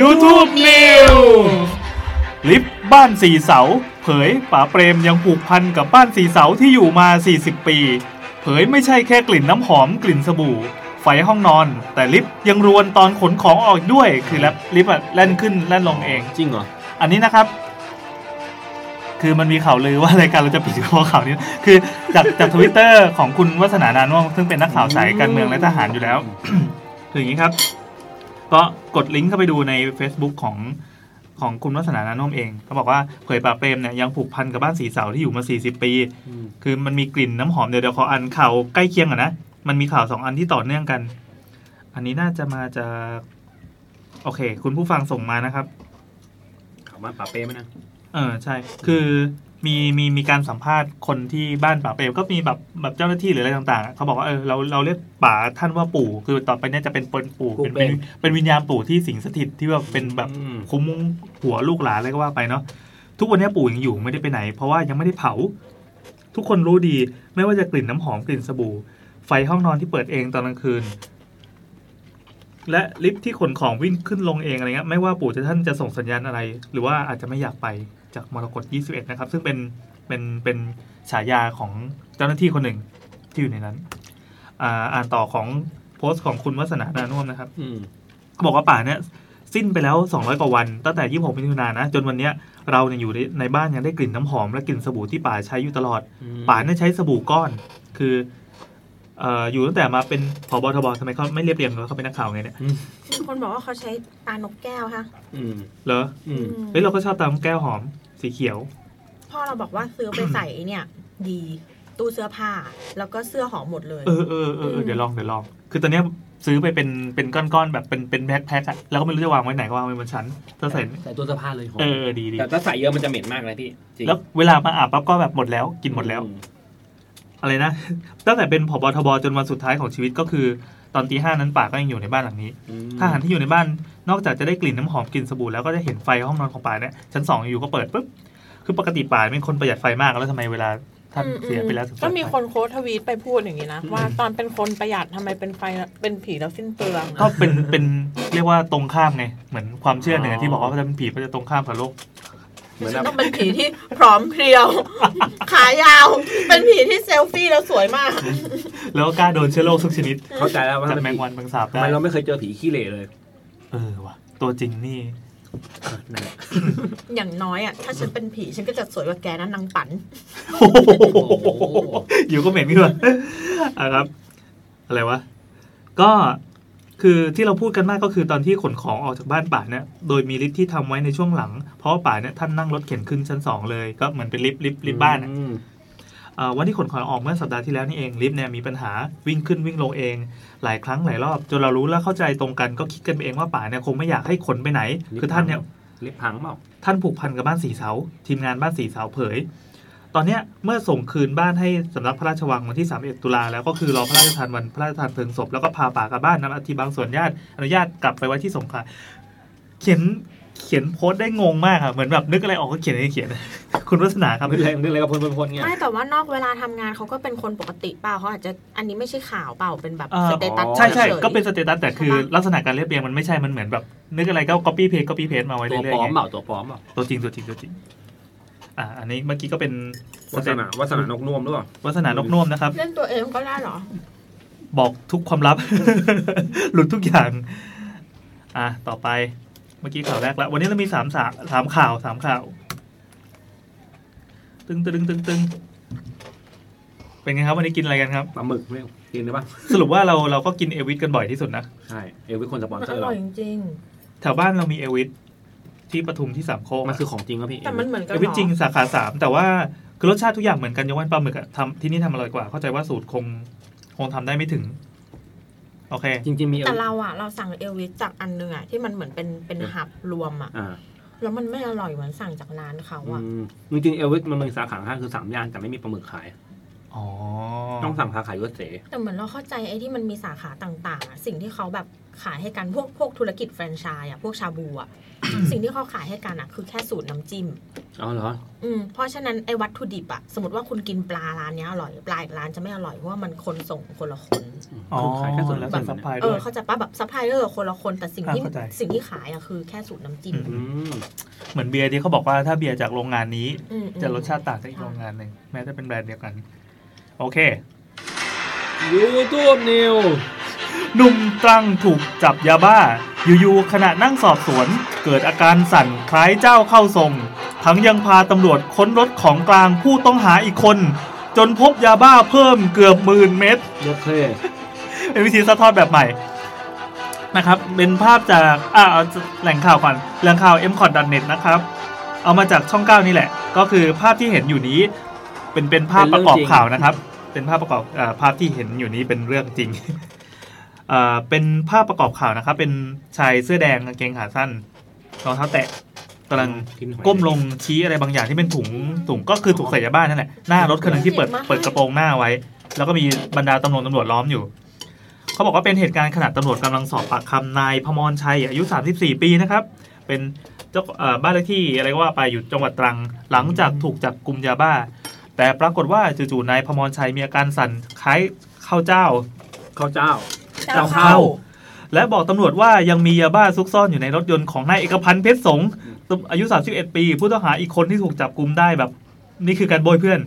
YouTube New ลิฟต์บ้านสี่เสา เผยป๋าเปรมยังผูกพันกับบ้านสี่เสาที่อยู่มา 40 ปี เผยไม่ใช่แค่กลิ่นน้ำหอมกลิ่นสบู่ ไฟห้องนอน แต่ลิฟต์ยังรวนตอนขนของออกด้วยคือแล้วลิฟต์อะแล่นขึ้นแล่นลงเอง จริงเหรอ อันนี้นะครับ คือมันมีข่าวลือว่ารายการเราจะปิดเพราะข่าวนี้ คือจากจากทวิตเตอร์ของคุณวัฒนานานว่องซึ่งเป็นนักข่าวสายการเมืองและทหารอยู่แล้วคืออย่างนี้ครับ ก็กดลิงก์เข้าไปดูใน Facebook ของของคุณวัฒนานานุ่มเองเขาบอกว่าเผยป่าเปรมเนี่ยยังผูกพันกับบ้านสีเสาที่อยู่มา 40 ปีอืมคือมันมีกลิ่นน้ำหอมเดี๋ยวเดี๋ยวขออันข่าวใกล้เคียงก่อนนะ มันมีข่าวสองอันที่ต่อเนื่องกัน อันนี้น่าจะมาจาก โอเค คุณผู้ฟังส่งมานะครับข่าวบ้านป่าเป้ไหมนะ เออใช่ คือ มีมีมีการสัมภาษณ์คนที่บ้านป่าเปรมก็มีแบบแบบเจ้าหน้าที่หรืออะไรต่างๆ เขาบอกว่าเออเราเราเรียกป่าท่านว่าปู่ คือต่อไปเนี่ยจะเป็นเป็นปู่เป็นเป็น เป็นวิญญาณปู่ที่สิงสถิตที่แบบเป็นแบบอืม คุ้มหัวลูกหลานอะไรก็ว่าไปเนาะทุกวันนี้ปู่ยังอยู่ไม่ได้ไปไหน เพราะว่ายังไม่ได้เผา ทุกคนรู้ดี ไม่ว่าจะกลิ่นน้ำหอมกลิ่นสบู่ ไฟห้องนอนที่เปิดเองตอนกลางคืน และลิฟต์ที่ขนของวิ่งขึ้นลงเองอะไรเงี้ยไม่ว่าปู่จะท่านจะส่งสัญญาณอะไร หรือว่าอาจจะไม่อยากไป จากมรกต21 นะครับ ซึ่งเป็นเป็นเป็นฉายาของเจ้าหน้าที่คนหนึ่งที่อยู่ในนั้น อ่าอ่านต่อของโพสต์ของคุณวัฒนานานุ่วมนะครับอืมเขาบอกว่าป่าเนี่ยสิ้นไปแล้ว 200 กว่าวัน ตั้งแต่ 26 มิถุนายนนะ จนวันเนี้ยเราเนี่ยอยู่ในในบ้านยังได้กลิ่นน้ำหอม และกลิ่นสบู่ที่ป่าใช้อยู่ตลอดอืมป่าเนี่ยใช้สบู่ก้อน คือเอ่ออยู่ตั้งแต่มาเป็นผบทบทำไมเขาไม่เรียบเรียงเลยเขาเป็นนักข่าวไงเนี่ยมีคนบอกว่าเขาใช้ตานกแก้วค่ะอืมเหรออืมเฮ้ยเราก็ชอบตามแก้วหอม สีเขียว พ่อเราบอกว่าซื้อไปใส่เนี่ยดีตู้เสื้อผ้า แล้วก็เสื้อหอมหมดเลยเออเออเออเออเดี๋ยวลองเดี๋ยวลอง คือตอนเนี้ยซื้อไปเป็นเป็นก้อนๆแบบเป็นเป็นแพ็คแพ็คอะแล้วก็ไม่รู้จะวางไว้ไหนก็วางไว้บนชั้นถ้าใส่ใส่ตัวเสื้อผ้าเลยหอมเออเออดีดีแต่ถ้าใส่เยอะมันจะเหม็นมากเลยพี่จริงแล้วเวลามาอาบปั๊บก็แบบหมดแล้วกินหมดแล้วอือะไรนะ ตั้งแต่เป็นผบทบจนวันสุดท้ายของชีวิตก็คือ ตอนตีห้านั้นป่าก็ยังอยู่ในบ้านหลังนี้อืมทหารที่อยู่ในบ้านนอกจากจะได้กลิ่นน้ำหอมกลิ่นสบู่แล้วก็จะเห็นไฟห้องนอนของป่าเนี่ยชั้นสองอยู่ก็เปิดปุ๊บคือปกติป่าเป็นคนประหยัดไฟมากแล้วทำไมเวลาท่านอืมเสียไปแล้วถึงก็เปิดมีไฟคนโค้ดทวีตไปพูดอย่างนี้นะ ว่าตอนเป็นคนประหยัดทำไมเป็นไฟเป็นผีแล้วสิ้นเปลืองก็เป็นเป็นเรียกว่าตรงข้ามไงเหมือนความเชื่อหนึ่งอะที่บอกว่าถ้าเป็นผีก็จะตรงข้ามกับโลกเหมือน ฉันแบบต้องเป็นผีที่พร้อมเพรียว ขายาว เป็นผีที่เซลฟี่แล้วสวยมาก แล้วก็กล้าโดนเชื้อโรคทุกชนิด เข้าใจแล้วว่าจากทำไมแมงวันแมงสาบทำได้ไมเราไม่เคยเจอผีขี้เหร่เลย เออว่ะตัวจริงนี่เออนั่นแหละอย่างน้อยอะ ถ้าฉันเป็นผีฉันก็จะสวยกว่าแกนะนางปันโอ้โหอยู่ก็เหม็นขึ้นมาอะครับ อะไรวะ ก็ คือที่เราพูดกันมากก็คือตอนที่ขนของออกจากบ้านป่าเนี่ยโดยมีลิฟท์ที่ทำไว้ในช่วงหลัง เพราะว่าป่าเนี่ยท่านนั่งรถเข็นขึ้นชั้นสองเลยก็เหมือนเป็นลิฟต์ลิฟต์ลิฟต์บ้านอะอืมเอ่อวันที่ขนของออกเมื่อสัปดาห์ที่แล้วนี่เองลิฟต์เนี่ยมีปัญหาวิ่งขึ้นวิ่งลงเอง หลายครั้งหลายรอบจนเรารู้และเข้าใจตรงกันก็คิดกันไปเองว่าป่าเนี่ยคงไม่อยากให้ขนไปไหน คือท่านเนี่ยลิฟต์พังเปล่าท่านผูกพันกับบ้านสีเสาทีมงานบ้านสีเสาเผย ตอนเนี้ยเมื่อส่งคืนบ้านให้สำนักพระราชวังวันที่ 31 ตุลาแล้วก็คือรอพระราชทานวันพระราชทานเพลิงศพแล้วก็พาป่ากลับบ้านนำอาทิบางส่วนญาติอนุญาตกลับไปไว้ที่สงขลาเขียนเขียนโพสต์ได้งงมากอะเหมือนแบบนึกอะไรออกก็เขียนอะไรเขียน คุณวัฒนาครับนึกอะไรนึกอะไรก็พ่นพ่นพ่นเงี้ยไม่แต่ว่านอกเวลาทำงานเขาก็เป็นคนปกติเปล่าเขาอาจจะอันนี้ไม่ใช่ข่าวเปล่าเป็นแบบเอ่อสเตตัสใช่ใช่ฉยๆก็เป็นสเตตัสแต่คือใช่ปะลักษณะการเรียบเรียงมันไม่ใช่มันเหมือนแบบนึกอะไรก็ copy paste copy paste มาไว้ตัวเรื่อยปลอๆมไงเปล่าตัวปลอมเปล่าตัวจริงตัวจริงตัวจริง อ่าอันนี้เมื่อกี้ก็เป็นวัฒนาวัฒนานกน่วมหรือเปล่าวัฒนานกน่วมนะครับ เล่นตัวเองก็ได้เหรอ บอกทุกความลับ หลุดทุกอย่าง อะต่อไป เมื่อกี้ข่าวแรกแล้ว วันนี้เรามีสามสามสามข่าวสามข่าว ตึงตึงตึงตึงเป็นไงครับ วันนี้กินอะไรกันครับปลาหมึกไม่กินได้ปะสรุปว่าเราเราก็กินเอวิสกันบ่อยที่สุดนะ ใช่ เอวิคนสปอนมันเซออร์ร่เราอยจริงแถวบ้านเรามีเอวิส ที่ปทุมที่สามโคกมันคือของจริงครับพี่ๆแต่มันเหมือนกันเอเหวิรสอจริงสาขาสามแต่ว่าคือรสชาติทุกอย่างเหมือนกันยกเว้นปลาหมึกอะทำที่นี่ทำอร่อยกว่า เข้าใจว่าสูตรคงคงทำได้ไม่ถึงโอเค จริงๆมีเอแต่วิเราอะเราสั่งเอลวิสจากอันหนึงอะที่มันเหมือนเป็นเป็นหับรวมอะอ่าแล้วมันไม่อร่อยเหมือนสั่งจากร้านเขาอะอืมจริงๆเอลวิสมันมีสาขาข้างคือสามย่านแต่ไม่มีปลาหมึกขายอ๋อ ต้องสั่งสาขายุทธเสแต่เหมือนเราเข้าใจไอ้ที่มันมีสาขาต่างๆอะสิ่งที่เขาแบบขายให้กันพวกพวกธุรกิจแฟรนไชส์อะพวกชาบูอะสิ่งที่เขาขายให้กันอะคือแค่สูตรน้ำจิ้มอ๋อเหรออืมเพราะฉะนั้นไอ้วัตถุดิบอะสมมติว่าคุณกินปลาร้านเนี้ยอร่อยปลาอีกร้านจะไม่อร่อยเพราะว่ามันคนส่งคนละคนอ๋อคือขายแค่ส่วนแล้วแบ่แต่งซัพพลายเอด้อวยเขาใจะป้าแบบซัพพลายเออร์คนละคนแต่สิ่งที่อ่าเข้าใจสิ่งที่ขายอะคือแค่สูตรน้ำจิ้มอือืมเหมือนเบียร์ที่เขาบอกว่าถ้าเบียร์จากโรงงานนี้อืมจะรสชาติต่างจากอีกโรงงานหนึ่งแม้จะเป็นแบรนด์เดียวกัน โอเคยูทูบ news หนุ่มตรังถูกจับยาบ้า อยู่ๆขณะนั่งสอบสวน เกิดอาการสั่นคล้ายเจ้าเข้าทรง ทั้งยังพาตำรวจค้นรถของกลางผู้ต้องหาอีกคน จนพบยาบ้าเพิ่มเกือบหมื่นเม็ดโอเคเป็นวิธีสะท้อนแบบใหม่นะครับ เป็นภาพจากอ่าเอาแหล่งข่าวก่อนแหล่งข่าว m c o t n e t นะครับ เอามาจากช่องเก้านี่แหละ ก็คือภาพที่เห็นอยู่นี้ เป็นเป็นภาพประกอบข่าวนะครับ เป็นภาพประกอบอ่าภาพที่เห็นอยู่นี้เป็นเรื่องจริงอ่าเป็นภาพประกอบข่าวนะครับ เป็นชายเสื้อแดงกางเกงขาสั้นรองเท้าแตะกำลังกินหอยก้มลงชี้อะไรบางอย่างที่เป็นถุงถุงก็คือถุงใส่ยาบ้านนั่นแหละหน้ารถคันหนึงที่เปิดเปิดกระโปรงหน้าไว้ แล้วก็มีบรรดาตำรวจตำรวจล้อมอยู่เขาบอกว่าเป็นเหตุการณ์ขณะตำรวจกำลังสอบปากคำนายพมรชัยอายุ 34 ปีนะครับ เป็นเจ้าเอ่อบ้านเลขที่อะไรก็ว่าไปอยู่จังหวัดตรัง หลังจากถูกจับกลุ่มยาบ้า แต่ปรากฏว่าจู่ๆนายพมรชัยมีอาการสั่นคล้ายข้าวเจ้าข้าวเจ้าเจ้าเข้าเข้าและบอกตำรวจว่ายังมียาบ้าซุกซ่อนอยู่ในรถยนต์ของนายเอกพันธ์เพชรสงฆ์อายุ 31 ปี ผู้ต้องหาอีกคนที่ถูกจับกลุมได้แบบ นี่คือการโบยเพื่อน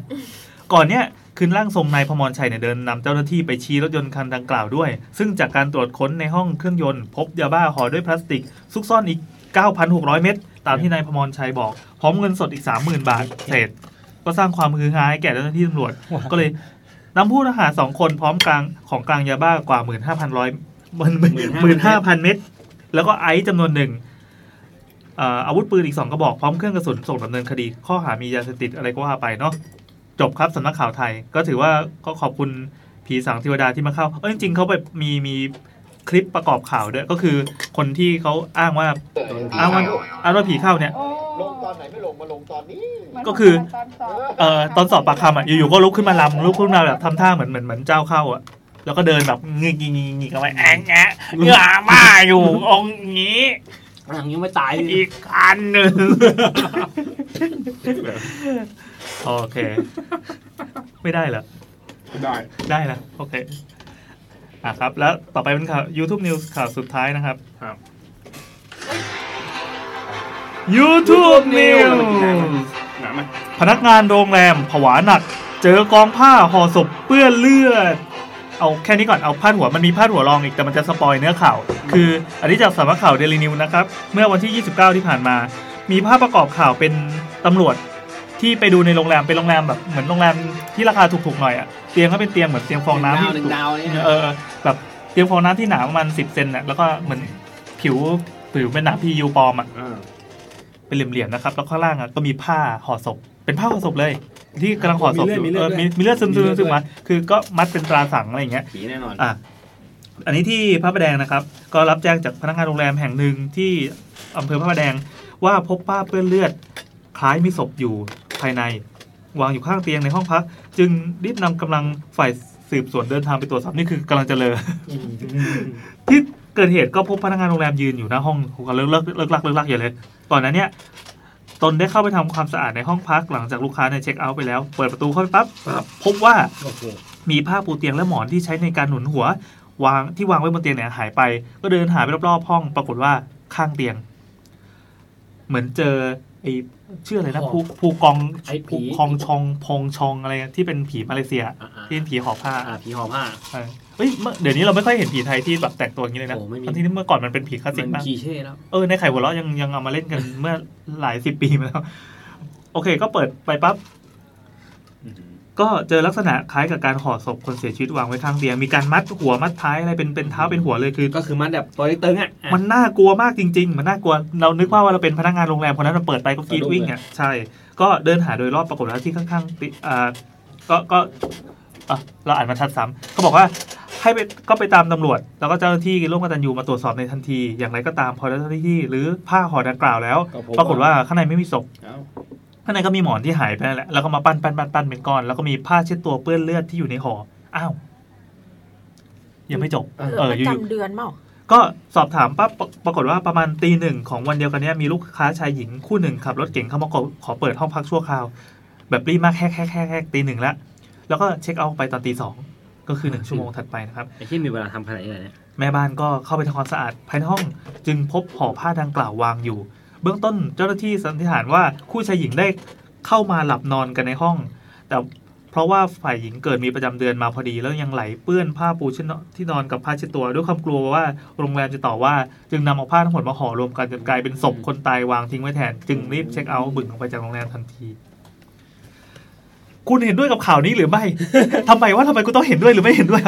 ก่อนเนี้ยคืนร่างทรงนายพมรชัยเนี่ยเดินนำเจ้าหน้าที่ไปชี้รถยนต์คันดังกล่าวด้วย ซึ่งจากการตรวจค้นในห้องเครื่องยนต์ พบยาบ้าห่อด้วยพลาสติก ซุกซ่อนอีก 9,600 เม็ดตามที่นายพมรชัยบอก พร้อมเงินสดอีก 30,000 บาทเศษ ก็สร้างความฮือฮาให้แก่เจ้าหน้าที่ตำรวจ ก็เลยนำผู้ต้องหาสองคนพร้อมกลางของกลางยาบ้ากว่า15,000ร้อยหมื่นห้าพันเม็ดแล้วก็ไอซ์จำนวนหนึ่งเอ่ออาวุธปืนอีกสองกระบอกพร้อมเครื่องกระสุนส่งดำเนินคดี ข้อหามียาเสพติดอะไรก็ว่าไปเนาะจบครับสำนักข่าวไทย ก็ถือว่าก็ขอบคุณผีสางเทวดาที่มาเข้าเออจริงๆเขาไปมีมีคลิปประกอบข่าวด้วยก็คือคนที่เขาอ้างว่าอ้างว่าอ้างว่าผีเข้าเนี่ย ลงตอนไหนไม่ลงมาลงตอนนี้ ก็คือ เอ่อตอนสอบปากคำอะอยู่ๆก็ลุกขึ้นมาลำลุกขึ้นมาแบบทำท่าเหมือนเหมือนเหมือนเจ้าเข้าอะแล้วก็เดินแบบงิกงิกงิกงิกเอาไว้แองแงะเหงื่อมาอยู่องค์นี้ยังยังไม่ตายอีกอันหนึ่งโอเค ไม่ได้เหรอได้ได้นะโอเคอะครับ แล้วต่อไปเป็นข่าว YouTube News ข่าวสุดท้ายนะครับ ครับ YouTube News หนาไหมพนักงานโรงแรมผวาหนัก เจอกองผ้าห่อศพเปื้อนเลือด เอาแค่นี้ก่อนเอาพาดหัวมันมีพาดหัวรองอีกแต่มันจะสปอยเนื้อข่าว คืออันนี้จากสำนักข่าวเดลินิวนะครับ เมื่อวันที่ 29 ที่ผ่านมา มีภาพประกอบข่าวเป็นตำรวจที่ไปดูในโรงแรมเป็นโรงแรมแบบเหมือนโรงแรมที่ราคาถูกๆหน่อยอะเตียงก็เป็นเตียงเหมือนเตียงฟองน้ำที่หนึ่งดาวเนี่ยเออแบบเตียงฟองน้ำที่หนาประมาณ10เซนน่ะแล้วก็เหมือนผิวผิวเป็นหนาพียูปลอมอะอ่า เป็นเหลี่ยมๆนะครับแล้วข้างล่างอะก็มีผ้าห่อศพ เป็นผ้าห่อศพเลย ที่กำลังห่อศพอยู่เออมีมีเลือดซึมๆซึมๆมาคือก็มัดเป็นตราสังอะไรอย่างเงี้ยผีแน่นอนอะอันนี้ที่พระประแดงนะครับ ก็รับแจ้งจากพนักงานโรงแรมแห่งหนึ่งที่อำเภอพระประแดงว่าพบป้าเปื้อนเลือด คล้ายมีศพอยู่ภายใน วางอยู่ข้างเตียงในห้องพัก จึงรีบนำกำลังฝ่ายสืบสวนเดินทางไปตรวจสอบนี่คือกำลังจะเลอที่เกิดเหตุก็พบพนักงานโรงแรมยืนอยู่หน้าห้องกันเลิกเลิกเลิกลักเลิกลักอยู่เลย ตอนนั้นเนี่ยตนได้เข้าไปทำความสะอาดในห้องพักหลังจากลูกค้าเนี่ยเช็คเอาท์ไปแล้ว เปิดประตูเข้าไปปั๊บพบว่าโอ้โหมีผ้าปูเตียงและหมอนที่ใช้ในการหนุนหัว วางที่วางไว้บนเตียงเนี่ยหายไป ก็เดินหาไปรอบๆห้อง ปรากฏว่าข้างเตียง เหมือนเจอไอ้ชื่ออะไรนะผู้ผู้กองไอ้ผีผู้คองชองพองชองอะไรที่เป็นผีมาเลเซียอ่าอ่าที่เป็นผีห่อผ้าอ่าผีห่อผ้า เออเฮ้ยเมื่อเดี๋ยวนี้เราไม่ค่อยเห็นผีไทยที่แบบแต่งตัวอย่างนี้เลยนะโอ้ไม่มีทั้งที่เมื่อก่อนมันเป็นผีคลาสสิกมันมากคีเช่แล้วเออในไข่หัวเราะยังยังเอามาเล่นกันเมื่อหลายสิบปีมาแล้ว โอเค ก็เปิดไปปั๊บก็เจอลักษณะคล้ายกับการห่อศพคนเสียชีวิตวางไว้ข้างเตียงมีการมัดหัวมัดท้ายอะไรเป็นเป็นเท้าเป็นหัวเลยคือ ก็คือมันแบบตัวเตึงๆอะอะมันน่ากลัวมากจริง ๆ มันน่ากลัวเรานึกว่าว่าเราเป็นพนักงานโรงแรมคนนั้นเราเปิดไปก็กรีดสะดุ้งวิ่งอะใช่ ก็เดินหาโดยรอบปรากฏว่าที่ข้างๆติอ่าก็ก็ อะเราอ่านมาชัดซ้ำเขาบอกว่าให้ไปก็ไปตามตำรวจ แล้วก็เจ้าหน้าที่ร่วมกตันยูมาตรวจสอบในทันที อย่างไรก็ตามพอเจ้าหน้าที่ หรือผ้าห่อดังกล่าวแล้วพบปรากฏว่าข้างในไม่มีศพเอ้าข้างในก็มีหมอนที่หายไปนั่นแหละ แล้วก็มาปั้นปั้นปั้นปั้นเป็นก้อน แล้วก็มีผ้าเช็ดตัวเปื้อนเลือดที่อยู่ในห่อ อ้าว ยังไม่จบเหลือเออประอยู่จำเดือนเปล่าๆก็สอบถามปั๊บปรปรากฏว่าประมาณตีหนึ่งของวันเดียวกันเนี้ยมีลูกค้าชายหญิงคู่หนึ่งขับรถเก่งเข้ามาขอขอเปิดห้องพักชั่วคราว แบบรีบมากแค่แค่แค่แค่ตีหนึ่งแล้ว แล้วก็เช็คเอาท์ไปตอนตีสองก็คือหนึ่งชั่วโมงถัดไปนะครับไอ้ที่มีเวลาทำขนาดนี้เลยเนี่ยแม่บ้านก็เข้าไปทำความสะอาดภายในห้อง จึงพบห่อผ้าดังกล่าววางอยู่ เบื้องต้นเจ้าหน้าที่สันนิษฐานว่าคู่ชายหญิงได้เข้ามาหลับนอนกันในห้อง แต่เพราะว่าฝ่ายหญิงเกิดมีประจำเดือนมาพอดี แล้วยังไหลเปื้อนผ้าปูที่นอนกับผ้าเช็ดตัว ด้วยความกลัวว่าโรงแรมจะต่อว่า จึงนำเอาผ้าทั้งหมดมาห่อรวมกันจนกลายเป็นศพคนตายวางทิ้งไว้แทน จึงรีบเช็คเอาท์บึ่งออกไปจากโรงแรมทันที คุณเห็นด้วยกับข่าวนี้หรือไม่ทำไมว่าทำไมกูต้องเห็นด้วยหรือไม่เห็นด้วย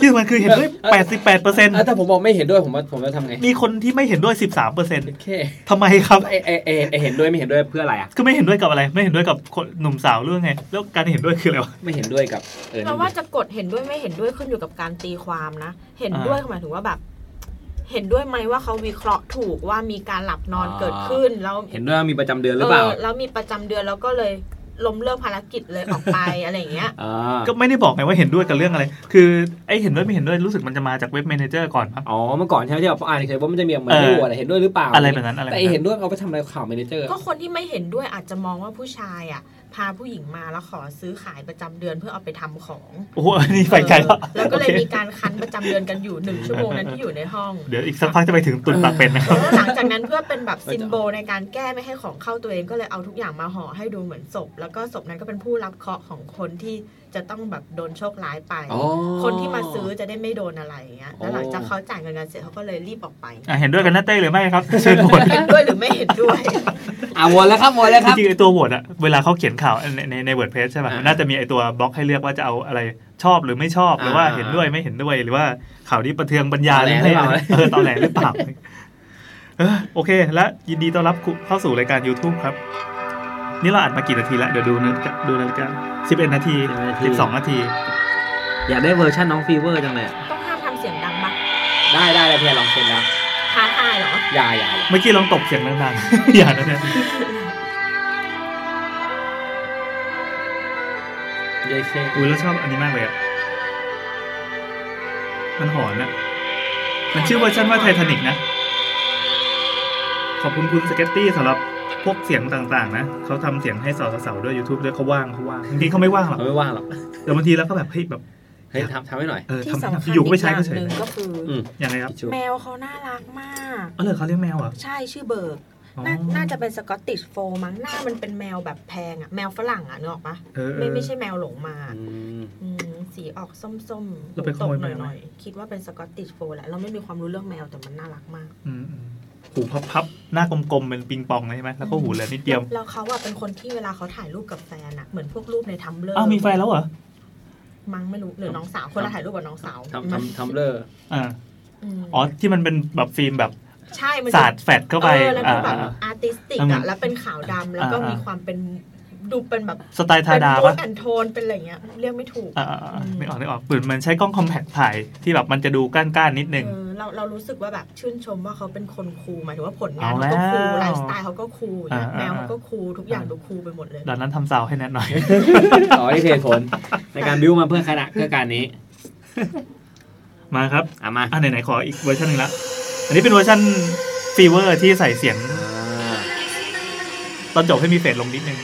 ที่มันคือเห็นด้วยแปดสิบแปดเปอร์เซ็นต์อะถ้าผมบอกไม่เห็นด้วยผมว่าผมจะทำไง มีคนที่ไม่เห็นด้วย 13เปอร์เซ็นต์โอเคทำไมครับไอไอไอไอเห็นด้วยไม่เห็นด้วยเพื่ออะไรอะก็ไม่เห็นด้วยกับอะไร ไม่เห็นด้วยกับคนหนุ่มสาวเรื่องไง แล้วการเห็นด้วยคืออะไรวะ ไม่เห็นด้วยกับเออเราว่าจะกดเห็นด้วยไม่เห็นด้วยขึ้นอยู่กับการตีความนะ เห็นด้วยหมายถึงว่าแบบเห็นด้วยไหมว่าเขาวิเคราะห์ถูกว่ามีการหลับนอนเกิดขึ้นแล้วเห็นด้วยว่ามีประจำเดือนหรือเปล่าแล้วมีประจำเดือนแล้วก็เลย ล้มเลิกภารกิจเลยออกไปอะไรอย่างเงี้ยอ่าก็ไม่ได้บอกไงว่าเห็นด้วยกับเรื่องอะไร คือไอ้เห็นด้วยไม่เห็นด้วยรู้สึกมันจะมาจากเว็บ m ม n เจอร์ก่อนมั้งอ๋อเมื่อก่อนใช่ไหมที่เราอ่านเคยว่ามันจะมีเหมือนเออไม่รู้อะไรเห็นด้วยหรือเปล่าอะไรแบบนั้นอะไรแบบแต่นั้นไอเห็นด้วยเอาไปทำอะไรข่าวเมนเจอร์ก็คนที่ไม่เห็นด้วยอาจจะมองว่าผู้ชายอะพาผู้หญิงมาแล้วขอซื้อขายประจำเดือนเพื่อเอาไปทำของโอ้โหอันนี้ไปไกลแล้วเออแล้วก็เลยโอคมีการคันประจำเดือนกันอยู่หนึ่งชั่วโมงนั้นที่อยู่ในห้อง เดี๋ยวอีกสักพักจะไปถึงตุนปากเป็นนะครับแล้วหลังจากนั้นเพื่อเป็นแบบซิมโบลในการแก้ไม่ให้ของเข้าตัวเองก็เลยเอาทุกอย่างมาห่อให้ดูเหมือนศพ แล้วก็ศพนั้นก็เป็นผู้รับเคราะห์ของคนที่ จะต้องแบบโดนโชคร้ายไปอ๋อคนที่มาซื้อจะได้ไม่โดนอะไรอย่างเงี้ยแล้วหลังจากอ๋อเขาจ่ายเงินกันเสร็จเขาก็เลยรีบออกไปอะเห็นด้วยกันนะเต้หรือไม่ครับเชิญโหวตเห็นด้วยหรือไม่เห็นด้วยอ่าวนแล้วครับวนแล้วครับจริงๆไอ้ตัวโหวตอะเวลาเขาเขียนข่าวในในในเวิร์ดเพจใช่ป่ะอ่ามันน่าจะมีไอ้ตัวบล็อกให้เลือกว่าจะเอาอะไรชอบหรือไม่ชอบหรือว่าอ่าเห็นด้วยไม่เห็นด้วยหรือว่าข่าวนี้ประเทืองปัญญาตอแหลหรือหรือเปล่าเออตอแหลหรือเปล่าเออโอเค และยินดีต้อนรับเข้าสู่รายการ YouTube ครับ นี่เราอัดมากี่นาทีแล้วเดี๋ยวดูนาฬิกาดูนาฬิกาสิบเอ็ดนาทีสิบสองนาที อยากได้เวอร์ชันน้องฟีเวอร์จังเลยอะต้องห้ามทำเสียงดังปะได้ได้เลยเพียรลองเซ็นแล้วท้าทายเหรออย่าอย่าอย่าเมื่อกี้ลองตบเสียงดังๆอย่านะเนี่ยเย้เคอุ้ยแล้วชอบอันนี้มากเลยอะมันหอนอะมันชื่อเวอร์ชันว่าไททานิกนะ ขอบคุณคุณสเก็ตตี้สำหรับ พวกเสียงต่างๆ นะเขาทำเสียงให้สาวๆด้วย YouTube ด้วยเขาว่างเขาว่างจริงๆเขาไม่ว่างหรอกเขาไม่ว่างหรอกแต่บางทีแล้วก็แบบเฮ้ยแบบเฮ้ยทำทำให้หน่อยเออที่ทำสำคัญอยู่ก็ไม่ใช้อีก็กอเฉย่างยหนึ่งก็คืออมยังไงครับแมวเขาน่ารักมากเออเหรอเขาเลี้ยงแมวเหรอใช่ชื่อเบิร์กอ๋อนาน่าจะเป็นสกอตติชโฟล์มั้งหน้ามันเป็นแมวแบบแพงอะแมวฝรั่งอะนึกออกปะเออเอไม่อไม่ใช่แมวหลงมาอืมอืมสีออกส้มๆเราไปขโมยหแมวไหมน่อยๆคิดว่าเป็นสกอตติชโฟล์แหละเราไม่มีความรู้เรื่องแมวแต่มันน่ารักมากอืมอืม หูพับๆหน้ากลมๆเป็นปิงปองเลยใช่ไหมแล้วก็หูเหลือนิดเดียวแล้วเขาอะเป็นคนที่เวลาเขาถ่ายรูปกับแฟนอะเหมือนพวกรูปในทัมเบลอร์อ้าวมีแฟนแล้วเหรอมั้งไม่รู้หรือน้องสาวคนละถ่ายรูปกับน้องสาวทำทำทำเลอร์อ่ามอ๋อที่มันเป็นแบบฟิล์มแบบใช่มันจะสาดแฟดเข้าไปเออแล้วดูแบบอ่าอาร์ติสติกอ่าอะแล้วเป็นขาวดำแล้วก็อ่ามีมีความเป็น ดูเป็นแบบสไตล์ทาดาเป็นปะแอนโทนเป็นอะไรเงี้ยเรียกไม่ถูกอ่าๆๆนึกออกนึกออกเหมือนมันใช้กล้องคอมแพคถ่ายที่แบบมันจะดูก้านๆนิดนึงเออเราเรารู้สึกว่าแบบชื่นชมว่าเขาเป็นคน cool หมายถึงว่าผลงานเอาเขาก็ cool แล้วไลฟ์สไตล์เขาก็ cool อย่างเงี้ยอ่าแมวเขาอ่าก็ cool ทุกอย่างดู cool ไปหมดเลยดังนั้นทำซาวให้แนทหน่อยอ๋อนี่คือเหตุผลในการบิวมาเพื่อคณะเพื่อการนี้ มาครับอะมาอะไหนๆขออีกเวอร์ชันหนึ่งละอันนี้เป็นเวอร์ชันฟีเวอร์ที่ใส่เสียงอ่าตอนจบให้มี fade ลงนิดนึง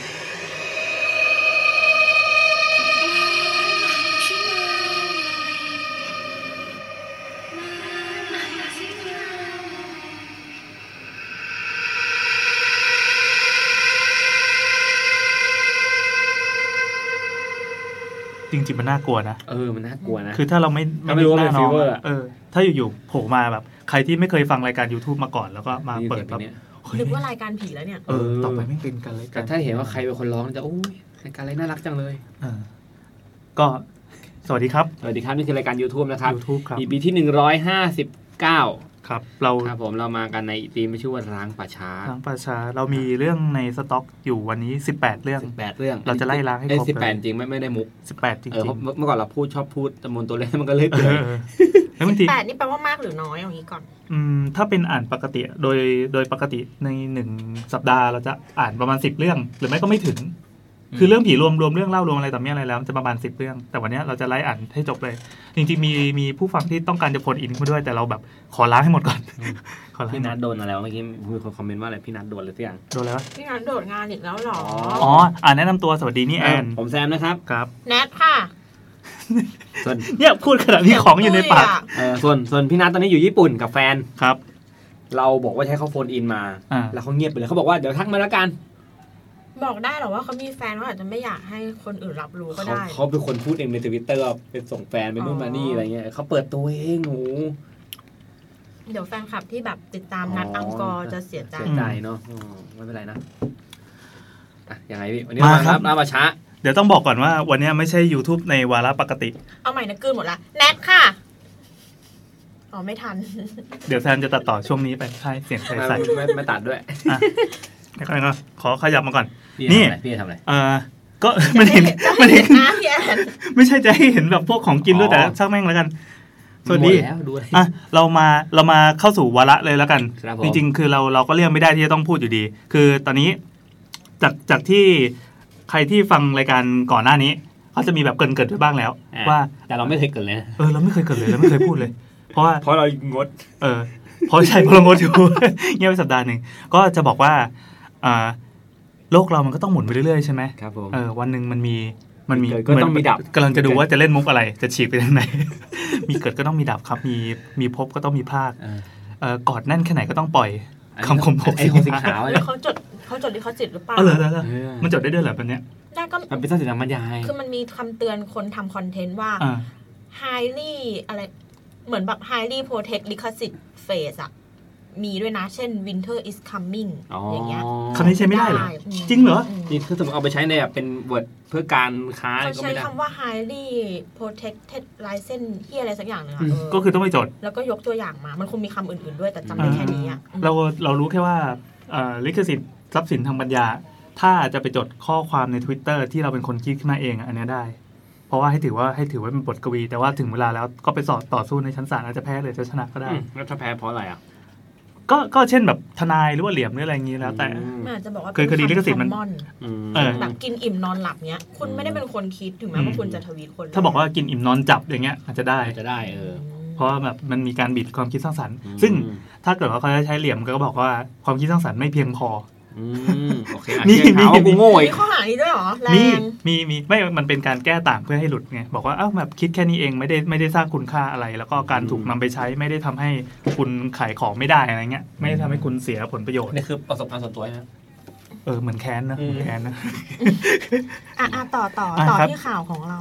จริงๆมันน่ากลัวนะเออมันน่ากลัวนะคือถ้าเราไม่ถ้าไม่รู้ว่าเป็นหน้าน้อง fever อะอะเออ ถ้าอยู่ๆโผล่มาแบบ ใครที่ไม่เคยฟังรายการ YouTube มาก่อน แล้วก็มาเปิดแบแบบบนี้ยเฮ้ยนึกว่ารายการผีแล้วเนี่ยเออต่อไปไม่เป็นกันเลยแต่ถ้าเห็นว่าใครเป็นคนร้องจะโอ้ยรายการอะไรน่ารักจังเลยเออก็สวัสดีครับ สวัสดีครับ นี่คือรายการ YouTube นะครับ YouTube ครับ EP ที่159 ครับเราครับผมเรามากันในทีมที่ชื่อว่าร้างป่าช้าทางประชาเรามีเรื่องในสต็อกอยู่วันนี้ 18 เรื่อง 18 เรื่อง เราจะไล่ล้างให้ครบเอ้ยเลย18จริงไม่ไม่ได้มุก 18 จริงเออๆเพราะเมื่อก่อนเราพูดชอบพูดจำนวนตัวเลขมันก็เลยเอเกินอแล้วบางทีแปดนี่แปลว่ามากหรือน้อยเอางี้ก่อน อืมถ้าเป็นอ่านปกติโดยโดยปกติในหนึ่งสัปดาห์เราจะอ่านประมาณสิบเรื่อง หรือไม่ก็ไม่ถึง คือเรื่องผีรวมรวมเรื่องเล่ารวมอะไรต่อมีอะไรแล้วมันจะประมาณสิบเรื่อง แต่วันเนี้ยเราจะไล่อ่านให้จบเลย จริงๆมีมีผู้ฟังที่ต้องการจะโฟนอินมาด้วยแต่เราแบบขอล้างให้หมดก่อนขอล้างพี่ให้หมนัดทโดนอะไรวะเมื่อกี้มีคนคอมเมนต์ว่าอะไรพี่นัทโดนอะไรสักอย่างโดนแล้วพี่นันโดดงานอีกแล้วเหรออ๋ออ่านแนะนำตัวสวัสดีนี่แอนผมแซมนะครับครับแนทค่ะส่วนเนี่ยพูดขนาดนี้ของอยู่ในปากตุ้ะเออส่วนส่วนพี่นัทตอนนี้อยู่ญี่ปุ่นกับแฟนครับ เราบอกว่าใช้เขา phone in มาอ่าแล้วเขาเงียบไปเลยเขาบอกว่าเดี๋ยวทักมาแล้วกัน บอกได้เหรอว่าเขามีแฟนเขาอาจจะไม่อยากให้คนอื่นรับรู้ก็เขาได้ เขาเป็นคนพูดเองในทวิตเตอร์เป็นส่งแฟนไปนู่นมานี่อะไรเงี้ยเขาเปิดตัวเองหนูเดี๋ยวแฟนคลับที่แบบติดตามนัดอังกอร์จะเสียใจเสียใจเนาะอืมไม่เป็นไรนะอะยังไงพี่วันนี้มามาคครัรับบรับมาช้า เดี๋ยวต้องบอกก่อนว่าวันเนี้ยไม่ใช่ YouTube ในวาระปกติ เอาใหม่นะกลืนหมดละแนทค่ะอ๋อไม่ทัน เดี๋ยวแทนจะตัดต่อช่วงนี้ไปใช่เสียงใส่ไม่ใส่ไม่ไม่ตัดด้วย เดี๋ยวก่อนนะขอขยับมาก่อนพี่นี่ทำอะไรพี่ทำอะไรเออก็มันเห็นจะมันให้เห็เห็นนหน้าพี่แอนไม่ใช่จะให้เห็นแบบพวกของกินด้วยอ๋อแต่ช่างแม่งแล้วกันสวัสดีหมแล้วดูอะไรอะเรามาเรามาเข้าสู่วาระเลยแล้วกันครับผมจริงๆ คือเราเราก็เลี่ยงไม่ได้ที่จะต้องพูดอยู่ดี คือตอนนี้จากจากที่ใครที่ฟังรายการก่อนหน้านี้เขาจะมีแบบเกรินเกิดไว้บ้างแล้ว ว่าแต่เราไม่เคยเกิดเลยนะเออเราไม่เคยเกิดเลยเราไม่เคยพูดเลย เพราะว่าเพราะเรางด เออเพราะใช่เพราะเรางดอยู่เงียบไปสัปดาห์หนึ่งก็จะบอกว่าอ่า โลกเรามันก็ต้องหมุนไปเรื่อยๆใช่ไหมครับผมเออวันหนึ่งมันมีมันมีเกิดก็ต้องมีดับกำลังจะดูว่าจะเล่นมุกอะไร จะฉีกไปทางไหน มีเกิดก็ต้องมีดับครับ มีมีพบก็ต้องมีพลาดเออเออกอดแน่นแค่ไหนก็ต้องปล่อยอันนี้คำคมผมไอ้คนสีขาวหรืเนี่อยเขาจดเขาจดลิขสิทธิ์หรือเปล่าเออเหรอเหรอเหรอเออมันจดได้ด้วยเหรอแบบเนี้ยได้ก็มันเป็นทรัพย์สินทางปัญญาคือมันมีคำเตือนคนทำคอนเทนต์ว่าอ่า highly อะไร เหมือนแบบ highly protect ลิขสิทธิ์เฟสอะ มีด้วยนะ เช่น winter is coming อ๋อออย่างเงี้ยคำนี้ใช้ไม่ได้เหรออืมจริงเหรอมนี่ถ้าสมมติเอาไปใช้ในแบบเป็นบทเพื่อการค้าเขาก็ใช้ไม่ได้คำว่า highly protected license ที่อะไรสักอย่างหนึงอะอืมเออก็คือต้องไปจด แล้วก็ยกตัวอย่างมา มันคงมีคำอื่นๆด้วยแต่จำได้แค่นี้อะอืมเราเรารู้แค่ว่าเอ่อลิขสิทธิ์ทรัพย์สินทางปัญญา ถ้าจะไปจดข้อความใน Twitter ที่เราเป็นคนคิดขึ้นมาเองอะอันเนี้ยได้เพราะว่าให้ถือว่าให้ถือว่าเป็นบทกวี แต่ว่าถึงเวลาแล้วก็ไปสอบต่อสู้ในชั้นศาลอาจจะแพ้หรือจะชนะก็ได้อืมแล้วถ้าแพ้เพราะอะไรอะ ก็ก็เช่นแบบทนายหรือว่าเหลี่ยมหรืออะไรอย่างนี้แล้ว แต่อืมมันอาจจะบอกว่าเคยคดีลิขสิทธิ์มันมอนอืมเออแบบกินอิ่มนอนหลับเนี้ย คุณไม่ได้เป็นคนคิดถึงแม้อืว่ามคุณจะทวีตคน ถ้าบอกว่ากินอิ่มนอนจับอย่างเงี้ยอาจจะได้จะได้เออเพราะว่าแบบมันมีการบิดความคิดสร้างสรรค์อืมซึ่งถ้าเกิดว่าเขาจะใช้เหลี่ยมก็บอกว่าความคิดสร้างสรรค์ไม่เพียงพออืมโอเคอะ นี่เชี่ยขาวนี่กูโง่มีอีกข้อหานี้ด้วยเหรอแรมีงมีมีไม่มันเป็นการแก้ต่างเพื่อให้หลุดไงบอกว่าเอ้าแบบคิดแค่นี้เองไม่ได้ไม่ได้สร้างคุณค่าอะไร แล้วก็การถูกนำไปใช้ไม่ได้ทำให้คุณขายของไม่ได้อะไรเงี้ย ไม่ได้ทำให้คุณเสียผลประโยชน์นี่คือประสบการณ์ส่วนตัวนะเออเหมือนแค้นนะอืมเหมือนแค้นนะอะอะต่อต่ออะต่อครับที่ข่าวของเรา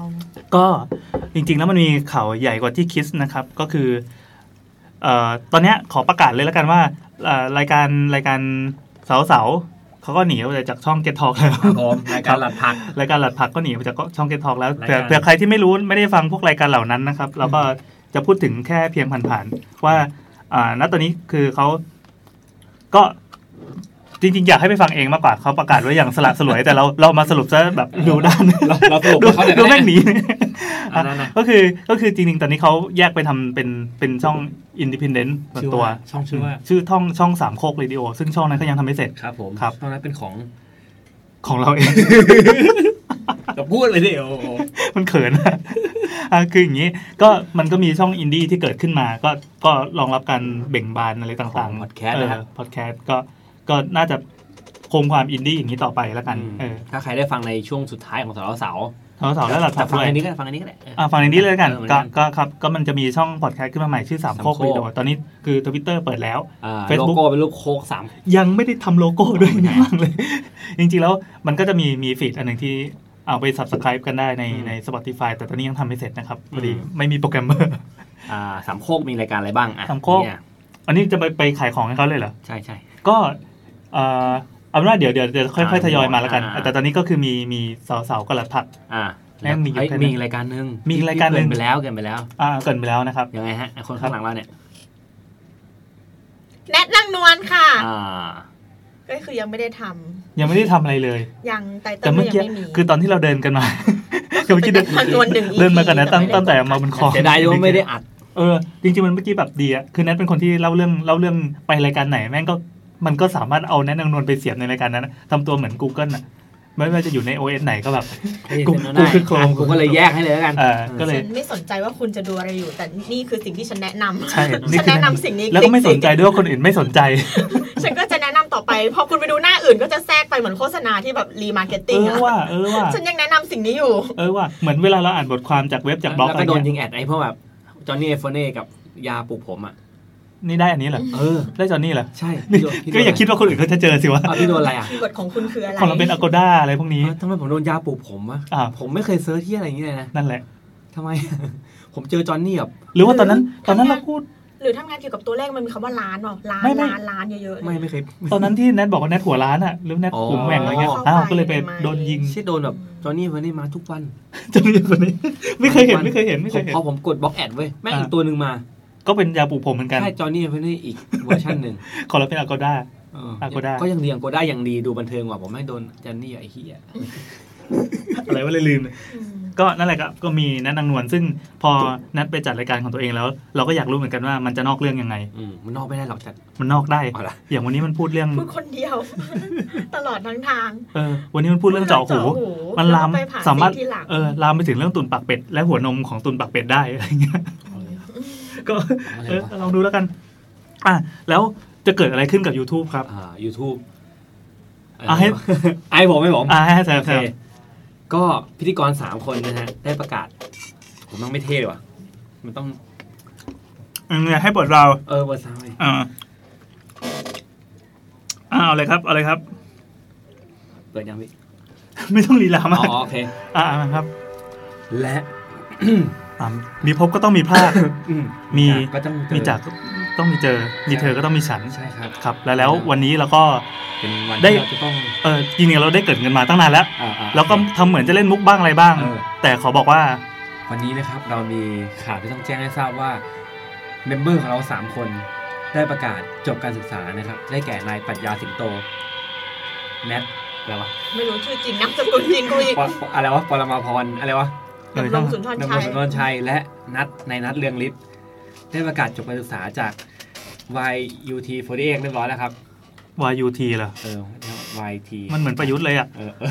ก็จริง ๆ แล้วมันมีข่าวใหญ่กว่าที่คิดนะครับ ก็คือเอ่อตอนเนี้ยขอประกาศเลยแล้วกันว่าเอ่อรายการรายการ เสาเสาๆเขาก็หนีออกจากช่อง Get Talk แล้วครับผมรายการหลัดผักรายการหลัดผักก็หนีมาจากช่อง Get Talk แล้วรายเผื่อการเผื่อใครที่ไม่รู้ไม่ได้ฟังพวกรายการเหล่านั้นนะครับ เราก็จะพูดถึงแค่เพียงผ่านๆว่า อ่าณตอนนี้คือเขาก็ จริงๆ อยากให้ไปฟังเองมากกว่าเขาประกาศไว้อย่างสละสลวย แต่เราเรามาสรุปซะแบบดูด้านเราเราสรุปดูว่าเขาเนี่ยดูแม่งหนีอันนั้นนะก็คือก็คือจริงๆ ตอนนี้เขาแยกไปทำเป็นเป็นช่องอินดิพ n เดนต์ส่วนชื่อตัวว่าช่องชื่อว่าชื่อท่องช่องสามโคกเรดิโอซึ่งช่องนั้นก็ยังทำไม่เสร็จครับผมครับช่องนั้นเป็นของของเราเองจะพูดเลยดิโอ้โหมันเขินอะอะคืออย่างนี้ ก็มันก็มีช่องอินดี้ที่เกิดขึ้นมา ก็ก็รองรับการเบ่งบานอะไรต่างๆพอดแคสต์นะครับพอดแคสต์ก็ ก็น่าจะคงความอินดี้อย่างนี้ต่อไปแล้วกันเออถ้าใครได้ฟังในช่วงสุดท้ายของสาวสาวเสาเสาและหลับแต่ผักฟังด้วยอันนี้ก็ได้ฟังอันนี้ก็ได้เอออะฟังในนี้เลยกันเออเหมือนก็กันก็ครับก็มันจะมีช่องพอดแคสต์ขึ้นมาใหม่ชื่อสามสามโคกโคกเรดิโอตอนนี้คือทวิตเตอร์เปิดแล้วอ่า Facebook โลโก้เป็นรูปโคกสามยังไม่ได้ทำโลโก้ด้วยไม่ได้นะเลย จริงๆแล้วมันก็จะมีมีฟีดอันหนึ่งที่เอาไป subscribe กันได้ในอืมใน Spotify แต่ตอนนี้ยังทำไม่เสร็จนะครับพอดีอืมไม่มีโปรแกรมเมอร์อ่าสามโคกมีรายการอะไรบ้างอะสามโคกเนี่ยอันนี้จะไปไปขายของให้เขาเลยเหรอใช่ใช่ก็ เอ่อเอาเป็นว่าเดี๋ยวเดี๋ยวเดี๋ยวค่อยๆอ่าทยอยมาแล้วกันอ่าแต่ตอนนี้ก็คือมีมีเสาเสากระลัดผักอ่าแม่งมีอยู่เฮ้ยแค่นั้นมีอีกรายการหนึ่งมีอีกรายการหนึ่งเกินไปแล้วเกินไปแล้ว อ่าเกรินไปแล้วนะครับยังไงฮะไอ้คนข้างหลังเราเนี่ยแนทนางนวลค่ะอ่าก็คือยังไม่ได้ทำยังไม่ได้ทำอะไรเลยยังไตเติ้แต่ลเมื่ก็อยังกี้ไม่มีคือตอนที่เราเดินกันมาคือเมื่อกี้เดินนางนวลหนึ่งเดินมากันนะตั้งแต่ไม่ได้ตั้งแต่มาบนคอเสียดายที่ว่าไม่ได้อัดเออจริงๆมันเมื่อกี้แบบดีอะคือแนทเป็นคนที่เล่าเรื่องเล่าเรื่องไปรายการไหนแม่งก็ มันก็สามารถเอาแนทนางนวลไปเสียบในรายการนั้นนะทำตัวเหมือน Google อะไม่ว่าจะอยู่ใน OS ไหนก็แบบกูกูคือโครงกูก็เลยแยกให้เลยแล้วกันเออก็เลยฉันไม่สนใจว่าคุณจะดูอะไรอยู่ แต่นี่คือสิ่งที่ฉันแนะนำใช่นี่ฉันคือแนะนำสิ่งนี้แล้วก็ไม่สนใจด้วยว่าคนอื่นไม่สนใจ ฉันก็จะแนะนำต่อไป พอคุณไปดูหน้าอื่นก็จะแทรกไปเหมือนโฆษณาที่แบบ remarketing ออะว่าเออว่าฉันยังแนะนำสิ่งนี้อยู่ เออว่าเหมือนเวลาเราอ่านบทความจากเว็บจากบล็อกแล้วอะไรก็โดนยิเงี้ยไอ้พวกแบบจอห์นนี่เอฟเน่กับยาปลูกผมอะ นี่ได้อันนี้เหรอเออ ได้จอนนี่เหรอใช่นี่พี่โดนก็อย่าคิดว่าคนอื่นเขาจะเจอสิวะอ้าวพี่โดนอะไรอะ keyword ของคุณคืออะไรของเราเป็นอ g โกด้าอะไรพวกนี้เออทำไมผมโดนยาปลูกผมวะอ่า ผมไม่เคย search ที่อะไรอย่างเงี้ยเลยนะนั่นแหละ ทำไม ผมเจอจอห์นนี่แบบหรือว่าตอนนั้นตอนนั้นเราพูด หรือทำงานเกี่ยวกับตัวเลขมันมีคำว่าล้านเนาะล้านไม่ไม่ ล้านล้านเยอะๆ ไม่เลยไม่เคย ตอนนั้นที่แนทบอกว่าแนทหัวร้านอะหรือแนทอ๋อหุ่มแหว่งอะไรเงี้ยเข้าไปอ้าวก็เลยไปทำไมโดนยิง เชี่ยโดนแบบจอห์นนี่เอฟเน่มาทุกวันจนคนนี้ไม่เคยเห็นไม่เคยเห็นไม่เคยเห็น พอผมกดบล็อกแอดเว้ยแม่งอ่า อีกตัวหนึ่งมา ก็เป็นยาปลูกผมเหมือนกัน ใช่จอห์นนี่เอฟเน่อีกเวอร์ชันหนึ่งของเราเป็นอ g โกด้าเออ Agoda ก็ยังดียังโกได้ยังดีดูบันเทิงกว่าผมไม่งโดนจอห์นนี่ไอ้เหี้ยอะไรวะเลยลืมอืมก็นั่นแหละครับก็มีนัทนางนวลซึ่งพอนัดไปจัดรายการของตัวเองแล้ว เราก็อยากรู้เหมือนกันว่ามันจะนอกเรื่องยังไงอืมมันนอกไม่ได้หรอกจัดมันนอกได้เอาละอย่างวันนี้มันพูดเรื่องพูดคนเดียว ตลอดทั้งทางเออวันนี้มันพูดเรื่องเจาะหูมันลามแล้วไปผ่สามารถซีนที่หลังเออลามไปถึงเรื่องตุนปากเป็ดและหัวนมของตุนปากเป็ดได้อะไรเงี้ย ก็อะไรเออวะลองดูแล้วกัน อะแล้วจะเกิดอะไรขึ้นกับ YouTube ครับ อ่า YouTube อะให้ไอ้ผมไม่ผมอ่าให้แซโอมเคก็พิธีกรสามคนนะฮะ ได้ประกาศ ผมต้องไม่เท่เลยว่ะ มันต้องเนี่ยให้บทเรา เออเบอร์สามเลยอ่าอ่าเอาเลยครับเอาเลยครับเปิดยังพี่ไม่ต้องลีลาอ๋มากอโอเค อ่าครับ และอ่า มีพบก็ต้องมีภาคอืมมีก็ต้องเจอมีจากต้องมีเจอ มีเธอก็ต้องมีฉันใช่ครับครับ แล้วแล้ววันนี้เราก็เป็นวันได้ที่เราจะต้องเออจริงๆเราได้เกริ่นกันมาตั้งนานแล้วอ่าอ่าแล้วก็ทำเหมือนจะเล่นมุกบ้างอะไรบ้างเออแต่ขอบอกว่า วันนี้นะครับเรามีข่าวที่ต้องแจ้งให้ทราบว่า member ของเราสามคนได้ประกาศจบการศึกษานะครับ ได้แก่นายปรัชญาสิงโตแนทอะไรวะไม่รู้ชื่อจริงนามสกุลจริงกูอีกปอปออะไรวะปรมาพรอะไรวะเออ ดำรงสุนทรดำรชังยสุนทรชัยและนัดในนัดเรืองฤทธิ์ได้ประกาศจบการศึกษาจาก YUT 48 เรียบร้อยแล้วครับ YUT เหรอเออ YT มันเหมือนประยุทธ์เลยอะเออเออ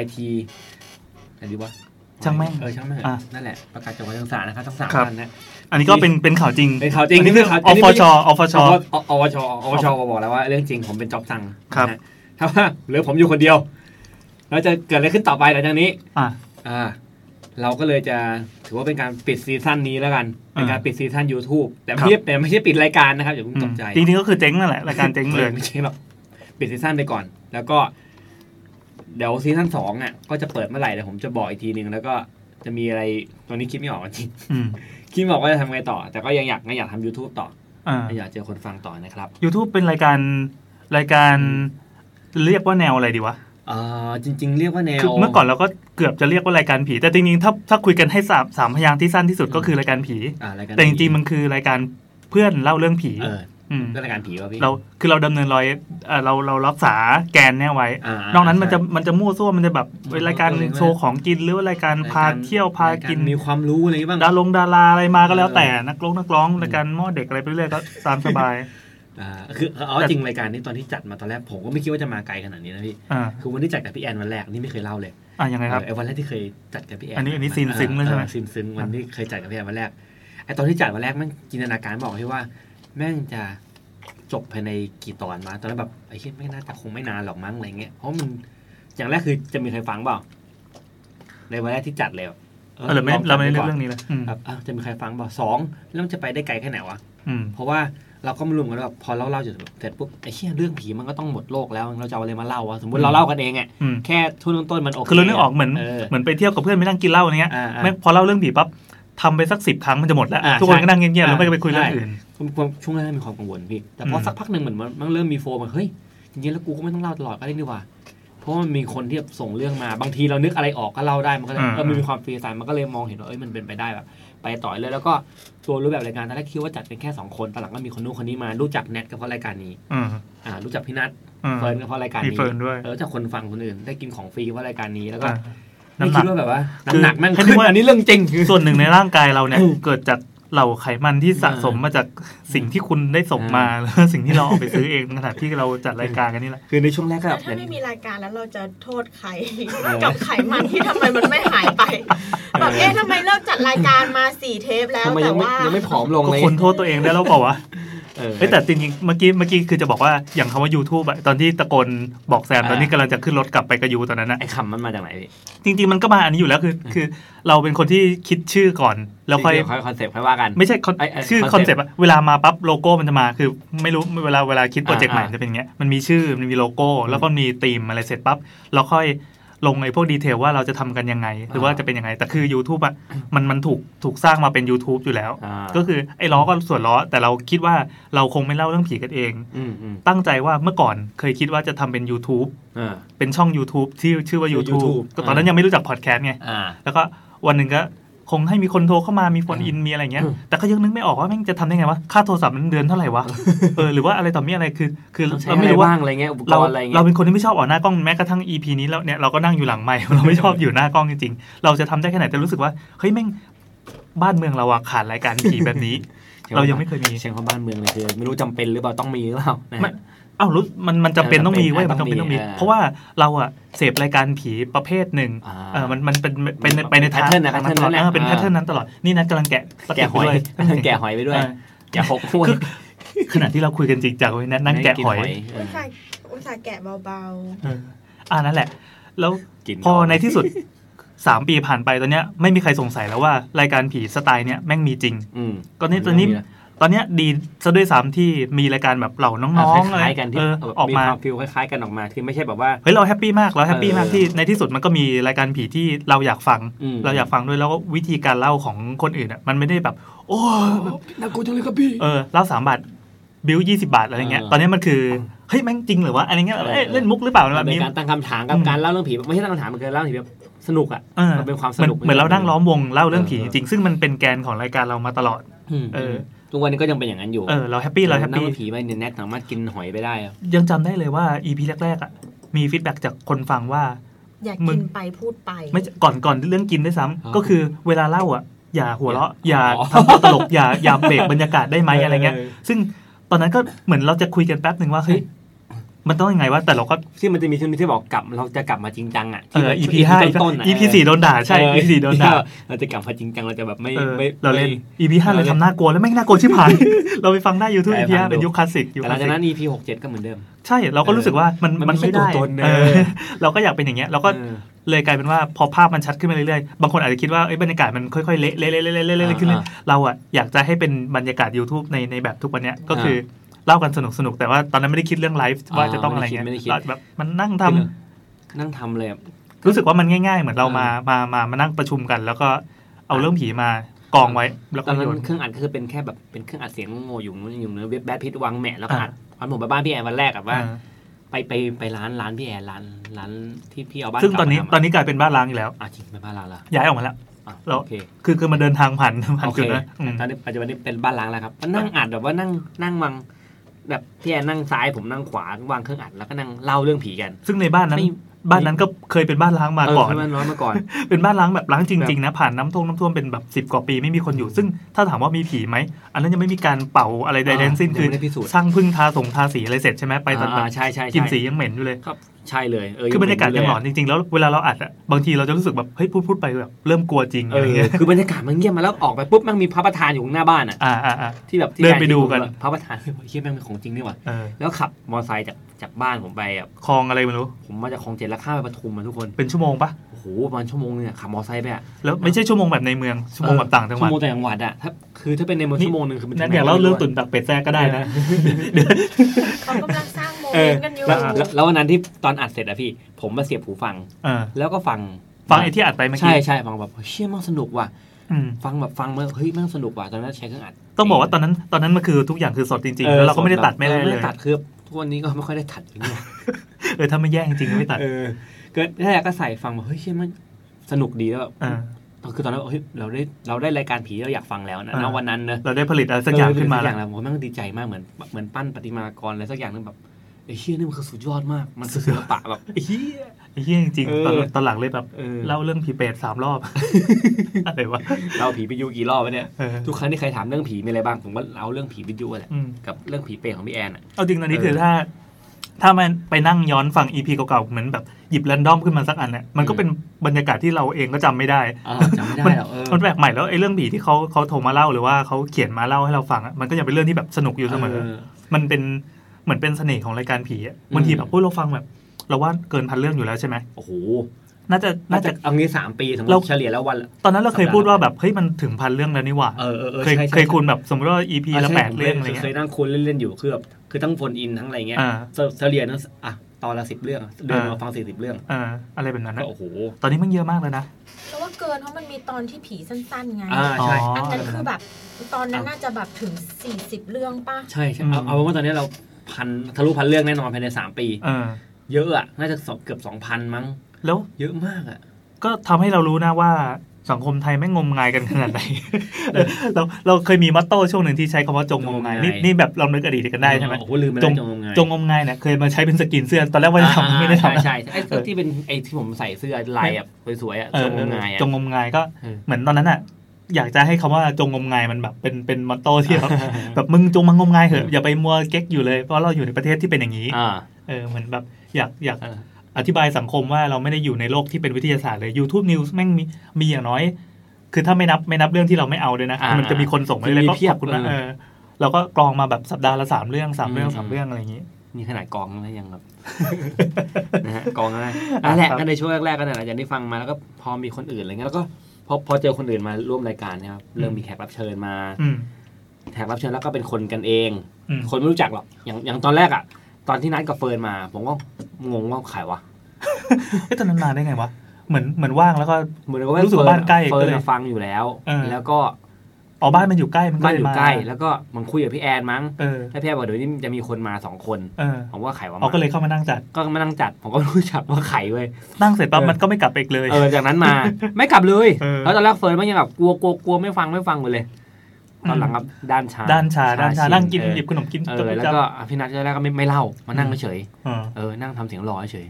YT อะไรดีวะช่างแม่งเออช่างแม่งอะนั่นแหละประกาศจบการศึกษานะครับทั้งสามครับท่านนะอันนี้ก็เป็นเป็นข่าวจริงเป็นข่าวจริงอันนี้นี่คือข่าวอฟชอฟชออวชอวชบอกแล้วว่าเรื่องจริงผมเป็นจ็อบสั่งครับนะฮะถ้าว่าเหลือผมอยู่คนเดียวเราจะเกิดอะไรขึ้นต่อไปหลังจากนี้ อะ อ่าเราก็เลยจะถือว่าเป็นการปิดซีซั่นนี้แล้วกันเป็นการอ่าปิดซีซั่น YouTube แต่ครัไม่บแต่ไม่ใช่ปิดรายการนะครับอย่าเพิ่งตกใจจริงๆก็คือเจ๊งนั่นแหละรายการเจ๊งเลยไม่ใช่หรอกปิดซีซั่นไปก่อน แล้วก็ เดี๋ยวซีซั่นสองอะ ก็จะเปิดเมื่อไหร่เดี๋ยวผมจะบอกอีกทีหนึ่งแล้วก็จะมีอะไรตอนนี้คิดไม่ออกจริงอืมคิดไม่ออกว่าจะทำไงต่อ แต่ก็ยังอยากยังอยากทำ YouTube ต่ออ่ายังอยากเจอคนฟังต่อนะครับ YouTube เป็นรายการรายการเรียกว่าแนวอะไรดีวะ อ่าจริง ๆ เรียกว่าแนวคือเมื่อก่อนเราก็เกือบจะเรียกว่ารายการผี แต่จริงๆถ้าถ้าคุยกันให้สามสามพยางค์ที่สั้นที่สุดก็คือรายการผีอ่ารายการแต่จริงๆมันคือรายการเพื่อนเล่าเรื่องผีเอออืมก็รายการผีวะพี่เราคือเราดำเนินรอยเอ่อเราเรารักษาแกนเนี่ยไว้อ่านอกนั้นมันจะใช่มันจะมั่วซั่วมันจะแบบเป็นรายการเออโชว์ของกินหรือว่ารายการพาเที่ยวพากินรยมีความรู้อะไรอย่างงี้บ้างดารงดาราอะไรมาก็แล้วเออแต่นักร้องนักร้องรายการหม้อเด็กอะไรไปเรื่อยก็ตามสบาย อ่าคือเอาแต่จริงรายการนี้ตอนที่จัดมาตอนแรกผมก็ไม่คิดว่าจะมาไกลขนาดนี้นะพี่อ่าคือวันที่จัดกับพี่แอนวันแรกนี่ไม่เคยเล่าเลยอ่ายังไงครับเออไอ้วันแรกที่เคยจัดกับพี่แอนอันนี้อันนี้ซีนซึ้งเลยใช่ไหมออซีนซึ้งวันที่เคยจัดกับพี่แอนวันแรกไอ้ตอนที่จัดวันแรกแม่งจินตนาการบอกที่ว่า แม่งจะจบภายในกี่ตอนมาตอนนั้นแบบไอ้เหี้ยไม่น่าจะคงไม่นานหรอกมั้งอะไรเงี้ยเพราะมันอย่างแรกคือจะมีใครฟังเปล่าในวันแรกที่จัดเลยอะเออเราไม่ลองจัเราไม่ได้ปเลือกก่เรื่องนี้เลยอืมแบบอ้าวจะมีใครฟังเปล่าสองแล้วมันจะไปได้ไกลแค่ไหนวะอืมเพราะว่า เราก็ไม่รู้เหมือนกันว่าพอเราเล่าจบเสร็จปุ๊บไอ้เหี้ยเรื่องผีมันก็ต้องหมดโลกแล้วเราจะเอาอะไรมาเล่าวะสมมติเราเล่ากันเองอะอืมแค่ช่วงต้นๆมันโอเคคือเรานึกออกเหมือนเออเหมือนไปเที่ยวกับเพื่อนไปนั่งกินเหล้าอย่างเงี้ยอ่าอ่าไม่พอเล่าเรื่องผีปั๊บทำไปสักสิบครั้งมันจะหมดแล้วอ่าทุกคนใช่ก็นั่งเงียบๆแล้วไม่อ่าไปคุยเรื่องใช่อื่นผมช่วงแรกมีความกังวลพี่แต่พออมสักพักหนึ่งเหมือนมันมันเริ่มมีโฟมอะเฮ้ยจริงๆแล้วกูก็ไม่ต้องเล่าตลอดก็ได้นี่หว่าเพ ราะว่ามันมีคนที่แบบส่งเรื่องมาบางทีเรานึกอะไรออกก็เล่าได้มันก็เลยอ่าเออมันมีความฟรีสไตล์มันก็เลยมองเห็นว่าเอ้ยมันเป็นไปได้แบบ ไปต่อเลยแล้วก็ตัวรูปแบบรายการตอนแรกคิดว่าจัดเป็นแค่สองคนตอนหลังก็มีคนนู้นคนนี้มารู้จักแนทก็เพราะรายการนี้อืมอ่ารู้จักพี่นัทอืมเฟิร์นก็เพราะรายการมีนี้เฟิร์นด้วยเออจากคนฟังคนอื่นได้กินของฟรีเพราะรายการนี้แล้วก็อ่าไม่น้ำหนัคิกดว่าแบบว่าคือน้ำหนักแม่งให้นึขึ้นว่าอันนี้เรื่องจริงส่วนหนึ่งในร่างกายเราเนี่ยอืมเกิดจาก เหล่าไขมันที่สะสมอ่ามมาจากสิ่งที่คุณได้ส่งมาอ่าแล้วสิ่งที่เราเอาไปซื้อเองขณะที่เราจัดรายการกันนี่แหละคือในช่วงแรกก็แบแต่ถ้าไม่มีรายการแล้วเราจะโทษใครเออกับไขมันที่ทำไมมันไม่หายไปแบบเอ๊ะทำไมเลิกจัดรายการมาสี่เทปแล้วทำไมแต่ยังไม่ว่ายังไม่ผอมลงก็เลยคนโทษตัวเองได้แล้วเปล่าวะ เออเฮ้ยแต่จริงๆเมื่อกี้เมื่อกี้คือจะบอกว่าอย่างคำว่า YouTube อะตอนที่ตะโกนบอกแซมอ่าตอนนี้กำลังจะขึ้นรถกลับไปกับยูตอนนั้นนะไอ้คำมันมาจากไหนพี่จริง ๆ มันก็มาอันนี้อยู่แล้วคือ คือเราเป็นคนที่คิดชื่อก่อน แล้วค่อยเดี๋ยวค่อยคอนเซ็ปต์ค่อยว่ากัน ไม่ใช่คอนไอ้ไอ้ชื่อ concept อะเวลามาปั๊บโลโก้มันจะมาคือไม่รู้เวลาเวลาคิด project ใหม่อ่าจะเป็นอย่างเงี้ยมันมีชื่อมันมีโลโก้ แล้วก็มีธีมอะไรเสร็จปั๊บเราค่อย ลงไอ้พวกดีเทลว่าเราจะทำกันยังไง หรือว่าจะเป็นยังไง แต่คือ YouTube อะมันมันถูกถูกสร้างมาเป็น YouTube อยู่แล้วอ่าก็คือไอ้ล้อก็ส่วนล้อ แต่เราคิดว่าเราคงไม่เล่าเรื่องผีกันเองอืมอืมตั้งใจว่าเมื่อก่อนเคยคิดว่าจะทำเป็น YouTube อ่าเป็นช่อง YouTube ที่ชื่อว่าชื่อ YouTube YouTube ก็ตอนนั้นยังไม่รู้จักพอดแคสต์ไงอ่าแล้วก็วันหนึ่งก็ คงให้มีคนโทรเข้ามามีโฟนอินมีอะไรเงี้ยอืมแต่ก็ยังนึกไม่ออกว่าแม่งจะทำได้ไงวะค่าโทรศัพท์มันเดือนเท่าไหร่วะเออหรือว่าอะไรต่อมีอะไรคือคือต้องใช้เราอะไม่ไรรู้ว่าบ้างอะไรเงี้ยอุปกเรารณ์อะไรเงี้ยเราเป็นคนที่ไม่ชอบออกหน้ากล้องแม้กระทั่ง EP นี้แล้วเนี่ยเราก็นั่งอยู่หลังไมค์เราไม่ชอบอยู่หน้ากล้องจริงๆเราจะทำได้แค่ไหนแต่รู้สึกว่าเฮ้ยแม่งบ้านเมืองเราอะขาดรายการผีแบบนี้ เรายังไม่เคยมีเชียงของบ้านเมืองเลยคือไม่รู้จำเป็นหรือเปล่าต้องมีหรือเปล่านะฮะไม่ อ้าวรู้มันมันจำเป็นต้องมีเว้ยมันจำเป็นต้องมีต้องมีเพราะว่าเราอะเสพรายการผีประเภทหนึ่งอ่าเออมันมันเป็นเป็นไปในทาง pattern นะทางนั้นตลอด pattern นั้นแหละเออเป็นอ่าแพทเทิร์นนั้นตลอดนี่นัดกำลังแกะสแกะหอยเต็ปไปด้วยแกะหอยไปด้วยเออแกะหกห้วยคือขณะที่เราคุยกันจริงจังเว้ยนัดนั่งแกะหอยเออุอตส่าห์อุตส่าห์แกะเบาเอออ่านั่นแหละ แล้วกินพอในที่สุดสามปีผ่านไปตอนเนี้ยไม่มีใครสงสัยแล้วว่ารายการผีสไตล์เนี้ยแม่งมีจริงอืมตอนนี้ตอนนี้ ตอนเนี้ยดีซะด้วยซ้ำที่มีรายการแบบเหล่าน้องๆอะไรคล้ายๆกันที่เออออกมาความ feel คล้ายๆกันออกมาคือไม่ใช่แบบว่า เฮ้ยเรา happy มากเรา happy มากเออที่ในที่สุดมันก็มีรายการผีที่เราอยากฟัง อืม เราอยากฟังด้วยแล้วก็วิธีการเล่าของคนอื่นอะมันไม่ได้แบบ โอ้แบบน่ากลัวจังเลยครับพี่ เออเล่าสามบาท build ยี่สิบบาทอะไรเงี้ยเออ ตอนนี้มันคือเฮ้ยแม่งจริงเหรือวะอะไรเงี้ยเอ้ยเล่นมุกหรือเปล่าแบบเป็นนี้ การตั้งคำถามกับอืม การเล่าเรื่องผีไม่ใช่ตั้งคำถามมันคือเล่าเรื่องผีแบบสนุกอะเออมันเป็นความสนุกเหมือน เหมือนเรานั่งล้อมวงเล่าเรื่องผีเออจริงๆซึ่งมันเป็นแกนของรายการเรามาตลอด อืมเออ ทุกวันนี้ก็ยังเป็นอย่างนั้นอยู่เออเรา happy เรา happy นั่งเรื่องผีไปเนี่ยแน็กสามารถกินหอยไปได้อะยังจำได้เลยว่า EP แรกๆอะมี feedback จากคนฟังว่าๆอยากมึกิงนไปพูดไปไม่ก่อนก่อนเรื่องกินด้วยซ้ำอ๋อก็คือเวลาเล่าอะ อย่าหัวเราะอย่าอ๋อทำตัวตลกอย่าอย่าเบรกบรรยากาศได้ไหมอะไรเงี้ยเออซึ่งตอนนั้นก็เหมือนเราจะคุยกันแป๊บหนึ่งว่าเฮ้ย มันต้องยังไงวะแต่เราก็ที่มันจะมีช่วงนี้ที่บอกกลับเราจะกลับมาจริงจังอะเออที่ EP ห้าต้นๆะ EP สี่โดนด่าใช่เออ EP สี่โดนด่าเราจะกลับมาจริงจังเราจะแบบไม่เออไม่เราเล่นไม่ EP ห้าเลยเราเล่นทำน่ากลัวแล้วแม่งน่ากลัวชิบหายเราไปฟังได้ YouTube ไป EP ห้าฟังดูเป็นยุคคลาสสิกยุคแต่คหลัลางสจากสิกนั้น EP หกเจ็ดก็เหมือนเดิม ใช่เราก็รู้สึกว่ามันมันมันไม่ไม่ได้ใช่ตัวตนนะเออเราก็อยากเป็นอย่างเงี้ยเราก็เออเลยกลายเป็นว่าพอภาพมันชัดขึ้นมาเรื่อยๆ บางคนอาจจะคิดว่าเอ้ยบรรยากาศมันค่อยๆเละเละเละเละเละเละเละขึ้นเรื่อยอ่าเราอะอยากจะให้เป็นบรรยากาศ YouTube ในในแบบทุกวันเนี้ยก็คือ เล่ากันสนุกสนุกๆแต่ว่าตอนนั้นไม่ได้คิดเรื่องไลฟ์ว่าจะต้องอะไรเงี้ยไม่ได้คิดเราแบบมันนั่งทำนั่งทำเลยอะรู้สึกว่ามันง่าย ๆ เหมือนเราอ่ามมามามามานั่งประชุมกัน แล้วก็เอาเรื่องผีมากองไว้ แล้วตก็อนนั้โยนนเครื่องอัดก็คือเป็นแค่แบบเป็นเครื่องอัดเสียงโง่อยู่นู้นอยู่เนื้อเว็บแบทพิทวางแหมะแล้วก็อ่าอัดวันผมไปบ้านพี่แอนวันแรกอะว่าอ่าไปไปไปร้านร้านพี่แอนร้านร้านที่พี่เอาบ้านซึ่งตอนนี้เก่ามาตอนนี้กลายเป็นบ้านล้างอีกแล้วอะจริงไปบ้านร้างละย้ายออกมาแล้วอะแล้วโอเคคือคือมันเดินทางผ่านผ่านโอเคจุดนะอืมตอนนี้ปัจจุบันนี้เป็นบ้านล้างแล้วครับก็นั่งอัดแบบว่านั่งนั่งวัง แบบพี่แอนนั่งซ้ายผมนั่งขวาวางเครื่องอัดแล้วก็นั่งเล่าเรื่องผีกัน ซึ่งในบ้านนั้นไม่บ้านนั้นก็เคยเป็นบ้านล้างมาเออก่อนที่บ้านน้อยมาก่อน เป็นบ้านล้างแบบล้างจริงๆนะผ่านน้ำท่วมน้ำท่วมเป็นแบบสิบ10กว่าปีไม่มีคนอยู่ ซึ่งถ้าถามว่ามีผีไหมอันนั้นยังไม่มีการเป่าอะไรใดอ่าๆทั้งสิ้นยังคือไม่ได้พิสูจน์ช่างพึ่งทาสงทาสีอะไรเสร็จใช่ไหมไปตอนแบอ่าบใช่ใช่ใช่กลินสียังเหม็นอยู่เลยครับ ใช่เลยเออคือบรรยากาศยังหลอนเลจริงๆ แล้วเวลาเราอัดอะบางทีเราจะรู้สึกแบบเฮ้ยพูดพูดไปแบบเริ่มกลัวจริงเออะไรอเงี้ยคือบรรยากาศมันเงียบมาแล้วออกไปปุ๊บแมันมีพระประธานอยู่ข้างหน้าบ้านอะอ่าอ่าอ่าที่แบบที่เดินไปดูกันพระประธานเฮ้ยเฮียแม่งเป็นของจริงนี่หว่าเออแล้วขับมอเตอร์ไซค์จากจากบ้านผมไปอะคลองอะไรไม่รู้ผมมาจากคลองเจ็ดแล้วข้ามไปปทุมมาทุกคนเป็นชั่วโมงปะโอ้โห ประมาณชั่วโมงนึงอะขับมอเตอร์ไซค์ไปอะแล้วไม่ใช่ชั่วโมงแบบในเมืองชั่วโมงแบบต่างจังหวัดชั่วโมงแต่างจังหวัดอะถ้าคือถ้าเป็นในเมืองนี่ชั่วโมงนึงคือมันนั่นอยากเล่าเรื่องตุ่นตักเป็ดแท้ก็ได้นะเขากำลังสร้างโมเอเมอนต์กันอยู่แล้วแล้วแล้ววันนั้นที่ตอนอัดเสร็จอะพี่ ผมมาเสียบหูฟังเออแล้วก็ฟังฟังไอ้ที่อัดไปเมื่อใช่กี้ใช่ฟังแบบเชี่ยมันสนุกว่ะอืมฟังแบบฟังมาเฮ้ยมันสนุกว่ะตอนนั้นใช้เครื่องอัดต้องบอกว่าตอนนั้นตอนนั้นมันคือทุกอย่างคือสดจริงๆแล้วเราก็ไม่ได้ตัดไม่ได้ออเลยตัดคือทุกวันนี้ก็ไม่ค่อยได้ตัดอย่างเงี้ยเออถ้าไม่แย่งจริงๆก็ไม่ตัดเออ ก็แรกก็ใส่ฟังแบบเฮ้ยเชี่ยมันสนุกดีแล้วแบบเออคือตอนนั้นเฮ้ยเราได้เราได้รายการผีที่เราอยากฟังแล้วนะอ่าณวันนั้นเนอะเราได้ผลิตอะไรสักอย่างขึ้นมาเออแล้วสักอย่างแล้วผมแม่งดีใจมากเหมือนเหมือนปั้นประติมากรอะไรสักอย่างนึงแบบไอ้เชี่ยนี่มันคือสุดยอดมาก มันคือศิลปะแบบไอ้เหี้ยไอ้เหี้ยจริงเออ ๆตอนตอนหลังเลยแบบ เออเล่าเรื่องผีเปรตสามรอบ อะไรวะเราผีวิทยุกี่รอบวะเนี่ย เออทุกครั้งที่ใครถามเรื่องผีมีอะไรบ้าง ผมก็เอาเรื่องผีวิทยุแหละอืมกับเรื่องผีเปรตของพี่แอนอะ เอาจริงตอนนี้เออ คือถ้า ถ้ามันไปนั่งย้อนฟังอีพีเก่าๆเหมือนแบบหยิบแรนดอมขึ้นมาสักอันเนี่ยมันก็อืมเป็นบรรยากาศที่เราเองก็จำไม่ได้อ่าจำไม่ได้หรอกเออมันแปลกใหม่แล้วไอ้เรื่องผีที่เขาเขาโทรมาเล่าหรือว่าเขาเขียนมาเล่าให้เราฟังอะมันก็ยังเป็นเรื่องที่แบบสนุกอยู่เสมอ มันเป็นเหมือนเป็นเสน่ห์ของรายการผีอะบางทีแบบพูดเราฟังแบบ เราว่าเกินพันเรื่องอยู่แล้วใช่ไหมโอ้โหน่าจะน่าน่าจะจะเอางี้สามปีสมมเราติเฉลี่ยแล้ววันละตอนนั้นเราเคยพูดว่าแบบเฮ้ยมันถึงพันเรื่องแล้วนี่หว่าเออเออเออเคยใช่ใช่เคยคูณแบบสมมติว่า EP ละใช่แปดผมเรื่องคยอะไรเคเงี้ยยนั่งคูณเล่นๆอยู่คือแบบ คือทั้งโฟนอินทั้งอะไรเงี้ยอ่าเฉเฉลี่ยนั้นอะตอนละสิบเรื่องเดือนอ่ามมาฟังสี่สิบเรื่องอ่าอะไรแบบนั้นก็นะโอ้โหตอนนี้มันเยอะมากเลยนะแต่ว่าเกินเพราะมันมีตอนที่ผีสั้นๆไงอ่าใช่อันนั้นคือแบบตอนนั้นน่าจะแบบถึง40เรื่องป่ะใช่ใช่เอาเอาเป็นว่าตอนนี้เราพันทะลุพันเรื่องแน่นอนภายในสามปีเออเยอะอะน่าจะสองเกือบสองพันมั้งแล้วเยอะมากอะก็ทำให้เรารู้นะว่า สังคมไทยไม่งมงายกันขนาดไหน เราเราเคยมีมัตโต้ช่วงหนึ่งที่ใช้คำว่าจงงมงายนี่จงงมงายนี่แบบเรานึกอดีตกันได้ใช่ไหมโอ้โหลืมไปจแล้วงจงงมงายจงงมงายเนี่ยเคยมาใช้เป็นสกินเสื้อตอนแรกว่าจะทำไม่ได้ทำใช่นะใช่ใช่ไอ้ที่เป็นไอ้ที่ผมใส่เสื้อลายแบบสวยๆอะเอจองงมงายอะจงงมงายก็เออเหมือนตอนนั้นอะอยากจะให้คำว่าจงงมงายมันแบบเป็นเป็นมอตโต้ที่แบบแบบมึงจงมางมงายเหอะอย่าไปมัวเก๊กอยู่เลยเพราะเราอยู่ในประเทศที่เป็นอย่างนี้อ่าเออเหมือนแบบอยากอยากเอออธิบายสังคมว่าเราไม่ได้อยู่ในโลกที่เป็นวิทยาศาสตร์เลย YouTube News แม่งมีมีอย่างน้อย คือถ้าไม่นับไม่นับเรื่องที่เราไม่เอาเลยนะ อ่ามัมันจะมีคนส่งมาเลยมีก็เพียบขอบคุณมากเออ เออเราก็กรองมาแบบสัปดาห์ละสามเรื่องสามเรื่องอืม สามเรื่องอะไรอย่างนี้ นี่ขนาดกองแล้วยังแบบ นะฮะกองอะไรนั่นแหละครับก็ในช่วงแรกๆก็นั่นแหละอย่างที่ฟังมาแล้วก็พอมีคนอื่นอะไรเงี้ยแล้วก็พอพอเจอคนอื่นมาร่วมรายการเนะครับเริ่มมีแขกรับเชิญมา อืม แขกรับเชิญแล้วก็เป็นคนกันเอง อืม คนไม่รู้จักหรอกอย่างอย่างตอนแรกอะ ตอนที่นัดกับเฟิร์นมา ผมก็งงว่าใครวะเอ๊ะตอนนั้นมาได้ไงวะเหมือนเหมือนว่างแล้วก็เหมือนกับว่ารู้สึกว่าบ้านใกล้เฟิร์นก็เลยอะฟังอยู่แล้วเออแล้วก็อ๋อบ้านมันอยู่ใกล้มันก็บ้านอยู่ใกล้เลยมา แล้วก็มันคุยกับพี่แอนมั้งเออแล้วพี่แอนบอกเดี๋ยวนี้จะมีคนมาสองคนเออผมว่าใครวะเอาก็เลยเข้ามานั่งจัดก็มานั่งจัดผมก็ไม่รู้จักว่าใครเว้ยนั่งเสร็จปั๊บเออมันก็ไม่กลับไปอีกเลยเออจากนั้นมา ไม่กลับเลยเออแล้วตอนแรกเฟิร์นมันยังแบบกลัวกลัวกลัวไม่ฟังไม่ฟังหมดเลย ตอนหลังกับด้านชาด้านชาด้านชาชินนั่งกินเออหยิบขนมกินเออจบไปแล้วจับก็พี่นัทตอนแรกก็ไม่ไม่เล่ามานั่งเฉยเออเออนั่งทำเสียงรอเฉย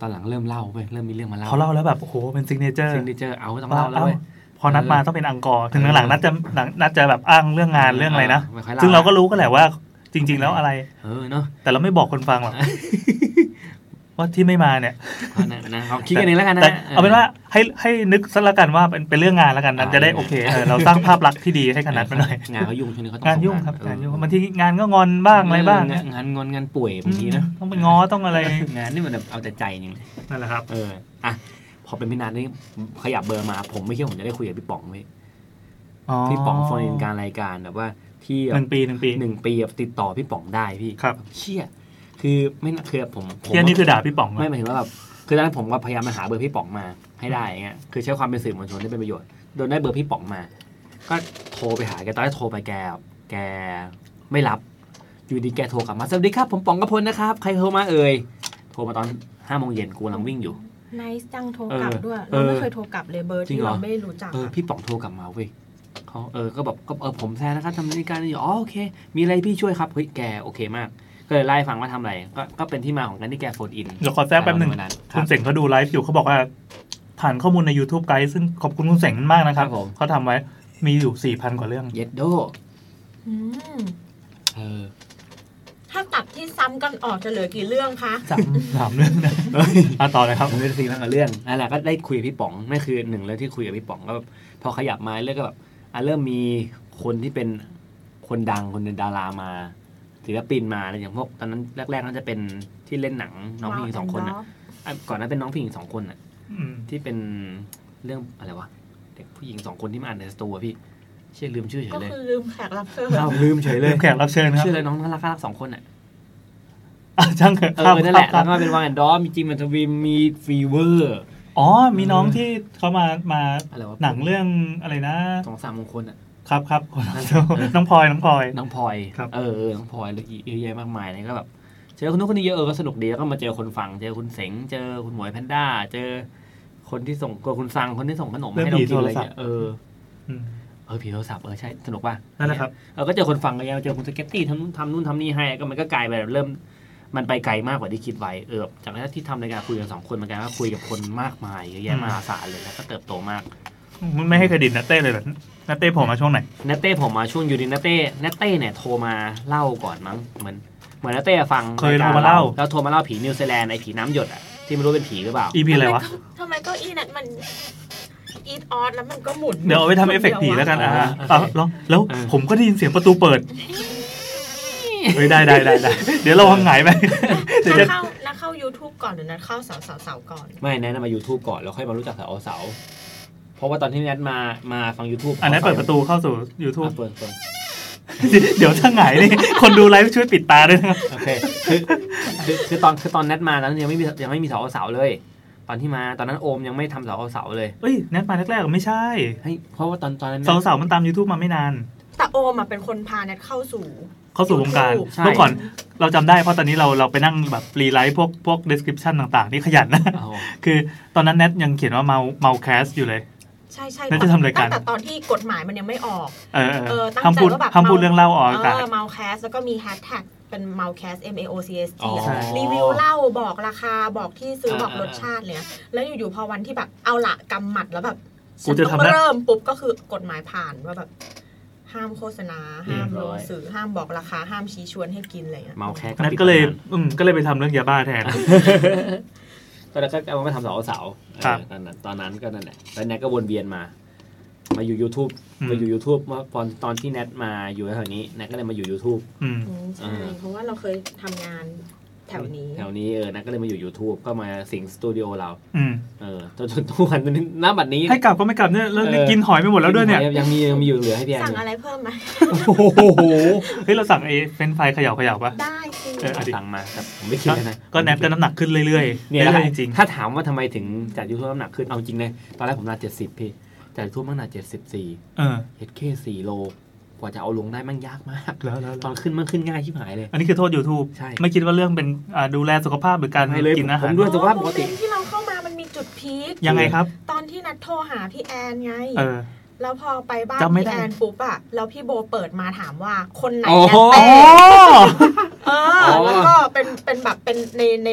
ตอนหลังเริ่มเล่าเว้ยเริ่มมีเรื่องมาเล่าเขาเล่าแล้วแบบโอ้โหเป็น signature single เอาต้องว่าเล่าแล้วเว้ยพอนัดมาต้องเป็น encore ถึงหลังๆนัดจะหลังนัดจะแบบอ้างเรื่องงานเรื่องอะไรนะไม่ค่อยเล่าซึ่งเราก็รู้กันแหละว่าจริง ๆ แล้วอะไร เออเนาะแต่เราไม่บอกคนฟังหรอก ว่าที่ไม่มาเนี่ยเอานะนะเอาคิดกันเองแล้วกันนะแต่เอาเป็นว่าให้ให้นึกซะละกันว่าเป็นเป็นเรื่องงานละกันนั้นจะได้โอเคเออเราสร้างภาพลักษณ์ที่ดีให้คณะไปหน่อยงานเขายุ่งช่วงนี้เขาต้องงานยุ่งครับเอองานยุ่งบางทีงานก็งอนบ้างอะไรบ้างเงานงอนงานป่วยบางทีนะต้องไปง้อต้องอะไรงานนี่มันแบบเอาแต่ใจจริงนั่นแหละครับ เอออะพอเป็นพี่นัทนี่ขยับเบอร์มา ผมไม่คิดว่าผมจะได้คุยกับพี่ป๋องเว้ยพี่ป๋องโฟนอินการรายการแบบว่าที่หนึ่งปีหนึ่งปีหนึ่งปีแบบติดต่อพี่ป๋องได้พี่ครับเชี่ย คือไม่น่าคือผมผมเที่ยนี่คือด่าพี่ป๋องเหรอไม่หมายถึงว่าแบบคือตอนนั้นผมก็พยายามมาหาเบอร์พี่ป๋องมาให้ได้อย่างเงี้ยคือใช้ความเป็นสื่อมวลชนได้เป็นประโยชน์โดนได้เบอร์พี่ป๋องมา ก็โทรไปหาแกตอนแรกโทรไปแก แกไม่รับ อยู่ดีแกโทรกลับมาสวัสดีครับผมป๋องกระพลนะครับ ใครโทรมาเอ่ยโทรมาตอนห้าโมงเย็นกูกำลังวิ่งอยู่ nice จังโทรกลับด้วยเอเราไม่เคยโทรกลับเลยจริงเหรอเบอร์จริที่เราไม่ได้รู้จักเอออะพี่ป๋องโทรกลับมาเว้ยเขาเออก็แบบก็เออผมแซนนะครับทำรายการนี้อยู่อ๋อโอเค มีอะไรพี่ช่วยครับเฮ้ยแกโอเคมาก ก็เลยไล่าให้ฟังว่าทำอะไรก็ก็เป็นที่มาของการที่แก phone in เดี๋ยวขอแทรกแป๊บหนึ่งวันนั้นครับคุณเสงเขาดูไลฟ์อยู่เขาบอกว่าฐานข้อมูลใน YouTube ไกด์ซึ่งขอบคุณคุณเสงมากนะครับครับผมเขาทำไว้มีอยู่สี่พันกว่าเรื่องเย็ดโดอืมเออถ้าตัดที่ซ้ำกันออกจะเหลือกี่เรื่องคะสามสามเรื่องนะอะต่อเลยครับผมเป็นซีมากกับเรื่องนั่นแหละก็ได้คุยกับพี่ป๋องนั่นคือหนึ่งเรื่องที่คุยกับพี่ป๋องก็แบบพอขยับมาเรื่องก็แบบอะเริ่มมีคนที่เป็นคนดังคนเป็นดารามา ศิลปินมาอะไรอย่างพวกตอนนั้นแรกๆน่าจะเป็นที่เล่นหนังน้องผู้หญิงสองคนอะอะก่อนนั้นเป็นน้องผู้หญิงสองคนอะอืมที่เป็นเรื่องอะไรวะเด็กผู้หญิงสองคนที่มาอ่านในสตูอะพี่เชื่อลืมชื่อเฉก็ยเลยคือลืมแขกรับเชิญอ้าวลืมเฉยเลเรื่ยองแขกรับเชิญครับชื่ออะไรน้องน่ารักน่ารักสองคนอะอะช่างเถอะเอครับอนั่นแหละครัแล้บวก็เป็นวางแอนดอมมีจิมมันทวีมมีฟีเวอร์อ๋อมีน้องที่เขามามาอะไรวะหนังเรื่องอะไรนะสองสามมงคลอะ ครับครับน้องพลอยน้องพลอยน้องพลอยครับเออเออน้องพลอยแล้วอีกเยอะแยะมากมายเลยก็แบบเจอคนนู้นคนนี้เยอะเออก็สนุกดีแล้วก็มาเจอคนฟังเจอคุณเสงเจอคุณหมวยแพนด้า เจอคนที่ส่งตัวคุณซังคนที่ส่งขนมมาให้เรากินอะไรเงี้ยเอออืมเออผีโทรศัพท์เออใช่สนุกป่ะนั่นแหละครับเออก็เจอคนฟังกันเยอะเจอคุณสเก็ตตี้ทำนู่นทำนู่นทำนี่ให้ก็มันก็กลายไปแบบเริ่มมันไปไกลมากกว่าที่คิดไว้เออจากนั้นที่ทำรายการคุยกันสองคนมันกลายว่าคุยกับคนมากมายเยอะแยะมหาศาลเลยแล้วก็เติบโตมาก มันไม่ให้เครดิตนัตเต้เลยเหรอ นัตเต้ผมมาช่วงไหนเนตเต้ผมมาช่วงอยู่ดีเนตเต้เนตเต้เนี่ยโทรมาเล่าก่อนมั้งเหมือนเหมือนเนตเต้ฟังเคยโทรมาเล่าแล้วโทรมาเล่าผีนิวซีแลนด์ไอ้ผีน้ำหยดอะที่ไม่รู้เป็นผีหรือเปล่า EP อะไรวะทำไมเก็อีนั้นมันอีทออสแล้วมันก็หมุนเดี๋ยวเอาไปทำเอฟเฟกต์ผีแล้วกันอ่าอ่าโอเคเอาแล้วแล้วเออผมก็ได้ยินเสียงประตูเปิดเฮ้ยได้ได้ได้ได้เดี๋ยวเราวางไหนไปเดี๋ยวนัจะดเข้านัดเข้า YouTube ก่อนหรือนัดเข้าเสาเสาเสาก่อน ไม่แนะนำมา YouTube ก่อนแล้วค่อยมารู้จักเสาเสา เพราะว่าตอนที่แนทมามาฟัง YouTube อันนั้นเปิดประตูเข้าสู่ YouTube อะเปิดเปิดเดี๋ยวถ้าไหนนี่คนดูไลฟ์ช่วยปิดตาด้วยนะครับโอเคคือคือคือตอนคือตอนแนทมานั้นยังไม่มียังไม่มีเสาเสาเลย ตอนที่มาตอนนั้นโอมยังไม่ทำเสาเสาเลยเอ้ยแนทมาแรกๆไม่ใช่เฮ้ยเพราะว่าตอนตอนนั้นเสาเสามันตาม YouTube มาไม่นาน แต่โอมอะเป็นคนพานัดเข้าสู่เข้าสู่วงการ YouTube ใช่เมื่อก่อนเราจำได้เพราะตอนนี้เราเราไปนั่งแบบ rewrite พวกพวก description ต่างๆ นี่ขยันนะอ๋อคือตอนนั้นแนทยังเขียนว่าเมาเมาแคสอยู่เลย ใช่ใช่แล้วจะทำรายการตั้งแต่ตอนที่กฎหมายมันยังไม่ออกเออเอเอออตั้งห้ามใจพูดว่าแบบห้ามพูดเรื่องเล่าออกอากาศเออ Mouse แล้วก็มีแฮชแท็กเป็น Mouse M A O C S T อ๋อใช่รีวิวเหล้าบอกราคาบอกที่ซื้ออ่าบอกรสชาติเลยนะแล้วอยู่ๆพอวันที่แบบเอาละกำหมัดแล้วแบบกูจะฉันต้องทำได้เริ่มปุ๊บก็คือกฎหมายผ่านว่าแบบห้ามโฆษณา ห้ามเรีลยบร้งอยสื่อห้ามบอกราคาห้ามชี้ชวนให้กินอะไรเงี้ยเมาแค่แนทก็เลยอืมก็เลยไปทำเรื่องยาบ้าแทน ก็แล้วก็เอามาทำเสาเสาครับเออตอนนั้นตอนนั้นก็นั่นแหละแล้วแนทก็วนเวียนมา มาอยู่ YouTube อืมมาอยู่ YouTube เมื่อตอนตอนที่แนทมาอยู่แถวนี้แนทก็เลยมาอยู่ YouTube อืม อืมใช่อ่าเพราะว่าเราเคยทำงานแถวนี้ แถวนี้เออแนทก็เลยมาอยู่ YouTube ก็มาสิงสตูดิโอเราอืม เออจนจนทุกวันนี้ณบัดนี้ ให้กลับก็ไม่กลับเนี่ยแล้วเออ กินหอยไปหมดแล้วด้วยเนี่ยยังมียังมีอยู่เหลือให้พี่แอนสั่งอยู่อะไรเพิ่มไหมโอ้โหเฮ้ยเราสั่งไอ้เฟรนช์ฟรายเขย่าเขย่าปะได้สิ เออสั่งมาแต่ผมไม่คิดเลยนะก็แนทก็น้ำหนักขึ้นเรื่อยๆเนี่ยเรื่อยๆจริงถ้าถามว่าทำไมถึงจากยูทูบน้ำหนักขึ้นเอาจริงเลยตอนแรกผมน้ำหนักเจ็ดสิบพี่จากยูทูบน้ำหนักเจ็ดสิบสี่ๆเออเฮดเคสี่โลกว่าจะเอาลงได้มันยากมากแล้วแล้วตอนขึ้นมันขึ้นง่ายชิบหายเลย อันนี้คือโทษ YouTube ใช่ ไม่คิดว่าเรื่องเป็นอ่าดูแลสุขภาพหรือการกินอาหารด้วยสุขภาพปกติไม่เลยผมโมเมนต์ที่เราเข้ามามันมีจุดพีคยังไงครับ ตอนที่นัดโทรหาพี่แอนไงเออ แล้วพอไปบ้านจำไม่พี่ได้แอนปุ๊บอะแล้วพี่โบเปิดมาถามว่าคนไหนโอ้แอนโหเต้อ๋อเอออ๋อแล้วก็เป็นเป็นแบบเป็นในใน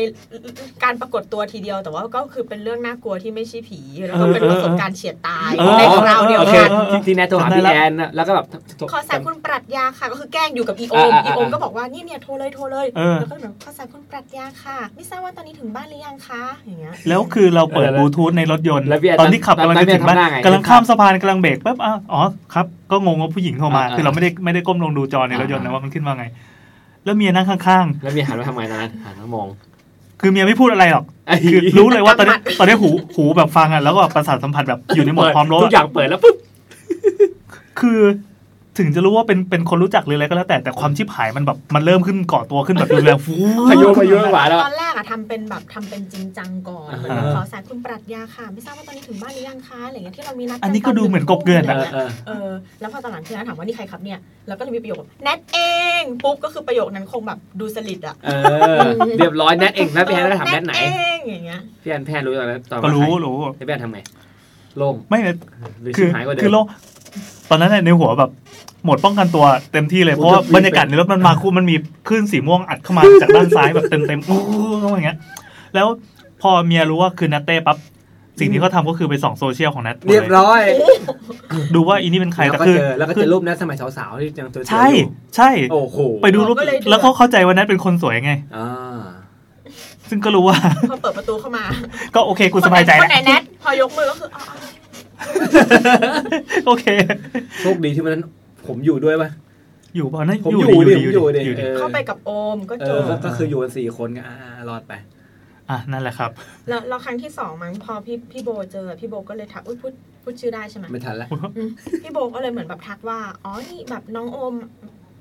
การปรากฏตัวทีเดียวแต่ว่าก็คือเป็นเรื่องน่ากลัวที่ไม่ใช่ผีแล้วก็เป็นประสบการณ์เฉียดตายเออในคราวเดียวโอเคกันที่ที่แนทโทรหาจำได้พี่ละแอนน่ะแล้วก็แบบขอสายคุณปรัชญาค่ะก็คือแกล้งอยู่กับอีโอมอ่าอ่าอีโอมอ่าก็บอกว่านี่เนี่ยโทรเลยโทรเลยเออแล้วก็แบบขอสายคุณปรัชญาค่ะไม่ทราบว่าตอนนี้ถึงบ้านหรือยังคะอย่างเงี้ยแล้วคือเราเปิดเออแล้วบลูทูธในรถยนต์แล้วพี่แอนตอนที่ขับกำลังจะถึงบ้านทำหน้าไงกำลังข้ามสะพานกำลังเบรกปุ๊บอะอ๋อครับ ก็งงว่าผู้หญิงโทรมาอ่าคือเราไม่ได้ไม่ได้ก้มลงดูจอในรถยนต์นะอ่าว่ามันขึ้นมาไง แล้วเมียนั่งข้างแล้วมีหันมาทำไมตอนนั้นหันมามองๆคือเมียไม่พูดอะไรหรอก คือรู้เลยว่าตอนนี้ตอนนี้หูหูแบบฟังอะแล้วก็ประสาทสัมผัสแบบอยู่ในโหมดพร้อมรบทุกอย่างเปิดแล้วปุ๊บคือ ถึงจะรู้ว่าเป็นเป็นคนรู้จักหรืออะไรก็แล้วแต่แต่ความชิบหายมันแบบมันเริ่มขึ้นก่อตัวขึ้นแบบรุนแรงฟูพายุพายุหวานแล้วตอนแรกอะทำเป็นแบบทำเป็นจริงจังก่อนอ่าเหมือนแบบขอสายคุณปรัชญาค่ะ ไม่ทราบว่าตอนนี้ถึงบ้านหรือยังคะอะไรเงี้ยที่เรามีนัดอันนี้ก็ดูเหมือนกบเกลื่อนเออะอเออเออแล้วพอตอนหลังที่นัดถามว่านี่ใครครับเนี่ยแล้วก็เลยมีประโยคแบบแนทเองปุ๊บก็คือประโยคนั้นคงแบบดูสลิดอะเออเรียบร้อยแนทเองแล้วพี่แอนก็ถามแนทไหนเองอย่างเงี้ยพี่แอนแพนรู้ตอนนั้นตอนก็รู้รู้แล้วพี่แอนทำไงโล่งไม่หรือคืชิอบหายกว่าเดิคือมโลกต อนนั้นน่ะในหัวแบบโหมดป้องกันตัวเต็มที่เลยโอ้เพราะว่าจะบรรยากาศในรถมันมาคู่มันมีคลื่นสีม่วงอัดเข้ามาจากด้านซ้ายแบบเต็มเต็มๆอู้เข้ามาอย่างเงี้ย แล้วพอเมียรู้ว่าคือนัตเต้ปั๊บสิ่งที่เขาทำก็คือไปส่องโซเชียลของนัทหมดเรียบเลยร้อย ดูว่าอีนี่เป็นใครแล้วแต่ก็คือเจอแล้วก็เจอรูปแนทสมัยสาวๆที่ยังเจอๆใช่อยู่ใช่โอ้โหไปดูรูปก็เลยเดือดแล้วเขาเข้าใจว่านัทเป็นคนสวยไงอ่าซึ่งก็รู้ว่าพอเปิดประตูเข้ามา ก็โอเคกูสบายใจคแล้วนไหนแนทพอยกมือก็คืออ๋ออ๋อ โอเค โชคดีที่วันนั้นผมอยู่ด้วยป่ะอยู่ป่ะนั่นผมอยู่อยู่ดิดิอยู่ผมอยู่ดิดิอยู่ดิเออเข้าไปกับโอมก็เอจอบก็ก็คืออยู่กันสี่คนก็อ่ารอดไปอะนั่นแหละครับ แล้วแล้วครั้งที่สองมั้งพอพี่พี่โบเจอพี่โบก็เลยทักอุ้ยพูดพูดชื่อได้ใช่ไหมไม่ทันละอืมพี่โบก็เลยเหมือนแบบทักว่าอ๋อนี่แบบน้องโอม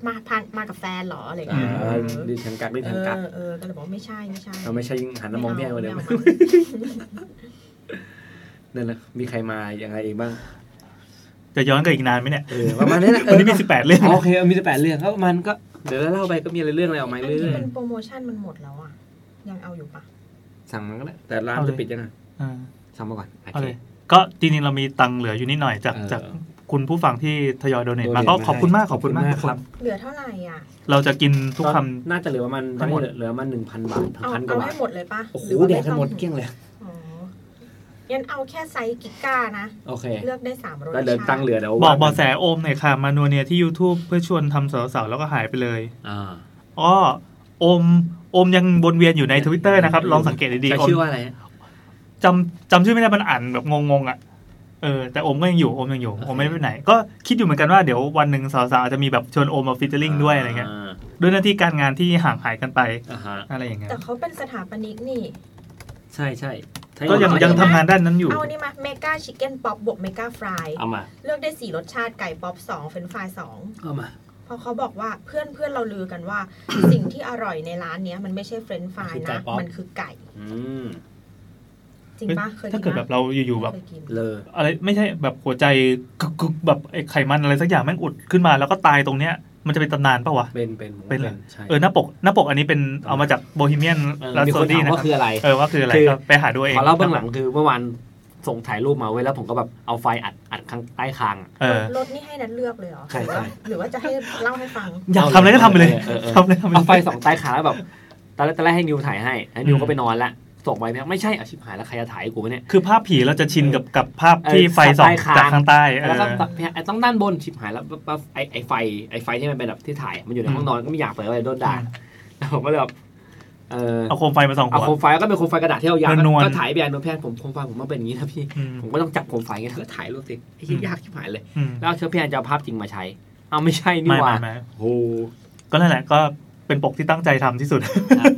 มาพามากับแฟนเหรออะไรอย่างอ่าเงี้ยดิฉันกักดิเอฉันกักอเออก็เลยบอกว่าไม่ใช่ไม่ใช่เราไม่ใช่ยิงหันมามองพี่แอนคนเดิมไา นั่นแหละมีใครมาอย่างไรเองบ้าง จะย้อนกันอีกนานไหมเนี่ยเออประมาณนี้แหละวันนี้มีสิบแปดเรื่องโอเคมีแต่แปดเรื่องก็มันก็เดี๋ยวเล่าไปก็มีอะไรเรื่องอะไรออกมาอันเรื่ที่อยเป็นโปรโมชั่นมันหมดแล้วอะยังเอาอยู่ปะๆสั่งมันก็ได้แต่ร้านเอาเลยจะปิดยังไงอ่าสั่งมาก่อนโอเอาเคเลยก็จริงๆเรามีตังค์เหลืออยู่นิดหน่อยจากเออจากคุณผู้ฟังที่ทยอยโดเนทมา donate ก็มาขอบคุณมากให้ขอบคุณมากทุกขคอบคุณมากครันบเหลือเท่าไหร่อะ เราจะกินทุกคำน่าจะเหลือประมาณทั้งหมดเหลือประมาณหนึ่งพันบาทเอาพันกเอาว่าบาให้ทหมดเลยปะโอ้โหรือว่าแดไม่กกันต้องหมดเกลี้ยงเลยอ๋อ งั้นเอาแค่ไซส์กิก้านะ โอเค เลือกได้สามรสแล้วเดินชาตังติค์เหลือเดี๋ยวบอกว่าบอแสโอมหน่อยค่ะ มานัวเนียที่ YouTube เพื่อชวนทำสาวๆแล้วก็หายไปเลยอ่าอ้อโอมโอมยังวนเวียนอยู่ในทวิตเตอร์นะครับ ลองสังเกตดีๆใช้โอมชื่อว่าอะไรจำจำชื่อไม่ได้มันอ่านแบบงงๆอะเออแต่โอมก็ยังอยู่โอมยังอยู่โอมไม่ได้ไปไหน ก็คิดอยู่เหมือนกันว่าเดี๋ยววันหนึ่งสาวๆอาจจะมีแบบชวนโอมมาฟิชเชอร์ลิงด้วยอะไรเงี้ยด้วยหน้าที่การงานที่ห่างหายกันไปอ่าฮะอะไรอย่างเงี้ยแต่เขาเป็นสถาปนิกนี่ ใช่ใช่ใช่ ก็ยังเอายังดีนะทำงานด้านนั้นอยู่ เอานี่มา mega chicken pop บวก mega fries เอามา เลือกได้สี่รสชาติไก่ป๊อปสองเฟรนช์ฟรายสองเอามาเพราะเขาบอกว่าเพื่อนเพื่อนเราลือกันว่า สิ่งที่อร่อยในร้านเนี้ยมันไม่ใช่เฟรนช์ฟรายคือไก่นะป๊อปมันคือไก่อืมจริงปะเคยกินถ้าเกิดแบบเราอยู่ๆแบบเคยกินเลออะไรไม่ใช่แบบหัวใจกึกกึกแบบไอ้ไขมันอะไรสักอย่างแม่งอุดขึ้นมาแล้วก็ตายตรงเนี้ย มันจะเป็นตำนานปะวะ เป็นเป็นผมเป็นเหรอใช่เออหน้าปกหน้าปกอันนี้เป็นเอามาจากโบฮีเมียนเออลามีโซคนดี้ถามนะคว่ารับคืออะไรเออว่าคืออะไรคือก็ไปหาดูเองขอเล่าเบื้องหลังคือเมื่อวานส่งถ่ายรูปมาไว้แล้วผมก็แบบเอาไฟอัดอัดข้างใต้คางอะเออรถนี่ให้นัดเลือกเลยเหรอใช่หรือว่าใช่หรือว่าจะให้เล่าให้ฟัง อยากทำอะไรก็ทำไปเลยออออทำเลยทำไปเลเอายไฟสองใต้ขาแล้วแบบตอนแรกตอนแรกให้นิวถ่ายให้แล้วนิวอืมก็ไปนอนละ ส่งไปไม่ใช่อาชิบหายแล้วใครจะถ่ายให้กูวะเนี่ย คือภาพผีเราจะชินกับกับภาพเออที่ไฟส่องใต้คางจากข้างใต้เอแล้วก็อไอ้ต้องด้านบนชิบหายแล้วปั๊บไอ้ไอ้ไฟไอ้ไฟที่มันเป็นแบบที่ถ่ายมันอยู่ในห้องนอนก็ไม่อยากเปิดเลยโดนด่าแล้วผมก็เลยแบบเออเอาโคมไฟมาส่องเอาหัวโคมไฟก็เป็นโคมไฟกระดาษที่เรายาวนวลๆก็ถ่ายไปอันนู้นแพทย์ผมโคมไฟผมมาเป็นอย่างนี้นะพี่อืมผมก็ต้องจับโคมไฟอย่างเงี้ยแล้วก็ถ่ายรูปสิไอ้ที่ยากชิบหายเลยอืมแล้วเอาเชื้อพี่แอนจะเอาภาพจริงมาใช้เอาไม่ใช่นี่ไม่หว่าไม่ไม่โอ้ก็นั่นแหละก็เป็นปกที่ตั้งใจทำที่สุดครับ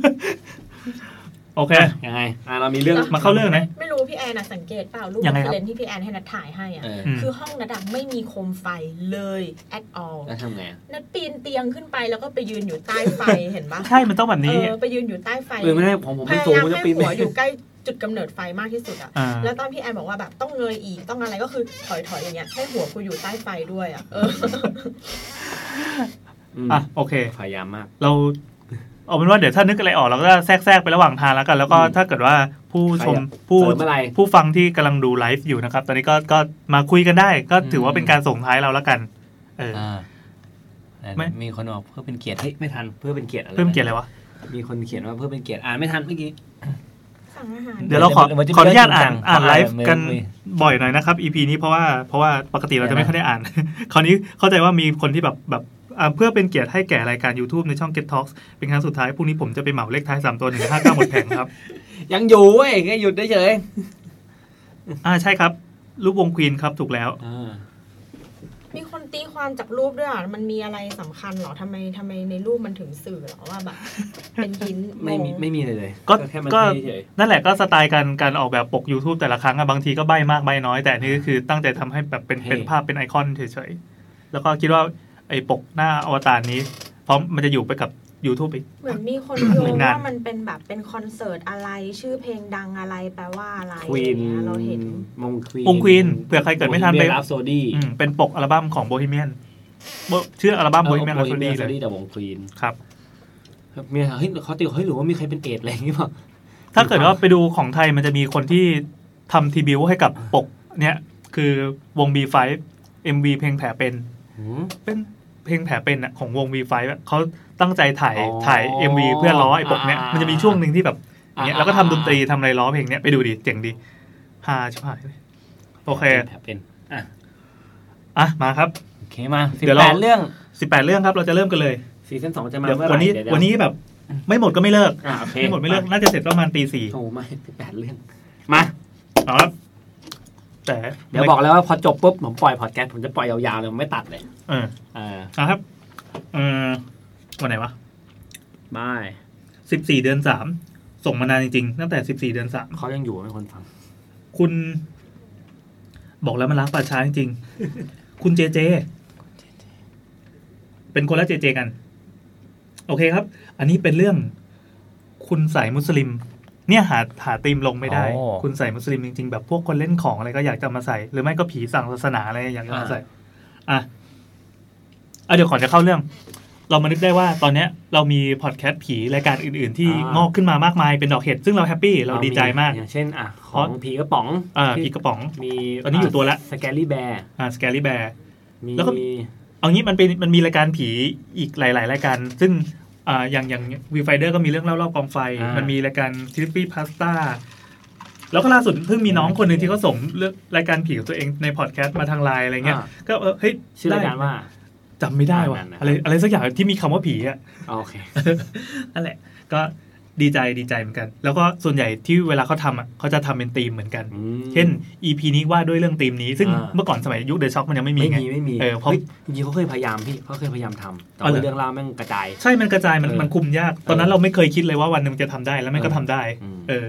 โอเค ยังไงอะเรามีเรื่องมาเข้าเรื่องนะไม่รู้พี่แอนนะสังเกตเปล่ารูปยังไงครับ เลนที่พี่แอนให้นัดถ่ายให้อะ เออมคือห้องนัดอะไม่มีโคมไฟเลย at all แล้วทำไงอะนัดปีนเตียงขึ้นไปแล้วก็ไปยืนอยู่ใต้ไฟ เห็นปะใช่มันต้องแบบเอนี้ อไปยืนอยู่ใต้ไฟเออไม่ได้ผมผมพไม่ยาสูงยามมันจะให้ปีนหัวอยู่ใกล้จุดกำเนิดไฟมากที่สุดอะ อ่า แล้วตอนพี่แอนบอกว่าแบบต้องเงยอีกต้องอะไรก็คือถอยๆอย่างเงี้ยให้หัวกูอยู่ใต้ไฟด้วยอะเออมอะโอเค พยายามมาก เรา เอาเป็นว่าเดี๋ยวถ้านึกอะไรออกเราก็จะแทรกแทรกไประหว่างทางแล้วกัน แล้วก็อืมถ้าเกิดว่าผู้ชมใครอะผู้เสริมอะไรผู้ฟังที่กำลังดูไลฟ์อยู่นะครับ ตอนนี้ก็ก็มาคุยกันได้ ก็ถือว่าเป็นการส่งท้ายเราแล้วกัน เอออ่าไม่มีคนบอกเพื่อเป็นเกียรติเฮ้ยไม่ทันเพื่อเป็นเกียรติอะไรเพิ่มเกียรติอะไรวะมีคนเขียนว่าเพื่อเป็นเกียรติอ่านไม่ทันเมื่อกี้สั่งอาหารเดี๋ยวเราขอเดี๋ยวมันจะขออนุญาตอ่านเรื่องจริงจังอ่านไลฟ์กันไม่บ่อยหน่อยนะครับ EP นี้เพราะว่าเพราะว่าปกติเราจะไม่ค่อยได้อ่าน คราวนี้เข้าใจว่ามีคนที่แบบแบบอ่า เพื่อเป็นเกียรติให้แก่รายการ YouTube ในช่อง Get Talks เป็นครั้งสุดท้ายพรุ่งนี้ผมจะไปเหมาเลขท้ายสามตัวหนึ่งห้าเก้าหมดแผงครับ ยังอยู่เว้ยแค่หยุดได้เฉยอ่าใช่ครับ รูปวงควีนครับถูกแล้วอ่ามีคนตีความจากรูปด้วยอะมันมีอะไรสำคัญเหรอทำไมทำไมในรูปมันถึงสื่อเหรอว่าแบบ เป็นหินไม่มีงงไม่มีเลยเลยก็แค่มันก็ เฉยนั่นแหละก็สไตล์การการออกแบบปก YouTube แต่ละครั้งอะบางทีก็ใบมากใบน้อย แต่อันนี่ก็คือตั้งใจทำให้แบบเป็นเป็นภาพเป็นไอคอนเฉยๆ แล้วก็คิดว่า ไอ้ปกหน้าอวตารนี้พร้อมมันจะอยู่ไปกับ YouTube อีก เหมือนมีคนโยอีงกนานว่ามันเป็นแบบเป็นคอนเสิร์ตอะไรชื่อเพลงดังอะไรแปลว่าอะไรควีนอะไรเงี้ยเราเห็นวงควีนวง Queen เผื่อใครเกิดไม่ทันไปอัพโซดี้อืมเป็นปกอัลบั้มของโบฮีเมียนชื่ออัลบั้มโบฮีเมียนโบลาฮีโซเมีดี้ยนเลยแต่วงควีนครับมีเฮ้ยเขาติวเฮ้ยหรือว่ามีใครเป็นเอดส์อะไรอย่างงี้เปล่าถ้าเกิดว่าไปดูของไทยมันจะมีคนที่ทำทีบิวให้กับปก เนี้ยคือวง B5 MV เพลงแผลเป็นหืมเป็น เพลงแผลเป็นอะของวง V5 อะเขาตั้งใจถ่ายอ๋อถ่าย MV เพื่อล้อไอ้ปกเนี้ยอ่ามัมันจะมีช่วงหนึ่งที่แบบอย่างเงี้ยอ่าแล้วก็ทำดนตรีทำอะไรล้อเพลงเนี้ยไปดูดิเจ๋งดีฮาชิบหายเลยโอเคแผลเป็นอะอะมาครับโอเคมาสิบเดี๋ยวแปเราดเรื่อง18เรื่องครับเราจะเริ่มกันเลยซีซั่นสองจะมาเดี๋ยวเมื่อไหวันร่นี้เดี๋ยวันนี้แบบไม่หมดก็ไม่เลิกอะโอเคไม่หมดไม่เลิกน่าจะเสร็จประมาณตีสี่โอ้ไม่สิบแปดเรื่องมาครับ แต่เดี๋ยวบอกแล้วว่าพอจบปุ๊บผมปล่อยพอดแคสต์ผมจะปล่อยยาวๆเลยไม่ตัดเลยเอออ่านะครับเออวันไหนวะบาย14เดือนสามส่งมานานจริงๆตั้งแต่14เดือนสามเขายังอยู่ไหมคนฟัง คุณ บอกแล้วมันล้างป่าช้าจริงๆคุณเจเจ เป็นคนละเจเจกัน โอเคครับ อันนี้เป็นเรื่อง คุณไสยมุสลิม เนี่ยหาหาตีมลงไม่ได้ อ๋อ คุณไสยมุสลิมจริงๆ แบบพวกคนเล่นของอะไรก็อยากจะมาใส่ หรือไม่ก็ผีต่างศาสนาอะไรอยากจะมาใส่ อะอะเดี๋ยวก่อนจะเข้าเรื่อง เรามานึกได้ว่าตอนเนี้ยเรามีพอดแคสต์ผีรายการอื่นๆ ที่อ่าง งอกขึ้นมามากมายเป็นดอกเห็ดซึ่งเรา happy เราดีใจมาก อย่างเช่นอะของผีกระป๋องอ่าที่ผีกระป๋อง มีตอนนี้อยู่ตัวละ Scary Bear อ่า Scary Bear มี แล้วก็ เอางี้มันเป็นมันมีรายการผีอีกหลาย ๆ รายการ ซึ่ง อ่าอย่างอย่างวีไฟเดอร์ก็มีเรื่องเล่ารอบกองไฟอ่ามัมันมีรายการทิฟฟี่พาสต้าแล้วก็ล่าสุดเพิ่งมีน้องคนหนึ่งที่เขาส่งเรื่องรายการผีของตัวเองในพอดแคสต์มาทางไลน์อะไรเงี้ยอ่าก็เออเฮ้ยชื่อรายการว่าจำไม่ได้ว่ะอ่านั่นๆอะไรอะไรสักอย่างที่มีคำว่าผีอะโอเคนั่นแหละ ก็ ดีใจดีใจเหมือนกัน แล้วก็ส่วนใหญ่ที่เวลาเขาทำอะเขาจะทำเป็นธีมเหมือนกันอืมเช่น EP นี้ว่าด้วยเรื่องธีมนี้ ซึ่งอ่าเมื่อก่อนสมัยยุคเดอะช็อคมันยังไม่มีไม่ไงมีไม่มีเออเพราะฮ้ยจริงๆเขาเคยพยายามพี่เขาเคยพยายามทำแต่เอาเหรว่าอเรื่องราวแม่งกระจาย ใช่มันกระจายมันเออมันคุมยาก ตอนนั้นเราไม่เคยคิดเลยว่าวันหนึ่งมันจะทำได้แล้วมันก็ทำได้อืมเออ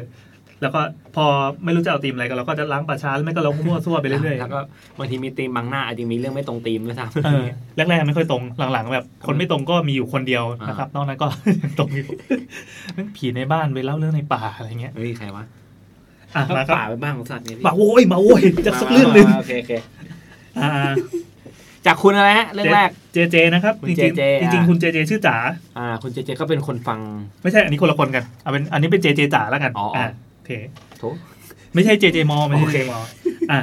แล้วก็พอไม่รู้จะเอาธีมอะไรก็เราก็จะล้างป่าช้าแล้วไม่ก็เรามั่วซั่วไปเรื่อยแล้วก็บางทีมีธีมบางหน้าอาจจะมีเรื่องไม่ตรงธีมด้วยซ้ำๆเออแรกๆไม่ค่อยตรงหลังๆ แบบ คนไม่ตรงก็มีอยู่คนเดียวอ่านนะครับนอกนั้นก็ตรงอยู่นั่นผีในบ้านไปเล่าเรื่องในป่าอะไรเงี้ยเฮ้ยใครวะอะมาครับป่าไปบ้างของสัตว์เนี่ยพี่มาโว้ยมาโว้ยจากสักเรื่องหนึ่งโอเคโอเคอ่าจากคุณอะไรฮะเรื่องแรกเจเจนะครับคุณจริง JJ ๆจริงอะๆคุณเจเจชื่อจ๋าอ่าคุณเจเจก็เป็นคนฟัง ไม่ใช่อันนี้คนละคนกันเอาเป็นอันนี้เป็นเจเจจ๋าแล้วกันอ๋ออ่อ่าโอ เคโถไม่ใช่เจเจมอไม่ใช่โอเจเคมออะ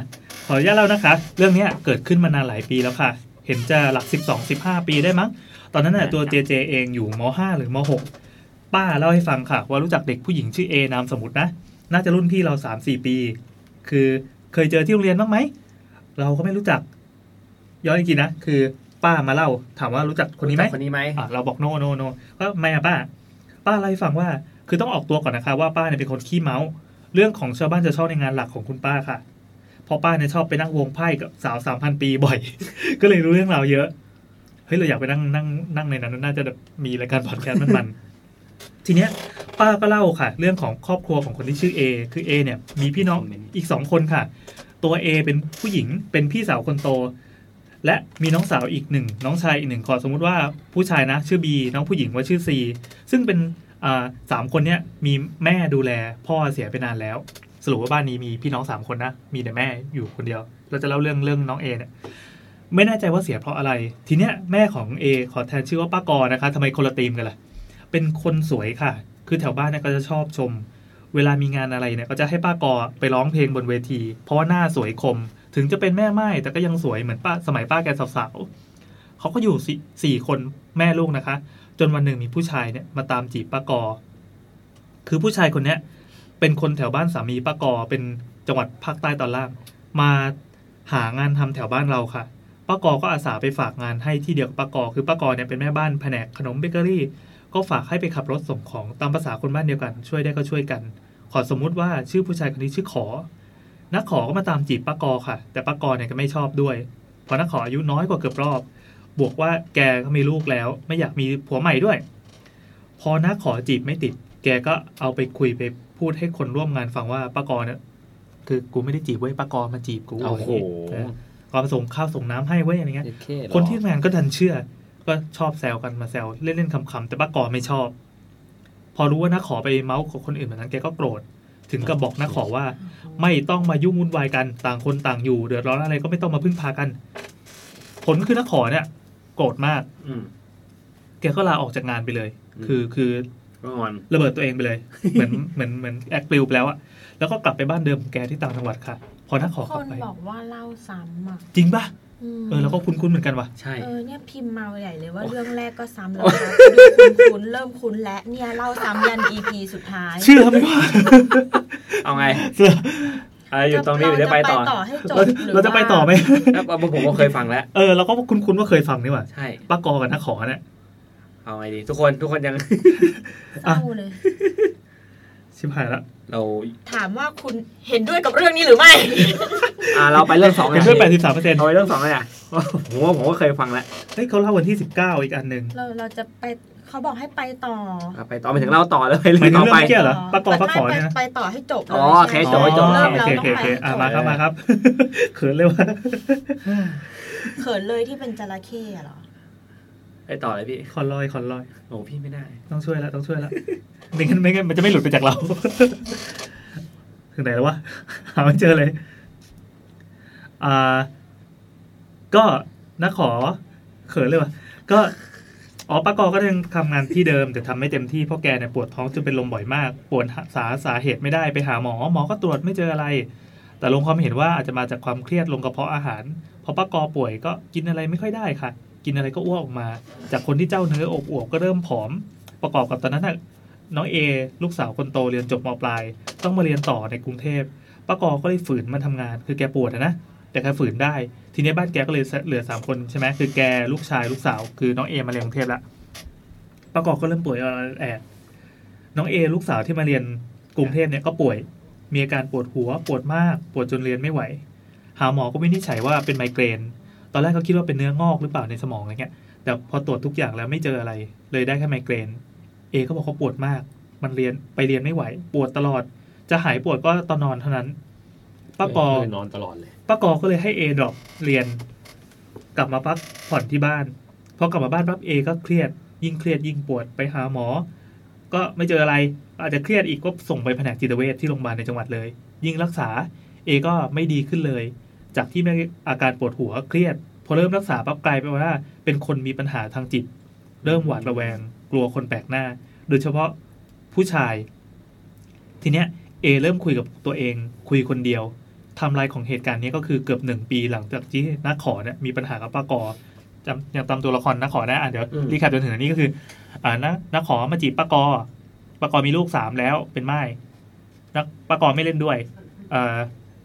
ขออนุญาตเล่านะคะ เรื่องเนี้ยเกิดขึ้นมานานหลายปีแล้วค่ะ เห็นจะหลัก 12 15 ปีได้มั้ง ตอนนั้นน่ะตัวเจเจเองอยู่ม 5 หรือม 6 ป้าเล่าให้ฟังค่ะ ว่ารู้จักเด็กผู้หญิงชื่อเอนามสมมตินะ น่าจะรุ่นพี่เรา 3 4 ปี คือเคยเจอที่โรงเรียนบ้างไหม เราก็ไม่รู้จัก ย้อนอีกทีนะ คือป้ามาเล่าถามว่ารู้จักคนนี้ไหมคนนี้ไหมอะเราบอกโนโนโนก็ไม่อะป้า ป้าเล่าให้ฟังว่า คือต้องออกตัวก่อนนะคะว่าป้าเนี่ยเป็นคนขี้เมาเรื่องของชาวบ้านจะชอบในงานหลักของคุณป้าค่ะเพราะป้าเนี่ยชอบไปนั่งวงไพ่กับสาวสามพันปีบ่อย ก็เลยรู้เรื่องราวเยอะ เฮ้ยเราอยากไปนั่งนั่งนั่งในนั้นน่าจะมีรายการพอดแคสต์มันๆทีเนี้ย ป้าก็เล่าค่ะ เรื่องของครอบครัวของคนที่ชื่อเอคือเอเนี่ย มีพี่น้องอีกสองคนค่ะ ตัวเอเป็นผู้หญิงเป็นพี่สาวคนโต และมีน้องสาวอีกหนึ่งน้องชายอีกหนึ่งขอสมมุติว่าผู้ชายนะ ชื่อบีน้องผู้หญิงว่าชื่อซีซึ่งเป็น สามคนเนี้ยมีแม่ดูแลพ่อเสียไปนานแล้ว สรุปว่าบ้านนี้มีพี่น้องสามคนนะ มีแต่แม่อยู่คนเดียว เราจะเล่าเรื่องเรื่องน้องเอเนี่ยไม่แน่ใจว่าเสียเพราะอะไร ทีเนี้ยแม่ของเอขอแทนชื่อว่าป้ากอนะคะทำไมคนละตีมกันล่ะ เป็นคนสวยค่ะ คือแถวบ้านเนี่ยก็จะชอบชม เวลามีงานอะไรเนี่ยก็จะให้ป้ากอไปร้องเพลงบนเวที เพราะว่าหน้าสวยคม ถึงจะเป็นแม่ไม้แต่ก็ยังสวยเหมือนป้าสมัยป้าแกสาวๆเขาก็อยู่สี่สี่คนแม่ลูกนะคะ จนวันหนึ่งมีผู้ชายเนี่ยมาตามจีบป้ากอ คือผู้ชายคนเนี้ยเป็นคนแถวบ้านสามีป้ากอ เป็นจังหวัดภาคใต้ตอนล่าง มาหางานทำแถวบ้านเราค่ะป้ากอก็อาสาไปฝากงานให้ที่เดียวกับป้ากอ คือป้ากอเนี่ยเป็นแม่บ้านแผนกขนมเบเกอรี่ ก็ฝากให้ไปขับรถส่งของตามภาษาคนบ้านเดียวกัน ช่วยได้ก็ช่วยกัน ขอสมมุติว่าชื่อผู้ชายคนนี้ชื่อขอ นักขอก็มาตามจีบป้ากอค่ะ แต่ป้ากอเนี่ยก็ไม่ชอบด้วย เพราะนักขออายุน้อยกว่าเกือบรอบ บวกว่าแกก็มีลูกแล้ว ไม่อยากมีผัวใหม่ด้วย พอนักขอจีบไม่ติด แกก็เอาไปคุยไปพูดให้คนร่วมงานฟังว่าป้ากอเนี่ยคือกูไม่ได้จีบเว้ยป้ากอมาจีบกูโอ้โหเออก็มาส่งข้าวส่งน้ำให้เว้ยอะไรเงี้ยเจ็ดเคเหรอคนที่ทำงานก็ดันเชื่อ ก็ชอบแซวกันมาแซวเล่นๆขำๆแต่ป้ากอไม่ชอบ พอรู้ว่านักขอไปเมาส์กับคนอื่นแบบนั้นแกก็โกรธถึงกับบอกนักขอว่า ไม่ต้องมายุ่งวุ่นวายกันต่างคนต่างอยู่ เดือดร้อนอะไรก็ไม่ต้องมาพึ่งพากัน ผลคือนักขอเนี่ย โกรธมาก อืม แกก็ลาออกจากงานไปเลย อืม คือคือก็งอนระเบิดตัวเองไปเลย เหมือนเหมือนเหมือนแอคปลิวไปแล้วอะแล้วก็กลับไปบ้านเดิมของแกที่ต่างจังหวัดค่ะ พอนักขอกคลับนไป บอกว่าเล่าซ้ำอะจริงปะมเออแล้วก็คุ้นๆเหมือนกันว่ะ ใช่ เออเนี่ยพิมพ์มาใหญ่เลยว่าเรื่องแรกก็ซ้ำแล้วครับดูคุ้นๆเริ่มคุ้นและเนี่ยเล่าซ้ำยัน EP สุดท้าย เชื่อไหมว่า เอาไง เชื่อ อะไรอยู่ตรงนี้หรือจะไปต่อเราจะไปต่อให้จบเราหรือเราจะไปต่อไหมแล้วผมก็เคยฟังแล้ว เออเราก็คุ้นๆว่าเคยฟังนี่หว่าใช่ป้ากอกับนักขอเนี่ยเอาไงดี ทุกคนทุกคนยังเศร้าเลยชิบหายละเราถามว่าคุณเห็นด้วยกับเรื่องนี้หรือไม่ อ่าเราไปเรื่องสองเห็นด้วยแปดสิบสามเปอร์เซ็นต์เอาไปเรื่องสองเลยอะผมว่าผมก็เคยฟังแล้วเฮ้ยเขาเล่าวันที่สิบเก้าอีกอันหนึ่งเราเราจะไป เขาบอกให้ไปต่ออะไปต่อไปถึงเล่าต่อเลยหมายถึงต่อเรื่องไปเมื่อกี้เหรอป้ากอป้าขอเนี่ยนะไปต่อให้จบเลยอ๋อโอเคจบให้จบเริ่มโอแล้วเคต้โอองเคไปโอเคให้อะจบมาครับมาครับเขินเลยว่ะเขินเลยที่เป็นจระเข้เหรอไปต่อเลยพี่ขอลอยขอลอยโอ้พี่ไม่ได้ ต้องช่วยแล้วต้องช่วยแล้วไม่งั้นไม่งั้นมันจะไม่หลุดไปจากเราถึงไหนแล้ววะหาไม่เจอเลยอ่าก็นักขอเขินเลยว่ะก็ อ๋อป้ากอก็ยังทำงานที่เดิมแต่ทำไม่เต็มที่เพราะแกเนี่ยปวดท้องจนเป็นลมบ่อยมาก ปวดสาสาเหตุไม่ได้ไปหาหมอ หมอก็ตรวจไม่เจออะไร แต่ลงความเห็นว่าอาจจะมาจากความเครียดลงกระเพาะอาหารพอป้ากอป่วยก็กินอะไรไม่ค่อยได้ค่ะ กินอะไรก็อ้วกออกมา จากคนที่เจ้าเนื้ออบอวบก็เริ่มผอม ประกอบกับตอนนั้นน่ะน้องเอลูกสาวคนโตเรียนจบมปลาย ต้องมาเรียนต่อในกรุงเทพป้ากอก็เลยฝืนมาทำงาน คือแกปวดนะ แต่แกฝืนได้ ทีนี้บ้านแกก็เลยเหลือสามคนใช่ไหมคือแกลูกชายลูกสาว คือน้องเอมาเรียนกรุงเทพละป้ากอก็เริ่มป่วยและน้องเอลูกสาวที่มาเรียนกรุงเทพเนี่ยก็ป่วย มีอาการปวดหัวปวดมาก ปวดจนเรียนไม่ไหว หาหมอก็วินิจฉัยว่าเป็นไมเกรน ตอนแรกเขาคิดว่าเป็นเนื้องอกหรือเปล่าในสมองอะไรเงี้ย แต่พอตรวจทุกอย่างแล้วไม่เจออะไร เลยได้แค่ไมเกรน เอก็บอกเขาปวดมาก มันเรียนไปเรียนไม่ไหว ปวดตลอด จะหายปวดก็ตอนนอนเท่านั้นป้ากอนอนตลอดเลย ป้ากอก็เลยให้เอ drop เรียน กลับมาพักผ่อนที่บ้านพอกลับมาบ้านปั๊บเอก็เครียด ยิ่งเครียดยิ่งปวดไปหาหมอ ก็ไม่เจออะไรอาจจะเครียดอีกก็ส่งไปแผนกจิตเวชที่โรงพยาบาลในจังหวัดเลย ยิ่งรักษาเอก็ไม่ดีขึ้นเลย จากที่มีอาการปวดหัวเครียด พอเริ่มรักษาปั๊บกลายเป็นว่า เป็นคนมีปัญหาทางจิต เริ่มหวาดระแวง กลัวคนแปลกหน้า โดยเฉพาะผู้ชาย ทีเนี้ยเอเริ่มคุยกับตัวเอง คุยคนเดียว ทำลายของเหตุการณ์นี้ก็คือเกือบหนึ่งปีหลังจากที่นักขอเนี่ยมีปัญหากับป้ากอจำยังตามตัวละครนักขอได้อะเดี๋ยวอืม recap จนถึงอันนี้ก็คือ อ่านักนักขอมาจีบป้ากอป้ากอมีลูกสามแล้วเป็นหม้ายนักป้ากอไม่เล่นด้วยเอ่อ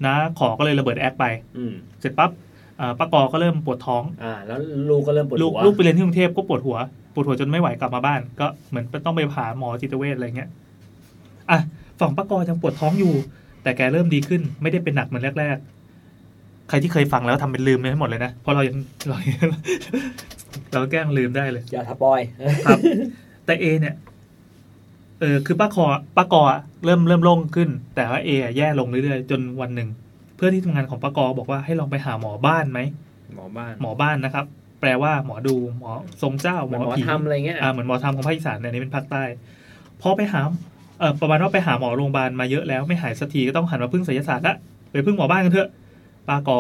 นะขอก็เลยระเบิดแอคไปอืมเสร็จปั๊บอ่าป้ากอก็เริ่มปวดท้องอ่าแล้วลูกก็เริ่มปวดลูกหัวลูกไปเรียนที่กรุงเทพก็ปวดหัว ปวดหัวจนไม่ไหวกลับมาบ้าน ก็เหมือนต้องไปหาหมอจิตเวชอะไรเงี้ยอะฝั่งป้ากอยังปวดท้องอยู่ แต่แกเริ่มดีขึ้นไม่ได้เป็นหนักเหมือนแรก ๆ ใครที่เคยฟังแล้วทำเป็นลืมไปให้หมดเลยนะเพราะเรายังเรายังเราแกล้งลืมได้เลย อย่าทับปอยครับ แต่เอเนี่ยเออคือป้าคอป้ากอเริ่มเริ่มโล่งขึ้น แต่ว่าเออะแย่ลงเรื่อยๆจนวันหนึ่ง เพื่อนที่ทำงานของป้ากอบอกว่าให้ลองไปหาหมอบ้านไหมหมอบ้าน หมอบ้านนะครับ แปลว่าหมอดูหมอทรงเจ้าเหมือนหมอผีทำอะไรเงี้ยอ่าเหมือนหมอทำของภาคอีสานเนี่ยอันนี้เป็นภาคใต้พอไปหาเออ ประมาณว่าไปหาหมอโรงพยาบาลมาเยอะแล้วไม่หายสักทีก็ต้องหันมาพึ่งไสยศาสตร์ละไปพึ่งหมอบ้านกันเถอะป้ากอ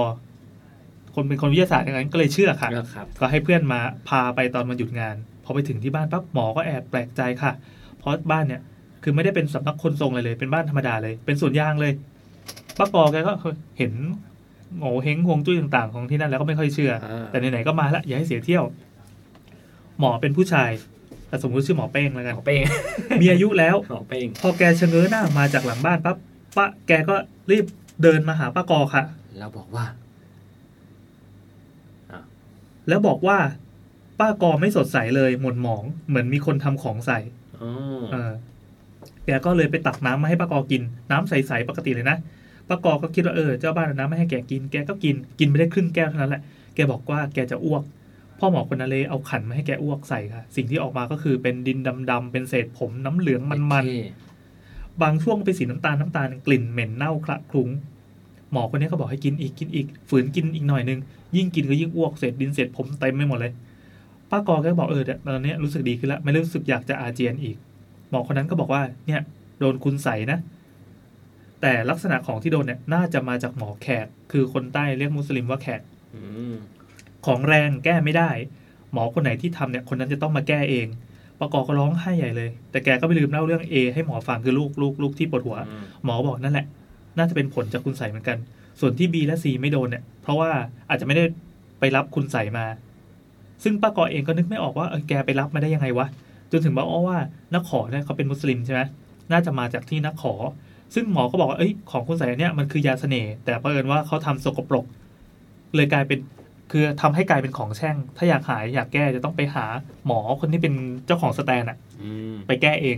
คนเป็นคนวิทยาศาสตร์อย่างนั้นก็เลยเชื่อค่ะครับก็ให้เพื่อนมาพาไปตอนวันหยุดงาน พอไปถึงที่บ้านปั๊บหมอก็แอบแปลกใจค่ะ เพราะบ้านเนี่ย คือไม่ได้เป็นสำนักคนทรงอะไรเลย เป็นบ้านธรรมดาเลย เป็นสวนยางเลยป้ากอแกก็เห็นโง่เฮงฮวงจุ้ยต่างๆ ของที่นั่นแล้วก็ไม่ค่อยเชื่ออ่าแต่ไหนๆก็มาละอย่าให้เสียเที่ยว หมอเป็นผู้ชายแต่ สมมติชื่อหมอเป้งแล้วหกันมอเป้งมีอายุแล้วหมอเป้งพอแกชะเง้อหน้ามาจากหลังบ้านปั๊บป้าแกก็รีบเดินมาหาป้ากอค่ะ แล้วบอกว่าแล้วบอกว่า ป้ากอไม่สดใสเลยหม่นหมองเหมือนมีคนทำของใส่อ๋อเออแกก็เลยไปตักน้ำมาให้ป้ากอกิน น้ำใสๆปกติเลยนะป้ากอก็คิดว่าเออเจ้าบ้านเอาน้ำมาให้แกกิน แกก็กินกินไปได้ครึ่งแก้วเท่านั้นแหละแกบอกว่าแกจะอ้วก พ่อหมอคนนั้นเลยเอาขันมาให้แกอ้วกใส่ค่ะ สิ่งที่ออกมาก็คือเป็นดินดำๆเป็นเศษผมน้ำเหลืองมันๆบางช่วงเป็นสีน้ำตาลน้ำตาลกลิ่นเหม็นเน่าคละคลุ้งหมอคนนี้ก็บอกให้กินอีกกินอีก ฝืนกินอีกหน่อยนึง ยิ่งกินก็ยิ่งอ้วกเศษดินเศษผมเต็มไปหมดเลยป้ากอแกก็บอกเออเดี๋ยวตอนนี้รู้สึกดีขึ้นแล้วไม่รู้สึกอยากจะอาเจียนอีก หมอคนนั้นก็บอกว่า เนี่ยโดนคุณใส่นะ แต่ลักษณะของที่โดนเนี่ย น่าจะมาจากหมอแขก คือคนใต้เรียกมุสลิมว่าแขกอืม ของแรงแก้ไม่ได้ หมอคนไหนที่ทำเนี่ยคนนั้นจะต้องมาแก้เองปากอก็ร้องไห้ใหญ่เลย แต่แกก็ไม่ลืมเล่าเรื่อง A ให้หมอฟังคือลูกลูกลูกที่ปวดหัวอืมหมอบอกนั่นแหละ น่าจะเป็นผลจากคุณใส่เหมือนกัน ส่วนที่ B และ C ไม่โดนเนี่ย เพราะว่าอาจจะไม่ได้ไปรับคุณใส่มา ซึ่งป้ากอเองก็นึกไม่ออกว่าเออแกไปรับมาได้ยังไงวะจนถึงบอกว่านักขอเนี่ยเขาเป็นมุสลิมใช่ไหมน่าจะมาจากที่นักขอ ซึ่งหมอก็บอกว่าเอ้ยของคุณใส่อันเนี่ยมันคือยาเสน่ห์แต่เผอิญว่าเขาทำสกปรก เลยกลายเป็น คือทำให้กลายเป็นของแช่ง ถ้าอยากหายอยากแก้จะต้องไปหาหมอคนที่เป็นเจ้าของสแตนอะอืมไปแก้เอง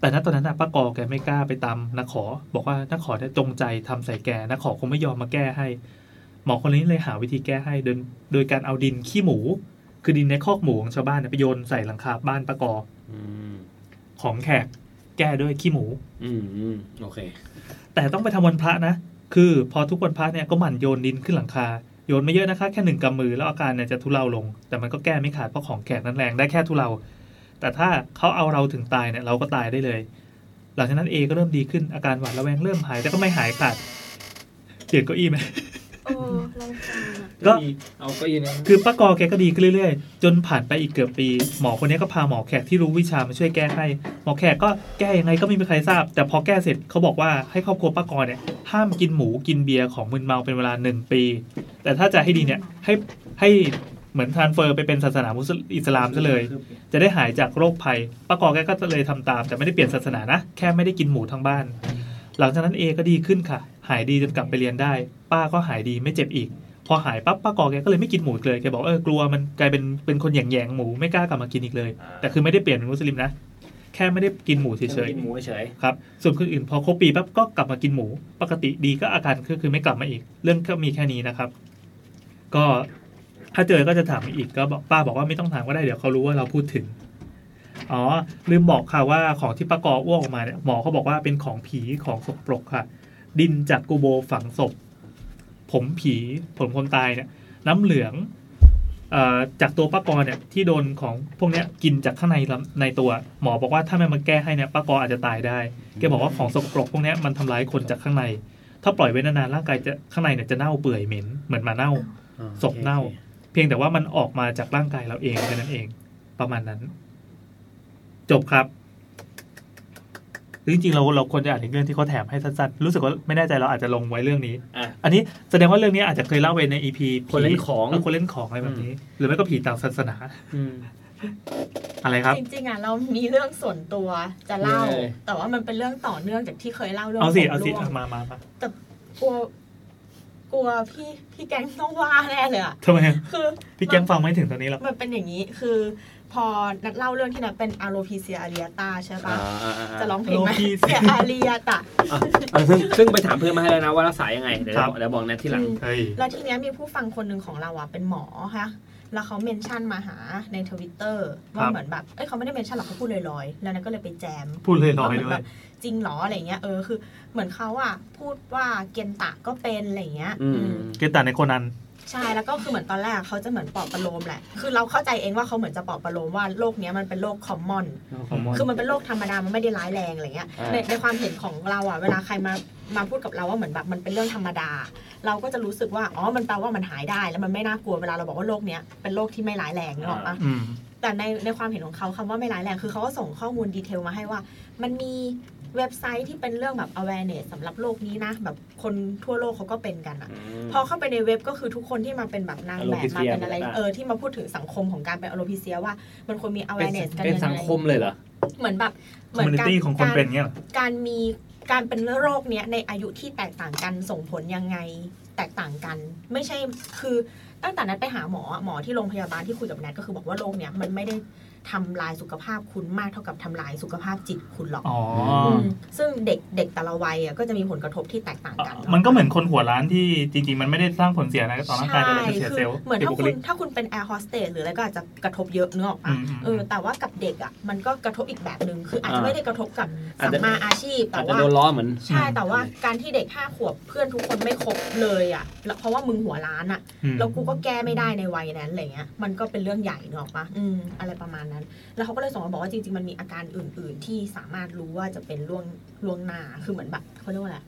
แต่ณตอนนั้นนะป้ากอแกไม่กล้าไปตามนักขอ บอกว่านักขอเนี่ยจงใจทำใส่แกนักขอคงไม่ยอมมาแก้ให้ หมอคนนี้เลยหาวิธีแก้ให้โดยโดยการเอาดินขี้หมู คือดินในคอกหมูของชาวบ้านเนี่ยไปโยนใส่หลังคาบ้านป้ากออืมของแขกแก้ด้วยขี้หมู อืมอืมโอเค แต่ต้องไปทำวันพระนะคือพอทุกวันพระเนี่ยก็หมั่นโยนดินขึ้นหลังคา โยนไม่เยอะนะคะแค่หนึ่งกำมือแล้วอาการเนี่ยจะทุเลาลง แต่มันก็แก้ไม่ขาดเพราะของแขกนั้นแรงได้แค่ทุเลาแต่ถ้าเขาเอาเราถึงตายเนี่ยเราก็ตายได้เลย หลังจากนั้นเอก็เริ่มดีขึ้นอาการหวาดระแวงเริ่มหายแต่ก็ไม่หายขาดเปลี่ยนเก้าอี้ไหม โอ้เราจำอะก็เอาก็ยินนะคือป้ากอแกก็ดีขึ้นเรื่อยๆ จนผ่านไปอีกเกือบปี หมอคนนี้ก็พาหมอแขกที่รู้วิชามาช่วยแก้ให้ หมอแขกก็แก้ยังไงก็ไม่มีใครทราบ แต่พอแก้เสร็จเขาบอกว่าให้ครอบครัวป้ากอเนี่ยห้ามกินหมูกินเบียร์ของมึนเมาเป็นเวลาหนึ่งปี แต่ถ้าจะให้ดีเนี่ยให้ให้เหมือนทรานเฟอร์ไปเป็นศาสนามุสลิมอิสลามซะเลย จะได้หายจากโรคภัยป้ากอแกก็เลยทำตาม แต่ไม่ได้เปลี่ยนศาสนานะ แค่ไม่ได้กินหมูทั้งบ้าน หลังจากนั้นเอก็ดีขึ้นค่ะ หายดีจนกลับไปเรียนได้ ป้าก็หายดีไม่เจ็บอีก พอหายปั๊บป้ากอแกก็เลยไม่กินหมูอีกเลยแกบอกเออกลัวมันกลายเป็นเป็นคนแยงๆหมูไม่กล้ากลับมากินอีกเลย แต่คือไม่ได้เปลี่ยนเป็นมุสลิมนะแค่ไม่ได้กินหมูเฉยกินหมูเฉยๆครับส่วนคนอื่นพอครบปีปั๊บก็กลับมากินหมู ปกติดีก็อาการก็คือไม่กลับมาอีก เรื่องก็มีแค่นี้นะครับ ก็ถ้าเจอก็จะถามอีกก็บอกป้าบอกว่าไม่ต้องถามก็ได้เดี๋ยวเขารู้ว่าเราพูดถึงอ๋อลืมบอกค่ะว่าของที่ป้ากออ้วกออกมาเนี่ยหมอเขาบอกว่าเป็นของผีของสกปรกค่ะ ดินจากกูโบฝังศพ ผมผีผมคนตายเนี่ย น้ำเหลืองเอ่อจากตัวป้ากอเนี่ยที่โดนของพวกเนี้ยกินจากข้างในลำในตัว หมอบอกว่าถ้าไม่มาแก้ให้เนี่ยป้ากออาจจะตายได้แกบอกว่าของสกปรกพวกเนี้ยมันทำร้ายคนจากข้างใน ถ้าปล่อยไว้นานๆร่างกายจะข้างในเนี่ยจะเน่าเปื่อยเหม็นเหมือนหมาเน่าๆศพเน่า เพียงแต่ว่ามันออกมาจากร่างกายเราเองแค่นั้นเอง ประมาณนั้น จบครับ หรือจริงๆเราเราควรจะอ่านถึงเรื่องที่เขาแถมให้สั้นๆรู้สึกว่าไม่แน่ใจเราอาจจะลงไว้เรื่องนี้ อะ อันนี้แสดงว่าเรื่องนี้อาจจะเคยเล่าไปในอีพีคนเล่นของคนเล่นของอะไรแบบนี้ หรือไม่ก็ผีต่างศาสนา อืม อะไรครับ จริงๆอะเรามีเรื่องส่วนตัวจะเล่าเรื่องอะไรแต่ว่ามันเป็นเรื่องต่อเนื่องจากที่เคยเล่าเรื่องเอาสิผมเอาสิร่วงเอามามามา แต่กลัวกลัวพี่พี่แก๊งต้องว่าแน่เลยอะทำไมคือ พี่แก้งฟังไม่ถึงตอนนี้หรอก มันเป็นอย่างนี้คือ พอนัดเล่าเรื่องที่นัดเป็นอโรพีเซียอารียตาใช่ปะจะร้องเพลงไหม Alopecia เซียอารียตาอะอะซึ่งซึ่งไปถามเพื่อนมาให้แล้วนะว่ารักษายังไงเดี๋ยวครับเดี๋ยวบอกแนทที่หลังเฮ้ยแล้วทีเนี้ยมีผู้ฟังคนหนึ่งของเราอะเป็นหมอค่ะแล้วเขา mention มาหาในทวิตเตอร์ครัว่าเหมือนแบบ เอ้ยเขาไม่ได้ mention หรอกเขาพูดลอยๆ แล้วนันก็เลยไปแจม พูดเลยลอยว่าเหมืด้วยจริงเหรออะไรเงี้ย เออคือเหมือนเขาอะพูดว่าเกนตะก็เป็นอะไรเงี้ยอืมอืมเกตตาในโคนัน ใช่แล้วก็คือเหมือนตอนแรกเขาจะเหมือนปลอบประโลมแหละ คือเราเข้าใจเองว่าเขาเหมือนจะปลอบประโลมว่าโรคเนี้ยมันเป็นโรค common คือมันเป็นโรคธรรมดามันไม่ได้ร้ายแรงอะไรเงี้ยอ่าในในความเห็นของเราอะเวลาใครมามาพูดกับเราว่าเหมือนแบบมันเป็นเรื่องธรรมดา เราก็จะรู้สึกว่าอ๋อมันแปลว่ามันหายได้ แล้วมันไม่น่ากลัวเวลาเราบอกว่าโรคเนี้ยเป็นโรคที่ไม่ร้ายแรงนึกออกปะอืมแต่ในในความเห็นของเขาคำว่าไม่ร้ายแรงคือเขาก็ส่งข้อมูลดีเทลมาให้ว่า มันมี เว็บไซต์ที่เป็นเรื่องแบบ awareness สำหรับโลกนี้นะ แบบคนทั่วโลกเขาก็เป็นกันอะพอเข้าไปในเว็บก็คือทุกคนที่มาเป็นแบบนางแบบ มา Alopecia เป็นอะไรต่างๆเออที่มาพูดถึงสังคมของการเป็นอโลพิเซียว่า มันควรมีเป็น awareness กันเป็นยังไงสังคมเลยเหรอ เหมือนแบบ community ของคนเป็นเงี้ยเหรอการมีการเป็นโรคเนี้ยในอายุที่แตกต่างกันส่งผลยังไงแตกต่างกัน ไม่ใช่คือตั้งแต่นั้นไปหาหมอหมอที่โรงพยาบาลที่คุยกับแนทก็คือบอกว่าโรคเนี้ยมันไม่ได้ ทำลายสุขภาพคุณมากเท่ากับทำลายสุขภาพจิตคุณหรอกอ๋อมซึ่งเด็กเด็กแต่ละวัยอะก็จะมีผลกระทบที่แตกต่างกัน มันก็เหมือนคนหัวล้านที่จริง ๆ มันไม่ได้สร้างผลเสียอะไรต่อร่างกายแต่มันใช่จะเสีย self คือเหมือนเสียถ้าบุคลิกคุณ้าคุณเป็นแอร์โฮสเตสหรืออะไรก็อาจจะกระทบเยอะเนื้อออกอืปะมอืมเออแต่ว่ากับเด็กอะมันก็กระทบอีกแบบหนึ่งคืออาจจะอ่าไม่ได้กระทบกับอาจสัจะมมาอาชีพแต่อาจจะว่าโดนล้อเหมือนใช่แต่ว่าการที่เด็กห้าขวบเพื่อนทุกคนไม่ครบเลยอะแล้วเพราะว่ามึงหัวล้านอะอืมแล้วกูก็แก้ไม่ได้ในวัยนั้นอะไรเงี้ยมันก็เป็นเรื่องใหญ่เนกอะปะอืมอะไรประมาณนั้นแล้วเขาก็เลยส่งมาบอกว่าจริงๆมันมีอาการอื่น ๆ ที่สามารถรู้ว่าจะเป็นล่วงล่วงหน้าคือเหมือนแบบเขาเรียกว่าอะไร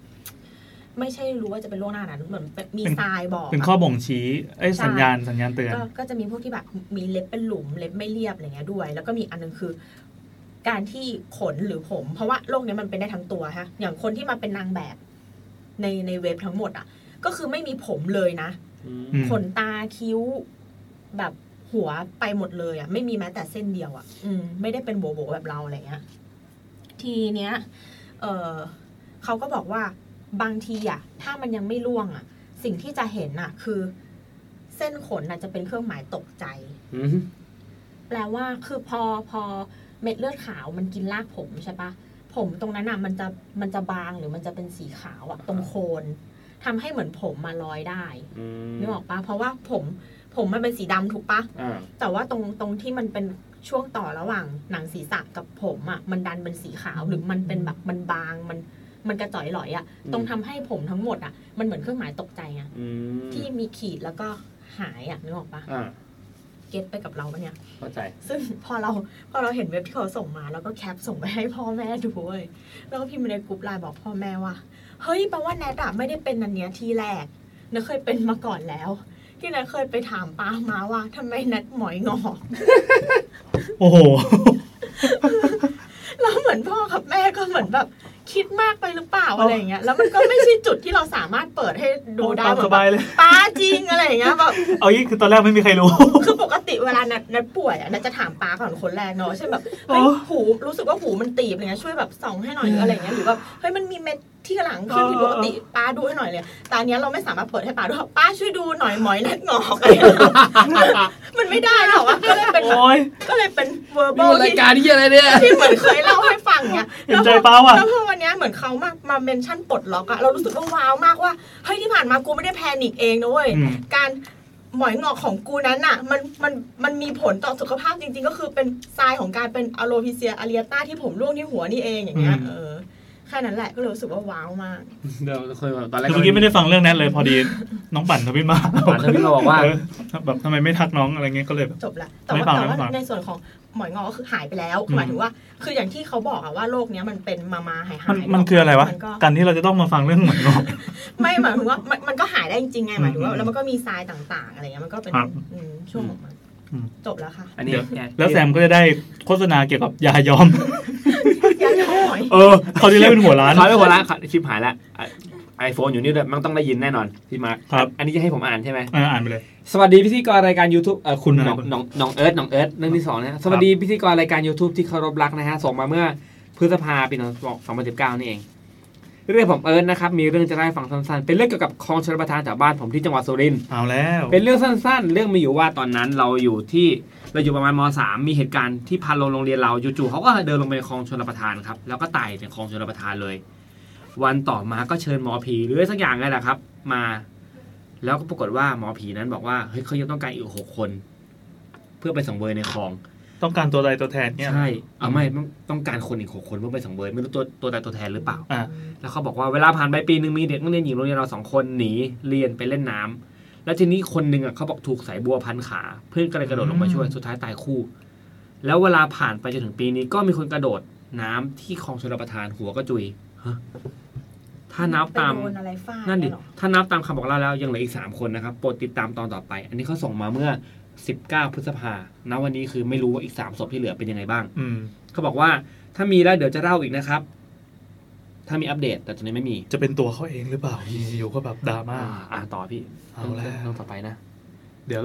ไม่ใช่รู้ว่าจะเป็นล่วงหน้านะเหมือนมีเป็นทรายบอกเป็นอะข้อบ่งชี้เอ้ยใช่สัญญาณสัญญาณเตือนก็ก็จะมีพวกที่แบบมีเล็บเป็นหลุมเล็บไม่เรียบอะไรเงี้ยด้วย แล้วก็มีอันนึงคือการที่ขนหรือผม เพราะว่าโรคเนี้ยมันเป็นได้ทั้งตัวฮะอย่างคนที่มาเป็นนางแบบในในเว็บทั้งหมดอะ ก็คือไม่มีผมเลยนะอืมขนตาคิ้วแบบ หัวไปหมดเลยอะไม่มีแม้แต่เส้นเดียวอะ อืมไม่ได้เป็นโบโบแบบเราอะไรเงี้ยทีเนี้ยเออเขาก็บอกว่าบางทีอะถ้ามันยังไม่ล่วงอะ สิ่งที่จะเห็นอะ คือ เส้นขนน่ะจะเป็นเครื่องหมายตกใจอืมแปลว่าคือพอพอเม็ดเลือดขาวมันกินรากผมใช่ปะผมตรงนั้นอะ มันจะมันจะบางหรือมันจะเป็นสีขาวอะ ตรงโคนทำให้เหมือนผมมาลอยได้อืมนึกออกปะเพราะว่าผม ผมมันเป็นสีดำถูกปะอ่าแต่ว่าตรงตรงที่มันเป็นช่วงต่อระหว่างหนังศีรษะกับผมอะมันดันเป็นสีขาวหรือมันเป็นแบบมันบางมันมันกระจ่อยหลอยอะตรงทำให้ผมทั้งหมดอะมันเหมือนเครื่องหมายตกใจอะอืมที่มีขีดแล้วก็หายอะนึกออกปะอ่าเก็ตไปกับเราปะเนี่ยเข้าใจ ซึ่งพอเราพอเราเห็นเว็บที่เขาส่งมา แล้วก็แคปส่งไปให้พ่อแม่ดูเว้ยแล้วก็พิมพ์ในกลุ่มไลน์บอกพ่อแม่ว่า เฮ้ยแปลว่าแนทอะไม่ได้เป็นอันเนี้ยทีแรกเนยเคยเป็นมาก่อนแล้ว ที่เนยเคยไปถามป้ามาว่าทำไมนัดหมอยงอกโอ้โหแล้วเหมือนพ่อกับแม่ก็เหมือนแบบคิดมากไปหรือเปล่าอะไรอย่างเงี้ย แล้วมันก็ไม่ใช่จุดที่เราสามารถเปิดให้ดูได้ตามเหมืสอนแบบบายเลยป้าจริงอะไรอย่างเงี้ยแบบเอายี่คือตอนแรกไม่มีใครรู้ คือปกติเวลานัดนัดป่วยอะนัดจะถามป้าก่อนคนแรกเนาะเช่นแบบเฮ้ยอ๋อหูรู้สึกว่าหูมันตีบอะไรเงี้ยช่วยแบบส่องให้หน่อยหรืออะไรเงี้ยหรือแบบเฮ้ยมันมีเม็ด ที่หลังขึ้นผิดปกติป้าดูให้หน่อยเลยแต่อันเนี้ยเราไม่สามารถเปิดให้ป้าดูป้าช่วยดูหน่อยหมอยนัดงอกอะไรเงี้ยมันไม่ได้หรอกว่าก็เลยเป็นแบบโอ้ยก็เลยเป็นเวอร์บนี่อมันรายที่การที่อะไรเนี่ยที่เหมือนเคยเล่าให้ฟังเนี้ยเห็นใจป้าว่ะแล้วพอวันเนี้ยเหมือนเขามามา mention ปลดล็อกอะเรารู้สึกว่า wow มากว่าเฮ้ยที่ผ่านมากูไม่ได้ panic เองนะเว้ยอืมการหมอยงอกของกูนั้นน่ะมันมันมันมีผลต่อสุขภาพจริง ๆ ก็คือเป็น sign ของการเป็น alopecia areata ที่ผมร่วงที่หัวนี่เองอย่างเงี้ยอืมเออ แค่นั้นแหละก็เลยรู้สึกว่าว้าวมากเดี๋ยวเคยแบบตอนแรกคือเมื่อกี้ไม่ได้ฟังเรื่องนั้นเลย พอดีน้องปั่นทวิตมาผ่านทวิตมาบอกว่าเออแบบทำไมไม่ทักน้องอะไรเงี้ยก็เลยแบบจบละแต่ไม่ว่าฟังแต่ไม่ฟัว่างในส่วนของหมอยงอกก็คือหายไปแล้วอืมหมายถึงว่า คืออย่างที่เขาบอกอะว่าโรคเนี้ยมันเป็นมามาหายหายมันมันคืออะไรวะมันก็การที่เราจะต้องมาฟังเรื่องเหมือนงอกไม่หมายถึงว่ามันมันก็หายได้จริงๆไงหมายถึงว่าอืมแล้วมันก็มีทรายต่างๆอะไรเงี้ยมันก็เป็นครับอืมช่วงของมันอืมจบแล้วค่ะอันนี้เดี๋ยวไงแล้วแซมก็จะได้โฆษณาเกี่ยวกับยาย้อมยา หน่อย เออเขาที่เล่นเป็นหัวร้านเขาไม่หัวละคลิปหายละไอโฟนอยู่นี่ด้วยมันต้องได้ยินแน่นอนพี่มาร์คครับ อันนี้จะให้ผมอ่านใช่ไหมอ่าอ่านไปเลย สวัสดีพิธีกรรายการ YouTube เอ่อคุณคุณอะไรน้องคุณน้องน้องเอิร์ธน้องเอิร์ธเรื่องที่สองนะฮะสวัสดีพิธีกรรายการ YouTube ที่เคารพรักนะฮะส่งมาเมื่อพฤษภาปี2019นี่เอง เรื่องผมเอิร์ธนะครับมีเรื่องจะได้ฟังสั้นๆ เป็นเรื่องเกี่ยวกับคลองชลประทานแถวบ้านผมที่จังหวัดสุรินทร์เอาแล้ว เป็นเรื่องสั้นๆ เรื่องมีอยู่ว่าตอนนั้นเราอยู่ที่เราอยู่ประมาณม .3 มีเหตุการณ์ที่พาลงโรงเรียนเราจู่ๆเขาก็เดินลงไปในคลองชลประทานครับแล้วก็ไต่ในคลองชลประทานเลย วันต่อมาก็เชิญหมอผีหรืออะไรสักอย่างไงแหละครับ มา แล้วก็ปรากฏว่าหมอผีนั้นบอกว่าเฮ้ยเขายังต้องการอีกหกคน เพื่อไปสังเวยในคลอง ต้องการตัวใดตัวแทนเนี่ยใช่เอาไม่ต้องต้องการคนอีกหกคนเพื่อไปสังเวยไม่รู้ตัวตัวใดตัวแทนหรือเปล่าอะแล้วเขาบอกว่าเวลาผ่านไปปีหนึ่งมีเด็กนักเรียนหญิงโรงเรียนเราสองคนหนีเรียนไปเล่นน้ำแล้วทีนี้คนหนึ่งอะเขาบอกถูกสายบัวพันขา เพื่อนก็เลยกระโดดลงมาช่วยสุดท้ายตายคู่ แล้วเวลาผ่านไปจนถึงปีนี้ก็มีคนกระโดดน้ำที่คลองชลประทานหัวก็จุยฮะถ้านับตามไปโดนอะไรฟาดนั่นดิเยเหรอถ้านับตามคำบอกเล่าแล้วยังเหลืออีก3คนนะครับโปรดติดตามตอนต่อไป อันนี้เขาส่งมาเมื่อ 19 พฤษภาณวันนี้คือไม่รู้ว่าอีก3ศพที่เหลือเป็นยังไงบ้าง อืมเขาบอกว่าถ้ามีแล้วเดี๋ยวจะเล่าอีกนะครับ ถ้ามีอัปเดตแต่ตอนนี้ไม่มีจะเป็นตัวเขาเองหรือเปล่าอยู่ๆก็แบบดราม่าอ่า อ่าต่อพี่เอาแล้วเรื่องต่อไปนะ เดี๋ยว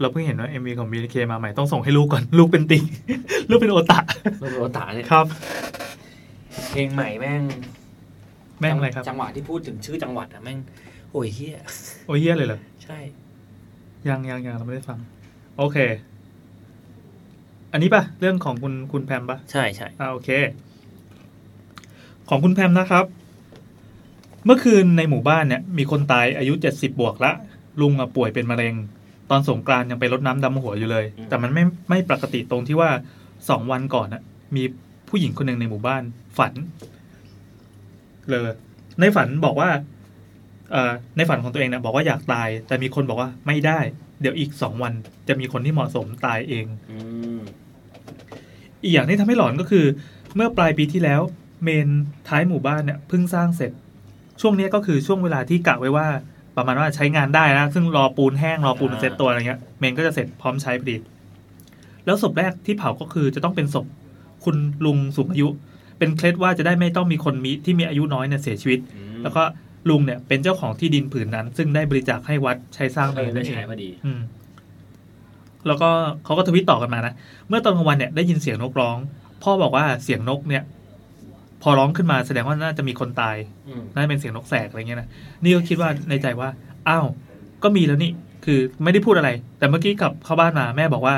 เราเพิ่งเห็นว่า MV ของ BNK มาใหม่ต้องส่งให้ลูกก่อน ลูกเป็นติงลูกเป็นโอตะเรื่องโรตาเนี่ยครับ เพลงใหม่แม่ง แม่งอะไรครับ จังหวะที่พูดถึงชื่อจังหวัดอะแม่งโอ้ยเฮียโอ้ยเยี่ยเลยเหรอใช่ ยังยังยังเราไม่ได้ฟัง โอเค อันนี้ปะเรื่องของคุณคุณแพมปะใช่ใช่อ่าโอเค ของคุณแพมนะครับ เมื่อคืนในหมู่บ้านเนี่ย มีคนตายอายุเจ็ดสิบบวกละลุงอะป่วยเป็นมะเร็ง ตอนสงกรานต์ยังไปรดน้ำดำหัวอยู่เลย แต่มันไม่ไม่ปกติตรงที่ว่าสองวันก่อนอะมีผู้หญิงคนหนึ่งในหมู่บ้าน ฝัน เลย ในฝันบอกว่าเอ่อในฝันของตัวเองเนี่ยบอกว่าอยากตาย แต่มีคนบอกว่าไม่ได้ เดี๋ยวอีกสองวันจะมีคนที่เหมาะสมตายเองอืมอีกอย่างที่ทำให้หลอนก็คือ เมื่อปลายปีที่แล้ว เมรุท้ายหมู่บ้านเนี่ยเพิ่งสร้างเสร็จ ช่วงเนี้ยก็คือช่วงเวลาที่กะไว้ว่า ประมาณว่าใช้งานได้นะ ซึ่งรอปูนแห้งรอปูนเซ็ตตัวอะไรเงี้ยเมรุก็จะเสร็จพร้อมใช้พอดีแล้วศพแรกที่เผาก็คือจะต้องเป็นศพคุณลุงสูงอายุ เป็นเคล็ดว่าจะได้ไม่ต้องมีคนมีที่มีอายุน้อยเนี่ยเสียชีวิตอืมแล้วก็ ลุงเนี่ย เป็นเจ้าของที่ดินผืนนั้น ซึ่งได้บริจาคให้วัดใช้สร้างเอเมอนได้นั่นเอใช้งพอดีอืมแล้วก็เขาก็ทวิตต่อกันมานะ เมื่อตอนกลางวันเนี่ยได้ยินเสียงนกร้อง พ่อบอกว่าเสียงนกเนี่ย พอร้องขึ้นมาแสดงว่าน่าจะมีคนตายอืมน่าจะเป็นเสียงนกแสกอะไรเงี้ยนะนี่ก็คิดว่าในใจว่าอ้าวก็มีแล้วนี่คือไม่ได้พูดอะไร แต่เมื่อกี้กลับเข้าบ้านมาแม่บอกว่า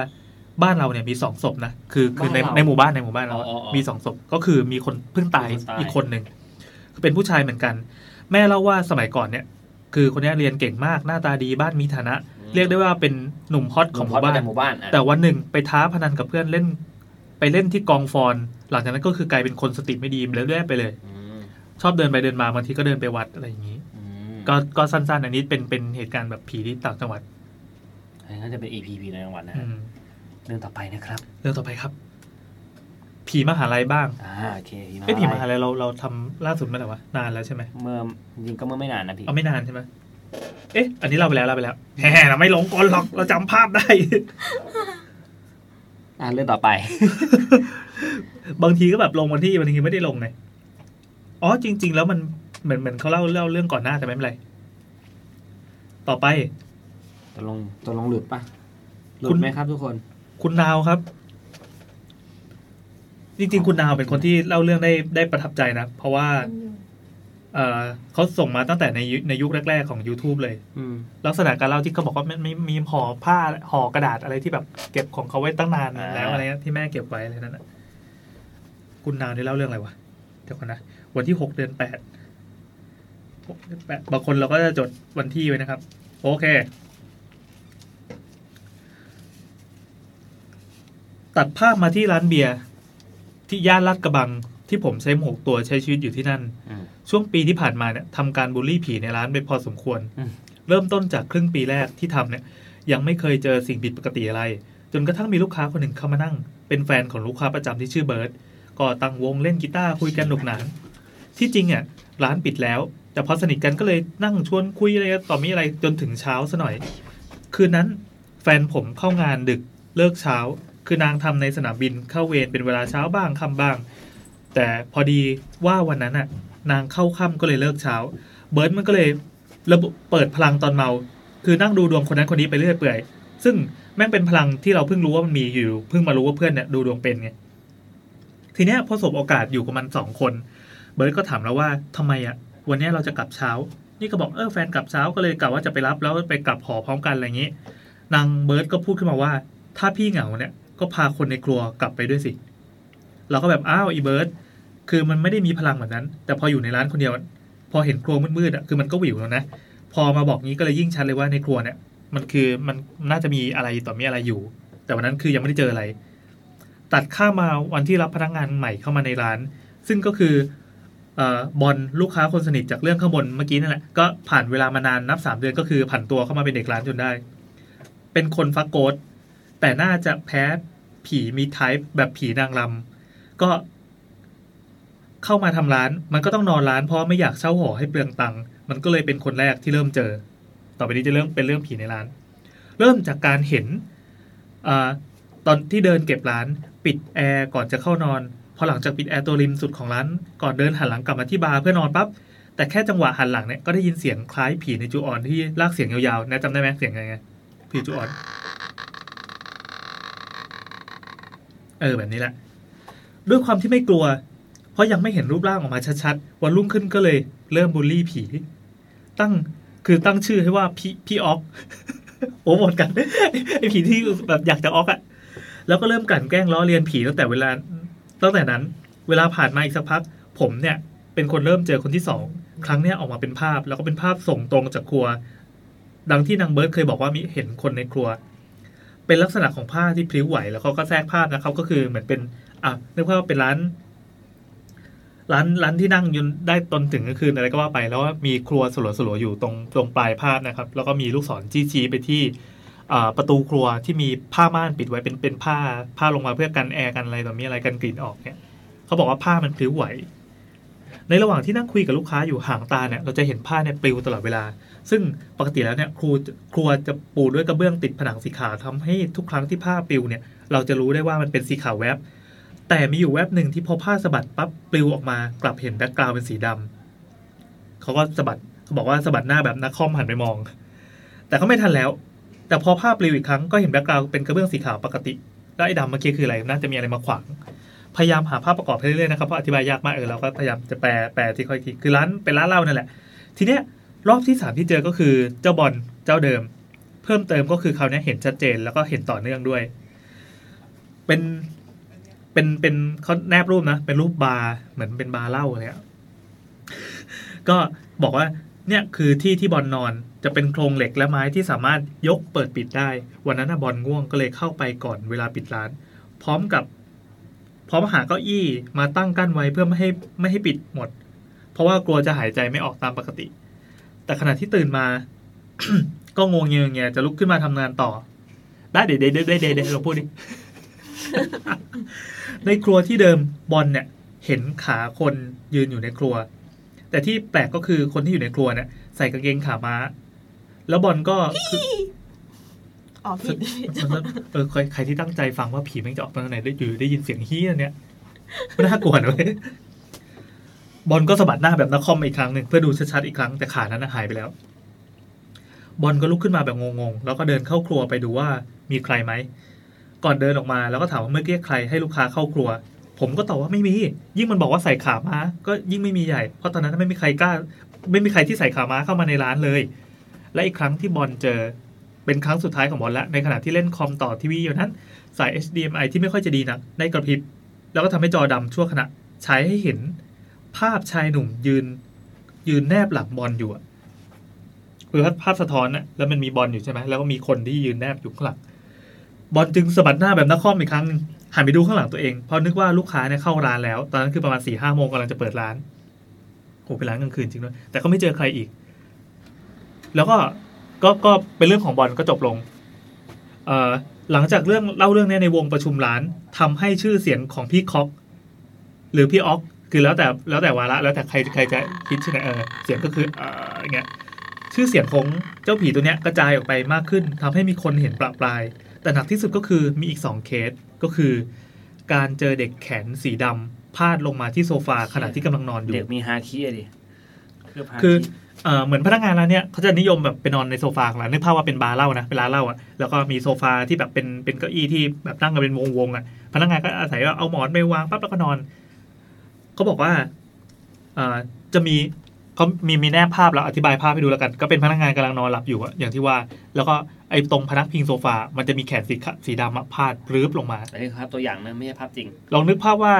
บ้านเราเนี่ยมีสองศพนะคือคือในในหมู่บ้านในหมู่บ้านเราอะมีสองศพก็คือมีคนเพิ่งตายอีกคนหนึ่งคือเป็นผู้ชายเหมือนกัน แม่เล่าว่าสมัยก่อนเนี่ย คือคนเนี้ยเรียนเก่งมากหน้าตาดีบ้านมีฐานะ เรียกได้ว่าเป็นหนุ่มฮอตของหมู่บ้านหมู่บ้านอะแต่วันหนึ่งไปท้าพนันกับเพื่อนเล่น ไปเล่นที่กองฟอน หลังจากนั้นก็คือกลายเป็นคนสติไม่ดีแล้วเรื่อยๆไปเลยอืมชอบเดินไปเดินมาบางทีก็เดินไปวัดอะไรอย่างนี้อืมก็ก็สั้นๆ อันนี้เป็นเป็นเหตุการณ์แบบผีที่ต่างจังหวัดอันนี้น่าจะเป็น EP ผีในจังหวัดนะอืฮะมเรื่องต่อไปนะครับ เรื่องต่อไปครับ ผีมหาลัยบ้างอ่าโอเคผีมาไอ้ยผีมหาลัยเราเราทำล่าสุดเมื่อไหร่วะนานแล้วใช่ไหมเมื่อจริงก็เมื่อไม่นานนะพี่เอาไม่นานใช่ไหมเอ๊ะ อันนี้เราไปแล้วเราไปแล้วแหมเราไม่ลงก่อนหรอกเราจำภาพได้ อ่าเรื่องต่อไป บางทีก็แบบลงวันที่บางทีไม่ได้ลงไงอ๋อจริง ๆ แล้วมันเหมือนเหมือนเขาเล่าเล่าเรื่องก่อนหน้าแต่ไม่เป็นไร ต่อไป ตกลงตกลงหลุดปะหลุคุดณ ไหมครับทุกคน คุณนาวครับ จริงๆคุณนาวเป็นคนที่เล่าเรื่องได้ได้ประทับใจนะ เพราะว่าเอ่อเขาส่งมาตั้งแต่ในยุในยุคแรก ๆ ของ YouTube เลยอืมลักษณะการเล่าที่เขาบอกว่ามันมีมีห่อผ้าห่อกระดาษอะไรที่แบบเก็บของเขาไว้ตั้งนานอ่าแล้วอะไรเงี้ยที่แม่เก็บไว้อะไรนั่นนะคุณนาวได้เล่าเรื่องอะไรวะเดี๋ยวก่อนนะวันที่หกเดือนแปดหกเดือนแปดบางคนเราก็จะจดวันที่ไว้นะครับ โอเค ตัดภาพมาที่ร้านเบียร์ ที่ย่านลาดกระบังที่ผมใช้หมวกตัวใช้ชีวิตอยู่ที่นั่นอืมช่วงปีที่ผ่านมาเนี่ยทำการบูลลี่ผีในร้านไปพอสมควรอืมเริ่มต้นจากครึ่งปีแรกที่ทำเนี่ย ยังไม่เคยเจอสิ่งผิดปกติอะไร จนกระทั่งมีลูกค้าคนหนึ่งเข้ามานั่ง เป็นแฟนของลูกค้าประจำที่ชื่อเบิร์ตก็ตั้งวงเล่นกีตาร์คุยกันหนุกหนานที่จริงอะร้านปิดแล้ว แต่พอสนิทกันก็เลยนั่งชวนคุยอะไรต่อมีอะไรจนถึงเช้าซะหน่อย คืนนั้นแฟนผมเข้างานดึกเลิกเช้า คือนางทำในสนามบินเข้าเวรเป็นเวลาเช้าบ้างค่ำบ้าง แต่พอดีว่าวันนั้นน่ะ นางเข้าค่ำก็เลยเลิกเช้า เบิร์ตมันก็เลยระบบเปิดพลังตอนเมา คือนั่งดูดวงคนนั้นคนนี้ไปเรื่อยเปื่อย ซึ่งแม่งเป็นพลังที่เราเพิ่งรู้ว่ามันมีอยู่ เพิ่งมารู้ว่าเพื่อนเนี่ยดูดวงเป็นไง ทีเนี้ยพอสบโอกาสอยู่กับมันสองคน เบิร์ตก็ถามแล้วว่าทำไมอะ วันนี้เราจะกลับเช้า นี่ก็บอกเออแฟนกลับเช้าก็เลยกะว่าจะไปรับแล้วไปกลับหอพร้อมกันอะไรอย่างนี้ นางเบิร์ตก็พูดขึ้นมาว่า ถ้าพี่เหงาเนี่ย ก็พาคนในครัวกลับไปด้วยสิ เราก็แบบอ้าวอีเบิร์ตคือมันไม่ได้มีพลังแบบนั้น แต่พออยู่ในร้านคนเดียว พอเห็นครัวมืดๆอะคือมันก็หวิวแล้วนะพอมาบอกงี้ก็เลยยิ่งชัดเลยว่าในครัวเนี่ย มันคือมันน่าจะมีอะไรต่อมีอะไรอยู่ แต่วันนั้นคือยังไม่ได้เจออะไร ตัดข้ามาวันที่รับพนักงานใหม่เข้ามาในร้าน ซึ่งก็คืออบอลลูกค้าคนสนิทจากเรื่องข้างบนเมื่อกี้นั่นแหละก็ผ่านเวลามานานนับสามเดือนก็คือผ่านตัวเข้ามาเป็นเด็กร้านจนได้ เป็นคนฟักโกดแต่น่าจะแพ้ ผีมีไทป์แบบผีนางรำก็เข้ามาทำร้าน มันก็ต้องนอนร้านเพราะไม่อยากเช่าหอให้เปลืองตังค์มันก็เลยเป็นคนแรกที่เริ่มเจอ ต่อไปนี้จะเริ่มเป็นเรื่องผีในร้าน เริ่มจากการเห็นอตอนที่เดินเก็บร้าน ปิดแอร์ก่อนจะเข้านอน พอหลังจากปิดแอร์ตัวริมสุดของร้าน ก่อนเดินหันหลังกลับมาที่บาร์เพื่อนอนปั๊บแต่แค่จังหวะหันหลังเนี่ยก็ได้ยินเสียงคล้ายผีในจูออนที่ลากเสียงยาวๆนะจำได้ไหมเสียงไงไงผีจูออน เออแบบนี้แหละ ด้วยความที่ไม่กลัว เพราะยังไม่เห็นรูปร่างออกมาชัดๆวันรุ่งขึ้นก็เลยเริ่มบูลลี่ผี ตั้งคือตั้งชื่อให้ว่าพี่พี่ออกโอ้หมดกันไอผีที่แบบอยากจะออกอะแล้วก็เริ่มกลั่นแกล้งล้อเลียนผีตั้งแต่เวลาตั้งแต่นั้น เวลาผ่านมาอีกสักพัก ผมเนี่ย เป็นคนเริ่มเจอคนที่สองครั้งเนี้ยออกมาเป็นภาพ แล้วก็เป็นภาพส่งตรงจากครัว ดังที่นางเบิร์ดเคยบอกว่ามีเห็นคนในครัว เป็นลักษณะของผ้าที่พลิ้วไหว แล้วเขาก็แทรกภาพนะครับก็คือเหมือนเป็นอะนึกว่าเป็นร้าน ร้านร้านที่นั่งยืนได้ตนถึงกลางคืนอะไรก็ว่าไป แล้วว่ามีครัวสลัวๆอยู่ตรงตรงปลายภาพนะครับ แล้วก็มีลูกศรจี้ชี้ไปที่ประตูครัวที่มีผ้าม่านปิดไว้เป็นเป็นผ้าผ้าลงมาเพื่อกันแอร์กันอะไรต่อมีอะไรกันกลิ่นออกเนี่ยเขาบอกว่าผ้ามันพลิ้วไหว ในระหว่างที่นั่งคุยกับลูกค้าอยู่ห่างตาเนี่ยเราจะเห็นผ้าเนี่ยปลิวตลอดเวลา ซึ่งปกติแล้วเนี่ยครูครัวจะปูด้วยกระเบื้องติดผนังสีขาวทำให้ทุกครั้งที่ผ้าปลิวเนี่ยเราจะรู้ได้ว่ามันเป็นสีขาวแวบแต่มีอยู่แวบหนึ่งที่พอผ้าสะบัดปั๊บปลิวออกมากลับเห็น background เป็นสีดำเขาก็สะบัดเขาบอกว่าสะบัดหน้าแบบนักคอมหันไปมอง แต่เขาไม่ทันแล้ว แต่พอผ้าปลิวอีกครั้งก็เห็น background เป็นกระเบื้องสีขาวปกติแล้วไอ้ดำเมื่อกี้คืออะไรน่าจะมีอะไรมาขวางพยายามหาภาพประกอบให้เรื่อยๆนะครับเพราะอธิบายยากมากเออเราก็พยายามจะแปลแปลที่ค่อยทีคือร้านเป็นร้านเหล้านั่นแหละ ทีเนี้ย รอบที่สามที่เจอก็คือเจ้าบอลเจ้าเดิม เพิ่มเติมก็คือคราวเนี้ยเห็นชัดเจนแล้วก็เห็นต่อเนื่องด้วย เป็นเป็นเป็นเขาแนบรูปนะ เป็นรูปบาร์เหมือนเป็นบาร์เหล้าเลยอะก็บอกว่าเนี่ยคือที่ที่บอลนอนจะเป็นโครงเหล็กและไม้ที่สามารถยกเปิดปิดได้ วันนั้นนะบอลง่วงก็เลยเข้าไปก่อนเวลาปิดร้าน พร้อมกับ พร้อมหาเก้าอี้มาตั้งกั้นไว้เพื่อไม่ให้ไม่ให้ปิดหมด เพราะว่ากลัวจะหายใจไม่ออกตามปกติ แต่ขณะที่ตื่นมา ก็งงเงียเงียจะลุกขึ้นมาทำงานต่อ ได้เดี๋ยวเดี๋ยวเดี๋ยวเดี๋ยวเดี๋ยวลองพูดดิในครัวที่เดิมบอลเนี่ย เห็นขาคนยืนอยู่ในครัว แต่ที่แปลกก็คือคนที่อยู่ในครัวเนี่ยใส่กางเกงขาม้า แล้วบอลก็คืออ๋อผิดมันเออใครใครที่ตั้งใจฟังว่าผีแม่งจะออกมาทางไหนได้อยู่ได้ยินเสียงเฮี้ยเนี่ยน่ากลัวนะเลย บอลก็สะบัดหน้าแบบนักคอมอีกครั้งหนึ่งเพื่อดูชัดๆอีกครั้งแต่ขานั้นหายไปแล้ว บอลก็ลุกขึ้นมาแบบงงๆแล้วก็เดินเข้าครัวไปดูว่ามีใครไหมก่อนเดินออกมาแล้วก็ถามว่าเมื่อกี้ใครให้ลูกค้าเข้าครัว ผมก็ตอบว่าไม่มี ยิ่งมันบอกว่าใส่ขาม้าก็ยิ่งไม่มีใหญ่ เพราะตอนนั้นไม่มีใครกล้า ไม่มีใครที่ใส่ขาม้าเข้ามาในร้านเลย และอีกครั้งที่บอลเจอเป็นครั้งสุดท้ายของบอลแล้วในขณะที่เล่นคอมต่อทีวีอยู่นั้น สาย HDMI ที่ไม่ค่อยจะดีนักได้กระพริบแล้วก็ทำให้จอดำชั่วขณะใช้ให้เห็น ภาพชายหนุ่มยืน ยืนแนบหลังบอลอยู่อะคือภาพสะท้อนอะแล้วมันมีบอลอยู่ใช่ไหมแล้วก็มีคนที่ยืนแนบอยู่ข้างหลังบอลจึงสะบัดหน้าแบบนักคอมอีกครั้งหันไปดูข้างหลังตัวเองเพราะนึกว่าลูกค้าเนี่ยเข้าร้านแล้ว ตอนนั้นคือประมาณสี่ห้าโมงกำลังจะเปิดร้านโหเป็นร้านกลางคืนจริงด้วยแต่ก็ไม่เจอใครอีก แล้วก็ก็ก็เป็นเรื่องของบอลก็จบลง เอ่อหลังจากเรื่องเล่าเรื่องนี้ในวงประชุมร้านทำให้ชื่อเสียงของพี่คอกหรือพี่ออก คือแล้วแต่แล้วแต่วาระแล้วแต่ใครใครจะคิดใช่ไหมเออเสียงก็คือเอออย่างเงี้ยชื่อเสียงของเจ้าผีตัวเนี้ยกระจายออกไปมากขึ้นทำให้มีคนเห็นประปราย แต่หนักที่สุดก็คือมีอีกสองเคสก็คือ การเจอเด็กแขนสีดำพาดลงมาที่โซฟาขณะที่กำลังนอนอยู่เด็กมีฮาคิอะดิเครือบฮาคือคิเอ่อเหมือนพนักงานร้านเนี้ยเขาจะนิยมแบบไปนอนในโซฟาของร้านนึกภาพว่าเป็นบาร์เหล้านะเป็นร้านเหล้าอะแล้วก็มีโซฟาที่แบบเป็นเป็นเก้าอี้ที่แบบนั่งกันเป็นวงๆอะพนักงานก็อาศัยว่าเอาหมอนไปวางปั๊บแล้วก็นอน เขาบอกว่าเอ่อจะมีเขามีมีแนบภาพแล้วอธิบายภาพให้ดูแล้วกัน ก็เป็นพนักงานกำลังนอนหลับอยู่อะอย่างที่ว่า แล้วก็ไอ้ตรงพนักพิงโซฟา มันจะมีแขนสีขะสีดำอะพาดปรื้บลงมาอันนี้ครับตัวอย่างนะไม่ใช่ภาพจริง ลองนึกภาพว่า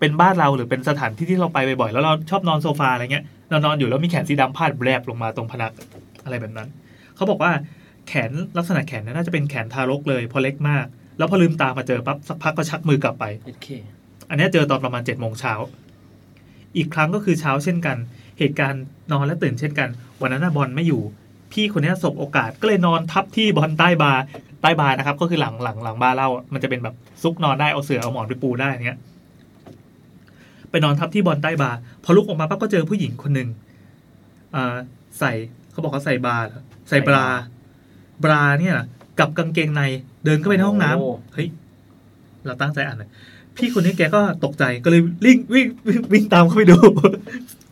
เป็นบ้านเราหรือเป็นสถานที่ที่เราไปบ่อยๆแล้วเราชอบนอนโซฟาอะไรเงี้ยเรานอนอยู่แล้วมีแขนสีดำพาดแบลบลงมาตรงพนักอะไรแบบนั้น เขาบอกว่าแขนลักษณะแขนเนี่ยน่าจะเป็นแขนทารกเลยเพราะเล็กมาก แล้วพอลืมตามาเจอปั๊บสักพักก็ชักมือกลับไปโอเคอันเนี้ยเจอตอนประมาณเจ็ดโมงเช้า อีกครั้งก็คือเช้าเช่นกัน เหตุการณ์นอนและตื่นเช่นกัน วันนั้นนะบอลไม่อยู่ พี่คนเนี้ยสบโอกาสก็เลยนอนทับที่บอลใต้บาร์ใต้บาร์นะครับ ก็คือหลังหลังหลังบาร์เหล้าอะมันจะเป็นแบบซุกนอนได้เอาเสื่อเอาหมอนไปปูได้อย่างเงี้ยไปนอนทับที่บอลใต้บาร์พอลุกออกมาปั๊บก็เจอผู้หญิงคนหนึ่งอ่าใส่เขาบอกเขาใส่บาร์เหรอใส่บรา บราเนี่ยกับกางเกงในเดินเข้าไปในห้องน้ำโอ้เฮ้ยเราตั้งใจอ่านเลย พี่คนนี้แกก็ตกใจก็เลยวิ่งวิ่งวิ่งวิ่งตามเข้าไปดู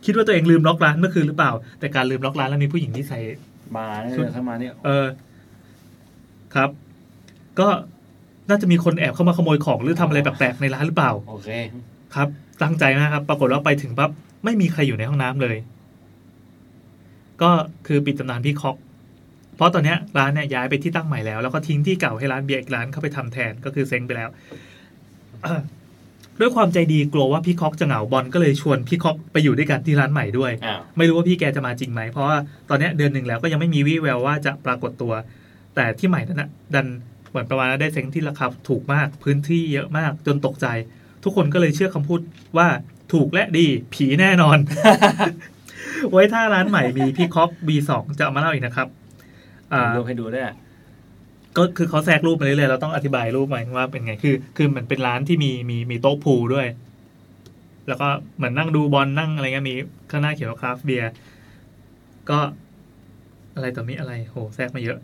คิดว่าตัวเองลืมล็อกร้านเมื่อคืนหรือเปล่า แต่การลืมล็อกร้านแล้วมีผู้หญิงที่ใส่บาร์เนี่ยเดินเข้ามาเนี่ยเออ ครับ ก็น่าจะมีคนแอบเข้ามาขโมยของหรือทำอะไรแปลกๆในร้านหรือเปล่าโอเค ครับ ตั้งใจมากครับ ปรากฏว่าไปถึงปั๊บไม่มีใครอยู่ในห้องน้ำเลย ก็คือปิดตำนานพี่คอกเพราะตอนเนี้ยร้านเนี่ยย้ายไปที่ตั้งใหม่แล้ว แล้วก็ทิ้งที่เก่าให้ร้านเบียร์อีกร้านเข้าไปทำแทนก็คือเซ็งไปแล้ว ด้วยความใจดีกลัวว่าพี่คอกจะเหงาบอลก็เลยชวนพี่คอกไปอยู่ด้วยกันที่ร้านใหม่ด้วยอ้าวไม่รู้ว่าพี่แกจะมาจริงไหม เพราะว่าตอนเนี้ยเดือนหนึ่งแล้วก็ยังไม่มีวี่แววว่าจะปรากฏตัว แต่ที่ใหม่นั้นนะดันเหมือนประมาณว่าได้เซ็งที่ราคาถูกมากพื้นที่เยอะมากจนตกใจ ทุกคนก็เลยเชื่อคำพูดว่าถูกและดีผีแน่นอน ไว้ถ้าร้านใหม่มีพี่คอก B2 จะเอามาเล่าอีกนะครับอ่าดูให้ดูด้วย ก็คือเขาแทรกรูปมาเรื่อยๆเราต้องอธิบายรูปใหม่ว่าเป็นไงคือ คือเหมือนเป็นร้านที่มีมีมีโต๊ะพูลด้วย แล้วก็เหมือนนั่งดูบอลนั่งอะไรเงี้ยมีข้างหน้าเขียนว่าคราฟเบียร์ก็อะไรต่อมีอะไรโหแทรกมาเยอะ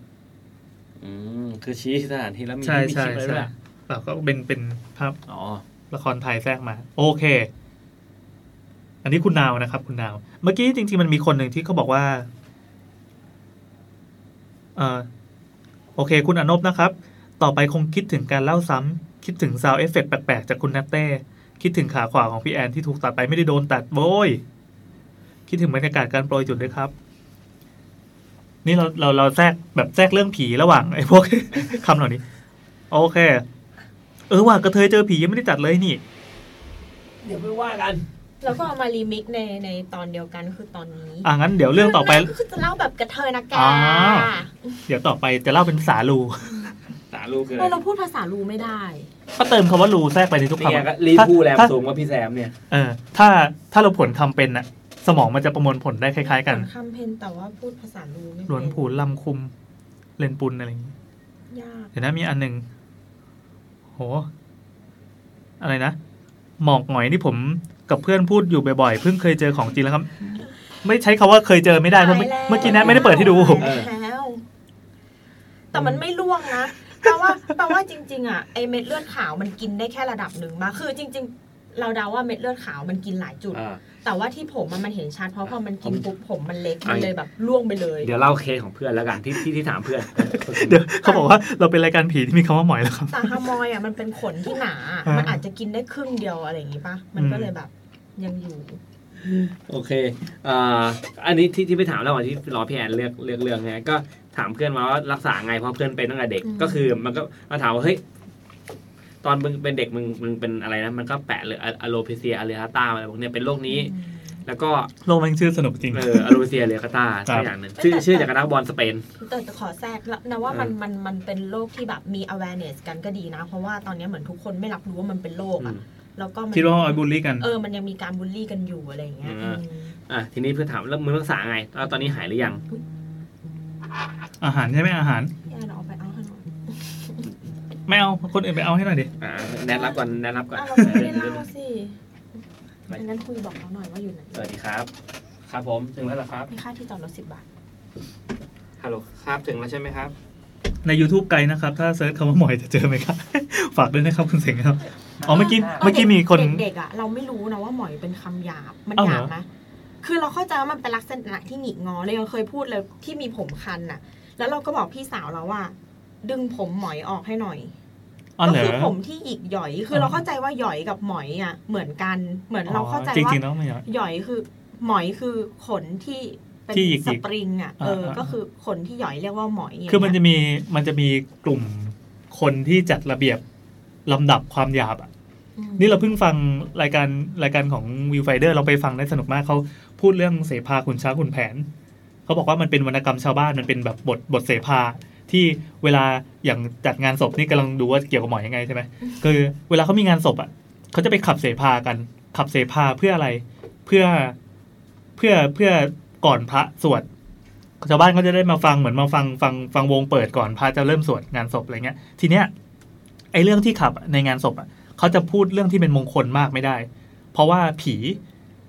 อืมคือชี้สถานที่แล้วมีใช่มีใช่คลิปอะไรใช่ด้วยเปล่าก็เป็นเป็นภาพอ๋อละครไทยแทรกมา โอเค อันนี้คุณนาวนะครับ คุณนาว เมื่อกี้จริง ๆ มันมีคนหนึ่งที่เขาบอกว่า เออ โอเค คุณอนบนะครับ ต่อไปคงคิดถึงการเล่าซ้ำคิดถึง sound effect แปลกๆ จากคุณนัตเต้คิดถึงขาขวาของพี่แอนที่ถูกตัดไปไม่ได้โดนตัดโว้ยคิดถึงบรรยากาศการโปรยจุดด้วยครับ นี่เราเราเราแทรกแบบแทรกเรื่องผีระหว่างไอ้พวกคำเหล่านี้ โอเค เออว่ากระเทยเจอผียังไม่ได้ตัดเลยนี่ เดี๋ยวไปว่ากัน แล้วก็เอามารีมิกซ์ในในตอนเดียวกันคือตอนนี้ อะงั้นเดี๋ยวเรื่องต่อไปก็คือจะเล่าแบบกระเทยนะแกอ่าเดี๋ยวต่อไปจะเล่าเป็นภาษาลูสาลูกคืออะเอไรอเราพูดภาษาลูไม่ได้ก็เติมคำว่าลูแทรกไปในทุกนี่ไงคำก็อะรีพูแรมถ้าสูงกว่าพี่แซมเนี่ยเออถ้าถ้าเราผลคำเป็นอะสมองมันจะประมวลผลได้คล้าย ๆ กันคำเพนแต่ว่าพูดภาษาลูไม่หลวนผูนลำคุมเลนปุนอะไรอย่างงี้ยากเดี๋ยวนะมีอันหนึ่งโห อะไรนะหมอกหงอยนี่ผม กับเพื่อนพูดอยู่บ่อยๆเพิ่งเคยเจอของจริงแล้วครับ ไม่ใช้คาว่าเคยเจอไม่ได้เพราะเมื่อเมื่อกี้นะไม่ได้เปิดให้ดู แล้วแต่มันไม่ล่วงนะแปลว่าแปลว่าจริง ๆ อะไอเม็ดเลือดขาวมันกินได้แค่ระดับหนึ่งมาคือจริง ๆ เราเดาว่าเม็ดเลือดขาวมันกินหลายจุด อ่า แต่ว่าที่ผมอะมันเห็นชัดเพราะพอมันกินปุ๊บผมมันเล็กไอ้มันเลยแบบล่วงไปเลย เดี๋ยวเล่าเคสของเพื่อนแล้วกันที่ที่ที่ถามเพื่อน เดี๋ยวเขาบอกว่าเราเป็นรายการผีที่มีคำว่าหมอยแล้วครับ แต่ฮามอยอะมันเป็นขนที่หนา อ่ามัมันอาจจะกินได้ครึ่งเดียวอะไรอย่างงี้ปะมันก็เลยแบบ ยังอยู่โอเคอ่าอันนี้ที่ที่ไปถามแล้วก่อนที่รอพี่แอนเลือกเลือกเรื่องไงก็ถามเพื่อนมาว่ารักษาไงเพราะเพื่อนเป็นตั้งแต่เด็กอืมก็คือมันก็มาถามว่าเฮ้ยตอนมึงเป็นเด็กมึงมึงเป็นอะไรนะมันก็แปะเลยอะโลเพเซียอะเรฮาตาอะไรพวกเนี้ยเป็นโรคนี้ แล้วก็โลกแม่งชื่อสนุกจริงเอออะโลเพเซียเรฮาตาครัสับกอย่างหนึ่งชื่อชื่อจากนักบอลสเปนแต่แต่ขอแทรกแล้วนะว่ามันเออมันมันเป็นโรคที่แบบมี awareness กันก็ดีนะ เพราะว่าตอนนี้เหมือนทุกคนไม่รับรู้ว่ามันเป็นโรคอือะม แล้วก็มันคิดว่าเอาไว้บูลลี่กันเออมันยังมีการบูลลี่กันอยู่อะไรอย่างเงี้ยอ่าอืมอะทีนี้เพื่อนถามแล้วมึงรักษาไงแล้วตอนนี้หายหรือยัง อาหารใช่ไหมอาหารพี่แอนเอาไปเอาให้หน่อยไม่เอาคนอื่นไปเอาให้หน่อยดิอ่าแนทรับก่อนแนทรับก่อนอ้าวเราไม่ได้เล่าสิอันนั้นคุยบอกเขาหน่อยว่าอยู่ไหนสวัสดีครับ ครับผมถึงแล้วเหรอครับมีค่าที่จอดรถสิบบาทฮัลโหลครับถึงแล้วใช่ไหมครับ ใน YouTube ไกลนะครับ ถ้าเซิร์ชคำว่าหมอยจะเจอไหมครับ ฝากด้วยนะครับคุณเสงครับ อ๋อเมื่อกี้เมื่อกี้มีคนเด็กๆอะเราไม่รู้นะว่าหมอยเป็นคำหยาบมันอ้าวหเหรยาอบไหมคือเราเข้าใจว่ามันเป็นลักษณะที่หงิกงอเลยยังเคยพูดเลยที่มีผมคันน่ะ แล้วเราก็บอกพี่สาวเราว่า ดึงผมหมอยออกให้หน่อยอ๋อก็เหรอคือผมที่หยิกหย่อย คือเราเข้าใจว่าหย่อยกับหมอยอะ เหมือนกันเหมือนเราเข้าใจจว่าริงๆแล้วไม่เหรอหย่อยคือ หมอยคือขนที่เป็นที่หยิกๆสปริงอะเอออ่าๆก็คือขนที่หย่อยเรียกว่าหมอยย่างเงี้ยคือมันจะมีมันจะมีกลุ่มคนที่จัดระเบียบ ลำดับความหยาบอะอืมนี่เราเพิ่งฟังรายการรายการของวิวไฟเดอร์เราไปฟังได้สนุกมากเขาพูดเรื่องเสภาขุนช้างขุนแผนเขาบอกว่ามันเป็นวรรณกรรมชาวบ้านมันเป็นแบบบทบทเสภาที่เวลาอย่างจัดงานศพนี่กำลังดูว่าเกี่ยวกับหมอยังไงใช่ไหมคือเวลาเขามีงานศพอะเขาจะไปขับเสภากัน ขับเสภาเพื่ออะไรเพื่อเพื่อเพื่อก่อนพระสวดชาวบ้านก็จะได้มาฟังเหมือนมาฟังฟังฟังวงเปิดก่อนพระจะเริ่มสวดงานศพอะไรเงี้ย ทีเนี้ย ไอ้เรื่องที่ขับอะในงานศพอะเขาจะพูดเรื่องที่เป็นมงคลมากไม่ได้ เพราะว่าผี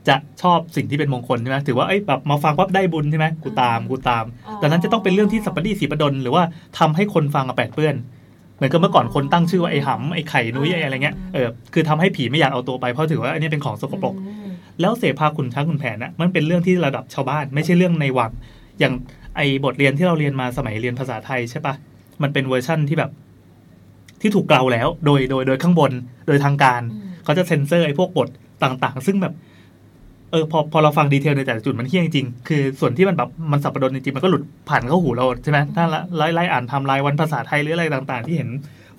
จะชอบสิ่งที่เป็นมงคลใช่ไหมถือว่าเอ้ยแบบมาฟังปั๊บได้บุญใช่ไหมกูตามกูตาม ดังนั้นจะต้องเป็นเรื่องที่สัปปดีสีประดนหรือว่าทำให้คนฟังอะแปดเปื้อน เหมือนกับเมื่อก่อนคนตั้งชื่อว่าไอ้หำไอ้ไข่นุ้ยไอ้อะไรเงี้ยเออคือทำให้ผีไม่อยากเอาตัวไปเพราะถือว่าอันนี้เป็นของสกปรกอืมแล้วเสภาขุนช้างขุนแผนน่ะมันเป็นเรื่องที่ระดับชาวบ้าน ไม่ใช่เรื่องในวังอย่างไอบทเรียนที่เราเรียนมาสมัยเรียนภาษาไทยใช่ปะมันเป็นเวอร์ชั่นที่แบบ ที่ถูกเกลาแล้ว โดยโดยโดยข้างบนโดยทางการอืมเขาจะเซ็นเซอร์ไอ้พวกบทต่างๆ ซึ่งแบบ เออพอพอเราฟัง detail ในแต่ละจุดมันเฮี้ยจริงๆคือส่วนที่มันแบบมันสับปะรดจริงๆมันก็หลุดผ่านเข้าหูเราใช่ไหมถ้าไล่ไล่อ่านไทำลายวันภาษาไทยหรืออะไรต่าง ๆ ที่เห็น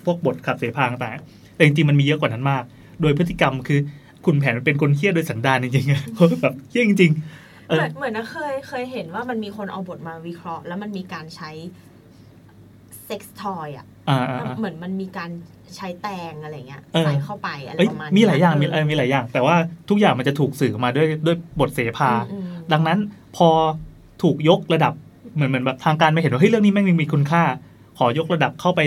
พวกบทขับเสพาต่างๆแต่จริงๆมันมีเยอะกว่านั้นมาก โดยพฤติกรรมคือคุณแผนมันเป็นคนเฮี้ยโดยสันดานจริงๆอะเขาแบบเฮี้ยจริง ๆเอเหอมือนเหมือนนะเคยเคยเห็นว่ามันมีคนเอาบทมาวิเคราะห์ แล้วมันมีการใช้ เซ็กซ์ทอยอะอ่าอ่าอ่าเหมือนมันมีการใช้แตงอะไรเงี้ยเออใส่เข้าไปอะไรเอ้ยประมาณมีหลายอย่างมีนี้เออมีหลายอย่าง แต่ว่าทุกอย่างมันจะถูกสื่อมาด้วยด้วยบทเสพาอืมอืมดังนั้นพอถูกยกระดับเหมือนเหมือนแบบทางการไม่เห็นว่าเฮ้ยเรื่องนี้แม่งมีคุณค่า ขอยกระดับเข้าไป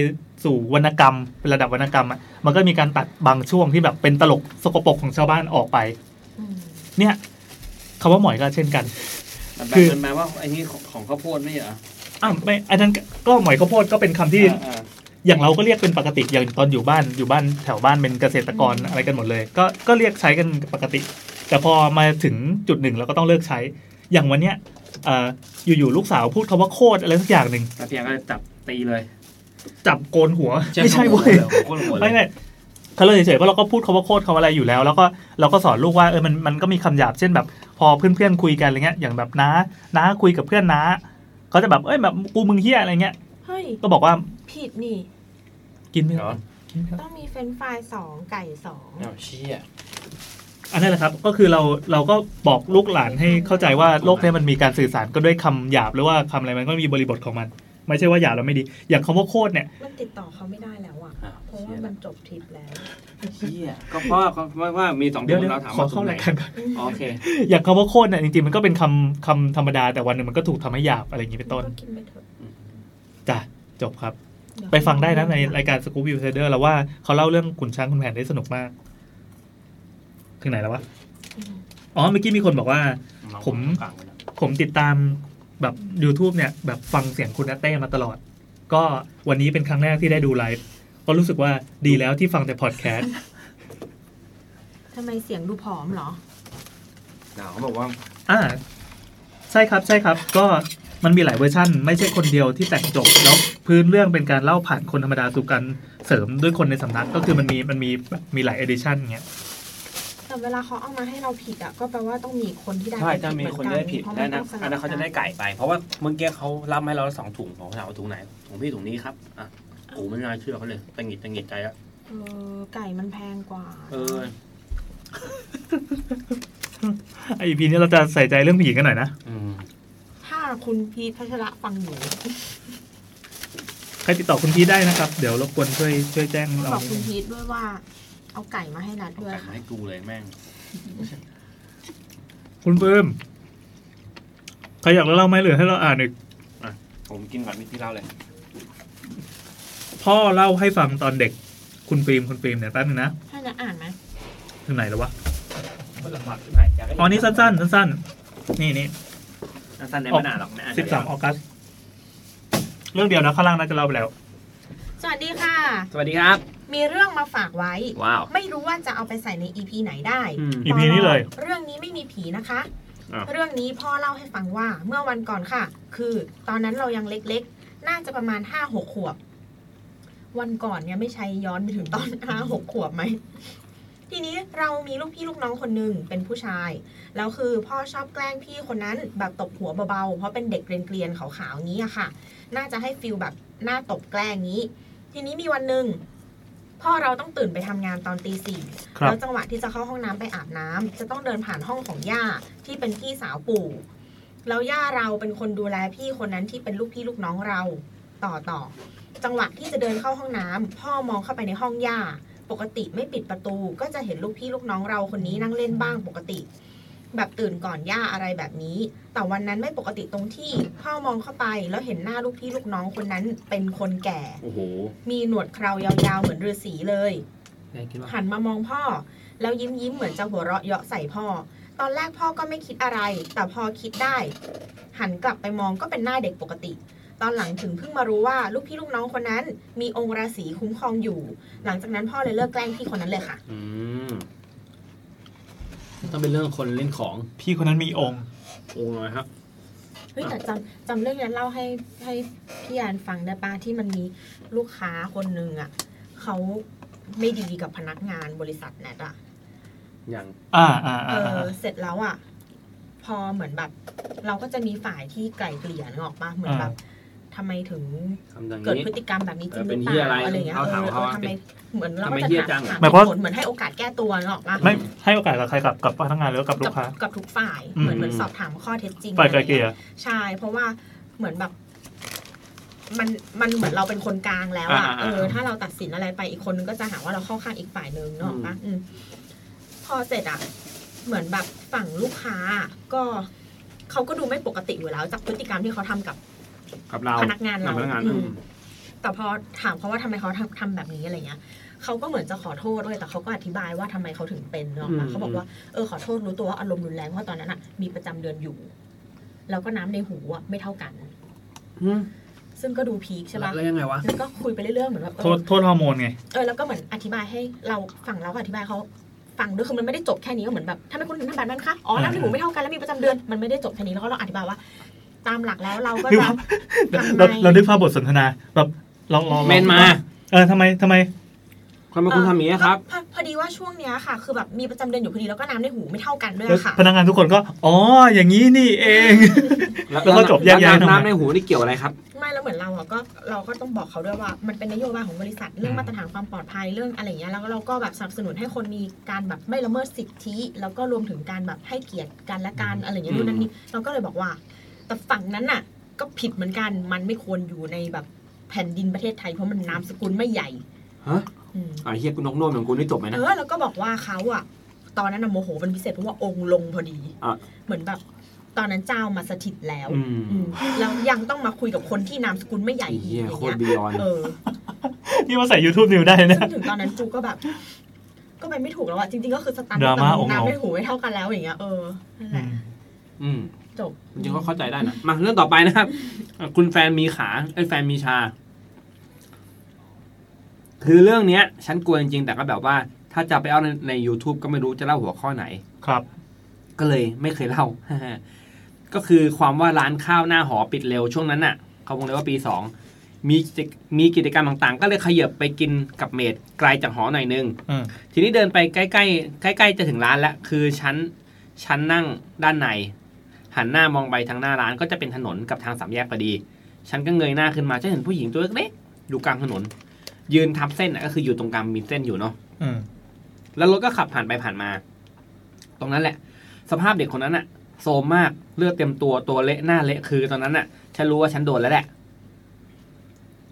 สู่วรรณกรรมเป็นระดับวรรณกรรมอะมันก็มีการตัดบางช่วงที่แบบเป็นตลกสกปรกของชาวบ้านออกไปอืมเนี่ยคำว่าหมอยก็เช่นกันแต่คืแบอบมันแปลว่าไอ้นี่ของของข้าวโพดไม่เหรอ อ้าวไม่อันนั้นก็หมอยข้าวโพดก็เป็นคำที่อ่าอย่างเราก็เรียกเป็นปกติอย่างตอนอยู่บ้านอยู่บ้านแถวบ้านเป็นเกษตรกรอะไรกันหมดเลย ก็ก็เรียกใช้กันปกติ แต่พอมาถึงจุดหนึ่งเราก็ต้องเลิกใช้ อย่างวันเนี้ยเอ่ออยู่ๆลูกสาวพูดคำว่าโคตรอะไรสักอย่างหนึ่งแต่เพียงก็จับตีเลย จับโกนหัวไม่ใช่เว้ยโคตรหัวเลไม่ยไม่เขาเลยเฉยๆเพราะเราก็พูดคำว่าโคตรคำอะไรอยู่แล้ว แล้วก็เราก็สอนลูกว่าเออมันมันก็มีคำหยาบเช่นแบบ พอเพื่อนๆคุยกันอะไรเงี้ยอย่างแบบน้าน้าคุยกับเพื่อนน้า เขาจะแบบเอ้ยแบบกูมึงเฮียอะไรเงี้ยเฮ้ยก็บอกว่าผิดนี่ กินไม่เหรอกินไม่ต้องมีเฟรนช์ฟรายสองไก่สองอ้าวเชี่ยอันนั้นแหละครับก็คือเราเราก็บอกลูกหลานให้เข้าใจว่าโลกเนี้มันมีการสื่อสารก็ด้วยคำหยาบหรือว่าคำอะไรมันก็มีบริบทของมัน ไม่ใช่ว่าหยาบแล้วไม่ดี อย่างคำว่าโคตรเนี่ยมันติดต่อเขาไม่ได้แล้วอะอ้าวเพราะว่ามันจบทริปแล้วเชี่ยก็เพราะว่าว่าว่ามีสองเดี๋ยวคนเดี๋ยวเราถามขอว่าตรเข้างไหนรายการก่อนอ๋อโอเค อย่างคำว่าโคตรเนี่ยจริงๆมันก็เป็นคำคำธรรมดาแต่วันหนึ่งมันก็ถูกทำให้หยาบอะไรอย่างนี้เป็นต้นก็กินไปเถอะจ้ะจบครับเดี๋ยวไปฟังได้นะในรายการสกู๊ปวิวเซเดอร์เราว่าเขาเล่าเรื่องขุนช้างขุนแผนได้สนุกมากถึงไหนแล้ววะอืมอ๋อเมื่อกี้มีคนบอกว่า ผมผมติดตาม แบบ YouTube เนี่ยแบบฟังเสียงคุณนัตเต้มาตลอด ก็วันนี้เป็นครั้งแรกที่ได้ดูไลฟ์ก็รู้สึกว่าดีแล้วที่ฟังแต่พอดแคสต์ทำไมเสียงดูผอมเหรอเดี๋ยวเขาบอกว่า อ่า ใช่ครับใช่ครับ ก็มันมีหลายเวอร์ชั่น ไม่ใช่คนเดียวที่แต่งจบ แล้วพื้นเรื่องเป็นการเล่าผ่านคนธรรมดาสู่การเสริมด้วยคนในสำนัก ก็คือมันมีมันมีมีหลายเอดิชันเงี้ย แต่เวลาเขาเอามาให้เราผิดอะก็แปลว่าต้องมีคนที่ได้ใช่ไปถ้ามีเหคอนกัได้ผิดเพราะได้มันะต้องสลับอันนั้นเขาจะได้ไก่ไปเพราะว่าเมื่อกี้เขารับมาให้เราสองถุงผมถามว่าถุงไหนถุงพี่ถุงนี้ครับอะโอ้ไม่น่าเชื่อเขาเลยตังหงิดตังหงิดใจอะเออไก่มันแพงกว่า เออไอพีนี้เราจะใส่ใจเรื่องผีกันหน่อยนะอืมถ้าคุณพีทพัชระฟังอยู่ใครติดต่อคุณพีทได้นะครับ เดี๋ยวรบกวนช่วยช่วยแจ้งบเราอกคุณพีทด้วยว่า เอาไก่มาให้นัดเอาด้วยไก่มาค่ะให้กูเลยแม่ง คุณเพิ่มใครอยากเล่าไหมหรือให้เราอ่านอีก ผมกินก่อนมีที่เล่าเลยพ่อเล่าให้ฟังตอนเด็ก คุณฟิล์มคุณฟิล์มเนี่ยแป๊บนึงนะถ้าจะอ่านไหมถึงไหนแล้ววะลำบากที่ไหนอยากให้อ๋อ นี่สั้นๆ สั้นๆ นี่นี่ สั้นๆเนี่ยไม่นานหรอกนะสิบสามออกัส เรื่องเดียวนะข้างล่างน่าจะเล่าไปแล้ว สวัสดีค่ะ สวัสดีครับ มีเรื่องมาฝากไว้ ว้าว ไม่รู้ว่าจะเอาไปใส่ในอีพีไหนได้ อืม EP นี้เลย เรื่องนี้ไม่มีผีนะคะอะเรื่องนี้พ่อเล่าให้ฟังว่าเมื่อวันก่อนค่ะ คือตอนนั้นเรายังเล็กๆ น่าจะประมาณห้าหกขวบ วันก่อนเนี่ยไม่ใช่ย้อนไปถึงตอน ห้าหกขวบไหม ทีนี้เรามีลูกพี่ลูกน้องคนหนึ่งเป็นผู้ชาย แล้วคือพ่อชอบแกล้งพี่คนนั้นแบบตบหัวเบาๆ เพราะเป็นเด็กเกรียนๆขาวๆนี้อะค่ะ น่าจะให้ฟิลแบบหน้าตบแกล้งนี้ ทีนี้มีวันหนึ่งพ่อเราต้องตื่นไปทำงานตอนตีสี่ครับแล้วจังหวะที่จะเข้าห้องน้ำไปอาบน้ำจะต้องเดินผ่านห้องของย่าที่เป็นพี่สาวปู่แล้วย่าเราเป็นคนดูแลพี่คนนั้นที่เป็นลูกพี่ลูกน้องเราต่อต่อ จังหวะที่จะเดินเข้าห้องน้ำพ่อมองเข้าไปในห้องย่า ปกติไม่ปิดประตู ก็จะเห็นลูกพี่ลูกน้องเราคนนี้นั่งเล่นบ้างปกติ แบบตื่นก่อนย่าอะไรแบบนี้ แต่วันนั้นไม่ปกติตรงที่พ่อมองเข้าไปแล้วเห็นหน้าลูกพี่ลูกน้องคนนั้นเป็นคนแก่ โอ้โห มีหนวดเคราวยาวๆเหมือนฤาษีเลยแม่คิดว่าหันมามองพ่อ แล้วยิ้มยิ้มๆเหมือนจะหัวเราะเยาะใส่พ่อ ตอนแรกพ่อก็ไม่คิดอะไร แต่พอคิดได้ หันกลับไปมองก็เป็นหน้าเด็กปกติ ตอนหลังถึงเพิ่งมารู้ว่าลูกพี่ลูกน้องคนนั้น มีองค์ราศีคุ้มครองอยู่ หลังจากนั้นพ่อเลยเลิกแกล้งพี่คนนั้นเลยค่ะ อืม ต้องเป็นเรื่องคนเล่นของพี่คนนั้นมีองค์โอ้ยครับเฮ้ยแต่จำจำเรื่องนั้นเล่าให้ให้พี่แอนฟังได้ปะที่มันมีลูกค้าคนหนึ่งอะเขาไม่ดีกับพนักงานบริษัทแนทอะอย่างอ่าอ่าเออ่าออ่าเสร็จแล้วอะ พอเหมือนแบบ เราก็จะมีฝ่ายที่ไกล่เกลี่ยนึกออกปะเหมือนแบบ ทำไมถึงทำอย่างเกิดนี้พฤติกรรมแบบนี้จริงเออหเป็รืนอเหี้เปยอะไรล่าอะไรเงี้ยเอาเอถามอเขาเออว่าทำไมเหมือนเราทำไมก็จะเหี้ยถามจังถามหมายความเหตุผลเหมือนให้โอกาสแก้ตัวนึกออกปะไม่ให้โอกาสกับใครกับกับพนักงานหรือกับลูกับกค้ากับทุกฝ่ายอืมเหมือนเหมือนสอบถามข้อเท็จจริงฝ่ายไกลเกลี่ยอะไรงี้ใช่เพราะว่าเหมือนแบบมันมันเหมือนเราเป็นคนกลางแล้วอะอ่าอ่าเอออ่าถ้าเราตัดสินอะไรไปอีกคนนึงก็จะหาว่าเราเข้าข้างอีกฝ่ายนึงเนกอะปะอืมพอเสร็จอะเหมือนแบบฝั่งลูกค้าก็เขาก็ดูไม่ปกติอยู่แล้วจากพฤติกรรมที่เขาทำกับ กับเราพนักงานเราพนักงานอือืมมแต่พอถามเขาว่าทำไมเขาทำทำแบบนี้อะไรเงี้ยเขาก็เหมือนจะขอโทษด้วยแต่เขาก็อธิบายว่าทำไมเขาถึงเป็นเนาะอืมเขาบอกว่าเออขอโทษรู้ตัวว่าอารมณ์รุนแรงเพราะตอนนั้นอะมีประจำเดือนอยู่ แล้วก็น้ำในหูอะไม่เท่ากันอืมซึ่งก็ดูพีคใช่ปะแล้วยังไงวะแล้วก็คุยไปเรื่อยๆเหมือนแบบเอโทษอโทษฮอร์โมนไงเออแล้วก็เหมือนอธิบายให้เราฝั่งเราก็อธิบายเขาฟังด้วยคือมันไม่ได้จบแค่นี้ก็เหมือนแบบถ้าไม่คุณถึงทำแบบนั้นคะอ๋อน้ำในหูไม่เท่ากันแล้วมีประจำเดือนมันไม่ได้จบแค่นี้แล้วก็เราอธิบายว่า ตามหลักแล้วเราก็นึกจะว่าทำไมเราเรานึกภาพบทสนทนาแบบลองลองลองเมนมา เออทำไมทำไมทำไมคุณทำอย่างนี้ครับพอพอดีว่าช่วงเนี้ยค่ะ คือแบบมีประจำเดือนอยู่พอดีแล้วก็น้ำในหูไม่เท่ากันด้วยแล้วค่ะ พนักงานทุกคนก็ อ๋อ อย่างนี้นี่เอง แล้วก็จบแยกย้ายทำไมน้ำในหูนี่เกี่ยวอะไรครับ ไม่แล้วเหมือนเราอะก็เราก็ต้องบอกเขาด้วยว่า มันเป็นนโยบายของบริษัทเรื่องอืมมาตรฐานความปลอดภัยเรื่องอะไรอย่างเงี้ยแล้วก็เราก็แบบสนับสนุนให้คนมีการแบบไม่ละเมิดสิทธิ แล้วก็รวมถึงการแบบให้เกียรติกันและกันอะไรอย่างเงี้ยอืมนู่นนั่นนี่เราก็เลยบอกว่า แต่ฝั่งนั้นน่ะ ก็ผิดเหมือนกันมันไม่ควรอยู่ในแบบแผ่นดินประเทศไทยเพราะมันนามสกุลไม่ใหญ่ฮะอืมอ่าเฮียกูนกโน่นของกูนี่จบไหมเอนะอแล้วก็บอกว่าเขาอะตอนนั้นน่ะโมโหเป็นพิเศษเพราะว่าองค์ลงพอดีอะ เหมือนแบบ ตอนนั้นเจ้ามาสถิตแล้วอืมอืมแล้วยังต้องมาคุยกับคนที่นามสกุลไม่ใหญ่ไอ้อีกเฮียอย่างโคเงี้ตรยบียอน เออนี่มาใส่ YouTube นิวได้นะซึ่งถึงตอนนั้นจูก็แบบ ก็ไปไม่ถูกแล้วอะจริงๆก็คือสตันดราม่าองค์เอาน้ำไม่หูไม่เท่ากันแล้วอย่างเงี้ยเออนั่นแหละอืม จบจริงๆก็เข้าใจได้นะมาเรื่องต่อไปนะครับอะคุณแฟนมีขาไอ้ยแฟนมีชา คือเรื่องเนี้ย ฉันกลัวจริงๆแต่ก็แบบว่า ถ้าจะไปเอาในใน YouTube ก็ไม่รู้จะเล่าหัวข้อไหนครับ ก็เลยไม่เคยเล่าก็คือความว่าร้านข้าวหน้าหอปิดเร็วช่วงนั้นน่ะ เขาบอกเลยว่าปีสองมีกิจมีกิจกรรมต่างๆ ก็เลยขยับไปกินกับเมดไกลจากหอหน่อยนึงอืมทีนี้เดินไปใกล้ๆใกล้ ๆ จะถึงร้านแล้วคือชั้นชั้นนั่งด้านใน หันหน้ามองไปทางหน้าร้านก็จะเป็นถนนกับทางสามแยกพอดี ฉันก็เงยหน้าขึ้นมาจะเห็นผู้หญิงตัวเล็กๆอยู่กลางถนน ยืนทับเส้นน่ะก็คืออยู่ตรงกลางมีเส้นอยู่เนาะอืมแล้วรถก็ขับผ่านไปผ่านมา ตรงนั้นแหละ สภาพเด็กคนนั้นอะโซมมากเลือดเต็มตัวตัวเละหน้าเละคือตอนนั้นอะฉันรู้ว่าฉันโดนแล้วแหละ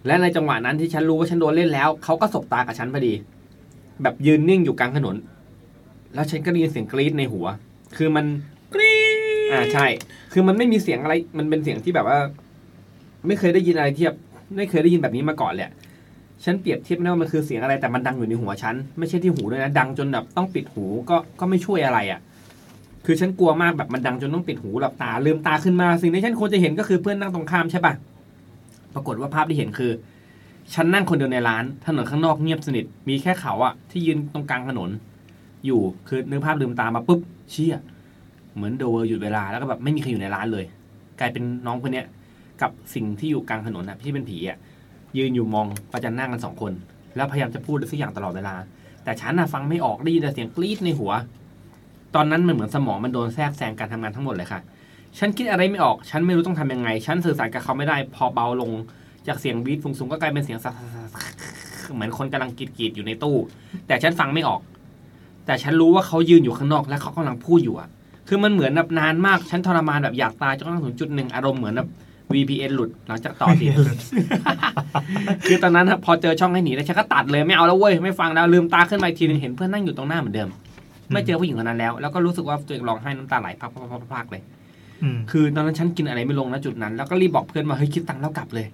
และในจังหวะนั้นที่ฉันรู้ว่าฉันโดนเล่นแล้วเขาก็สบตากับฉันพอดี แบบยืนนิ่งอยู่กลางถนน แล้วฉันก็ได้ยินเสียงกรี๊ดในหัว คือมันกรี๊ด อ่าใช่ คือมันไม่มีเสียงอะไร มันเป็นเสียงที่แบบว่า ไม่เคยได้ยินอะไรเทียบ ไม่เคยได้ยินแบบนี้มาก่อนเลยอะฉันเปรียบเทียบไม่ได้ว่ามันคือเสียงอะไรแต่มันดังอยู่ในหัวฉัน ไม่ใช่ที่หูด้วยนะดังจนแบบต้องปิดหูก็ก็ไม่ช่วยอะไรอะ่ะ คือฉันกลัวมากแบบมันดังจนต้องปิดหูหลับตาลืมตาขึ้นมา สิ่งที่ฉันควรจะเห็นก็คือเพื่อนนั่งตรงข้ามใช่ปะปรากฏว่าภาพที่เห็นคือฉันนั่งคนเดียวในร้าน ถนนข้างนอกเงียบสนิทมีแค่เขาอะที่ยืนตรงกลางถนน อยู่คือนึกภาพลืมตามาปุ๊บเชี่ย เหมือนโดเวอร์หยุดเวลาแล้วก็แบบไม่มีใครอยู่ในร้านเลย กลายเป็นน้องคนเนี้ยกับสิ่งที่อยู่กลางถนนอะที่เป็นผีอะยืนอยู่มองประจันหน้ากันสองคน แล้วพยายามจะพูดสักอย่างตลอดเวลา แต่ฉันน่ะฟังไม่ออกได้ยินแต่เสียงกรี๊ดในหัว ตอนนั้นมันเหมือนสมองมันโดนแทรกแซงการทำงานทั้งหมดเลยค่ะ ฉันคิดอะไรไม่ออก ฉันไม่รู้ต้องทำยังไง ฉันสื่อสารกับเขาไม่ได้ พอเบาลงจากเสียงบีทสูงๆก็กลายเป็นเสียงเหมือนคนกำลังกรีดๆอยู่ในตู้ แต่ฉันฟังไม่ออก แต่ฉันรู้ว่าเขายืนอยู่ข้างนอกและเขากำลังพูดอยู่อะ คือมันเหมือนแบบนานมากฉันทรมานแบบอยากตายจนกระทั่งถึงจุดหนึ่งอารมณ์เหมือนแบบ VPN หลุดหลังจากต่อสิคือตอนนั้นพอเจอช่องให้หนีแล้วฉันก็ตัดเลยไม่เอาแล้วเว้ยไม่ฟังแล้วลืมตาขึ้นมาอีกทีนึงเห็นเพื่อนนั่งอยู่ตรงหน้าเหมือนเดิม ไม่เจอผู้หญิงคนนั้นแล้ว แล้วก็รู้สึกว่าตัวเองร้องไห้น้ำตาไหลพักๆๆเลยคือตอนนั้นฉันกินอะไรไม่ลงนะจุดนั้น แล้วก็รีบบอกเพื่อนว่าเฮ้ยคิดตังค์แล้วกลับเลย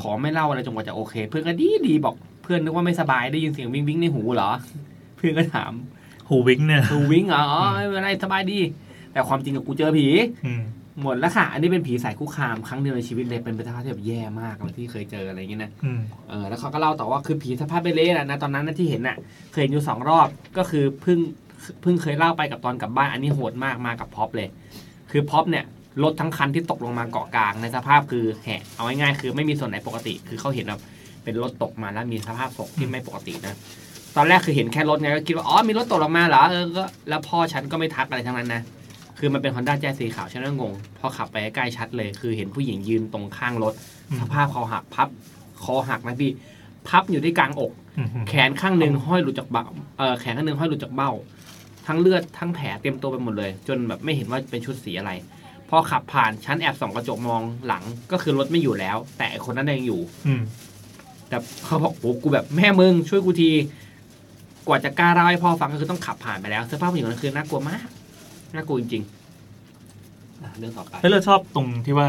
ขอไม่เล่าอะไรจนกว่าจะโอเค เพื่อนก็ดีดีบอกเพื่อนนึกว่าไม่สบายได้ยินเสียงวิงวิงในหูเหรอ เพื่อนก็ถามหูวิ้งเนี่ยหูวิ้งเหรออ๋อไม่เป็นไรสบายดี แต่ความจริงกับกูเจอผีอืมหมดแล้วค่ะ อันนี้เป็นผีสายคุกคามครั้งเดียวในชีวิตเลยเป็นสภาพที่แบบแย่มากเลยที่เคยเจออะไรอย่างเงี้ยนะอืมเออแล้วเขาก็เล่าต่อว่าคือผีสภาพเบเละนะนะตอนนั้นนะที่เห็นน่ะ เคยเห็นอยู่สองรอบก็คือเพิ่งเพิ่งเคยเล่าไปกับตอนกลับบ้านอันนี้โหดมากมากับพ็อปเลย คือพ็อปเนี่ยรถทั้งคันที่ตกลงมาเกาะกลางในสภาพคือแหกเอาง่ายๆคือไม่มีส่วนไหนปกติ คือเขาเห็นแบบเป็นรถตกมาแล้วมีสภาพศพที่ไม่ปกตินะตอนแรกคือเห็นแค่รถไงก็คิดว่าอ๋อมีรถตกลงมาเหรอเออก็แล้วพ่อฉันก็ไม่ทักอะไรทั้งนั้นนะ คือมันเป็น Honda Jazz สีขาวฉันก็งง พอขับไปใกล้ชัดเลย คือเห็นผู้หญิงยืนตรงข้างรถอืมสภาพคอหักพับ คอหักนะพี่ พับอยู่ที่กลางอกอืมแขนข้างหนึ่งห้อยหลุดจากเบ้าเออแขนข้างหนึ่งห้อยหลุดจากเบ้า ทั้งเลือดทั้งแผลเต็มตัวไปหมดเลย จนแบบไม่เห็นว่าเป็นชุดสีอะไร พอขับผ่านชั้นแอบส่องกระจกมองหลังก็คือรถไม่อยู่แล้ว แต่ไอ้คนนั้นยังอยู่อืมแต่เขาบอกโอ้กูแบบแม่มึงช่วยกูที กว่าจะกล้าเล่าให้พ่อฟังก็คือต้องขับผ่านไปแล้วเสื้อผ้าผู้หญิงคนนั้นคือน่ากลัวมาก น่ากลัวจริงๆอะเรื่องต่อไปแล้วเราชอบตรงที่ว่า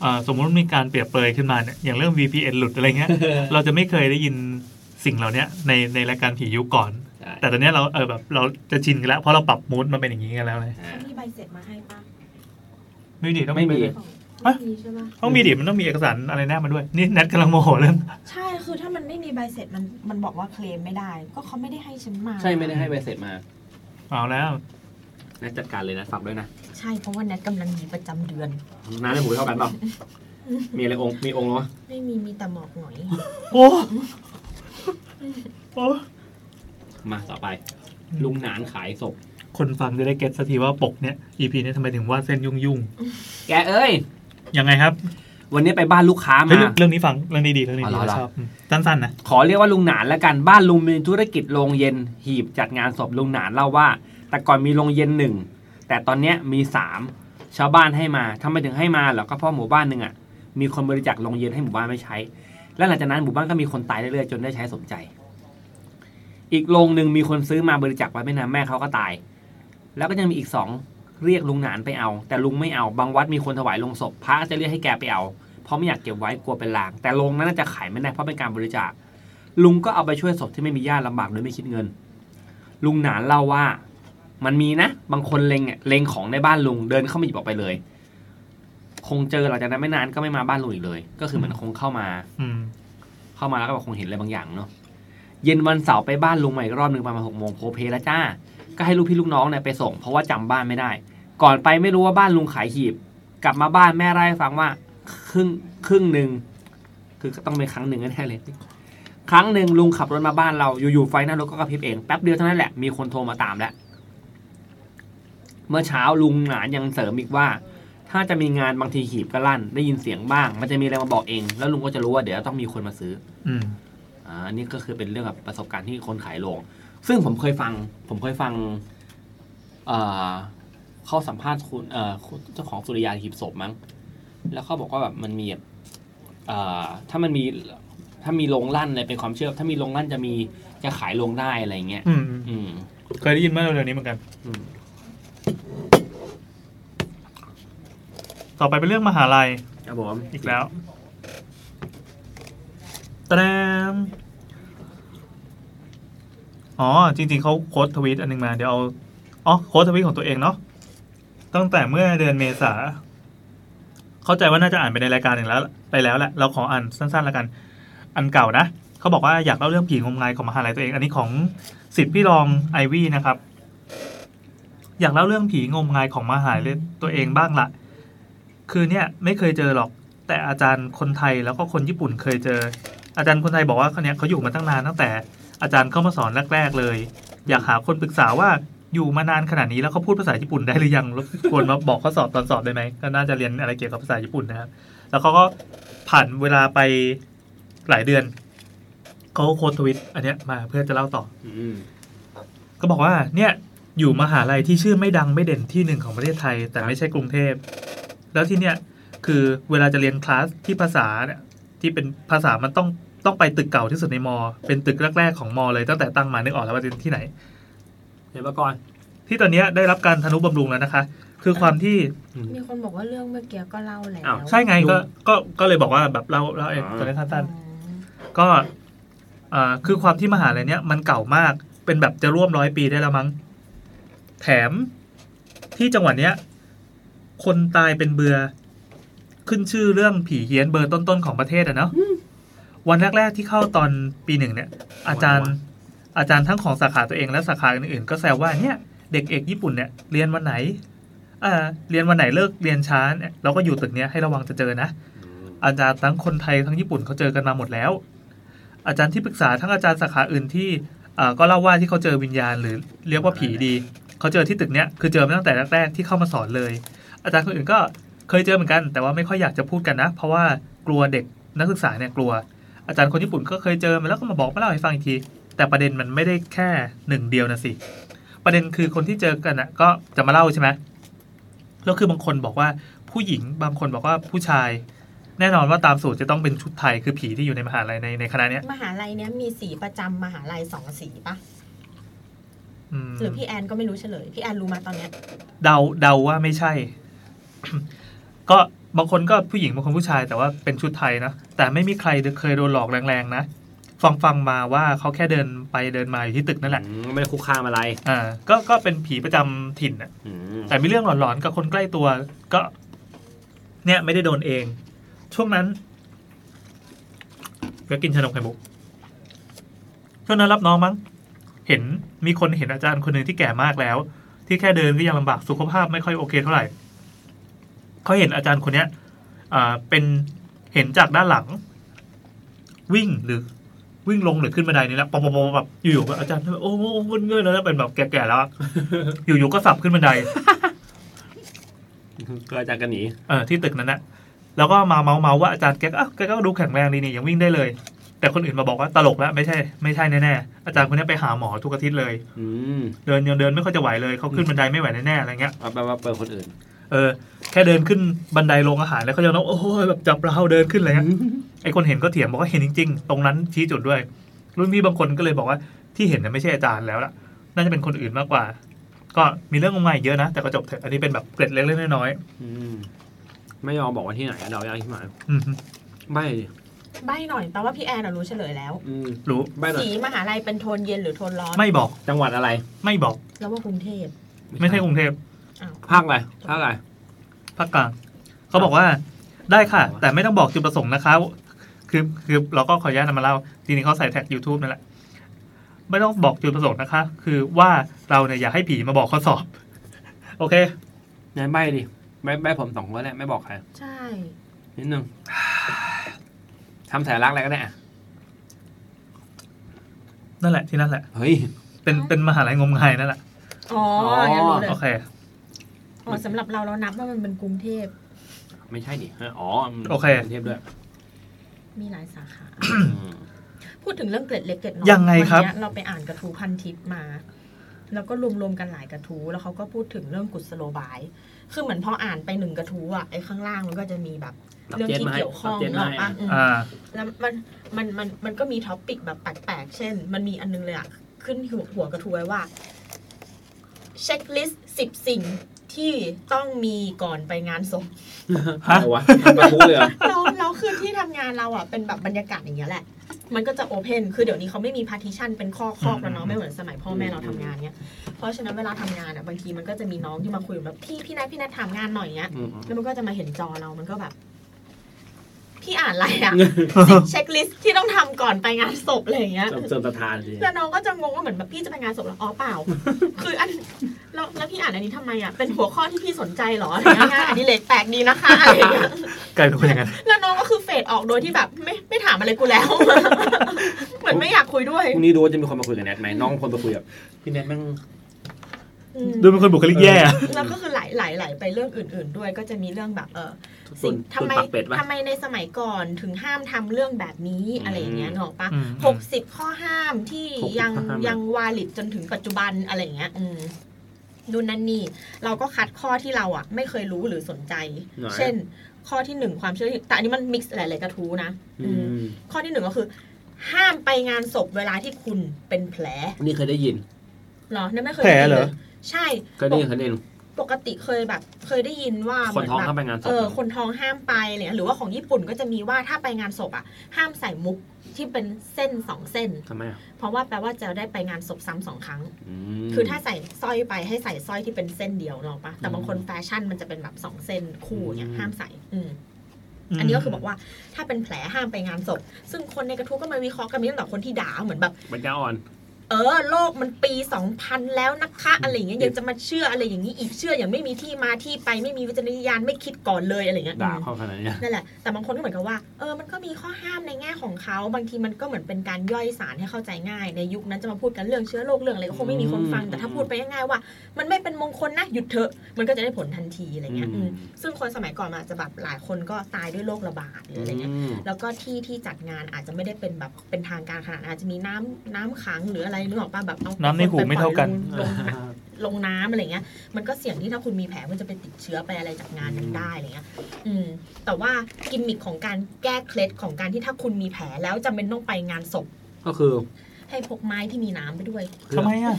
เอ่อสมมติมีการเปรียบเปรยขึ้นมาเนี่ยอย่างเรื่อง VPN หลุดอะไรเงี้ย เราจะไม่เคยได้ยินสิ่งเหล่าเนี้ยในในรายการผียุคก่อนใช่แต่ตอนเนี้ยเราเออแบบเราจะชินกันแล้ว เพราะเราปรับมูดมาเป็นอย่างนี้กันแล้วเลยอ่ามีใบเสร็จมาให้ปะไม่มีดิต้องไม่มีของเอ๊ะไม่มีใช่ปะต้องมีดิมันต้องมีเอกสารอะไรแนบมาด้วย นี่แนทกำลังโมโหเรื่องใช่คือถ้ามันไม่มีใบเสร็จมันมันบอกว่าเคลมไม่ได้ ก็เขาไม่ได้ให้ฉันมา ใช่ไม่ได้ให้ใบเสร็จมาเอาแล้ว นะจัดการเลยนะฝากด้วยนะ ใช่เพราะว่าแนทกำลังมีประจำเดือน น้ำในหูเท่ากันเปล่ามีอะไรองค์มีองค์เหรอไม่มีมีแต่หมอกหน่อย โอ้โอ้มาต่อไป ลุงหนานขายศพ คนฟังจะได้เก็ตสักทีว่าปกเนี้ย EP เนี้ยทำไมถึงว่าดเส้นยุ่งยุ่งแกเอ้ยๆยังไงครับวันนี้ไปบ้านลูกค้าเฮ้ยมาเรื่องเรื่องนี้ฟังเรื่องนี้ดีเรื่องนี้ดีอ๋อเหรอเราชอบอืมสั้นๆนะ ขอเรียกว่าลุงหนานแล้วกัน บ้านลุงมีธุรกิจโรงเย็น หีบจัดงานศพลุงหนานเล่าว่า แต่ก่อนมีโรงเย็นหนึ่งแต่ตอนนี้มีสามชาวบ้านให้มาทำไมถึงให้มาเหรอก็เพราะหมู่บ้านหนึ่งอะมีคนบริจาคโรงเย็นให้หมู่บ้านไม่ใช้ และหลังจากนั้นหมู่บ้านก็มีคนตายเรื่อยๆจนได้ใช้สมใจ อีกโรงหนึ่งมีคนซื้อมาบริจาคไว้ไม่นานแม่เขาก็ตาย แล้วก็ยังมีอีกสองเรียกลุงหนานไปเอา แต่ลุงไม่เอาบางวัดมีคนถวายลงศพพระจะเรียกให้แกไปเอาเพราะไม่อยากเก็บไว้กลัวเป็นลาง แต่โรงนั้นน่าจะขายไม่ได้เพราะเป็นการบริจาค ลุงก็เอาไปช่วยศพที่ไม่มีญาติลำบากโดยไม่คิดเงิน ลุงหนานเล่าว่า มันมีนะ บางคนเล็งอะเล็งของในบ้านลุงเดินเข้ามาหยิบออกไปเลย คงเจอหลังจากนั้นไม่นานก็ไม่มาบ้านลุงอีกเลย ก็คือเหมือนคงเข้ามา อืม เข้ามาแล้วก็แบบคงเห็นอะไรบางอย่างเนาะเย็นวันเสาร์ไปบ้านลุงใหม่อีกรอบหนึ่งประมาณหกโมงโพเพแล้วจ้า ก็ให้ลูกพี่ลูกน้องเนี่ยไปส่ง เพราะว่าจำบ้านไม่ได้ ก่อนไปไม่รู้ว่าบ้านลุงขายหีบ กลับมาบ้านแม่ไล่าให้ฟังว่า ครึ่งครึ่งหนึ่งคือก็ต้องเป็นครั้งหนึ่งแน่ๆเลย ครั้งหนึ่งลุงขับรถมาบ้านเราอยู่ๆไฟหน้ารถก็กระพริบเองแป๊บเดียวเท่านั้นแหละมีคนโทรมาตามแล้ว เมื่อเช้าลุงหนานยังเสริมอีกว่า ถ้าจะมีงานบางทีหีบก็ลั่น ได้ยินเสียงบ้าง มันจะมีอะไรมาบอกเอง แล้วลุงก็จะรู้ว่าเดี๋ยวต้องมีคนมาซื้อ อืมอ่าอันนี้ก็คือเป็นเรื่องแบบประสบการณ์ที่คนขายโรง ซึ่งผมเคยฟัง ผมเคยฟัง เอ่อเขาสัมภาษณ์คุณเอ่อคุณเจ้าของสุริยาหีบศพมั้ง แล้วเขาบอกว่าแบบมันมีแบบเอ่อถ้ามันมีถ้ามีโรงลั่นอะไรเป็นความเชื่อ ถ้ามีโรงลั่นจะมีจะขายโรงได้อะไรเงี้ยอืม อืม เคยได้ยินเมื่อเร็วๆนี้เหมือนกัน อืม ต่อไปเป็นเรื่องมหาลัยครับผมอีกแล้วตะแดมอ๋อ จริง ๆเขาโค้ดทวีตอันหนึงมา เดี๋ยวเอา อ๋อ โค้ดทวีตของตัวเองเนาะ ตั้งแต่เมื่อเดือนเมษา เข้าใจว่าน่าจะอ่านไปในรายการหนึ่งแล้ว ไปแล้วแหละ เราขออ่านสั้นๆแล้วกัน อันเก่านะ เขาบอกว่าอยากเล่าเรื่องผีงมงายของมหาลัยตัวเอง อันนี้ของสิทธิ์พี่รองไอวี่นะครับ อยากเล่าเรื่องผีงมงายของมหาลัยตัวเองบ้างละคือเนี่ยไม่เคยเจอหรอก แต่อาจารย์คนไทยแล้วก็คนญี่ปุ่นเคยเจอ อาจารย์คนไทยบอกว่าเขาเนี่ยเขาอยู่มาตั้งนานตั้งแต่อาจารย์เข้ามาสอนแรกๆเลย อยากหาคนปรึกษาว่าอยู่มานานขนาดนี้แล้วเขาพูดภาษาญี่ปุ่นได้หรือยังรบกวนมาบอกข้อสอบตอนสอบได้ไหมก็น่าจะเรียนอะไรเกี่ยวกับภาษาญี่ปุ่นนะครับแล้วเขาก็ผ่านเวลาไปหลายเดือนเขาก็โค้ดทวิตอันเนี้ยมาเพื่อจะเล่าต่ออืมก็บอกว่าเนี่ย อยู่มหาลัยที่ชื่อไม่ดังไม่เด่นที่หนึ่งของประเทศไทย แต่ไม่ใช่กรุงเทพ แล้วที่เนี่ยคือเวลาจะเรียนคลาสที่ภาษาเนี่ยที่เป็นภาษามันต้องต้องไปตึกเก่าที่สุดในมอ เป็นตึกแรกๆของมอเลยตั้งแต่ตั้งมานึกออกแล้วว่าเป็นที่ไหนเห็นปะก่อนที่ตอนเนี้ยได้รับการทนุบำรุงแล้วนะคะ คือความที่มีคนบอกว่าเรื่องเมื่อกี้ก็เล่าแล้วอ้าวใช่ไงก็ก็ก็เลยบอกว่าแบบเราเราเองอ๋อตอนนี้สั้นอืมๆก็อ่าคือความที่มหาลัยเนี้ยมันเก่ามากเป็นแบบจะร่วมร้อยปีได้แล้วมั้ง แถมที่จังหวัดเนี้ย คนตายเป็นเบือ ขึ้นชื่อเรื่องผีเฮี้ยนเบอร์ต้นๆของประเทศอะเนาะวันแรก ๆ ที่เข้าตอนปีหนึ่งเนี่ย อาจารย์ อาจารย์ทั้งของสาขาตัวเองและสาขาอื่นๆ ก็แซวว่าเนี่ย เด็กเอกญี่ปุ่นเนี่ยเรียนวันไหนอ่าเรียนวันไหนเลิกเรียนช้าเนี่ยเราก็อยู่ตึกเนี้ยให้ระวังจะเจอนะอาจารย์ทั้งคนไทยทั้งญี่ปุ่นเขาเจอกันมาหมดแล้ว อาจารย์ที่ปรึกษาทั้งอาจารย์สาขาอื่นที่อ่าก็เล่าว่าที่เขาเจอวิญญาณหรือเรียกว่าผีดี เขาเจอที่ตึกเนี้ยคือเจอมาตั้งแต่แรกๆที่เข้ามาสอนเลย อาจารย์คนอื่นก็เคยเจอเหมือนกัน แต่ว่าไม่ค่อยอยากจะพูดกันนะ เพราะว่ากลัวเด็กนักศึกษาเนี่ยกลัว อาจารย์คนญี่ปุ่นก็เคยเจอมาแล้วก็มาบอกมาเล่าให้ฟังอีกที แต่ประเด็นมันไม่ได้แค่หนึ่งเดียวนะสิ ประเด็นคือคนที่เจอกันอะก็จะมาเล่าใช่ไหมแล้วคือบางคนบอกว่าผู้หญิงบางคนบอกว่าผู้ชาย แน่นอนว่าตามสูตรจะต้องเป็นชุดไทยคือผีที่อยู่ในมหาลัยในในคณะเนี้ยมหาลัยเนี้ยมีสีประจำมหาลัยสองสีปะ หรือพี่แอนก็ไม่รู้เฉลย พี่แอนรู้มาตอนเนี้ยเดาเดาว่าไม่ใช่ ก็บางคนก็ผู้หญิงบางคนผู้ชาย แต่ว่าเป็นชุดไทยนะแต่ไม่มีใครเคยโดนหลอกแรงๆนะฟังฟังมาว่าเขาแค่เดินไปเดินมาอยู่ที่ตึกนั่นแหละอืมไม่ได้คุกคามอะไรอ่าก็ก็เป็นผีประจำถิ่นน่ะอืมแต่มีเรื่องหลอนๆกับคนใกล้ตัว ก็ เนี่ยไม่ได้โดนเอง ช่วงนั้นก็กินชานมไข่มุกช่วงนั้นรับน้องมั้ง เห็นมีคนเห็นอาจารย์คนหนึ่งที่แก่มากแล้ว ที่แค่เดินก็ยังลำบากสุขภาพไม่ค่อยโอเคเท่าไหร่เขาเห็นอาจารย์คนเนี้ยอ่าเป็นเห็นจากด้านหลัง วิ่งหรือวิ่งลงหรือขึ้นบันไดนี่แหละปอบๆแบบอยู่ๆก็อาจารย์โอ้โหเงื่อนๆแล้วเป็นแบบแก่ๆแล้วอะอยู่ๆก็สับขึ้นบันไดก็อาจารย์กันหนีเออที่ตึกนั้นนะแล้วก็มาเมาเมาๆว่าอาจารย์แกก็อะแกก็ดูแข็งแรงดีนี่ยังวิ่งได้เลย แต่คนอื่นมาบอกว่าตลกแล้วไม่ใช่ไม่ใช่แน่ๆอาจารย์คนนี้ไปหาหมอทุกอาทิตย์เลยอืมเดินยังเดินไม่ค่อยจะไหวเลยเขาขึ้นบันไดไม่ไหวแน่ๆอะไรเงี้ยเอาไปว่าเปิดคนอื่น เออ แค่เดินขึ้นบันไดลงอาหารแล้วเขาจะน้องโอ้ยแบบจับเราเดินขึ้นอะไรเงี้ยไอคนเห็นก็เถียงบอกว่าเห็นจริง ๆ ตรงนั้นชี้จุดด้วย รุ่นพี่บางคนก็เลยบอกว่าที่เห็นน่ะไม่ใช่อาจารย์แล้วล่ะ น่าจะเป็นคนอื่นมากกว่า ก็มีเรื่องงมงายเยอะนะแต่ก็จบเถอะอันนี้เป็นแบบเกร็ดเล็กๆน้อยอืมไม่ยอมบอกว่าที่ไหนอะเดายากที่หมายๆอืมไม่ดิ ใบหน่อยแต่ว่าพี่แอนอะรู้เฉลยแล้ว อืมรู้ไม่หรอกสีมหาลัยเป็นโทนเย็นหรือโทนร้อน ไม่บอกจังหวัดอะไร ไม่บอก แล้วว่ากรุงเทพไม่ใช่กรุงเทพอ้าวภาคอะไรภาคอะไร ภาคกลางเขาบอกว่าได้ค่ะ แต่ไม่ต้องบอกจุดประสงค์นะคะคือคือเราก็ขออนุญาตนำมาเล่าทีนี้เขาใส่แท็ก YouTube นั่นแหละไม่ต้องบอกจุดประสงค์นะคะ คือว่าเราเนี่ยอยากให้ผีมาบอกข้อสอบ โอเคนายใบดิใบใบผมสองคนแหละไม่บอกใครใช่ นิดนึง ทำสัญลักษณ์อะไรก็ได้อะนั่นแหละที่นั่นแหละ เฮ้ย เป็นเป็นมหาลัยงมงายนั่นแหละ อ๋ออ๋องั้นรู้เลยโอเค อ๋อสำหรับเราเรานับว่ามันเป็นกรุงเทพ ไม่ใช่ดิอ๋อโอเคเทพด้วย มีหลายสาขาอืมพูดถึงเรื่องเกล็ดเล็กเกล็ดน้อยยังไงครับวันเนี้ยเราไปอ่านกระทู้พันทิปมา แล้วก็รวมๆกันหลายกระทู้แล้วเขาก็พูดถึงเรื่องกุศโลบาย คือเหมือนพออ่านไปหนึ่งกระทู้อะไอ้ข้างล่างมันก็จะมีแบบรับ เรื่องเจนที่มาให้เกี่ยวข้องรับเจนหรมาอกให้ปะอืมอ่าแล้วมันมันมันมันก็มี topic แบบแปลกๆ เช่น มันมีอันนึงเลยอะขึ้นหัวหัวกระทู้ไว้ว่า checklist สิบสิ่งที่ต้องมีก่อนไปงานศพฮะอะไรวะมาพูดเลยเหรอเราเราคือที่ทำงานเราอะเป็นแบบบรรยากาศอย่างเงี้ยแหละ มันก็จะ open คือเดี๋ยวนี้เขาไม่มี partition เป็นข้อคอกแล้วเนาะไม่เหมือนสมัยพ่อแม่เราทำงานเนี้ย เพราะฉะนั้นเวลาทำงานอะบางทีมันก็จะมีน้องที่มาคุยแบบพี่พี่นัทพี่นัทถามงานหน่อยเงี้ยอืมแล้วมันก็จะมาเห็นจอเรา มันก็แบบ พี่อ่านอะไรอะสิบเช็คลิสต์ที่ต้องทำก่อนไปงานศพอะไรอย่างเงี้ยเสริมประธานสิแล้วน้องก็จะงงว่าเหมือนแบบพี่จะไปงานศพแล้วอ๋อเปล่า คืออันแล้วแล้วพี่อ่านอันนี้ทำไมอะเป็นหัวข้อที่พี่สนใจเหรออะไรเงี้ยงานอันนี้เล็กแปลกดีนะคะอะไรอย่างเงี้ยกลายเป็นคนอย่างนั้นแล้วน้องก็คือเฟดออกโดยที่แบบไม่ไม่ถามอะไรกูแล้วเหมือนไม่อยากคุยด้วยพรุ่งนี้ดูว่าจะมีคนมาคุยกับแนทไหมน้องคนมาคุยกับพี่แนทแม่งอืมดูเป็นคนบุคลิกแย่แล้วก็คือไหลไหลไหลไปเรื่องอื่น ๆ ด้วยก็จะมีเรื่องแบบเออ ส่วนทำส่วนไมปากเป็ดปะทำไมในสมัยก่อนถึงห้ามทำเรื่องแบบนี้อะไรอย่างเงี้ยอืมนึกออกปะอืมหกสิบข้อห้ามที่60ยังข้อห้ามยังวาลิดจนถึงปัจจุบันอะไรอย่างเงี้ยอืมดูนั่นนี่เราก็คัดข้อที่เราอะ ไม่เคยรู้หรือสนใจหน่อยเช่น ข้อที่หนึ่งความเชื่อแต่อันนี้มันมิกซ์หลาย ๆ กระทู้นะอือืมมข้อที่หนึ่งก็คือ ห้ามไปงานศพเวลาที่คุณเป็นแผล นี่เคยได้ยินเหรอเนี่ยไม่เคยแผลได้ยินเหรเลอยใช่เคยได้ยินเคยได้ยิน ปกติเคยแบบ เคยได้ยินว่าคนท้องเหมืเข้าแบบไปงานศพเออคนท้องห้ามไปอะไรเลยหรือว่าของญี่ปุ่นก็จะมีว่าถ้าไปงานศพอะห้ามใส่มุกที่เป็นเส้นสองเส้นทำไมอะเพราะว่าแปลว่าจะได้ไปงานศพซ้ำสองครั้งมคือถ้าใส่สร้อยไปให้ใส่สร้อยที่เป็นเส้นเดียวเนกอะปะแต่บางคนอืมแฟชั่นมันจะเป็นแบบสองเส้นคู่เนี่ยอืมห้ามใส่ อืมอันนี้ก็คือบอกว่าถ้าเป็นแผลห้ามไปงานศพซึ่งคนในกระทู้ก็มาวิเคราะห์กันมีตั้งแต่คนที่ด่าเหมือนแบบปัญญาอ่อน เออโลกมันปี 2000 แล้วนะคะอะไรอย่างเงี้ยยังจะมาเชื่ออะไรอย่างนี้อีกเชื่ออย่างไม่มีที่มาที่ไปไม่มีวิจารณญาณไม่คิดก่อนเลยอะไรอย่างเงี้ยด่าอืมเขาขนาดนี้นั่นแหละแต่บางคนก็เหมือนกับว่าเออมันก็มีข้อห้ามในแง่ของเขาบางทีมันก็เหมือนเป็นการย่อยสารให้เข้าใจง่าย ในยุคนั้นจะมาพูดกันเรื่องเชื้อโรคเรื่องอะไรก็คงไม่มีคนฟังแต่ถ้าพูดไปง่ายๆว่า มันไม่เป็นมงคลนะหยุดเถอะมันก็จะได้ผลทันทีอะไรเงี้ยอืมอืมซึ่งคนสมัยก่อนมันอาจจะแบบหลายคนก็ตายด้วยโรคระบาดหรืออะไรเงี้ยมแล้วก็ที่ที่จัดงานอาจจะไม่ได้เป็นแบบเป็นทางการขนาดนั้นอาจจะมีน้ำน้ำขังหรืออะไรนึกออกป่ะแบบเอาน้ำในหูไม่เท่ากันลงลงลงน้ำอะไรเงี้ย มันก็เสี่ยงที่ถ้าคุณมีแผลมันจะไปติดเชื้อไปอะไรจากงานนั้นได้อะไรเงี้ย อืม แต่ว่ากิมมิคของการแก้เคล็ดของการที่ถ้าคุณมีแผลแล้วจำเป็นต้องไปงานศพ ก็คือ ให้พกไม้ที่มีน้ำไปด้วยทำไมอะ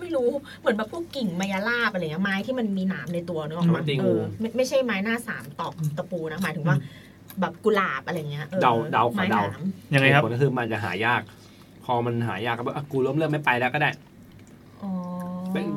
ไม่รู้เหมือนแบบพวกกิ่งมายาลาบอะไรเงี้ยไม้ที่มันมีหนามในตัวเนกอะไม้ตีงูเออไม่ไม่ใช่ไม้หน้าสามตอกตะปูนะหมายถึงว่า แบบกุหลาบอะไรเงี้ยออเดาเดาขอไม้หเดานามยังไงครับเหตุผลก็คือมันจะหายากพ อมันหายากก็แบบอะกูล้มเลิกไม่ไปแล้วก็ได้อ๋อ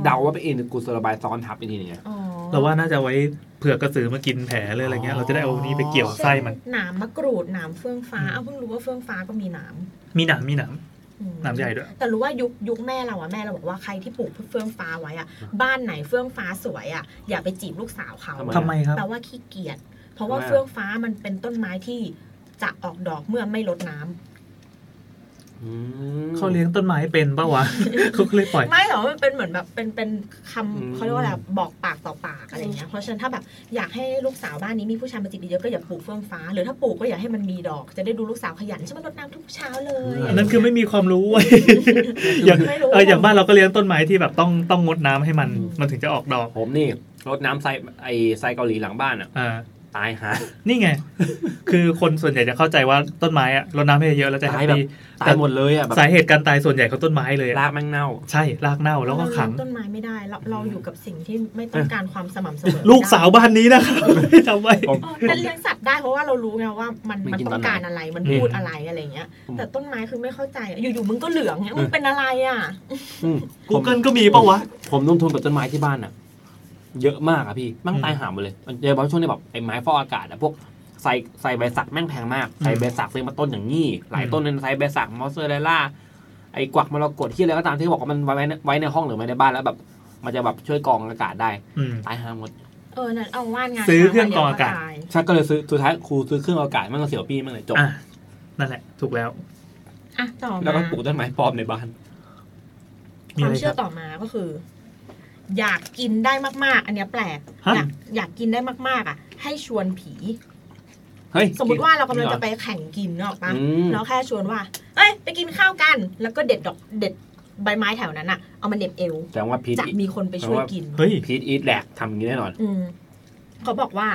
เดาว่าไปอินกูสระบายซ้อนทับอีกทีหนึงไงอ๋อเราว่าน่าจะไว้เผื่อกระสือมากินแผลเลยอะไรเงี้ยเราจะได้เอานี้ไปเกี่ยวไส้มันหนามมะกรูดหนามเฟื่องฟ้าอืมเอาเพิ่งรู้ว่าเฟื่องฟ้าก็มีหนามมีหนามมีหนามอืมหนามใหญ่ด้วยแต่รู้ว่ายุคยุคแม่เราอะแม่เราบอกว่าใครที่ปลูกเฟื่องฟ้าไว้อะบ้านไหนเฟื่องฟ้าสวยอะอย่าไปจีบลูกสาวเขาทำไมครับแปลว่าขี้เกียจเพราะว่าทำไมอะเฟื่องฟ้ามันเป็นต้นไม้ที่จะออกดอกเมื่อไม่ลดน้ำอืม เขาเลี้ยงต้นไม้เป็นปะวะเขาก็เลยปล่อย ไม่หรอกมันเป็นเหมือนแบบเป็นเป็นคำอืมเขาเรียกว่าอะไรบอกปากต่อปากอะไรเงี้ยเพราะฉะนั้นถ้าแบบอยากให้ลูกสาวบ้านนี้มีผู้ชายมาจีบเยอะๆก็อย่าปลูกเฟื่องฟ้า หรือถ้าปลูกก็อย่าให้มันมีดอกจะได้ดูลูกสาวขยันใช่ไหมรดน้ำทุกเช้าเลยอันนั้นคือไม่มีความรู้เว้ยอย่างไม่รู้เอออย่างบ้านเราก็เลี้ยงต้นไม้ที่แบบต้องต้องงดน้ำให้มันอืมมันถึงจะออกดอกผมนี่รดน้ำไซไอไซเกาหลีหลังบ้านอะอ่า ตายหา นี่ไง คือคนส่วนใหญ่จะเข้าใจว่าต้นไม้อะรดน้ำให้เยอะแล้วจะแฮปตายแบบปี้ตายหมดเลยอะแบบสาเหตุการตายส่วนใหญ่เขาต้นไม้เลยอะรากแม่งเน่า ใช่รากเน่าแล้วก็ขังเราเลี้ยต้นไม้ไม่ได้เราเราอยู่กับสิ่งที่ไม่ต้องการความสม่ำเสมอลูกสาวบ้านนี้นะครับไม่ทำไว้ผมเออแต่เลี้ยงสัตว์ได้เพราะว่าเรารู้ไงว่ามันมันมันกินต้ตออนไหนงการอะไรมันอืมพูดอะไรอะไรเงี้ยอืมแต่ต้นไม้คือไม่เข้าใจอะอยู่ๆมึงก็เหลืองเงี้ยมึงเป็นอะไรอะอืมผม Google ก็มีปะวะผมลงทุนกับต้นไม้ที่บ้านอะ เยอะมากอะพี่แมั่งตายหาหมดเลยมันเจอบางช่วงนี้แบบไอ้ไม้ฟอกอากาศอะพวกใส่ใส่ใบสักแม่งแพงมากใส่ใบสักซื้อมาต้นอย่างนี้ หลายต้นนั้นใส่ใบสักมอสเซอร์เรลล่าไอ้กวักมรกตที่อะไรก็ตามที่บอกว่ามันไว้ในไว้ในห้องหรือไว้ในบ้านแล้วแบบ มันจะแบบช่วยกรองอากาศได้อืมตายหาหมดเออนั่นเอาว่านงานซื้อเครื่องกรองอากาศยชักก็เลยซื้อสุดท้ายครูซื้อเครื่องอากาศมันก็เสียวปี้มันเลยจบอะนั่นแหละ ถูกแล้วอะต่อแล้วก็มาปลูกต้นไม้ปลอมในบ้านมีคอะวามไรคเชื่รัอบต่อมาก็คือ อยากกินได้มาก ๆ อันเนี้ยแปลกฮะ อยากอยากกินได้มาก ๆ อะ ให้ชวนผี เฮ้ย สมมติว่าเรากำลังจะไปแข่งกินเนกอะปะอืมแล้วแค่ชวนว่า เอ้ย ไปกินข้าวกัน แล้วก็เด็ดดอกเด็ดใบไม้แถวนั้นอะ เอามาเหน็บเอว แต่ว่าพีทจะมีคนไปช่วยกิน เฮ้ย พีทอีทแหลกทำอย่างนี้แน่นอน อืมเขาบอกว่า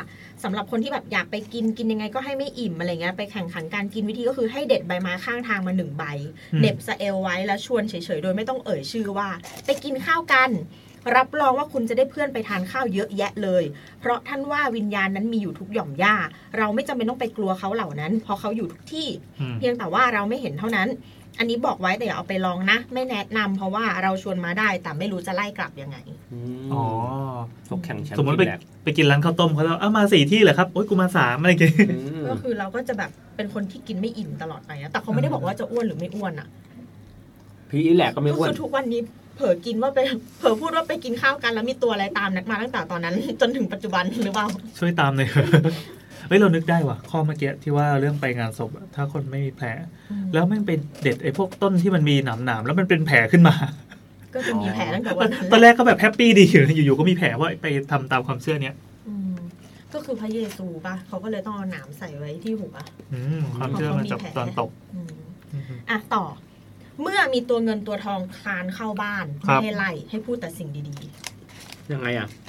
สำหรับคนที่แบบอยากไปกินกินยังไงก็ให้ไม่อิ่มอะไรเงี้ยไปแข่งขันการกินวิธีก็คือให้เด็ดใบไม้ข้างทางมาหนึ่งใบอืม เหน็บสเอลไว้แล้วชวนเฉยๆ โดยไม่ต้องเอ่ยชื่อว่า ไปกินข้าวกัน รับรองว่าคุณจะได้เพื่อนไปทานข้าวเยอะแยะเลย เพราะท่านว่าวิญญาณนั้นมีอยู่ทุกหย่อมหญ้า เราไม่จำเป็นต้องไปกลัวเขาเหล่านั้น เพราะเขาอยู่ทุกที่อืมเพียงแต่ว่าเราไม่เห็นเท่านั้น อันนี้บอกไว้แต่อย่าเอาไปลองนะ ไม่แนะนำเพราะว่าเราชวนมาได้แต่ไม่รู้จะไล่กลับยังไงอ๋อพวกแข่งแชมป์สมมติไปพีทแหลกไปกินร้านข้าวต้มเขาแล้วเอามาสี่ที่เหรอครับโอ๊ยกูมาสามอะไรอย่างเงี้ยอืมก็คือเราก็จะแบบเป็นคนที่กินไม่อิ่มตลอดไปนะแต่เขาไม่ได้บอกว่าจะอ้วนหรือไม่อ้วนอะพีทอีทแหลกก็ไม่ก็อ้วนคือทุกวันนี้ เผลอกินว่าไปเผลอพูดว่าไปกินข้าวกันแล้วมีตัวอะไรตามนักมาตั้งแต่ตอนนั้น จนถึงปัจจุบันหรือเปล่าช่วยตามหน่อยเฮ้ยเรานึกได้ว่ะข้อเมื่อกี้ที่ว่าเรื่องไปงานศพอะถ้าคนไม่มีแผล แล้วแม่งเป็นเด็ดไอ้พวกต้นที่มันมีหนามหนามๆแล้วมันเป็นแผลขึ้นมา ก็จะมีแผลตั้งแต่วันนั้นตอนแรกก็แบบแฮปปี้ดีอยู่นะอยู่ๆก็มีแผลว่าไปทำตามความเชื่อเนี้ยอืมก็คือพระเยซูป่ะเขาก็เลยต้องเอาหนามใส่ไว้ที่หัวอืมความเชื่อมันจากตอนตกอืมอืมอะต่อ เมื่อมีตัวเงินตัวทองคลานเข้าบ้านครัไม่บให้ไล่ให้พูดแต่สิ่งดียังไงอะๆ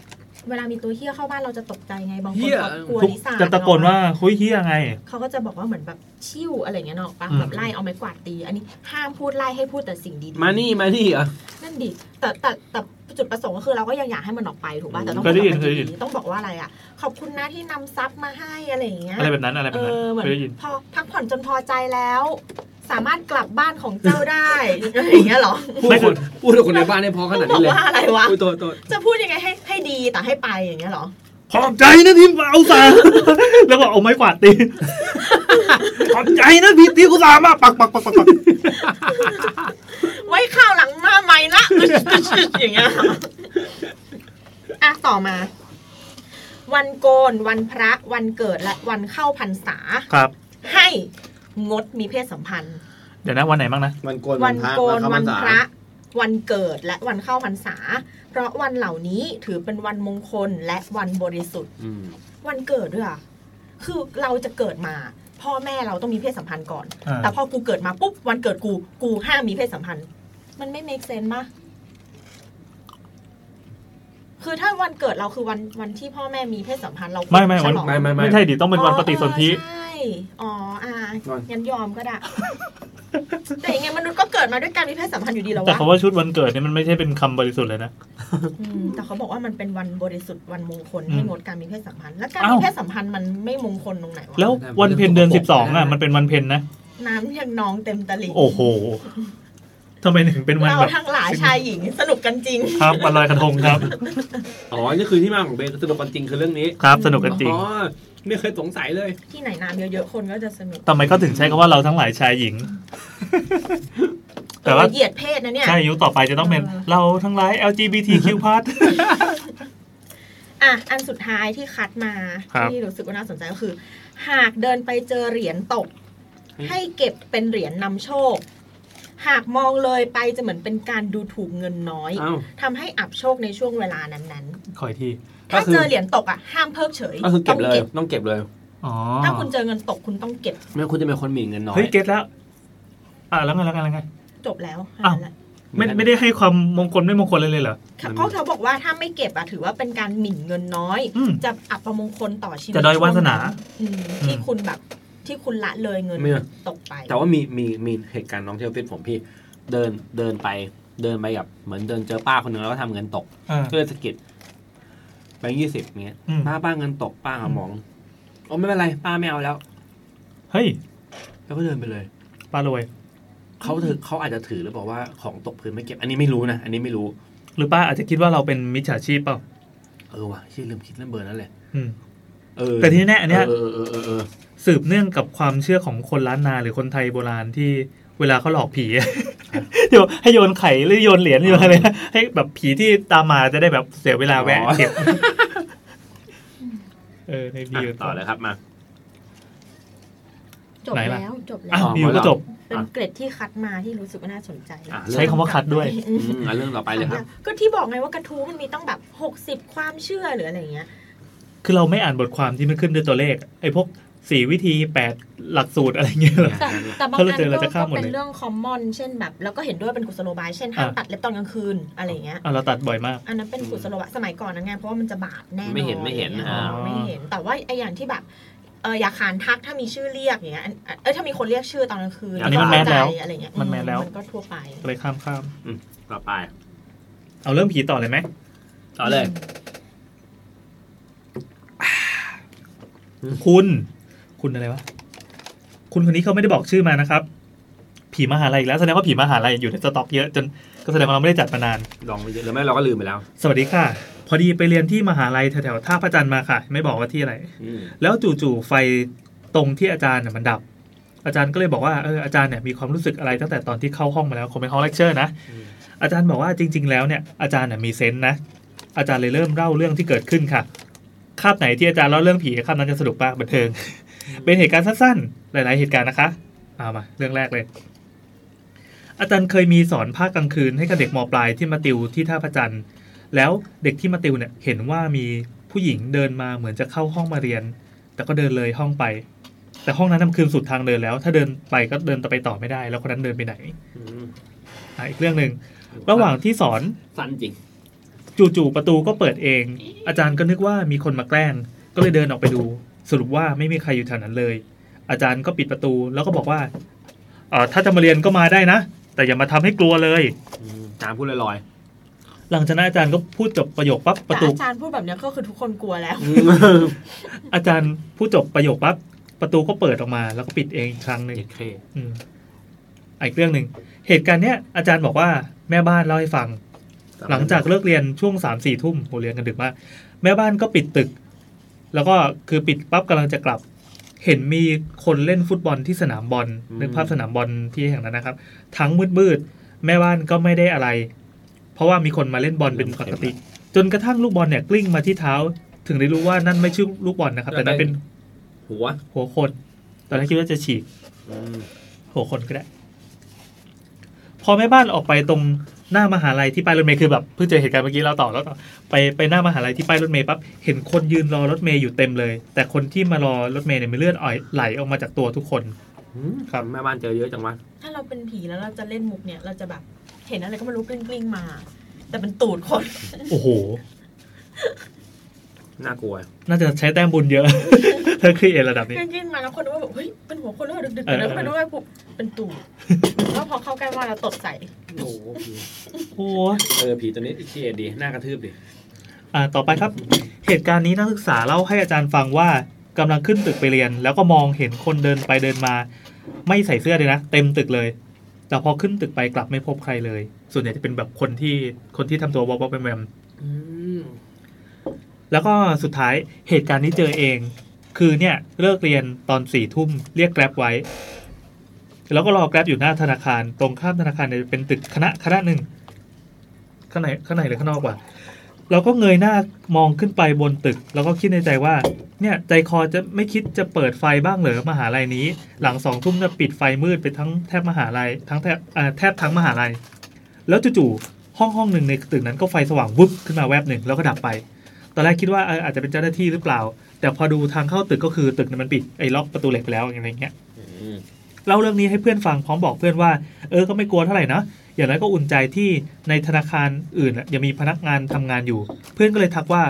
เวลามีตัวเฮี้ยเข้าบ้านเราจะตกใจไงบางคเหี้นยเขากลัวทุกลิซ่าจะตะโกนว่าคุยเฮียไง เขาก็จะบอกว่าเหมือนแบบชิ่วอะไรเงี้ยเนาะปะอืม แบบไล่เอาไม้กวาดตี อันนี้ห้ามพูดไล่ให้พูดแต่สิ่งดีๆมานี่มานี่เหรอนั่นดิแต่แต่แต่จุดประสงค์ก็คือเราก็ยังอยากให้มันออกไปถูกป่ะแต่ต้องเคยได้ยินพูเคยได้ยินดีๆต้องบอกว่าอะไรอะ ขอบคุณนะที่นำซับมาให้อะไรอย่างเงี้ยอะไรแบบนั้นอะไรแบเอบนั้นอเหมือเคนยได้ยินพอพักผ่อนจนพอใจแล้ว สามารถกลับบ้านของเจ้าได้อะไรอย่างเงี้ยเหรอพูดไม่คนพูดกับคนในบ้านได้พอขต้นาอดงบอนี้กเลยว่าอะไรวะอุ้ยตัวตัวจะพูดยังไงให้ให้ดีแต่ให้ไปอย่างเงี้ยเหรอ ขอบใจนะที่เอาสาแล้วก็เอาไม้กวาดตีขอบใจนะพี่ที่กูสามาปักปักปักปักปักไว้ข้าวหลังมาใหม่นะอย่างเงี้ยอะต่อมา วันโกน วันพระ วันเกิดและวันเข้าพรรษาครับ ให้งดมีเพศสัมพันธ์ เดี๋ยวนะวันไหนบ้างนะมันโกนวันโกนเข้าวันพรรษาพระ วันเกิดและวันเข้าพรรษา เพราะวันเหล่านี้ถือเป็นวันมงคลและวันบริสุทธิ์อืมวันเกิดด้วยอะคือเราจะเกิดมา พ่อแม่เราต้องมีเพศสัมพันธ์ก่อนอ่าแต่พอกูเกิดมาปุ๊บวันเกิดกูกูห้ามมีเพศสัมพันธ์ มันไม่ make sense ปะคือถ้าวันเกิดเราคือวันวันที่พ่อแม่มีเพศสัมพันธ์เราไม่ไม่ฉวันลองไม่ไม่ไม่ไม่ใช่ดิต้องเป็นวันปฏิสนธิอ๋อใช่ อ๋ออ่าวันงั้นยอมก็ได้ แต่ยังไงมนุษย์ก็เกิดมาด้วยการมีเพศสัมพันธ์อยู่ดีแล้วแต่วะคำว่าชุดวันเกิดเนี่ยมันไม่ใช่เป็นคำบริสุทธิ์เลยนะ อืมแต่เขาบอกว่ามันเป็นวันบริสุทธิ์วันมงคลอืมให้งดการมีเพศสัมพันธ์ แล้วการอ้าวมีเพศสัมพันธ์มันไม่มงคลตรงไหนวะแล้ววันเพ็ญเดือนสิบสองอะมันเป็นวันเพ็ญนะ น้ำยังนองเต็มตลิ่งโอ้โหทำไมถึงเป็นวันเราแบบทั้งหลายชายหญิงสนุกกันจริง ครับวันลอยกระทงครับ อ๋อ นี่คือที่มาของเบนสนุกกันจริงคือเรื่องนี้ ครับสนุกกันจริง อ๋อ ไม่เคยสงสัยเลย ที่ไหนน้ำเยอะๆคนก็จะสนุกทำไมเขาถึงใช้คำว่าเราทั้งหลายชายหญิง แต่ว่าเออเหยียดเพศนะเนี่ยใช่ยุคต่อไปจะต้องเป็นเออเราทั้งหลาย LGBTQ+ อะอันสุดท้ายที่คัดมาครับที่รู้สึกว่าน่าสนใจก็คือ หากเดินไปเจอเหรียญตก ให้เก็บเป็นเหรียญนำโชค หากมองเลยไปจะเหมือนเป็นการดูถูกเงินน้อยอ้าวทำให้อับโชคในช่วงเวลานั้นขออีกทีๆ ถ้าก็คือเจอเหรียญตกอะห้ามเพิกเฉยก็คือเก็บเลยต้องต้องเก็บเลยอ๋อถ้าคุณเจอเงินตกคุณต้องเก็บ ไม่งั้นคุณจะเป็นคนหมิ่นเงินน้อยเฮ้ยเก็ตแล้ว อะแล้วไงแล้วไงแล้วไงจบแล้วอ้าวนั่นแหละไม่ไม่ได้ให้ความมงคลไม่มงคลเลยเลยเหรอเขาเขาบอกว่าถ้าไม่เก็บอะถือว่าเป็นการหมิ่นเงินน้อยอืมจะอับประมงคลต่อชีวิตจะด้อยวาสนาอืมที่คุณแบบที่คุณละเลยเงินไม่ตกไป แต่ว่ามีมีมีเหตุการณ์น้องที่ออฟฟิศผมพี่เดินเดินไปเดินไปกับเหมือนเดินเจอป้าคนหนึ่งแล้วก็ทำเงินตกอ่าก็เลยสะกิด แบงค์ยี่สิบเงี้ยอืม ป้าป้าเงินตกป้าหามองโอ้ไม่เป็นไร ป้าไม่เอาแล้ว เฮ้ยแล้วก็เดินไปเลยป้ารวย เขาถือเขาอาจจะถือหรือเปล่าว่าของตกพื้นไม่เก็บ อันนี้ไม่รู้นะอันนี้ไม่รู้ หรือป้าอาจจะคิดว่าเราเป็นมิจฉาชีพเปล่าเออว่ะที่ลืมคิดเรื่องเบอร์นั่นแหละอืม เออแต่ที่แน่ๆอันเนี้ย เออเออเออเออเออสืบเนื่องกับความเชื่อของคนล้านนาหรือคนไทยโบราณที่ เวลาเขาหลอกผีเดี๋ยวให้โยนไข่หรือโยนเหรียญหรืออะไรนะให้แบบผีที่ตามมาจะได้แบบเสียเวลาแวะอ๋อเก็บเออในพีอะต่อเลยครับมาจบไหนล่ะแล้วจบแล้อ้าววพีก็จบเป็นเกร็ดที่คัดมาที่รู้สึกว่าน่าสนใจอะใช้คำว่าคัดด้วยอืมอะเรื่องต่อไปเลยครับ ก็ที่บอกไงว่ากระทู้มันมีต้องแบบหกสิบความเชื่อหรืออะไรอย่างเงี้ย คือเราไม่อ่านบทความที่มันขึ้นด้วยตัวเลขไอ้พวก สี่วิธีแปดหลักสูตรอะไรเงี้ยหรอแต่แต่บางถ้าเราอันเจอเราก็จะข้ามหมดก็เลยเป็นเรื่องคอมมอนเช่นแบบแล้วก็เห็นด้วยเป็นกุศโลบายเช่นห้ามอะตัดเล็บตอนกลางคืนอะไรอย่างเงี้ยอะเราตัดบ่อยมาก อันนั้นเป็นกุศโลบายสมัยก่อนนะไงเพราะว่ามันจะบาปแน่นอนไม่เห็นไม่เห็นอะไรอ่าเงี้ยไม่เห็น แต่ว่าไออย่างที่แบบเอออย่าขานทักถ้ามีชื่อเรียกอย่างเงี้ยอันเออถ้ามีคนเรียกชื่อตอนกลางคืนอันนี้มัน mass แล้วก็เข้าใจอะไรเงี้ยมัน mass แล้วมันก็ทั่วไปเลยข้ามข้ามต่อไป เอาเรื่องผีต่อเลยไหมต่อเลย คุณ คุณอะไรวะคุณคนนี้เขาไม่ได้บอกชื่อมานะครับ ผีมหาลัยอีกแล้วแสดงว่าผีมหาลัยอยู่ในสต็อกเยอะจนก็แสดงว่าเราไม่ได้จัดมานาน ลองไปเยอะหรือไม่เราก็ลืมไปแล้ว สวัสดีค่ะ พอดีไปเรียนที่มหาลัยแถวๆท่าพระจันทร์มาค่ะ ไม่บอกว่าที่อะไรอืมแล้วจู่ๆไฟตรงที่อาจารย์น่ะมันดับ อาจารย์ก็เลยบอกว่าเอออาจารย์เนี่ยมีความรู้สึกอะไรตั้งแต่ตอนที่เข้าห้องมาแล้วคงเป็นห้องเลคเชอร์นะอาจารย์บอกว่าจริง ๆ แล้วเนี่ยอาจารย์น่ะมี sense นะอาจารย์เลยเริ่มเล่าเรื่องที่เกิดขึ้นค่ะคาบไหนที่อาจารย์เล่าเรื่องผีคาบนั้นจะสนุกมากบันเทิง เป็นเหตุการณ์สั้นๆ หลาย ๆ เหตุการณ์นะคะเอามาเรื่องแรกเลย อาจารย์เคยมีสอนภาคกลางคืนให้กับเด็กมปลายที่มาติวที่ท่าพระจันทร์ แล้วเด็กที่มาติวเนี่ยเห็นว่ามีผู้หญิงเดินมาเหมือนจะเข้าห้องมาเรียน แต่ก็เดินเลยห้องไป แต่ห้องนั้นนำคืนสุดทางเดินแล้ว ถ้าเดินไปก็เดินต่อไปต่อไม่ได้ แล้วคนนั้นเดินไปไหนอืมอะอีกเรื่องหนึ่งระหว่างที่สอนสั้นจริงจู่ๆประตูก็เปิดเอง อาจารย์ก็นึกว่ามีคนมาแกล้งก็เลยเดินออกไปดู สรุปว่าไม่มีใครอยู่แถวนั้นเลย อาจารย์ก็ปิดประตูแล้วก็บอกว่าเออถ้าจะมาเรียนก็มาได้นะ แต่อย่ามาทำให้กลัวเลยอืมจามพูดลอยหลังจากนั้นอาจารย์ก็พูดจบประโยคปั๊บปแต่ระตูอาจารย์พูดแบบเนี้ยก็คือทุกคนกลัวแล้วๆอืมอาจารย์พูดจบประโยคปั๊บประตูก็เปิดออกมาแล้วก็ปิดเองอีกครั้งหนึ่งเจ็ดเคอืมอะอีกเรื่องหนึ่งเหตุการณ์เนี้ยอาจารย์บอกว่าแม่บ้านเล่าให้ฟัง หลังจากเลิกเรียนช่วงสามสี่ทุ่มโหเรียนกันดึกมากแม่บ้านก็ปิดตึก แล้วก็คือปิดปั๊บกำลังจะกลับ เห็นมีคนเล่นฟุตบอลที่สนามบอลนึกภาพสนามบอลที่แห่งนั้นนะครับ ทั้งมืดมืดๆแม่บ้านก็ไม่ได้อะไร เพราะว่ามีคนมาเล่นบอลเป็นปกติ จนกระทั่งลูกบอลเนี่ยกลิ้งมาที่เท้า ถึงได้รู้ว่านั่นไม่ใช่ลูกบอลนะครับ แต่นั่นเป็นหัวหัวคนตอนแรกคิดว่าจะฉีกอืมหัวคนก็ได้ พอแม่บ้านออกไปตรง หน้ามหาลัยที่ป้ายรถเมย์คือแบบเพิ่งเจอเหตุการณ์เมื่อกี้เราต่อแล้วต่อไปไปหน้ามหาลัยที่ป้ายรถเมย์ปั๊บเห็นคนยืนรอรถเมย์อยู่เต็มเลย แต่คนที่มารอรถเมย์เนี่ยมีเลือดอ่อยไหลออกมาจากตัวทุกคนอืมครับแม่บ้านเจอเยอะจังวะถ้าเราเป็นผีแล้วเราจะเล่นมุกเนี่ยเราจะแบบเห็นอะไรก็ไม่รู้กลิ้งกลิ้งๆมา แต่เป็นตูดคน โอ้โห น่ากลัว น่าจะใช้แต้มบุญเยอะถ้า create ระดับนี้กลิ้งกลิ้งๆมาแล้วคนนึกว่าแบบเฮ้ยเป็นหัวคนแล้วเหรอดึกๆเออแล้วคนนึกว่าปุ๊บเป็นตูดแล้วพอเข้าใกล้ว่าเราตดใส่โอ้โหผีโอ้เออผีตัวนี้เครียดดีน่ากระทืบดิอ่าต่อไปครับ เหตุการณ์นี้นักศึกษาเล่าให้อาจารย์ฟังว่ากำลังขึ้นตึกไปเรียน แล้วก็มองเห็นคนเดินไปเดินมา ไม่ใส่เสื้อเลยนะเต็มตึกเลยแต่พอขึ้นตึกไปกลับไม่พบใครเลย ส่วนใหญ่จะเป็นแบบคนที่คนที่ทำตัววอบๆแวมๆอืม แล้วก็สุดท้ายเหตุการณ์นี้เจอเอง คือเนี่ยเลิกเรียนตอนสี่ทุ่มเรียกแกร็บไว้ แล้วก็รอแกร็บอยู่หน้าธนาคาร ตรงข้ามธนาคารเนี่ยเป็นตึกคณะคณะหนึ่งข้างในข้างในหรือข้างนอกวะเราก็เงยหน้ามองขึ้นไปบนตึก แล้วก็คิดในใจว่า เนี่ยใจคอจะไม่คิดจะเปิดไฟบ้างเหรอมหาลัยนี้ หลังสองทุ่มจะปิดไฟมืดไปทั้งแทบมหาลัยทั้งแทบแทบทั้งมหาลัย แล้วจู่ๆห้องห้องหนึ่งในตึกนั้นก็ไฟสว่างวุบขึ้นมาแวบหนึ่งแล้วก็ดับไป อนแรกคิดว่าเอออาจจะเป็นเจ้าหน้าที่หรือเปล่า แต่พอดูทางเข้าตึกก็คือตึกนั้นมันปิดไอ้ล็อกประตูเหล็กไปแล้วอะไรเงี้ยอืมเล่าเรื่องนี้ให้เพื่อนฟังพร้อมบอกเพื่อนว่า เออก็ไม่กลัวเท่าไหร่นะอย่างน้อยก็อุ่นใจที่ในธนาคารอื่นน่ะยังมีพนักงานทำงานอยู่ เพื่อนก็เลยทักว่า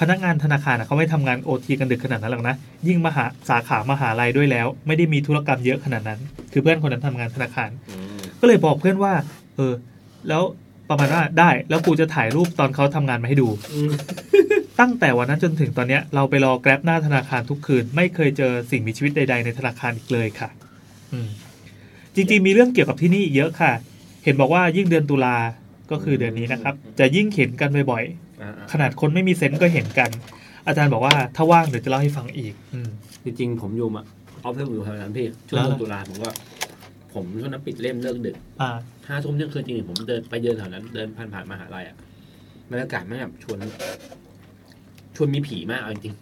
พนักงานธนาคารน่ะเขาไม่ทำงานโอทีกันดึกขนาดนั้นหรอกนะ ยิ่งมหาสาขามหาลัยด้วยแล้ว ไม่ได้มีธุรกรรมเยอะขนาดนั้น คือเพื่อนคนนั้นทำงานธนาคารอืมก็เลยบอกเพื่อนว่า เออ แล้วประมาณว่าได้ แล้วกูจะถ่ายรูปตอนเขาทำงานมาให้ดูอืม ตั้งแต่วันนั้นจนถึงตอนเนี้ยเราไปรอแกร็บหน้าธนาคารทุกคืน ไม่เคยเจอสิ่งมีชีวิตใด ๆ ในธนาคารอีกเลยค่ะอืมจริงๆ มีเรื่องเกี่ยวกับที่นี่อีกเยอะค่ะ เห็นบอกว่ายิ่งเดือนตุลาก็คือเดือนนี้นะครับ จะยิ่งเห็นกันบ่อยอ่าๆขนาดคนไม่มีเซนส์ก็เห็นกัน อาจารย์บอกว่าถ้าว่างเดี๋ยวจะเล่าให้ฟังอีกอืมๆจริงๆผมอยู่มาออฟเฟอร์อยู่แถวนั้นพี่ช่วงแล้วเดือนตุลาผมก็ผมช่วงนั้นปิดเล่มเลิกดึกอ่าห้าทุ่มเที่ยงคืนจริงๆผมเดินไปเดินแถวนั้นเดินผ่านผ่านๆมหาลัยอะบรรยากาศมันแบบชวน ชวนมีผีมากเอาจริง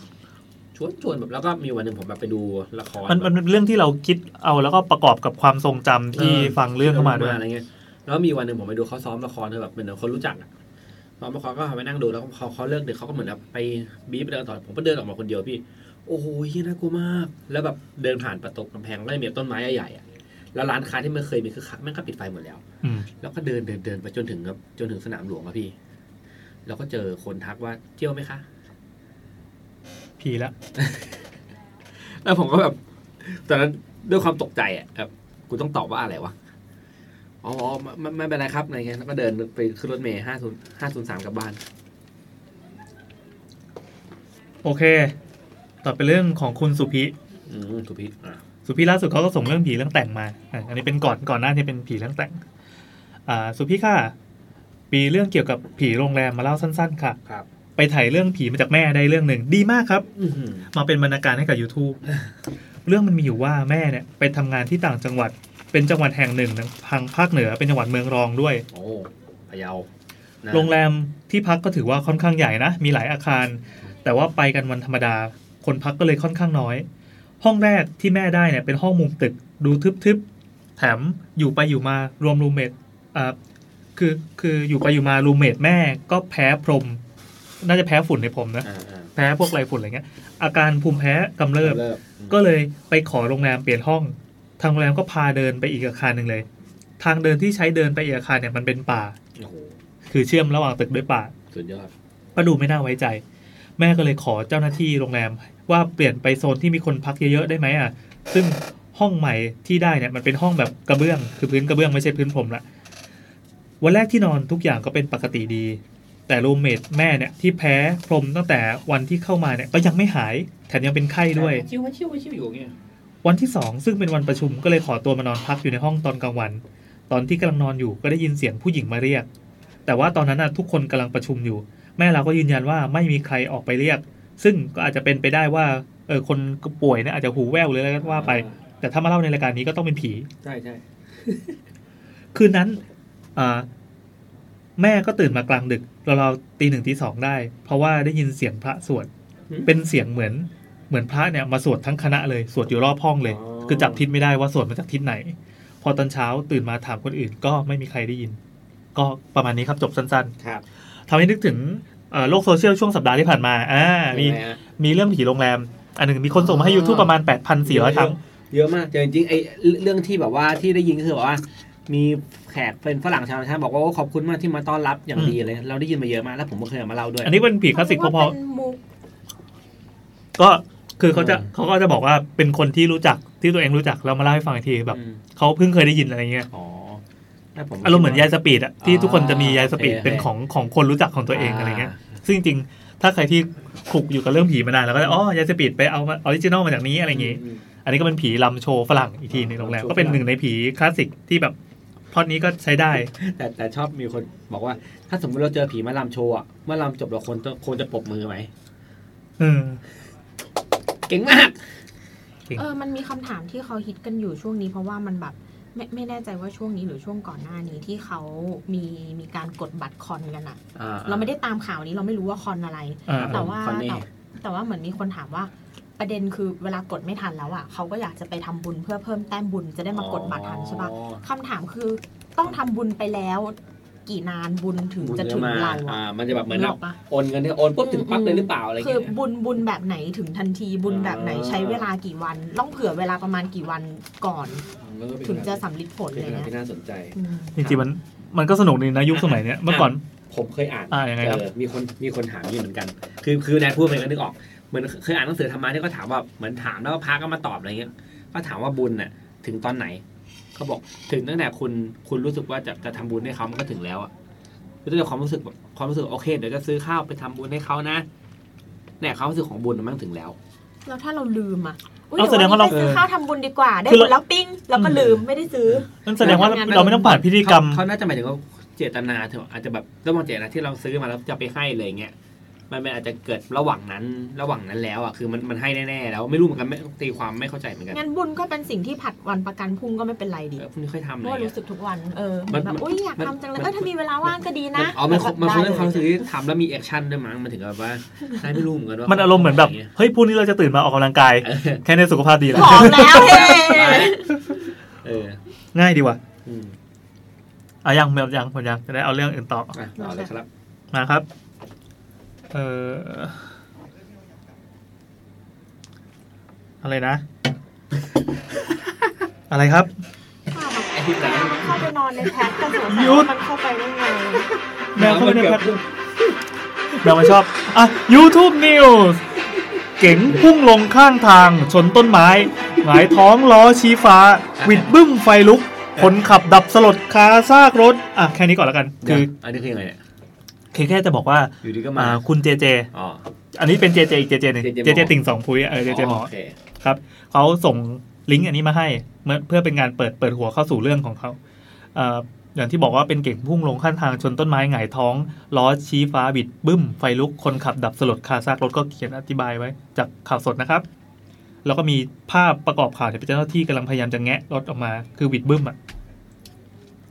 ๆชวนชวนแบบแล้วก็มีวันหนึ่งผมแบบไปดูละครมันมันเป็นเรื่องที่เราคิดเอาแล้วก็ประกอบกับความทรงจำที่ฟังเรื่องเข้ามาด้วยอะไรเงี้ยแล้วมีวันหนึ่งผมไปดูเขาซ้อมละครแบบเหมือนคนรู้จักอะซ้อมละครก็ไปนั่งดูแล้วเขาเขาเลิกดึกเขาก็เหมือนแบบไปบีบไปเดินต่อผมก็เดินออกมาคนเดียวพี่ โอ้โหเฮียน่ากลัวมาก แล้วแบบเดินผ่านประตูกำแพงแล้วก็มีต้นไม้ใหญ่ๆอะแล้วร้านค้าที่ไม่เคยมีคือคักแม่งก็ปิดไฟหมดแล้วอืมแล้วก็เดินเดินเดินไปจนถึงครับจนถึงสนามหลวงอะพี่ แล้วก็เจอคนทักว่าเที่ยวไหมคะ ผีละ แล้วผมก็แบบตอนนั้นด้วยความตกใจอะแบบกูต้องตอบว่าอะไรวะ อ๋อไม่ไม่ไม่เป็นไรครับอะไรเงี้ยแล้วก็เดินไปขึ้นรถเมย์ห้าศูนย์ห้าศูนย์สามกลับบ้าน โอเค ต่อไปเรื่องของคุณสุพิอืมถูกพี่อะสุพิล่าสุดเขาก็ส่งเรื่องผีเรื่องแต่งมาอะอันนี้เป็นก่อนก่อนหน้าที่เป็นผีเรื่องแต่ง อ่า สุพิค่ะ ปีเรื่องเกี่ยวกับผีโรงแรมมาเล่าสั้น ๆ ค่ะครับไปถ่ายเรื่องผีมาจากแม่ได้เรื่องหนึ่งดีมากครับอื้อหือมาเป็นบรรณาการให้กับ YouTube เรื่องมันมีอยู่ว่าแม่เนี่ยไปทำงานที่ต่างจังหวัด เป็นจังหวัดแห่งหนึ่งทางภาคเหนือเป็นจังหวัดเมืองรองด้วย โอ้พะเยานะโรงแรมที่พักก็ถือว่าค่อนข้างใหญ่นะ มีหลายอาคาร แต่ว่าไปกันวันธรรมดา คนพักก็เลยค่อนข้างน้อย ห้องแรกที่แม่ได้เนี่ยเป็นห้องมุมตึกดูทึบๆแถมอยู่ไปอยู่มารวมรูเมทอ่า คือคืออยู่ไปอยู่มารูเมทแม่ก็แพ้พรม น่าจะแพ้ฝุ่นในผมนะอ่าอ่าแพ้พวกไรฝุ่นอะไรเงี้ย อาการภูมิแพ้กำเริบเริ่มก็เลยไปขอโรงแรมเปลี่ยนห้อง ทางโรงแรมก็พาเดินไปอีกอาคารหนึ่งเลย ทางเดินที่ใช้เดินไปอีกอาคารเนี่ยมันเป็นป่าโอ้โหคือเชื่อมระหว่างตึกด้วยป่า สุดยอดก็ดูไม่น่าไว้ใจ แม่ก็เลยขอเจ้าหน้าที่โรงแรม ว่าเปลี่ยนไปโซนที่มีคนพักเยอะๆได้ไหมอะ ซึ่งห้องใหม่ที่ได้เนี่ยมันเป็นห้องแบบกระเบื้อง คือพื้นกระเบื้องไม่ใช่พื้นพรมละ วันแรกที่นอนทุกอย่างก็เป็นปกติดี แต่รูมเมทแม่เนี่ยที่แพ้พรมตั้งแต่วันที่เข้ามาเนี่ยก็ยังไม่หายแถมยังเป็นไข้ด้วยชิวชิวชิวอยู่อย่างเงี้ยวันที่สองซึ่งเป็นวันประชุมก็เลยขอตัวมานอนพักอยู่ในห้องตอนกลางวัน ตอนที่กำลังนอนอยู่ก็ได้ยินเสียงผู้หญิงมาเรียก แต่ว่าตอนนั้นน่ะทุกคนกำลังประชุมอยู่ แม่เราก็ยืนยันว่าไม่มีใครออกไปเรียก ซึ่งก็อาจจะเป็นไปได้ว่าเออคนป่วยเนี่ยอาจจะหูแว่วหรืออะไรก็ว่าไป แต่ถ้ามาเล่าในรายการนี้ก็ต้องเป็นผีใช่ใช่คืนนั้นอ่า แม่ก็ตื่นมากลางดึกเราๆตีหนึ่งตีสองได้ เพราะว่าได้ยินเสียงพระสวดเป็นเสียงเหมือนเหมือนพระเนี่ยมาสวดทั้งคณะเลยสวดอยู่รอบห้องเลย คือจับทิศไม่ได้ว่าสวดมาจากทิศไหน พอตอนเช้าตื่นมาถามคนอื่นก็ไม่มีใครได้ยิน ก็ประมาณนี้ครับจบสั้นครับๆทำให้นึกถึงเอ่อโลกโซเชียลช่วงสัปดาห์ที่ผ่านมาอ่ามียังไงฮะมีเรื่องผีโรงแรม อันหนึ่งมีคนส่งมาให้ YouTube ประมาณ 8,400 ครั้ง เยอะมากแต่จริงๆไอ้เรื่องที่แบบว่าที่ได้ยินก็คือแบบว่า มี แขกเป็นฝรั่งชาวต่างชาติบอกว่าโอ้ขอบคุณมากที่มาต้อนรับอย่างดีเลย เราได้ยินมาเยอะมากแล้วผมก็เคยเอามาเล่าด้วย อันนี้เป็นผีคลาสสิกพว่าอเป็นมุกๆก็คือเขาจะอืมเขาก็จะบอกว่าเป็นคนที่รู้จักที่ตัวเองรู้จักแล้วมาเล่าให้ฟังอีกทีแบบอืมเขาเพิ่งเคยได้ยินอะไรเงี้ยอ๋อแล้วผมอารมณ์เหมือนยาย speed อะที่ทุกคนจะมียาย speed โอเคเป็นของของคนรู้จักของตัวเองอะไรเงี้ย ซึ่งจริงๆถ้าใครที่คลุกอยู่กับเรื่องผีมานานแล้วก็จะอ๋อยาย speed ไปเอา original มาจากนี้อะไรอย่างงี้มอันนี้ก็เป็นผีรำโชว์ฝรั่งอีกทีในโรงแรมลำโชว์ก็เป็นฝรั่งหนึ่งในผีคลาสสิกที่แบบ พล็อตนี้ก็ใช้ได้ แต่แต่ชอบมีคนบอกว่า ถ้าสมมติเราเจอผีมารำโชว์อะเมื่อรำจบเราควรจะควรจะปรบมือไหมอืมเก่งมากเออมันมีคำถามที่เขาฮิตกันอยู่ช่วงนี้เพราะว่ามันแบบไม่ไม่แน่ใจว่าช่วงนี้หรือช่วงก่อนหน้านี้ที่เขามีมีการกดบัตรคอนกันอะอ่เราไม่ได้ตามข่าวนี้เราไม่รู้ว่าคอนอะไรอ่าแต่ว่าคอนเน่แต่แต่ว่าเหมือนมีคนถามว่า ประเด็นคือเวลากดไม่ทันแล้วอะเขาก็อยากจะไปทำบุญเพื่อเพิ่มแต้มบุญจะได้มากดบัตรทันใช่ปะอ๋อคำถามคือต้องทำบุญไปแล้วกี่นานบุญถึงจะถึงเราอ่าอะมันจะแบบเหมือนนึกแบอบอกปะโอนเงินเนี่ยโอนปุ๊บถึงปั๊บเลยหรือเปล่าอะไรคือเงี้ยบุญบุญแบบไหนถึงทันทีบุญแบบไหนอ่าใช้เวลากี่วัน ต้องเผื่อเวลาประมาณกี่วันก่อนมันก็เป็นถึงจะสำลิดผลเป็นเลยอะไรนะที่น่าสนใจอืมจริงๆมันมันก็สนุกในนะยุคสมัยเนี้ยเมื่อก่อนผมเคยอ่านอ่ายังไงครับเออมีคนมีคนถามอยู่เหมือนกัน คือคือนายพูดไปก็นึกออกเห มือนเคยอ่านหนังสือธรรมะที่เขาถามว่าเหมือนถามแล้วก็พระก็มาตอบอะไรเงี้ยก็ถามว่าบุญน่ะ ถึงตอนไหนเขาบอกถึงตั้งแต่คุณคุณรู้สึกว่าจะจะทำบุญให้เขามันก็ถึงแล้วอะรู้สึกความรู้สึกแบบความรู้สึกโอเคเดี๋ยวจะซื้อข้าวไปทำบุญให้เขานะเนี่ยความรู้สึกของบุญมันถึงแล้วแล้วถ้าเราลืมอะอุ๊ยเอาแสดงว่าเราไปซื้อข้าวทำบุญดีกว่า ได้คือบุเราญแล้วปิ้งแล้วก็ลืมไม่ได้ซื้อนั่นแสดงว่าเราไม่ต้องผ่านพิธีกรรมเขาเขาน่าจะหมายถึงว่าเจตนาเถอะอาจจะแบบระหว่างเจตนาที่เราซื้อมาแล้วจะไปให้เลยเงี้ย มันมันอาจจะเกิดระหว่างนั้นระหว่างนั้นแล้วอะคือมันมันให้แน่ๆแล้วไม่รู้เหมือนกันไม่ตีความไม่เข้าใจเหมือนกันงั้นบุญก็เป็นสิ่งที่ผัดวันประกันพรุ่งก็ไม่เป็นไรดิเออพรุ่งนี้ค่อยทำเพอะไรราะว่าเงี้รู้ยสึกทุกวันเออมันแบบมันอุ้ยอยากมันทำจังเลยมันเออถ้ามีเวลาว่างก็ดีนะอ๋อมันมันมันได้เป็นความรู้สึกเลยที่ทำแล้วมีแอคชั่นด้วยมั้งมันถึงแบบว่าได้ไม่รู้เหมือนกันว่ามัมันอารมณ์เหมือนแบบเฮ้ยพรุ่งนี้เราจะตื่นมาออกกำลังกาย เออแค่นี้สุขภาพดีแล้วผอมแล้วเฮ้เออง่ายดีว่ะอืมอะยังหมดยังหมดยังจะได้เอาเรื่องอื่นต่ออะต่อเลยครับ มาครับ เอออะไรนะ อะไรครับ ไอ้ที่ไหนเข้าไปนอนในแพ็คกันสงสัยหยุดว่ามันเข้าไปได้ไงแมวเข้าไปในแพ็คแมวมันชอบ อะ YouTube News เก๋งพุ่งลงข้างทาง ชนต้นไม้หงายท้องล้อชี้ฟ้า วิดบึ้มไฟลุก คนขับดับสลดคาซากรถ อะ แค่นี้ก่อนแล้วกัน คืออันนี้คือยังไงเนี่ย แค่แค่จะบอกว่าอยู่ดีก็มาอ่าคุณเจเจอ๋ออันนี้เป็นเจเจอีกเจเจหนึ่ง JJ เจเจหมอติ่งสองพุ้ยเออเจเจหมอโอเคครับเขาส่งลิงก์อันนี้มาให้เมื่อเพื่อเป็นงานเปิดเปิดหัวเข้าสู่เรื่องของเขาเอ่ออย่างที่บอกว่าเป็นเก่งพุ่งลงข้างทางชนต้นไม้หงายท้องล้อชี้ฟ้าบิดบึ้ม ไฟลุกคนขับดับสลดคาซากรถก็เขียนอธิบายไว้ จากข่าวสดนะครับ แล้วก็มีภาพประกอบข่าวเนี่ยเป็นเจ้าหน้าที่กำลังพยายามจะแงะรถออกมาคือบิดบึ้มอะ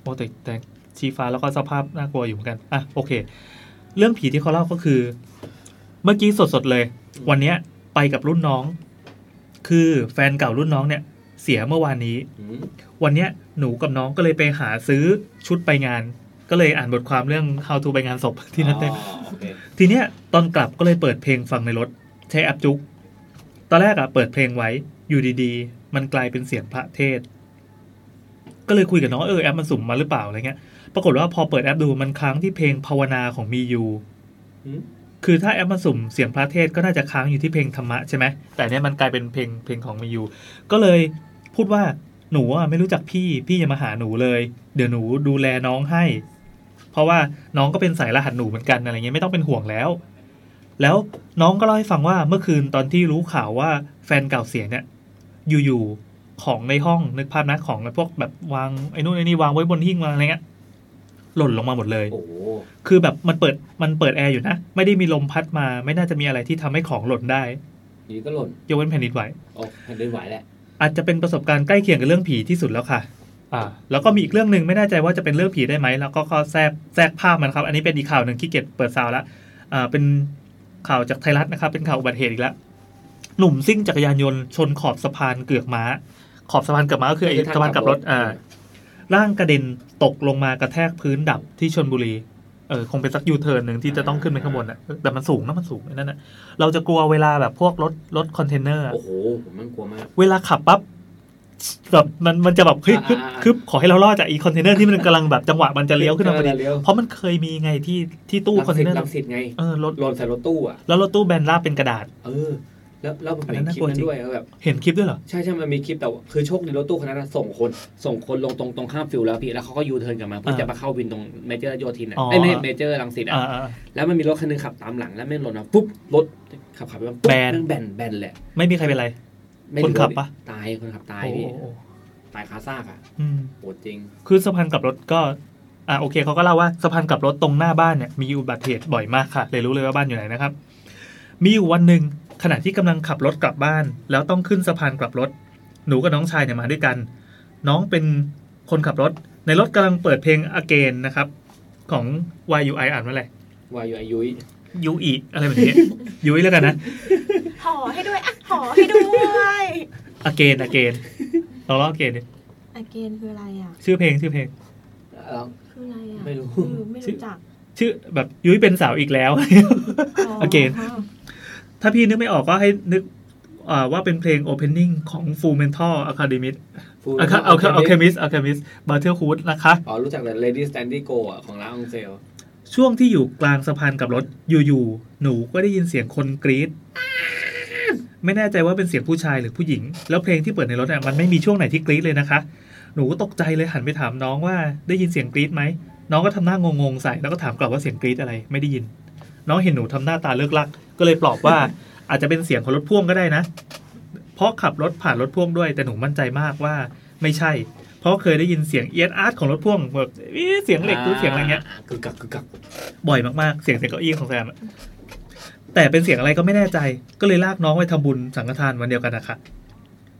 โอ้แต่แต่ ชี้ฟ้าแล้วก็สภาพน่ากลัวอยู่เหมือนกันอะโอเค เรื่องผีที่เขาเล่าก็คือ เมื่อกี้สดๆเลย วันเนี้ยไปกับรุ่นน้อง คือแฟนเก่ารุ่นน้องเนี่ย เสียเมื่อวานนี้อืมวันเนี้ยหนูกับน้องก็เลยไปหาซื้อชุดไปงาน ก็เลยอ่านบทความเรื่อง how to ไปงานศพที่นั่นได้อ๋อโอเคทีเนี้ยตอนกลับก็เลยเปิดเพลงฟังในรถ ใช้แอปจุกตอนแรกอะเปิดเพลงไว้อยู่ดีๆ มันกลายเป็นเสียงพระเทศ ก็เลยคุยกับน้องว่าเออแอปมันสุ่มมาหรือเปล่าอะไรเงี้ย ปรากฏว่าพอเปิดแอปดูมันค้างที่เพลงภาวนาของมียูอืมคือถ้าแอปมันสุ่มเสียงพระเทศก็น่าจะค้างอยู่ที่เพลงธรรมะใช่ไหมแต่อันเนี้ยมันกลายเป็นเพลงเพลงของมียูก็เลยพูดว่าหนูอะไม่รู้จักพี่พี่อย่ามาหาหนูเลย เดี๋ยวหนูดูแลน้องให้ เพราะว่าน้องก็เป็นสายรหัสหนูเหมือนกันอะไรเงี้ยไม่ต้องเป็นห่วงแล้ว แล้วน้องก็เล่าให้ฟังว่าเมื่อคืนตอนที่รู้ข่าวว่าแฟนเก่าเสียเนี่ยอยู่ๆของในห้องนึกภาพนะของพวกแบบวางไอ้นู่นไอ้นี่วางไว้บนหิ้งวางอะไรเงี้ย หล่นลงมาหมดเลยโอ้โหคือแบบมันเปิดมันเปิดแอร์อยู่นะ ไม่ได้มีลมพัดมา ไม่น่าจะมีอะไรที่ทำให้ของหล่นได้อยู่ดีก็หล่นยกเว้นแผ่นดินไหวโอ้แผ่นดินไหวแหละอาจจะเป็นประสบการณ์ใกล้เคียงกับเรื่องผีที่สุดแล้วค่ะ อ่า แล้วก็มีอีกเรื่องหนึ่งไม่แน่ใจว่าจะเป็นเรื่องผีได้ไหมแล้วก็ก็แทรกแทรกภาพมันครับ อันนี้เป็นอีกข่าวหนึ่งที่ขี้เกียจเปิด sound แล้วอ่าเป็นข่าวจากไทยรัฐนะครับ เป็นข่าวอุบัติเหตุอีกแล้วหนุ่มซิ่งจักรยานยนต์ชนขอบสะพานเกือกม้า ขอบสะพานเกือกม้าก็คือไอ้สะพานกลับรถอ่า ร่างกระเด็นตกลงมากระแทกพื้นดับที่ชลบุรี เออคงเป็นสักยูเทิร์นหนึ่งที่จะต้องขึ้นไปข้างบนอะแต่มันสูงนะมันสูงไอ้นั่นอะเราจะกลัวเวลาแบบพวกรถรถคอนเทนเนอร์อะโอ้โหผมมันกลัวมากเวลาขับปั๊บแบบมันมันจะแบบเฮ้ยคึบอ่าอ่าคึบขอให้เรารอดจากอีคอนเทนเนอร์ที่มันกำลังแบบจังหวะมันจะเลี้ยวขึ้นมาพอดีเลี้ยวเพราะมันเคยมีไงที่ที่ตู้คอนเทนเนอร์ลังสิตไงเออรถหล่นใส่รถตู้อะแล้วรถตู้แบนราบเป็นกระดาษ เออ แล้วแล้วผมอันเห็นั้นนน่าคลิกปลัวนั้จริงนด้วยแล้วแบบเห็นคลิปด้วยเหรอ ใช่ใช่มันมีคลิปแต่ว่าคือโชคดีรถตู้คันนั้นนะส่งคน ส่งคนลงตรงตรงข้ามฟิลแล้วพี่แล้วเขาก็ยูเทิร์นกลับมาเพื่ออ่าจะมาเข้าวินตรงเมเจอร์โยธินอะอ๋อไอ้ยไม่เมเจอร์ลังสิตอะอ่าอ่าแล้วมันมีรถคันหนึงขับตามหลังแล้วไม่งหล่นมาปุ๊บรถขับขับไปปุ๊บแบนม่งแบนแบนแหละไม่มีใครเป็นไรไม่คนขับปะตายคนขับตายโอ้พี่โหตายคาซากอะอืมโหดจริง คือสะพานกลับรถก็อ่าโอเคเขาก็เล่าว่าสะพานกลับรถตรงหน้าบ้านเนี่ยมีอุบัติเหตุบ่อยมากค่ะ เลยรู้เลยว่าบ้านอยู่ไหนนะครับ มีอยู่วันหนึ่ง ขณะที่กำลังขับรถกลับบ้าน แล้วต้องขึ้นสะพานกลับรถ หนูกับน้องชายเนี่ยมาด้วยกัน น้องเป็นคนขับรถ ในรถกำลังเปิดเพลง Again นะครับ ของ YUI อ่านว่าอะไรวายุอายุยยูอีอะไรแบบนี้ยุ้ยแล้วกันนะห่อให้ด้วยอะห่อให้ด้วย Again Again ลองเล่า Again ดิอเกนคืออะไรอะ ชื่อเพลงชื่อเพลงแล้วคืออะไรอะไม่รู้คือไม่รู้จัก ชื่อแบบยุ้ยเป็นสาวอีกแล้ว Again ถ้าพี่นึกไม่ออกก็ให้นึกอ่าว่าเป็นเพลง opening ของ Full Metal Academy เอาเอาเอาเอาเคมิสเอาเคมิสบาเทลฮูดนะคะ อ๋อ รู้จักแต่ Lady Standy Go อะของร้านองเซล ช่วงที่อยู่กลางสะพานกับรถ อยู่ๆ หนูก็ได้ยินเสียงคนกรี๊ด ไม่แน่ใจว่าเป็นเสียงผู้ชายหรือผู้หญิง แล้วเพลงที่เปิดในรถเนี่ยมันไม่มีช่วงไหนที่กรี๊ดเลยนะคะ หนูก็ตกใจเลยหันไปถามน้องว่าได้ยินเสียงกรี๊ดไหม น้องก็ทำหน้างงๆใส่แล้วก็ถามกลับว่าเสียงกรี๊ดอะไร ไม่ได้ยิน น้องเห็นหนูทำหน้าตาเลิกลัก ก็เลยปลอบว่า อาจจะเป็นเสียงของรถพ่วงก็ได้นะ เพราะขับรถผ่านรถพ่วงด้วย แต่หนูมั่นใจมากว่าไม่ใช่ เพราะเคยได้ยินเสียงเอียดอาร์ตของรถพ่วงแบบเอ๊ะเสียงเหล็กหรือเสียงอะไรเงี้ยกึกกักกึกกักบ่อยมากๆ เสียงเสียงเก้าอี้ของแซมอะแต่เป็นเสียงอะไรก็ไม่แน่ใจ ก็เลยลากน้องไปทำบุญสังฆทานวันเดียวกันนะคะ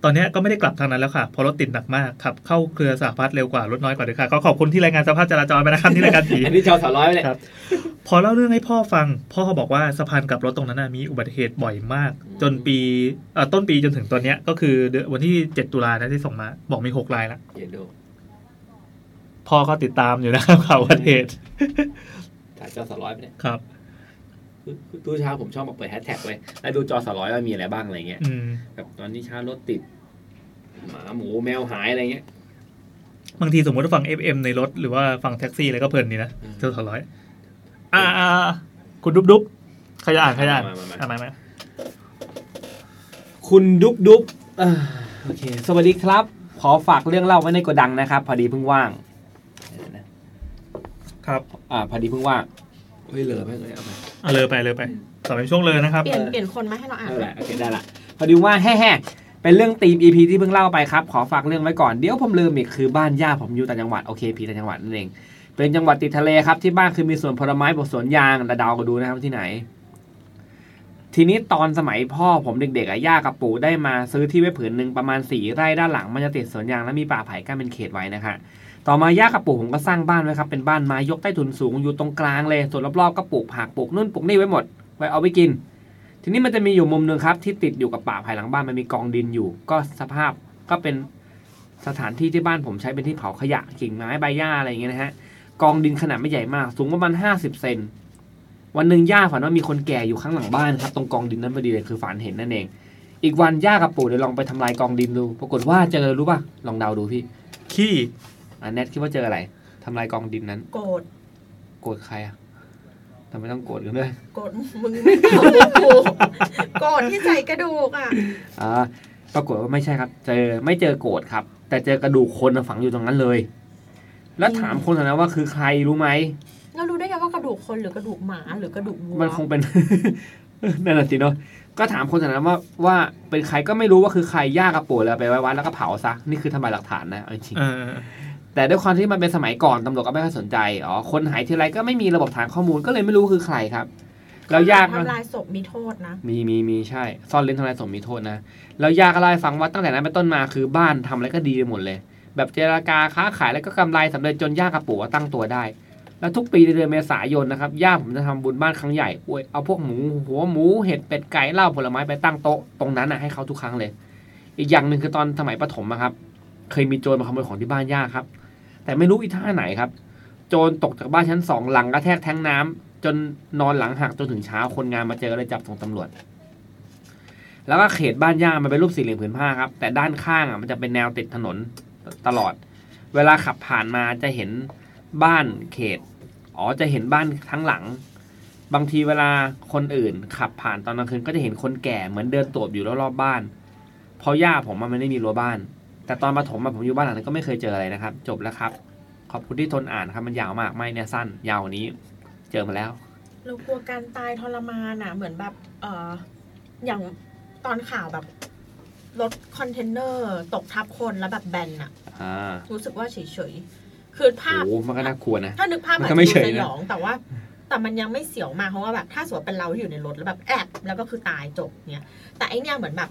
ตอนเนี้ยก็ไม่ได้กลับทางนั้นแล้วค่ะเพราะรถติดหนักมากขับเข้าเครือสาพัฒน์เร็วกว่ารถน้อยกว่าด้วยค่ะก็ขอบคุณที่รายงานสภาพจราจรไปนะครับที่รายการผีอันนี้จอสามร้อยเลยครับพอเล่าเรื่องให้พ่อฟัง พ่อเขาบอกว่าสะพานกลับรถตรงนั้นนะมีอุบัติเหตุบ่อยมาก จนปีเอ่อต้นปีจนถึงตอนเนี้ยก็คือเดือนวันที่ 7 ตุลานะที่ส่งมา บอกมี6รายแล้วเดี๋ยวดูพ่อก็ติดตามอยู่นะครับข่าวอุบัติเหตุถ่ายจอสามร้อยไปเนี่ยครับคือคือ ตู้เช้าผมชอบมาเปิดแฮชแท็กไว้แล้วดูจอสามร้อยว่ามีอะไรบ้างอะไรเงี้ยอืมแบบตอนนี้เช้ารถติด หมาหมูแมวหายอะไรเงี้ย บางทีสมมติว่าฟัง FM ในรถ หรือว่าฟังแท็กซี่อะไรก็เพลินดีนะอืมเท่าสองร้อยอ่าอ่าอ่าคุณดุ๊บดุ๊บใครจะอ่านใครจะอ่านมามามาอ่านมาไหมคุณดุ๊บดุ๊บอ่าโอเค สวัสดีครับ ขอฝากเรื่องเล่าไว้ในโกดังนะครับ พอดีเพิ่งว่างเดี๋ยวนะครับ อ่า พอดีเพิ่งว่าง เฮ้ยเหลือไหมเลยเอาไปเอาเลยไปเลยไปต่อเป็นช่วงเลยนะครับ เปลี่ยนเปลี่ยนคนมาให้เราอ่านเอาแหละโอเคได้ละพอดีว่าแฮ่ๆเป็นเรื่องธีม EP ที่เพิ่งเล่าไปครับ ขอฝากเรื่องไว้ก่อน เดี๋ยวผมลืมอีกคือบ้านย่าผมอยู่ต่างจังหวัดโอเคพีต่างจังหวัดนั่นเอง เป็นจังหวัดติดทะเลครับที่บ้านคือมีสวนผลไม้บวกสวนยางระเดาก็ดูนะครับที่ไหน ทีนี้ตอนสมัยพ่อผมเด็กๆอะย่ากับปู่ได้มาซื้อที่ไว้ผืนหนึ่งประมาณสี่ไร่ด้านหลังมันจะติดสวนยางและมีป่าไผ่กั้นเป็นเขตไว้นะคะ ต่อมาย่ากับปู่ผมก็สร้างบ้านไว้ครับเป็นบ้านไม้ยกใต้ถุนสูงอยู่ตรงกลางเลยส่วนรอบๆก็ปลูกผักปลูกนู่นปลูกนี่ไว้หมดไว้เอาไปกิน ทีนี้มันจะมีอยู่มุมหนึ่งครับ ที่ติดอยู่กับป่าภายหลังบ้านมันมีกองดินอยู่ ก็สภาพก็เป็นสถานที่ที่บ้านผมใช้เป็นที่เผาขยะกิ่งไม้ใบหญ้าอะไรอย่างเงี้ยนะฮะกองดินขนาดไม่ใหญ่มาก สูงประมาณห้าสิบเซนวันหนึ่งย่าฝันว่ามีคนแก่อยู่ข้างหลังบ้านครับตรงกองดินนั้นพอดีเลยคือฝันเห็นนั่นเอง อีกวันย่ากับปู่เลยลองไปทำลายกองดินดู ปรากฏว่าเจอรู้ป่ะลองเดาดูพี่ขี้ อะแนทคิดว่าเจออะไรทำลายกองดินนั้น โกรธโกรธใครอะทำไมต้องโกรธกันด้วยโกรธมึงไม่ตอบกูโกรธที่ใส่กระดูกอะอ่าปรากฏว่าไม่ใช่ครับ เจอไม่เจอโกรธครับ แต่เจอกระดูกคนฝังอยู่ตรงนั้นเลย แล้วถามคนแถวนั้นว่าคือใครรู้ไหมเรารู้ได้ไงว่ากระดูกคนหรือกระดูกหมาหรือกระดูกวัวมันคงเป็นนั่นแหละสิเนาะก็ถามคนแถวนั้นว่าว่าเป็นใครก็ไม่รู้ว่าคือใครย่ากระปูแล้วไปไว้วัดแล้วก็เผาซะนี่คือทำลายหลักฐานนะเอาจริงเออ แต่ด้วยความที่มันเป็นสมัยก่อนตำรวจก็ไม่ค่อยสนใจอ๋อคนหายทีไรก็ไม่มีระบบฐานข้อมูลก็เลยไม่รู้คือใครครับแล้วยากทำลายศพมีโทษนะ มีมีมีใช่ ซ่อนเล้นทำลายสมมีโทษนะแล้วย่าก็เล่าให้ฟังว่าตั้งแต่นั้นเป็นต้นมาคือบ้านทำอะไรก็ดีไปหมดเลย แบบเจรจาค้าขายแล้วก็กำไรสำเร็จจนย่ากับปู่ว่าตั้งตัวได้ แล้วทุกปีในเดือนเมษายนนะครับย่าผมจะทำบุญบ้านครั้งใหญ่อวยเอาพวกหมูหัวหมูเห็ดเป็ดไก่เหล้าผลไม้ไปตั้งโต๊ะตรงนั้นนะให้เขาทุกครั้งเลย อีกอย่างหนึ่งคือตอนสมัยประถมอะครับ เคยมีโจรมาขโมยของที่บ้านย่าครับ แต่ไม่รู้อีท่าไหนครับ โจรตกจากบ้านชั้นสองหลังกระแทกแท้งน้ำจนนอนหลังหักจนถึงเช้าคนงานมาเจอเลยจับส่งตำรวจ แล้วก็เขตบ้านย่ามันเป็นรูปสี่เหลี่ยมผืนผ้าครับ แต่ด้านข้างอะมันจะเป็นแนวติดถนนตลอด เวลาขับผ่านมาจะเห็นบ้านเขตอ๋อจะเห็นบ้านทั้งหลัง บางทีเวลาคนอื่น ขับผ่านตอนกลางคืนก็จะเห็นคนแก่เหมือนเดินตรวจอยู่รอบๆบ้าน เพราะย่าผมมันไม่ได้มีรั้วบ้าน แต่ตอนมาถมอะผมอยู่บ้านหลังนั้นก็ไม่เคยเจออะไรนะครับ จบแล้วครับ ขอบคุณที่ทนอ่านครับมันยาวมากไม่เนี่ยสั้น ยาวกว่านี้ เจอมาแล้ว เรากลัวการตายทรมานอะ เหมือนแบบเอออย่างตอนข่าวแบบรถคอนเทนเนอร์ตกทับคนแล้วแบบแบนอะอ่ารู้สึกว่าเฉยๆคือภาพโอ้มันก็น่ากลัวนะ ถ้านึกภาพมันอาจก็จะไม่ดูเฉยสนะยองแต่ว่า แต่มันยังไม่เสียวมากเพราะว่าแบบถ้าสมมติเป็นเราที่อยู่ในรถแล้วแบบแบนแล้วก็คือตายจบเนี่ยแต่ไอเนี่ยเหมือนแบบ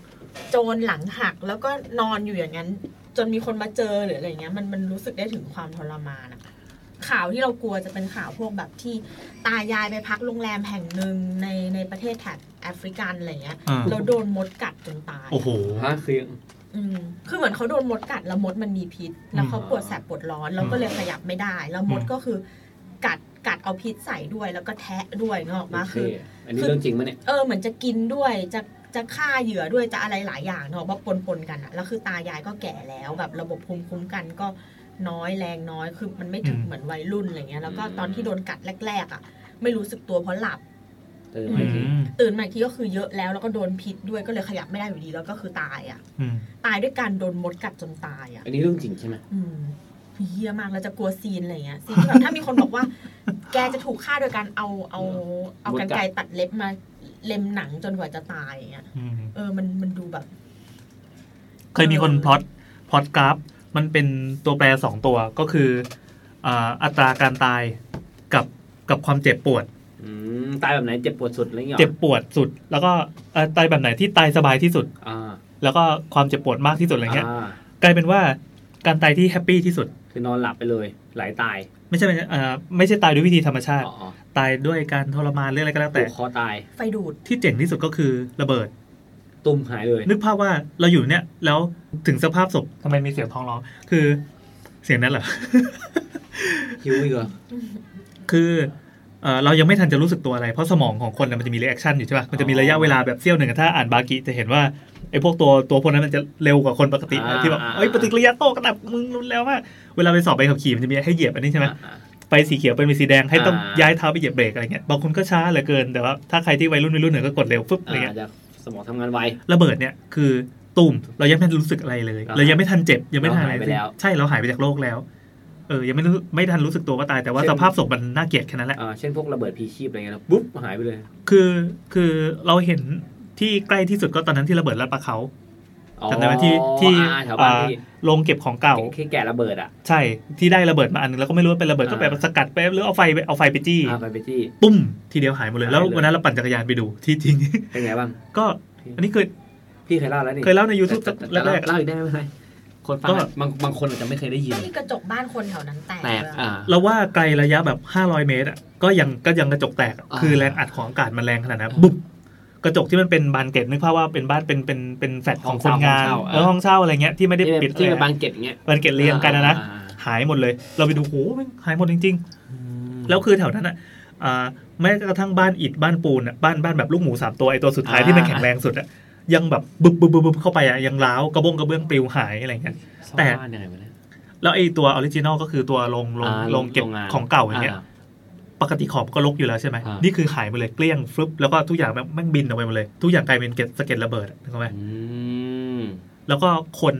จนหลังหักแล้วก็นอนอยู่อย่างนั้น จนมีคนมาเจอหรืออะไรเงี้ยมันมันรู้สึกได้ถึงความทรมานอะข่าวที่เรากลัวจะเป็นข่าวพวกแบบที่ตายายไปพักโรงแรมแห่งหนึ่งในในประเทศแถบแอฟริกันอะไรเงี้ยอ่าแล้วโดนมดกัดจนตายโอ้โห ฮะคือ อืมคือเหมือนเขาโดนมดกัดแล้วมดมันมีพิษ แล้วเขาปวดแสบปวดร้อนแล้วก็เลยขยับไม่ได้ แล้วมดอืม ก็คือกัดกัดเอาพิษใส่ด้วยแล้วก็แทะด้วยเงออกมาคือ อันนี้เรื่องจริงมั้ยเนี่ย เออเหมือนจะกินด้วยจะ จะฆ่าเหยื่อด้วยจะอะไรหลายอย่างเนาะว่าปนปนๆกันอะแล้วคือตายายก็แก่แล้วแบบระบบภูมิคุ้มกันก็น้อยแรงน้อยคือมันไม่ถึงอืมเหมือนวัยรุ่นอะไรเงี้ยแล้วก็อืมตอนที่โดนกัดแรกๆอะไม่รู้สึกตัวเพราะหลับเอออืไม่จริงมตื่นมาอีกทีก็คือเยอะแล้วแล้วก็โดนพิษด้วยก็เลยขยับไม่ได้อยู่ดีแล้วก็คือตายอะอืมตายด้วยการโดนมดกัดจนตายอะอันนี้เรื่องจริงใช่ไหมอืมเฮี้ยมากแล้วจะกลัวซีนอะไรเงี้ยซีนที่แบบถ้ามีคนบอกว่า แกจะถูกฆ่าโดยการเอาเอาเอากันไกรตัดเล็บมา เล็มหนังจนกว่าจะตายอย่างเงี้ยอืมเออมันมันดูแบบ เคยมีคน plot plot กราฟ มันเป็นตัวแปรสองตัวก็คืออ่าอัตราการตายกับกับความเจ็บปวดอืมตายแบบไหนเจ็บปวดสุดอะไรเงี้ยหรอเจ็บปวดสุด แล้วก็เอ่อตายแบบไหนที่ตายสบายที่สุดอ่าแล้วก็ความเจ็บปวดมากที่สุดอะไรเงี้ยอ่ากลายเป็นว่า การตายที่ happy ที่สุด คือนอนหลับไปเลยไหลตายไม่ใช่ไม่ใช่เอ่อไม่ใช่ตายด้วยวิธีธรรมชาติ อ๋อตายด้วยการทรมานหรืออะไรก็แล้วแต่แต่ คอตายไฟดูด ที่เจ๋งที่สุดก็คือระเบิด ตู้มหายเลยนึกภาพว่าเราอยู่เนี่ยแล้วถึงสภาพศพทำไมมีเสียงท้องร้อง คือเสียงนั้นเหรอ หิวอีกเหรอคือเอ่อเรายังไม่ทันจะรู้สึกตัวอะไร เพราะสมองของคนน่ะมันจะมี reaction อยู่ใช่ป่ะ มันจะมีระยะเวลาแบบเสี้ยวหนึ่งอะถ้าอ่านบากิจะเห็นว่า ไอ้พวกตัวตัวพวกนั้นมันจะเร็วกว่าคนปกตินะที่แบบเอ้ยปฏิกิริยาโต้กระดับมึงรุนแล้วมากเวลาไปสอบไปขับขี่มันจะมีให้เหยียบอันนี้ใช่ไหมอ่าไฟสีเขียวเป็นสีแดงให้ต้องอ่าย้ายเท้าไปเหยียบเบรกอะไรเงี้ยบางคนก็ช้าเหลือเกินแต่ว่าถ้าใครที่วัยรุ่นวัยรุ่นหน่อยก็กดเร็วฟึบอะไรเงี้ยอาจจะสมองทำงานไวระเบิดเนี่ยคือตุ่มเรายังไม่ทันรู้สึกอะไรเลยอ่าเรายังไม่ทันเจ็บยังไม่ทันอะไรเราหายไปแล้วใช่เราหายไปจากโลกแล้วเออยังไม่รู้ไม่ทันรู้สึกตัวว่าตายแต่ว่าเช่นสภาพศพมันน่าเกลียดแค่นั้นแหละอ่าเช่นพวกระเบิดพีชีพอะไรเงี้ยแล้วปุ๊บหายไปเลย คือคือเราเห็น ที่ใกล้ที่สุดก็ตอนนั้นที่ระเบิดลาดปลาเขาจำได้ไหมที่ที่อ่าแถวบ้านอ่าที่โรงเก็บของเก่าที่แกะระเบิดอะใช่ที่ได้ระเบิดมาอันนึงแล้วก็ไม่รู้ว่าเป็นระเบิดก็อ่าไปสกัดไปหรือเอาไฟไปเอาไฟไปจี้อ่าไปไปที่ปุ้มทีเดียวหายหมดเลยแล้วหายเลยวันนั้นเราปั่นจักรยานไปดูที่จริงเป็นไงบ้างก็อันนี้เคยพี่เคยเล่าแล้วนี่เคยเล่าใน YouTube แต่แต่แรกๆเล่าอีกได้ไหมไม่เป็นไรคนฟังก็อะบางบางคนอาจจะไม่เคยได้ยินที่กระจกบ้านคนแถวนั้นแตกแตกเลยอ่าอะเราว่าไกลระยะแบบ 500 เมตรอะก็ยังก็ยังกระจกแตกอะอ่าคือแรงอัดของอากาศมันแรงขนาดนั้นอ่าบุบ กระจกที่มันเป็นบานเกล็ดนึกภาพว่าเป็นบ้านเป็นเป็นเป็นแฟลตของคนงานห้องเช่าแล้วห้องเช่าอะไรเงี้ยที่ไม่ได้ที่ปิดที่อะไรเป็นบางเก็ตอย่างเงี้ยบานเกล็ดเรียงกันนะนะอ่าหายหมดเลย เราไปดูโหแม่งหายหมดจริงอืมๆแล้วคือแถวนั้นอะอ่าแม้กระทั่งบ้านอิฐบ้านปูนอะบ้านบ้านแบบลูกหมูสามตัวไอตัวสุดท้ายที่มันแข็งแรงสุดอะยังแบบบึบบึบบึบบึบเข้าไปอะยังร้าวกระบงกระเบื้องปลิวหายอะไรเงี้ยแต่ซ่อมบ้านยังไงวะเนี่ยแล้วไอตัว original ก็คือตัวโรงโรงอ่าโรงเก็บโรงงานของเก่าอย่างเงี้ยอ่า ปกติขอบก็ลกอยู่แล้วใช่ไหมอ่านี่นี่คือหายไปเลยเกลี้ยงฟลุปแล้วก็ทุกอย่างแบบแม่งบินออกไปหมดเลย ทุกอย่างกลายเป็นเกล็ดสะเก็ดระเบิดอะนึกออกไหมอืมแล้วก็คน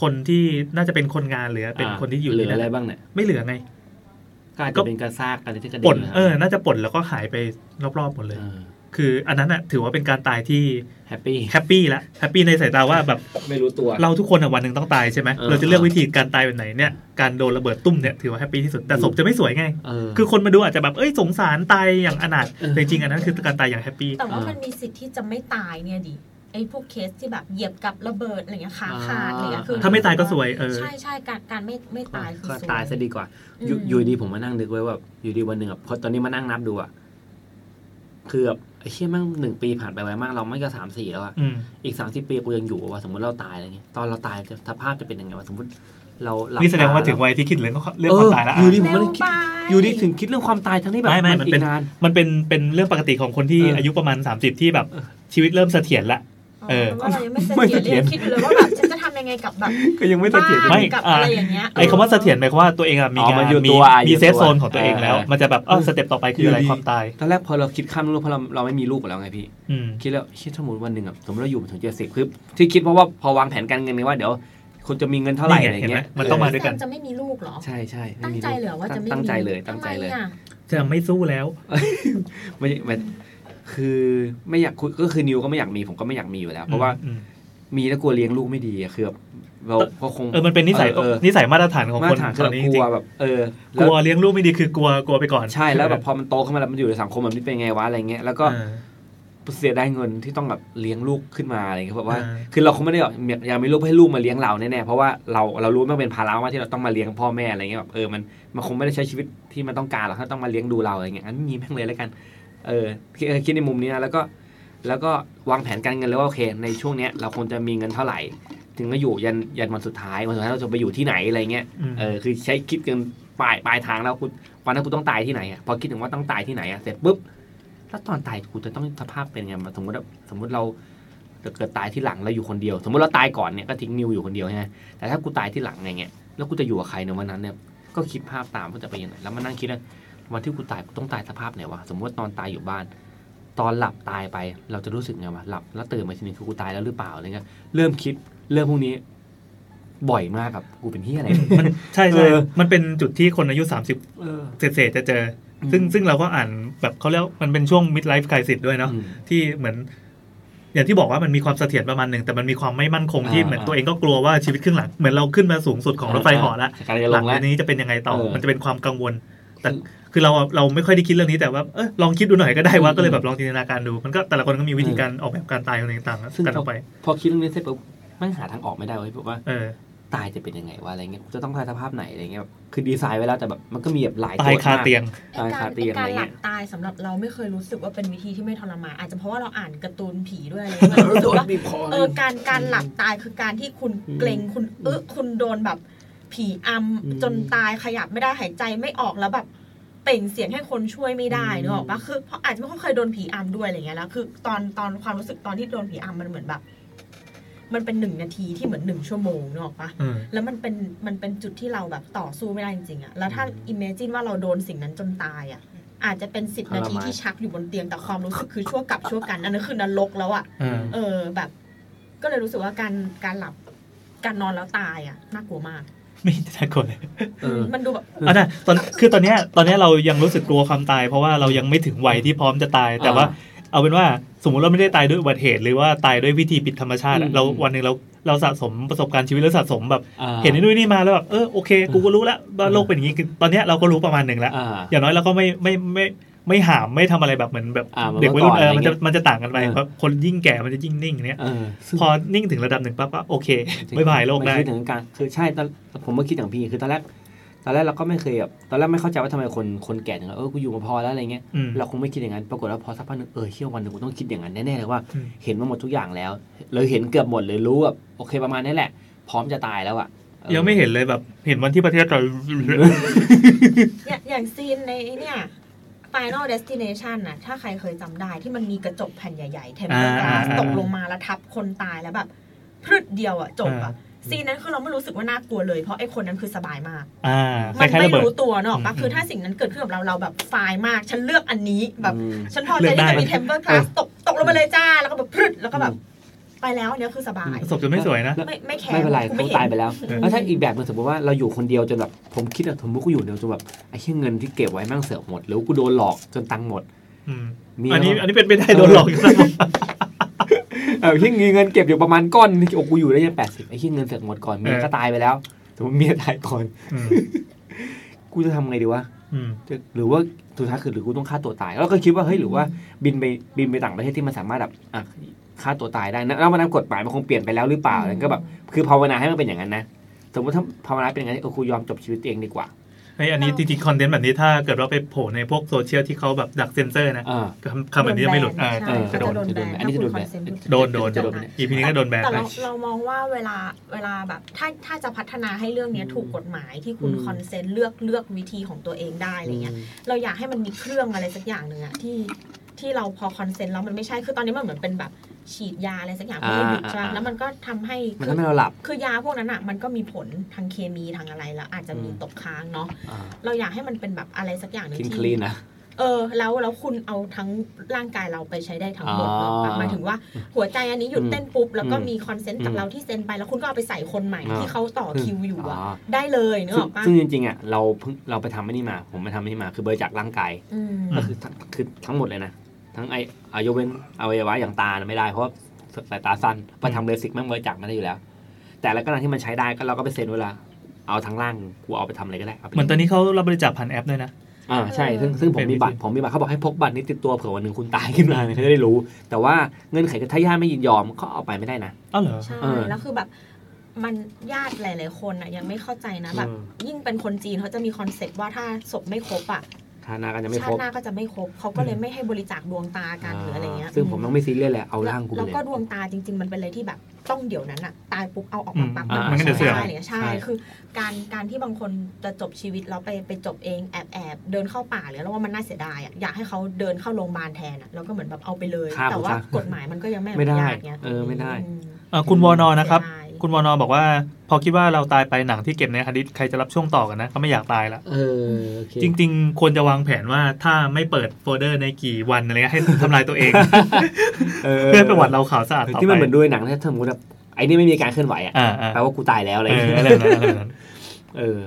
คนที่น่าจะเป็นคนงานหรือเป็นคนที่อยู่เหลืในอนั้อะไรนบ้างเนี่ยไม่เหลือไงก็อาจก็จะเป็นกระซากอะไรที่กระเด็ป่นนเออ น่าจะป่นแล้วก็หายไปรอบๆหมดเลยเออ คืออันนั้นอะถือว่าเป็นการตายที่ happy happy ละ happy ในสายตาว่าแบบไม่รู้ตัว เราทุกคนอะวันหนึ่งต้องตายใช่ไหมเออเราจะเลือกวิธีการตายแบบไหนเนี่ยการโดนระเบิดตู้มเนี่ยถือว่า happy ที่สุดแต่ศพจะไม่สวยไงเออคือคนมาดูอาจจะแบบเอ้ยสงสารตายอย่างอนาถเออแต่จริงๆอันนั้นคือการตายอย่าง happy แต่ว่าอ่ามัมันมีสิทธิ์ที่จะไม่ตายเนี่ยดิไอ้พวกเคสที่แบบเหยียบกับระเบิดอะไรเงี้ยขาขาดอะไรเงี้ยคือถ้าไม่ตายก็สวยเออใช่ใช่การการไม่ไม่ตายคือก็สวยตายซะดีกว่าอยู่อืมอยู่ดีผมมานั่งนึกไว้ว่าอยู่ดีวันหนึ่งอะพอตอนนี้มานั่งนับดูอะคือแบบไอ้ เชี่ยแมั่งหนึ่งปีผ่านไปไวมากเราไม่ก็สามสี่แล้วอะอืมอีกสามสิบปีกูยังอยู่ว่าสมมติเราตายอะไรเงี้ยตอนเราตายจะสภาพจะเป็นยังไงวะสมมติเราหลับนี่แสดงว่าตถึงวัยที่คิดเรื่องเรื่องเอควาอมตายแล้วอยู่ดีอะผมก็เลยคิดเร็วไปอยู่ดีถึงคิดเรื่องความตายทั้งที่แบบไม่ไม่มันอีกเป็นนานมันเป็นเป็นเรื่องปกติของคนที่เออออายุประมาณ 30 ที่แบบชีวิตเริ่มเสถียรละเออว่าเรายังไม่เสไม่ถียรเสถียรยังคิดอยู่เลยว่าแบบฉันจะทำ ยังไงกับแบบก็ยังไม่เสถียรบ้านไม่กับอ่าอะไรอย่างเงี้ยไอ้คำว่าเสถียรหมายความว่าตัวเองอะมีอ๋อมังานนอยู่มีตัวอยู่มีเซฟตัวโซนของตัวเองแล้วเออมันจะแบบเออสเต็ปต่อไปคืออะไรอยู่ดีความตายตอนแรกพอเราคิดข้ามลูกเพราะเราเราไม่มีลูกแล้วไงพี่อืมคิดแล้วคิดสมมติวันหนึ่งอะสมมติเราอยู่มาถึงเจ็ดสิบคือที่คิดเพราะว่าพอวางแผนการเงินไงว่าเดี๋ยวคุณจะมีเงินเท่าไหร่นี่ไงอะไรเห็นไหมเงี้ยมันต้องมาด้วยกันแซจะไม่มีลูกเหรอใช่ใช่ไม่ตั้งมีใจเหรอว่าจะไม่มีตั้งใจเลยตั้งใจเลยทำไมอะจะไม่สู้แล้วไม่ไม่คือไม่อยากคุยก็คือนิวก็ไม่อยากมีผมก็ไม่อยากมีอยู่แล้ว เพราะว่าอื มมีแล้วกลัวเลี้ยงลูกไม่ดีอะคือแบบเราก็คงเออมันเป็นนิสัยเออเออนิสัยมาตรฐานของมาคตนรฐานตคืออแบนบนี้กจลัริวงแบบเออๆกแล้วลัวเลี้ยงลูกไม่ดีคือกลัวกลัวไปก่อนใช่แล้วแบบพอมันโตขึ้นมาแล้วมันอยู่ในสังคมแบบนี้เป็นไงวะอะไรเงี้ยแล้วก็เออเสียดายเงินที่ต้องแบบเลี้ยงลูกขึ้นมาอะไรเงี้ยแบบว่าอ่าคือเราคงไม่ได้แบบอยากมีลูกให้ลูกมาเลี้ยงเราแน่ๆเพราะว่าเราเรารู้ว่ามันเป็นภาระมากที่เราต้องมาเลี้ยงพ่อแม่อะไรเงี้ยแบบเออมันมันคงไม่ได้ใช้ชีวิตที่มันต้องการหรอกถ้าต้องมาเลี้ยงดูเราอะไรเงี้ยอันนี้มีแม่งเลยแล้วกันเออคิดเออคิดในมุมนี้นะแล้วก็ แล้วก็วางแผนการเงินเลยว่าโอเค ในช่วงเนี้ยเราคงจะมีเงินเท่าไหร่ ถึงจะอยู่ยันยันวันสุดท้ายวันสุดท้ายเราจะไปอยู่ที่ไหนอะไรเงี้ยมเออคือใช้คิดกันปลายปลายทางแล้วกูวันนั้นกูต้องตายที่ไหนอะพอคิดถึงว่าต้องตายที่ไหนอะเสร็จปุ๊บแล้วตอนตายกูจะต้องสภาพเป็นไงมาสมมติว่าสมมติเราเกิดตายที่หลังเราอยู่คนเดียว สมมติเราตายก่อนเนี่ยก็ทิ้งนิวอยู่คนเดียวใช่ไหมแต่ถ้ากูตายที่หลังไงเงี้ยแล้วกูจะอยู่กับใครในวันนั้นเนี่ยก็คิดภาพตามว่าจะไปยังไงแล้วมานั่งคิดว่าวันที่กูตายกูต้องตายสภาพไหนวะสมมติว่าตอนตายอยู่บ้าน ตอนหลับตายไป เราจะรู้สึกไงวะหลับแล้วตื่นมาทีนึงคือกูตายแล้วหรือเปล่าอะไรเงี้ยเริ่มคิดเรื่องพวกนี้บ่อยมากกับกูเป็นที่อะไรมันใช่เอใช่อมันเป็นจุดที่คนอายุ30เออเศษๆจะเจออซึ่งซึ่งเราก็อ่านแบบเขาเรียกว่ามันเป็นช่วง mid life crisis ด้วยเนาะอืมที่เหมือน อย่างที่บอกว่ามันมีความเสถียรประมาณหนึ่งแต่มันมีความไม่มั่นคงที่อ่าเหมือนตัวเองก็กลัวว่าชีวิตครึ่งหลังเหมือนเราขึ้นมาสูงสุดของรถไฟเหาะแล้วกำลังจะหลลังงแล้วจากนี้จะเป็นยังไงต่อเออมันจะเป็นความกังวลแต่ คือคือเราเราไม่ค่อยได้คิดเรื่องนี้แต่ว่าเออลองคิดดูหน่อยก็ได้ว่าก็เลยแบบลองจินตนาการดู มันก็แต่ละคนก็มีวิธีการออกแบบการตายของตัวเองต่างซึ่งกันออกไป พอคิดเรื่องนี้เสร็จปุ๊บมันหาทางออกไม่ได้เว้ยแบบว่าเออตายจะเป็นยังไงวะอะไรเงี้ยจะต้องตายสภาพไหนอะไรเงี้ยแบบคือดีไซน์ไว้แล้วแต่แบบมันก็มีแบบหลายตายโจทคามกเตียงไอ้การตายคาเตียงไอ้การอะไรหเงี้ลัยบตายสำหรับเราไม่เคยรู้สึกว่าเป็นวิธีที่ไม่ทรมานอาจจะเพราะว่าเราอ่านการ์ตูนผีด้วยอะไรด้วยรู้สึกว่าบีบคอเออการการหลับตายคือการที่คุณเกรงคุณเออคุณโดนแบบผีอำจนตายขยับไม่ได้หายใจไม่ออกแล้วแบบ เปล่งเสียงให้คนช่วยไม่ได้เนกอะปะคือเพราะอาจจะไม่ค่อยเคยโดนผีอำด้วยอะไรเงี้ยแล้วคือตอนตอนความรู้สึกตอนที่โดนผีอำมันเหมือนแบบ มันเป็นหนึ่งนาทีที่เหมือนหนึ่งชั่วโมงเนกอะปะเออแล้วมันเป็นมันเป็นจุดที่เราแบบต่อสู้ไม่ได้จริงๆอะแล้วถ้าอิมเมจินว่าเราโดนสิ่งนั้นจนตายอะอาจจะเป็นสิบนาทีที่ชักอยู่บนเตียงแต่ความรู้สึกคือชั่วกับชั่วกันอันนั้นคือนรกแล้วอะเออเออแบบ ก็เลยรู้สึกว่าการการหลับการนอนแล้วตายอะน่ากลัวมาก ไม่น่ากลัวเลยเออ มันดูแบบอะนะตอนคือตอนเนี้ยตอนเนี้ยเรายังรู้สึกกลัวความตาย เพราะว่าเรายังไม่ถึงวัยที่พร้อมจะตาย แต่ว่า เอาเป็นว่าสมมุติเราไม่ได้ตายด้วยอุบัติเหตุ หรือว่าตายด้วยวิธีผิดธรรมชาติอะอืมเราวันหนึ่งเราเราสะสมประสบการณ์ชีวิตแล้วสะสมแบบ อ่า เห็นไอ้นู่นนี่มาแล้วแบบเออโอเค กูก็รู้แล้วว่าโลกเป็นอย่างนี้คือตอนเนี้ยเราก็รู้ประมาณหนึ่งแล้ว อ่า อย่างน้อยเราก็ไม่ไม่ไม่ไม่ หามไม่ทำอะไรแบบเหมือนแบบอ่าเหมือนเด็กวัยรุ่นเมื่อก่อนเออมันจะอะไรเงี้ยมันจะต่างกันไปเออเพราะคนยิ่งแก่มันจะยิ่งนิ่งอย่างเนี้ยเออซึ่งพอนิ่งถึงระดับหนึ่งปั๊บก็โอเคไม่บายโลกได้ม่คิดถึงการคือใช่ตอนผมก็คิดอย่างพี่คือตอนแรกตอนแรกเราก็ไม่เคยแบบตอนแรกไม่เข้าใจว่าทำไมคนคนแก่ถึงเออกูอยู่มาพอแล้วอะไรเงี้ยอืมเราคงไม่คิดอย่างนั้นปรากฏว่าพอสักพักหนึงเออเชื่อวันหนึ่งกูต้องคิดอย่างนั้นแน่ๆเลยว่าอืมเห็นมาหมดทุกอย่างแล้วเลยเห็นเกือบหมดเลยรู้แบบโอเคประมาณนี้แหละ พร้อมจะตายแล้วอะออยังไม่เห็นเลยแบบ เห็นวันที่ประเทศเราเนี่ยอย่าง scene ในเนี่ย Final Destination น่ะถ้าใครเคยจำได้ที่มันมีกระจกแผ่นใหญ่ ๆ tempered glass อ่าตกลงมาแล้วทับคนตายแล้วแบบพรึดเดียวอะจบอะ scene นั้นคือเราไม่รู้สึกว่าน่ากลัวเลยเพราะไอ้คนนั้นคือสบายมากอ่าคมันล้ายๆไม่ระเบิดรู้ตัวเนอะปะอืมคือถ้าสิ่งนั้นเกิดขึ้นกับเราเราแบบ fine มาก ฉันเลือกอันนี้แบบอืมฉันพอเลืใจอกได้ที่จะมี tempered glassตกตกลงมาเลยจ้า แล้วก็แบบพรึดแล้วก็แบบ ไปแล้วอันเนี้ยคือสบายแต่ศพจะไม่สวยนะ ไม่ไม่แคร์ไม่เป็นไรกูเขาห็ตายไปแล้วเออแล้วถ้าอีกแบบหนึงสมมติว่าเราอยู่คนเดียวจนแบบผมคิดอะสมมติกูอยู่เดียวจนแบบไอ้เชี่ยเงินที่เก็บไว้แม่งเสือกหมดหรือกูโดนหลอกจนตังค์หมดอืมมีอันนี้แล้วอันนี้เป็นไปได้โดนหลอกอยู่นะเออที่เงินเก็บอยู่ประมาณก้อนนึงโอ้กูอยู่ได้ยังแปดสิบไอ้ที่เงินเสือกหมดก่อนเมียก็ตายไปแล้วแต่ว่าเมียตายก่อนอืมกูจะทำไงดีวะอืมจะหรือว่าสุดท้ายคือหรือกูต้องฆ่าตัวตาย แล้วก็คิดว่าเฮ้ยหรือว่าบินไปบินไปต่างประเทศที่มันสามารถแบบอะ ฆ่าตัวตายได้นะแล้ววันนั้นกฎหมายมันคงเปลี่ยนไปแล้วหรือเปล่าแล้วก็แบบคือภาวนาให้มันเป็นอย่างนั้นนะสมมติถ้าภาวนาเป็นอย่างนั้นเออกูยอมจบชีวิตตัวเองดีกว่าเฮ้ยอันนี้จริงๆ content แบบนี้ถ้าเกิดว่าไปโผล่ในพวกโซเชียลที่เขาแบบดักเซนเซอร์นะอ่าคำคำแบบนี้จะไม่หลุดอ่าใช่จะโดนจะโดนแบนอันนี้จะโดนแบนถ้าคุณ consent โดนโดนจะโดน EP นี้ก็โดนแบนแต่ไปเราเรามองว่าเวลาเวลาแบบถ้าถ้าจะพัฒนาให้เรื่องเนี้ยถูกกฎหมายที่คุณอืม consent เลือกเลือกวิธีของตัวเองได้อะไรเงี้ยเราอยากให้มันมีเครื่องอะไรสักอย่างหนึ่งอะที่ ที่เราพอ consent แล้วมันไม่ใช่คือตอนนี้มันเหมือนเป็นแบบฉีดยาอะไรสักอย่างเพื่อให้หยุดอ่าใช่ไหมอ่าแล้วมันก็ทำให้มันคืทำอให้เราหลับ คือยาพวกนั้นอะมันก็มีผลทางเคมีทางอะไรแล้วอาจจะมีอืมตกค้างเนาะอ่าเราอยากให้มันเป็นแบบอะไรสักอย่างหนึ่งกินที่ clean นะเออแล้วแล้วคุณเอาทั้งร่างกายเราไปใช้ได้ทั้งหมดอ๋อเนอะหมายถึงว่าหัวใจอันนี้หยุดเต้นปุ๊บ แล้วก็อืมมี consent จากอืมเราที่เซ็นไปแล้วคุณก็เอาไปใส่คนใหม่อ่าที่เขาต่อคิวอยู่อะอ๋อได้เลยนึกซึ่งออกปะซึ่งจริงๆอะเราเพิ่งเราไปทำไม่นี่มา ผมไปทำไม่นี่มา คือบริจาคร่างกายอืมก็คือทั้งคือทั้งหมดเลยนะ ทั้งไออายกเว้นอวัยวะอย่างตาน่ะไม่ได้เพราะว่าสายตาสั้นไปทำ LASIK แม่งบริจาคไม่ได้อยู่แล้ว แต่แล้วก็นั้นที่มันใช้ได้ก็เราก็ไปเซ็นเวลาเอาทั้งร่างกูเอาไปทำอะไรก็ได้าไปเหมือนตอนนี้เขารับบริจาคผ่านแอปด้วยนะอ่าใช่ซึ่งซึ่งผมเป็นมีบัตรวิธีผมมีบัตรเขาบอกให้พกบัตรนี้ติดตัวเผื่อวันหนึ่งคุณตายขึ้นมาเนี่ยเขาจะได้รู้ แต่ว่าเงื่อนไขคือถ้าญาติไม่ยินยอมก็เอาไปไม่ได้นะอ้าวเหรอใช่เออแล้วคือแบบมันญาติหลาย ๆ คนอะยังไม่เข้าใจนะแบบอืมยิ่งเป็นคนจีนเขาจะมี concept ว่าถ้าศพไม่ครบอะ ฐานะก็จะไม่ชาครติบหน้าก็จะไม่ครบเขาก็เลยไม่ให้บริจาคดวงตากันหรืออะไรเงี้ยซึ่งผมต้องไม่ซีเรียสเลยเอาร่างกูไปแล้วเลยก็ดวงตาจริง ๆ มันเป็นอะไรที่แบบต้องเดี๋ยวนั้นอะตายปุ๊บเอาออกมาปั๊บอืมมันมันก็เดี๋ยวเสื่อมได้เนี่ยใช่ใช่คือ การการที่บางคนจะจบชีวิตแล้วไปไปจบเองแอบแอบเดินเข้าป่าหรือแล้วว่ามันน่าเสียดายอะอยากให้เขาเดินเข้าโรงพยาบาลแทนอะแล้วก็เหมือนแบบเอาไปเลยฆ่าแต่ว่าผมซะกฎหมายมันก็ยังไม่อไม่นุได้ญาตเงี้ยเออไม่ได้มเอ่อคุณวอนอนะครับเสียดาย คุณวอนอบอกว่า พอคิดว่าเราตายไปหนังที่เก็บในฮาร์ดดิสก์ใครจะรับช่วงต่อกันนะเขาไม่อยากตายละเออโอเคจริง ๆ ควรจะวางแผนว่าถ้าไม่เปิดโฟลเดอร์ในกี่วันอะไรเงี้ยให้ทำลายตัวเองเพื่อให้ประวัติเราขาวสะอาดต่อที่ไปมันเหมือนด้วยหนังถ้าสมมติแบบไอ้นี่ไม่มีการเคลื่อนไหวอะอ่าอ่าแปลว่ากูตายแล้วอะไรเออย่างอเงี้ยอะไรแบบนั้นอะไรแบบนั้นเออ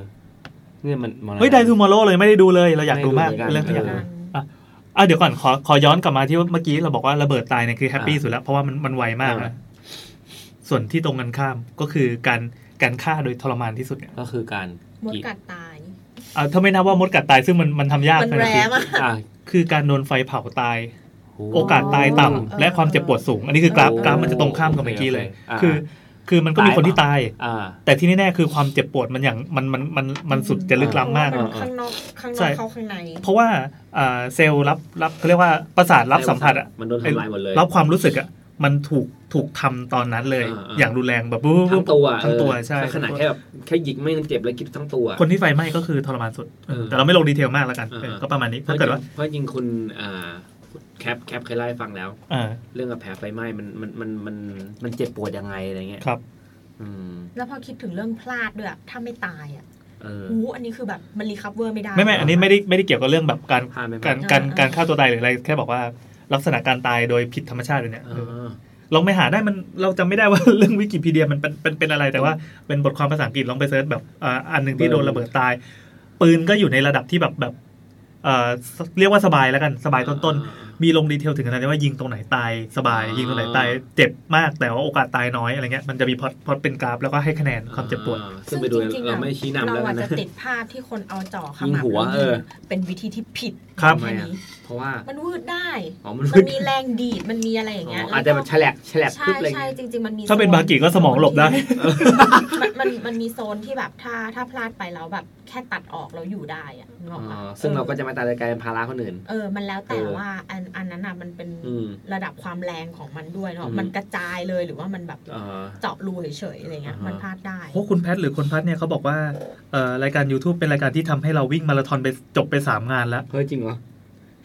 เนี่ยมันมรณะเฮ้ย Die Tomorrow เลยไม่ได้ดูเลย เราอยากดูมากไม่ได้ดูเหมือนกันเรื่องที่อยากกัดูนอะเดี๋ยวก่อนขอขอย้อนกลับมาที่เมื่อกี้เราบอกว่าระเบิดตายเนี่ยคือ happy อ่าสุดแล้วเพราะว่ามันมันไวมากอ่านะ ส่วนที่ตรงกันข้ามก็คือการการฆ่าโดยทรมานที่สุดเนี่ยก็คือการมดกรีดกัดตายอ่าถ้าไม่นับว่ามดกัดตายซึ่งมันมันทำยากมันขแรนาดนี้มากอ่าคือการโดนไฟเผาตายโโอกาสตายต่ำเออและความเจ็บปวดสูง อันนี้คือกราฟโอ้กราฟมันจะตรงข้ามกับเมื่อกี้เลยโอเคโอเคอ่าคือคือมันก็มีคนที่ตายอ่าแต่ที่แน่ๆคือความเจ็บปวดมันอย่างมันมันมันมันสุดจะลึกล้ำมากเพระว่นข้างนอกข้างนใช่อกเข้าข้างใน เพราะว่าอ่าเซลล์รับรับเขาเรียกว่าประสาทรับสัมผัสอะมันโดนทำลายหมดเลยรับความรู้สึกอะ มันถูกถูกทำตอนนั้นเลยอ่าๆอย่างรุนแรงแบบปุ๊บปุ๊บทั้ปุ๊งบตัวทั้งตัวเออใช่ขนาดแค่แบบแค่หยิกไม่ยังเจ็บเลยคิดทั้งตัว คนที่ไฟไหม้ก็คือทรมานสุดเออแต่เราไม่ลง detail มากแล้วกันเออเออก็ประมาณนี้เพถ้าราะเกิดว่าเพราะจริงคุณอ่าแคปแคปเคยเล่าให้ฟังแล้วอ่าเรื่องกับแผลไฟไหม้มันมันมันมันมันเจ็บปวดยังไงอะไรเงี้ยครับอืมแล้วพอคิดถึงเรื่องพลาดด้วยอะถ้าไม่ตายอะเออหูอันนี้คือแบบมัน recover ไม่ได้ ไม่ไม่อันนี้ไม่ได้ไม่ได้เกี่ยวกับเรื่องแบบการพลาดไหมการอ่าการอ่าการฆ่าตัวตายหรืออะไรแค่บอกว่า ลักษณะการตายโดยผิดธรรมชาติเลยเนี่ยเออลองไปหาได้มันเราจำไม่ได้ว่าเรื่องวิกิพีเดียมันเป็นเป็นเป็นอะไรแต่ว่าเป็นบทความภาษาอังกฤษลองไป search แบบอ่าอันหนึ่งที่โดนระเบิดตาย ปืนก็อยู่ในระดับที่แบบแบบเอ่อเรียกว่าสบายแล้วกันสบายต้นๆ มีลง detail ถึงขนาดที่ว่ายิงตรงไหนตายสบายอ่ายิยิงตรงไหนตายเจ็บมากแต่ว่าโอกาสตายน้อยอะไรเงี้ยมันจะมี plot plot เป็นกราฟแล้วก็ให้คะแนนความเจ็บปวดอ่าซึ่งไปดูจริงๆเราอะไม่ชี้นำเราแล้วกัอาจนจะนะติดภาพที่คนเอาจ่อขยิงมับหัวแล้วเออเป็นวิธีที่ผิดครับแค่นี้เพราะว่ามันวืดได้อ๋อมันมันมีแรงดีดมันมีอะไรอย่างเงี้ยอาจจะแบบแฉลบแฉลบใช่ปึ๊บอะไรใช่เงี้ยจริงๆมันมีถ้าเป็นบากิก็สมองหลบได้มันมันมันมีโซนที่แบบถ้าถ้าพลาดไปแล้วแบบแค่ตัดออกแล้วอยู่ได้อะนึกออกปะอ๋อซึ่งเราก็จะมาตัดรายการเป็นภาระคนอื่นเออมันแล้วแต่เออว่าอันอันนั้นอะมันเป็นอืมระดับความแรงของมันด้วยเนาะอืมมันกระจายเลยหรือว่ามันแบบเออเจาะรูเฉยๆอะไรเงี้ยอ่าฮะมันพลาดได้เพราะคุณแพทหรือคนพัทเนี่ยเขาบอกว่าเอ่อรายการ YouTube เป็นรายการที่ทำให้เราวิ่งมาราธอนไปจบไปสามงานแล้วเฮ้ยจริงเหรอ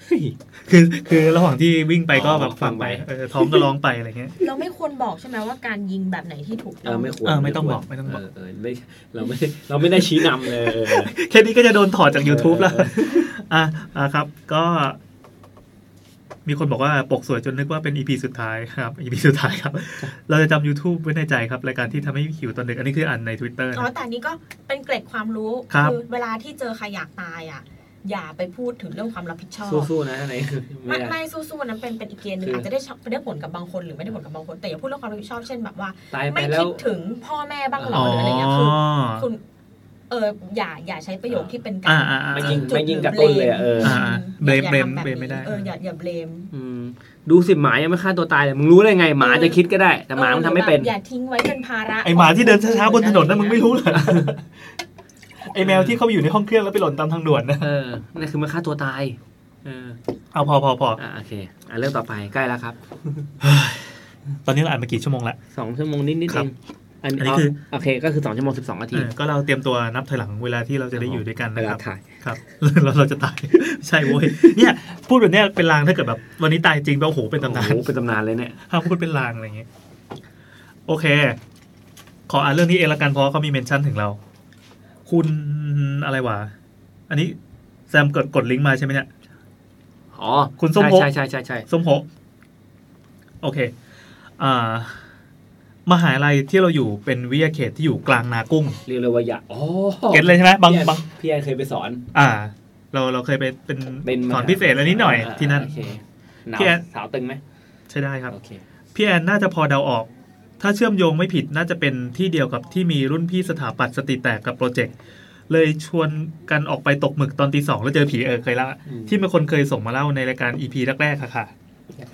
เฮ้ยคือคือระหว่างที่วิ่งไปก็อ๋อแบบฟังไปฟังไปเออท้องก็ร้องไปอะไรเงี้ยเราไม่ควรบอกใช่ไหมว่าการยิงแบบไหนที่ถูกเอต้อองไม่ควรเออไม่ต้องบอกไม่ต้องบอกเเออไม่เราไม่ได้เราไม่ได้ชี้นำเลยเออแค่นี้ก็จะโดนถอดจาก YouTube แล้วอะอะครับ ก็ มีคนบอกว่าปกสวยจนนึกว่าเป็น EP สุดท้ายครับ EP สุดท้ายครับ เราจะจำ YouTube ไว้ในใจครับ รายการที่ทำให้หิวตอนดึกอันนี้คืออ่านใน Twitter อ๋อนะแต่อันนี้ก็เป็นเกร็ดความรู้ครับเวลาที่เจอใครอยากตายอะอย่าไปพูดถึงเรื่องความรับผิดชอบ สู้ๆนะอะไรไม่ไม่ได้ไม่สู้ๆนั้นเป็นเป็นอีกเกณฑ์หนึงคือออาจจะได้ชอบได้ผลกับบางคนหรือไม่ได้ผลกับบางคนแต่อย่าพูดเรื่องความรับผิดชอบเช่นแบบว่าตายไปไม่แล้คิวดถึงพ่อแม่บ้างหรออ๋อหรืออะไรเงี้ยคือคุณ เอออย่าอย่าใช้ประโยคที่เป็นกาอ่ารอ่าอ่าไม่ยิงจุดไม่ยิงหกระตุ้นเลยอะเอออ่าอย่าเบลมอย่าเบลมทำแบบเบลมไม่ได้เอออย่าอย่าเบลมอืมดูสิหมายังไม่ฆ่าตัวตายเลยมึงรู้ได้ไงหมาจะคิดก็ได้ แต่หมามันทำไม่เป็นอย่าทิ้งไว้เป็นภาระไอหมาที่เดินช้าๆบนถนนนั่นมึงไม่รู้เหรอไอแมวที่เขาอยู่ในห้องเครื่องแล้วไปหล่นตามทางด่วนนะเออนั่นคือมันฆ่าตัวตายเออเอาพอพอพออะโอเคอะเรื่องต่อไปใกล้แล้วครับ ตอนนี้เราอ่านมากี่ชั่วโมงละสองชั่วโมงนิดนิดครัเอบง อันอันนี้คือโอเคก็คือสองชั่วโมงสิบสองนาทีเออก็เราเตรียมตัวนับถอยหลังเวลาที่เราจะได้อยู่ด้วยกันเวนะคลารับถ่ายครับแล้วเราจะตายใช่โว้ยเนี่ยพูดแบบเนี้ยเป็นลางถ้าเกิดแบบวันนี้ตายจริงแปลว่าโอ้โหเป็นตำนานโอ้โหเป็นตำนานเลยเนี่ยห้ามพูดเป็นลางอะไรอย่างเงี้ยโอเค ขออ่านเรื่องนี้เองละกันเพราะเขามีเมนชั่นถึงเรา คุณอะไรวะอันนี้แซมกดกดลิงก์มาใช่ไหมเนี่ยอ๋อคุณส้มพกใช่ใช่ใช่ใช่ส้มโพะโอเค อ่า มหาลัยที่เราอยู่เป็นวิทยาเขตที่อยู่กลางนากุ้ง เรียกเลยว่าอย่าอ๋อget เลยใช่ไหมบางพี่แอนบางพี่แอนเคยไปสอน อ่า เราเราเคยไปเป็นเป็นสอนพิเศษอะไรนิดหน่อยาที่นั่นโอเคหนาวพี่แอนสาวตึงไหมใช่ได้ครับโอเคพี่แอนน่าจะพอเดาออก ถ้าเชื่อมโยงไม่ผิดน่าจะเป็นที่เดียวกับที่มีรุ่นพี่สถาปัตย์สติแตกกับ project เลยชวนกันออกไปตกหมึกตอนตีสองแล้วเจอผีเออเคยเล่าอืมที่มีคนเคยส่งมาเล่าในรายการ EP แรกๆค่ะค่ะ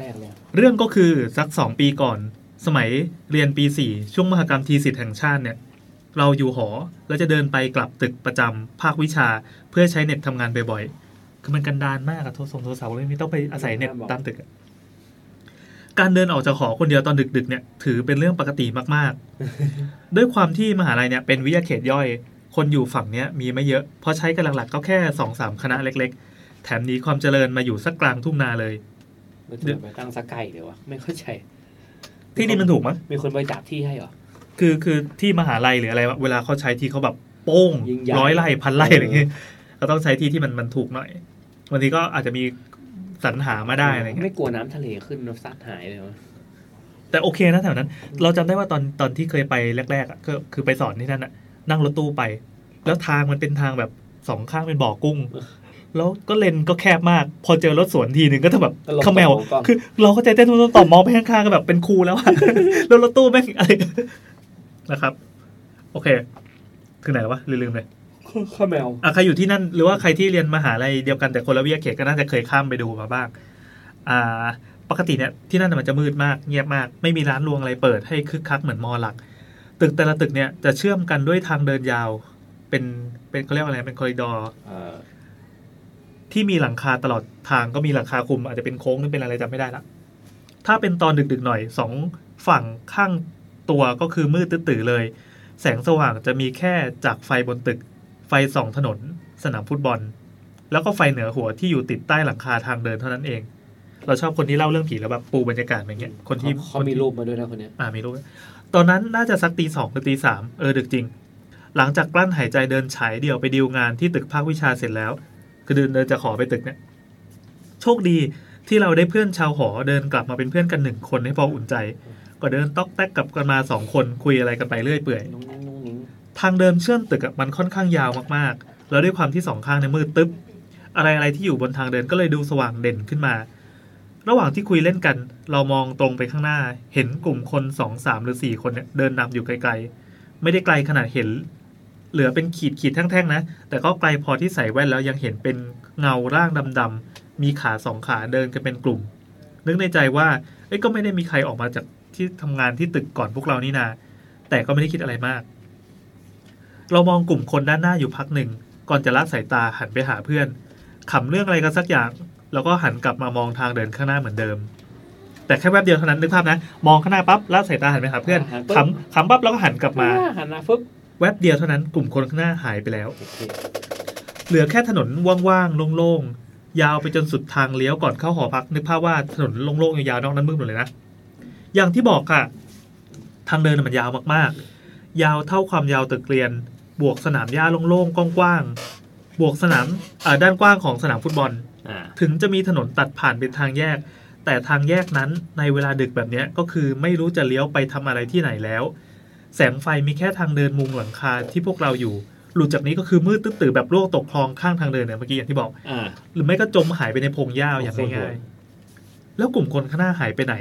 แรกๆเลยเรื่องก็คือสักสองปีก่อน สมัยเรียนปีสี่ช่วงมหกรรมทีสิทธิ์แห่งชาติเนี่ย เราอยู่หอแล้วจะเดินไปกลับตึกประจำภาควิชาเพื่อใช้เน็ตทำงานบ่อยๆคือมันกันดานมากอะโทรส่งโทรศัพท์เลยไม่ต้องไปอาศัยเน็ตตามตึกการเดินออกจากหอคนเดียวตอนดึกๆเนี่ยถือเป็นเรื่องปกติมากๆ ด้วยความที่มหาลัยเนี่ยเป็นวิทยาเขตย่อย คนอยู่ฝั่งเนี้ยมีไม่เยอะเพราะใช้กันหลักๆก็แค่สองสามคณะเล็ก ๆ แถมหนี้ความเจริญมาอยู่สักกลางทุ่งนาเลยม่ควรไปตั้งสักไก่เดี๋ยววะไม่เข้าใจ ที่นี่มันถูกมั้ยมีคนบริจาคที่ให้เหรอคือคือที่มหาลัยหรืออะไรวะเวลาเขาใช้ที่เขาแบบโป้งยิ่งใหญ่ร้อยไร่พันไร่อะไรเงี้ยเขาต้องใช้ที่ที่มันมันถูกหน่อยบางทีก็อาจจะมีสรรหามาได้อะไรเงี้ยไม่กลัวน้ำทะเลขึ้นแล้วซัดหายเลยวะแต่โอเคนะแถวนั้น เราจำได้ว่าตอนตอนที่เคยไปแรกๆอะก็คือไปสอนที่นั่นอะนั่งรถตู้ไป แล้วทางมันเป็นทางแบบสองข้างเป็นบ่อกุ้ง แล้วก็เลนก็แคบมาก พอเจอรถสวนทีหนึ่งก็จะแบบตลกเขมแมวตลกกล้องคือ เราก็ใจเต้นตุ้มต่อมมองไปข้างๆก็แบบเป็นครูแล้วอะแล้วรถตู้แม่งอะไรนะครับ โอเคคือไหนวะลืมๆเลยข้าแมวอะใครอยู่ที่นั่นหรือว่าใครที่เรียนมหาลัยเดียวกันแต่คนละวิทยาเขตก็น่าจะเคยข้ามไปดูมาบ้าง อ่า ปกติเนี่ยที่นั่นนะมันจะมืดมากเงียบมาก ไม่มีร้านรวงอะไรเปิดให้คึกคักเหมือนมอหลัก ตึกแต่ละตึกเนี่ยจะเชื่อมกันด้วยทางเดินยาว เป็นเป็นเขาเรียกว่าอะไรเป็นคอริดอร์ ที่มีหลังคาตลอดทางก็มีหลังคาคุม อาจจะเป็นโค้งหรือเป็นอะไรจำไม่ได้ละถ้าเป็นตอนดึกๆหน่อยสองฝั่งข้างตัวก็คือมืดตื้อๆเลย แสงสว่างจะมีแค่จากไฟบนตึก ไฟส่องถนน สนามฟุตบอล แล้วก็ไฟเหนือหัวที่อยู่ติดใต้หลังคาทางเดินเท่านั้นเอง เราชอบคนที่เล่าเรื่องผีแล้วแบบปูบรรยากาศแบบเงี้ยคนที่เขามีรูปมาด้วยนะคนเนี้ยอ่ามีรูปตอนนั้นน่าจะสักตีสองหรือตีสามเออดึกจริง หลังจากกลั้นหายใจเดินฉายเดี่ยวไปดีลงานที่ตึกภาควิชาเสร็จแล้ว คือเดินจะขอไปตึกเนี่ยโชคดีที่เราได้เพื่อนชาวหอเดินกลับมาเป็นเพื่อนกันหนึ่งคนให้พออุ่นใจ ก็เดินต๊อกแต๊กกลับกันมาสองคนคุยอะไรกันไปเรื่อยเปื่อยทางเดิมเชื่อมตึกมันค่อนข้างยาวมากๆ แล้วด้วยความที่สองข้างเนี่ยมืดตึ๊บอะไรอะไรที่อยู่บนทางเดินก็เลยดูสว่างเด่นขึ้นมา ระหว่างที่คุยเล่นกัน เรามองตรงไปข้างหน้า เห็นกลุ่มคนสองสามหรือสี่คนเนี่ยเดินนำอยู่ไกลๆ ไม่ได้ไกลขนาดเห็น เหลือเป็นขีดขีดๆแท่งๆนะ แต่ก็ไกลพอที่ใส่แว่นแล้วยังเห็นเป็นเงาร่างดำๆมีขาสองขาเดินกันเป็นกลุ่ม นึกในใจว่าเอ้ยก็ไม่ได้มีใครออกมาจากที่ทำงานที่ตึกก่อนพวกเรานี่นา แต่ก็ไม่ได้คิดอะไรมาก เรามองกลุ่มคนด้านหน้าอยู่พักหนึ่ง ก่อนจะละสายตาหันไปหาเพื่อนขำเรื่องอะไรกันสักอย่าง แล้วก็หันกลับมามองทางเดินข้างหน้าเหมือนเดิม แต่แค่แวบเดียวเท่านั้นนึกภาพนะ มองข้างหน้าปั๊บละสายตาหันไปหาเพื่อนขำขำปั๊บแล้วก็หันกลับมาหันมาฟึบ แวบเดียวเท่านั้นกลุ่มคนข้างหน้าหายไปแล้วโอเคเหลือแค่ถนนว่างๆโล่งๆ ยาวไปจนสุดทางเลี้ยวก่อนเข้าหอพักนึกภาพว่าถนนโล่งๆยาวๆนอกนั้นมืดหมดเลยนะ อย่างที่บอกค่ะ ทางเดินนะมันยาวมากๆ ยาวเท่าความยาวตึกเรียน บวกสนามหญ้าโล่งๆกว้างๆบวกสนามอ่าด้านกว้างของสนามฟุตบอลอ่าถึงจะมีถนนตัดผ่านเป็นทางแยก แต่ทางแยกนั้นในเวลาดึกแบบเนี้ยก็คือไม่รู้จะเลี้ยวไปทำอะไรที่ไหนแล้ว แสงไฟมีแค่ทางเดินมุงหลังคาที่พวกเราอยู่ หลุดจากนี้ก็คือมืดตื้อๆแบบโลกตกคลองข้างทางเดินเนี่ยเมื่อกี้อย่างที่บอกอ่าหรือไม่ก็จมหายไปในพงหญ้าอย่างโอ้โหง่ายๆแล้วกลุ่มคนข้างหน้าหายไปไหน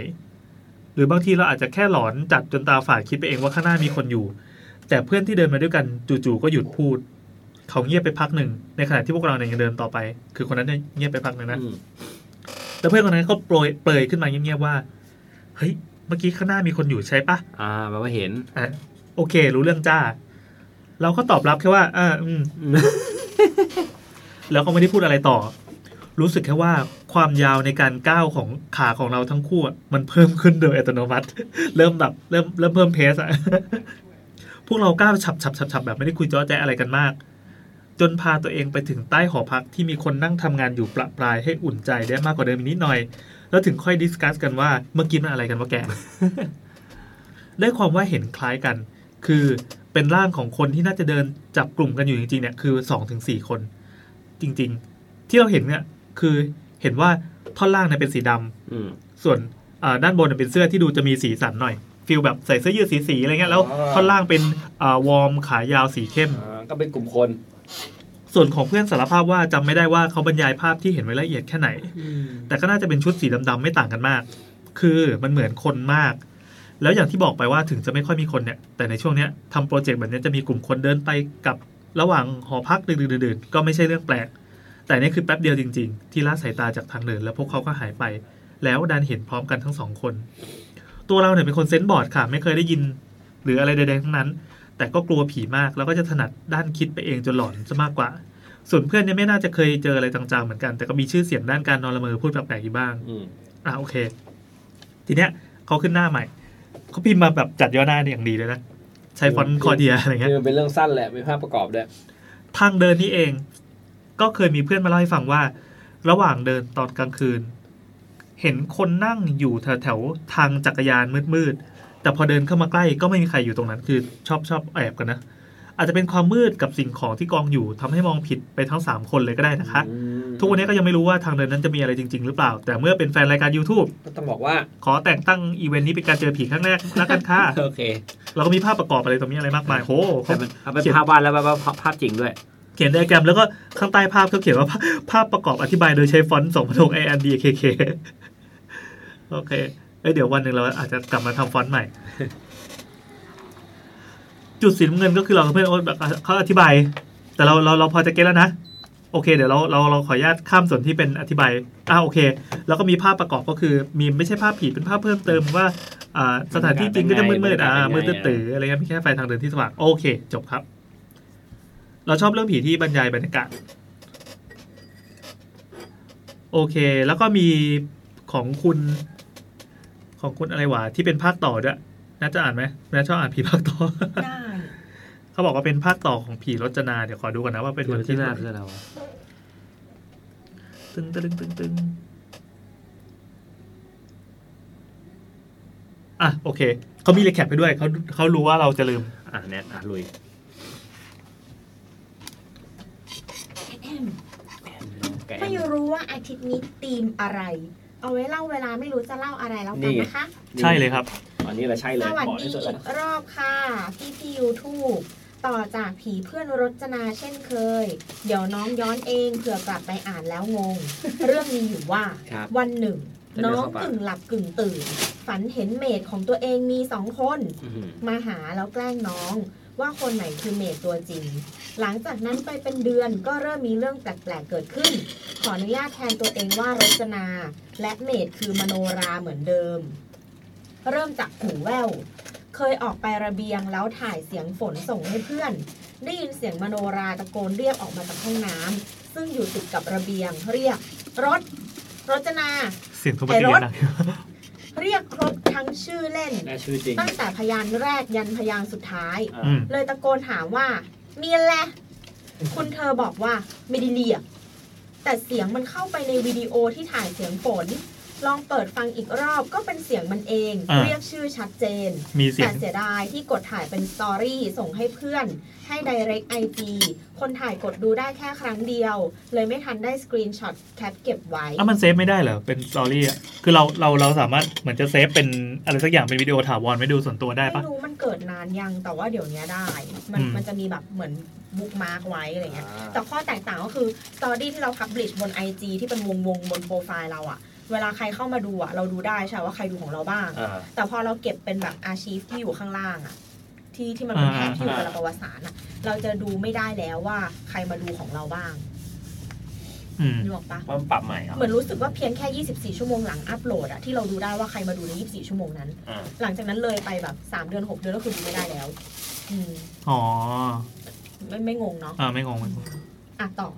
หรือบางทีเราอาจจะแค่หลอนจัดจนตาฝาดคิดไปเองว่าข้างหน้ามีคนอยู่ แต่เพื่อนที่เดินมาด้วยกันจู่ๆก็หยุดพูด เขาเงียบไปพักหนึ่งในขณะที่พวกเราเนี่ยยังเดินต่อไป คือคนนั้นเนี่ยเงียบไปพักหนึ่งนะอืมแล้วเพื่อนคนนั้นเขาโปรยเปรยขึ้นมาเงียบๆว่าเฮ้ยเมื่อกี้ข้างหน้ามีคนอยู่ใช่ปะอ่าแปลว่าเห็นอะโอเค รู้เรื่องจ้า เราก็ตอบรับแค่ว่าอ่าอืม แล้วก็ไม่ได้พูดอะไรต่อ รู้สึกแค่ว่าความยาวในการก้าวของขาของเราทั้งคู่อะมันเพิ่มขึ้นโดยอัตโนมัติ เริ่มแบบเริ่มเริ่มเพิ่มเพสอะพวกเราก้าวฉับฉับฉับฉับแบบไม่ได้คุยจ้อแจ๊อะไรกันมาก จนพาตัวเองไปถึงใต้หอพักที่มีคนนั่งทำงานอยู่ประปรายให้อุ่นใจได้มากกว่าเดิมอีกนิดหน่อย แล้วถึงค่อยดิสคัสกันว่าเมื่อกี้มันอะไรกันวะแก ได้ความว่าเห็นคล้ายกัน คือเป็นร่างของคนที่น่าจะเดินจับกลุ่มกันอยู่จริงๆเนี่ยคือสองถึงสี่คน จริง ๆ ที่เราเห็นเนี่ยคือเห็นว่าท่อนล่างเนี่ยเป็นสีดำอืมส่วนอ่าด้านบนเนยเป็นเสื้อที่ดูจะมีสีสันหน่อยฟิลแบบใส่เสื้อยืดสีๆอะไรเงี้ยแล้วอ๋อท่อนล่างเป็นอ่าวอร์มขายาวสีเข้มอ่าก็เป็นกลุ่มคน ส่วนของเพื่อนสารภาพว่าจำไม่ได้ว่าเขาบรรยายภาพที่เห็นไว้ละเอียดแค่ไหน แต่ก็น่าจะเป็นชุดสีดำๆไม่ต่างกันมาก คือมันเหมือนคนมาก แล้วอย่างที่บอกไปว่าถึงจะไม่ค่อยมีคนเนี่ย แต่ในช่วงเนี้ยทำโปรเจกต์แบบเนี้ยจะมีกลุ่มคนเดินไปกับระหว่างหอพักดื่นๆๆก็ไม่ใช่เรื่องแปลก แต่นี่คือแป๊บเดียวจริง ๆ ที่ละสายตาจากทางเดินแล้วพวกเขาก็หายไป แล้วดันเห็นพร้อมกันทั้งสองคน ตัวเราเนี่ยเป็นคนเซนส์บอร์ดค่ะ ไม่เคยได้ยิน หรืออะไรใดๆทั้งนั้น แต่ก็กลัวผีมาก แล้วก็จะถนัดด้านคิดไปเองจนหลอนซะมากกว่า ส่วนเพื่อนเนี่ยไม่น่าจะเคยเจออะไรต่างๆเหมือนกัน แต่ก็มีชื่อเสียงด้านการนอนละเมอพูดแปลกๆอยู่บ้างอืมอะโอเค ทีเนี้ยเขาขึ้นหน้าใหม่เขาพิมพ์มาแบบจัดย่อหน้าเนี่ยอย่างดีเลยนะใช้ฟอนต์คอเดียอะไรเงี้ยคือมันเป็นเรื่องสั้นแหละเป็นภาพประกอบด้วยทางเดินนี่เอง ก็เคยมีเพื่อนมาเล่าให้ฟังว่า ระหว่างเดินตอนกลางคืน เห็นคนนั่งอยู่แถวแถวๆทางจักรยานมืดๆ แต่พอเดินเข้ามาใกล้ก็ไม่มีใครอยู่ตรงนั้น คือชอบชอบแอบกันนะ อาจจะเป็นความมืดกับสิ่งของที่กองอยู่ทำให้มองผิดไปทั้งสามคนเลยก็ได้นะคะอืมทุกวันนี้ก็ยังไม่รู้ว่าทางเดินนั้นจะมีอะไรจริง ๆ หรือเปล่า แต่เมื่อเป็นแฟนรายการ YouTube ก็ต้องบอกว่าขอแต่งตั้งอีเวนต์นี้เป็นการเจอผีครั้งแรกแล้วกันค่ะโอเคเราก็มีภาพประกอบอะไรตรงนี้อะไรมากมายโหแต่เขามันเอาเป็นภาพวาดแล้วว่าภาพจริงด้วยเขียนไดอะแกรมแล้วก็ข้างใต้ภาพเขาเขียนว่าภาพภาพประกอบอธิบายโดยใช้ฟอนต์สองพันหก a n d k k โอเค เอ้ยเดี๋ยววันหนึ่งเราอาจจะกลับมาทำฟอนต์ใหม่ จุดสีน้ำเงินก็คือเรากับเพื่อนโอ๊ตแบบเขาอธิบาย แต่เราเราเราพอจะ get แล้วนะ โอเค เดี๋ยวเราเราเราขออนุญาตข้ามส่วนที่เป็นอธิบายอ่าโอเค แล้วก็มีภาพประกอบก็คือ มีไม่ใช่ภาพผีเป็นภาพเพิ่มเติมว่าอ่าสถานที่จริงก็จะมืดๆอ่ามืดตื้อๆอะไรเงี้ยมีแค่ไฟทางเดินที่สว่างโอเค จบครับ เราชอบเรื่องผีที่บรรยายบรรยากาศโอเค แล้วก็มีของคุณ ของคุณอะไรวะที่เป็นภาคต่อด้วยน่าจะอ่านไหมน่าชอบอ่านผีภาคต่อได้เขาบอกว่าเป็นภาคต่อของผีรจนาเดี๋ยวขอดูก่อนนะว่าเป็นเป็นวันที่ที่หน้าเท่าไหร่คืออะไรวะตึงตึงตึงตึงอะโอเคเขามีรีแคปไปด้วยเขาเขารู้ว่าเราจะลืม อะแนทอะลุยไม่รู้ว่าอาทิตย์นี้ธีมอะไร เอาไว้เล่าเวลาไม่รู้จะเล่าอะไรแล้วกันนะคะ ใช่เลยครับ อันนี้เราใช่เลยสวัสเหมาะดีที่สุดอีแล้วกรอบค่ะพี่พี่ยูทูบต่อจากผีเพื่อนรจนาเช่นเคย เดี๋ยวน้องย้อนเองเผื่อกลับไปอ่านแล้วงง เรื่องมีอยู่ว่าครับวันหนึ่งจะเดิ นน้องเข้าป่ากึ่งหลับกึ่งตื่น ฝันเห็นเมดของตัวเองมีสองคนอื้อหือมาหาแล้วแกล้งน้องว่าคนไหนคือเมดตัวจริง หลังจากนั้นไปเป็นเดือนก็เริ่มมีเรื่องแปลกๆเกิดขึ้น ขออนุญาตแทนตัวเองว่ารจนา และเมดคือมโนราเหมือนเดิม เริ่มจากหูแว่วเคยออกไประเบียงแล้วถ่ายเสียงฝนส่งให้เพื่อน ได้ยินเสียงมโนราตะโกนเรียกออกมาจากห้องน้ำซึ่งอยู่ติดกับระเบียงเรียกรถ รจนาเสียงโทรมาไอ้ตีรถนะเรียกครบทั้งชื่อเล่นและชื่อจริงตั้งแต่พยานแรกยันพยานสุดท้ายอะอืมเลยตะโกนถามว่า มีอะไรคุณเธอบอกว่าไม่ได้เรียกแต่เสียงมันเข้าไปในวิดีโอที่ถ่ายเสียงฝน ลองเปิดฟังอีกรอบก็เป็นเสียงมันเอง อ่า เรียกชื่อชัดเจน มีเสียแต่ง เสียดายที่กดถ่ายเป็น story ส่งให้เพื่อน ให้ direct IG คนถ่ายกดดูได้แค่ครั้งเดียว เลยไม่ทันได้ screenshot cap เก็บไว้ อะมัน saveไม่ได้เหรอ เป็น story อะ คือเราเราเราสามารถเหมือนจะ save เป็นอะไรสักอย่างเป็นวิดีโอถาวรไว้ดูส่วนตัวได้ปะ ไม่รู้มันเกิดนานยังแต่ว่าเดี๋ยวนี้ได้ มันอืม มันจะมีแบบเหมือน bookmark ไว้อะไรเงี้ยอ่าแต่ข้อแตกต่างก็คือ story ที่เรา publish บน IG ที่เป็นวงวงๆบนโปรไฟล์เราอะ เวลาใครเข้ามาดูอะเราดูได้ใช่ว่าใครดูของเราบ้างอ่าแต่พอเราเก็บเป็นแบบอาชีพที่อยู่ข้างล่างอะที่ที่มันเป็นแท็บที่อยู่กับอ่าประวัติศาสตร์อะเราจะดูไม่ได้แล้วว่าใครมาดูของเราบ้างอืมนึกออกปะว่ามันปรับใหม่เหรอเหมือนรู้สึกว่าเพียงแค่ 24 ชั่วโมงหลังอัปโหลดอะที่เราดูได้ว่าใครมาดูใน 24 ชั่วโมงนั้นอ่าหลังจากนั้นเลยไปแบบ 3 เดือน 6 เดือนก็คือดูไม่ได้แล้วอืมอ๋อ ไม่ไม่งงเนาะอ่าไม่งงไม่งงอะต่อ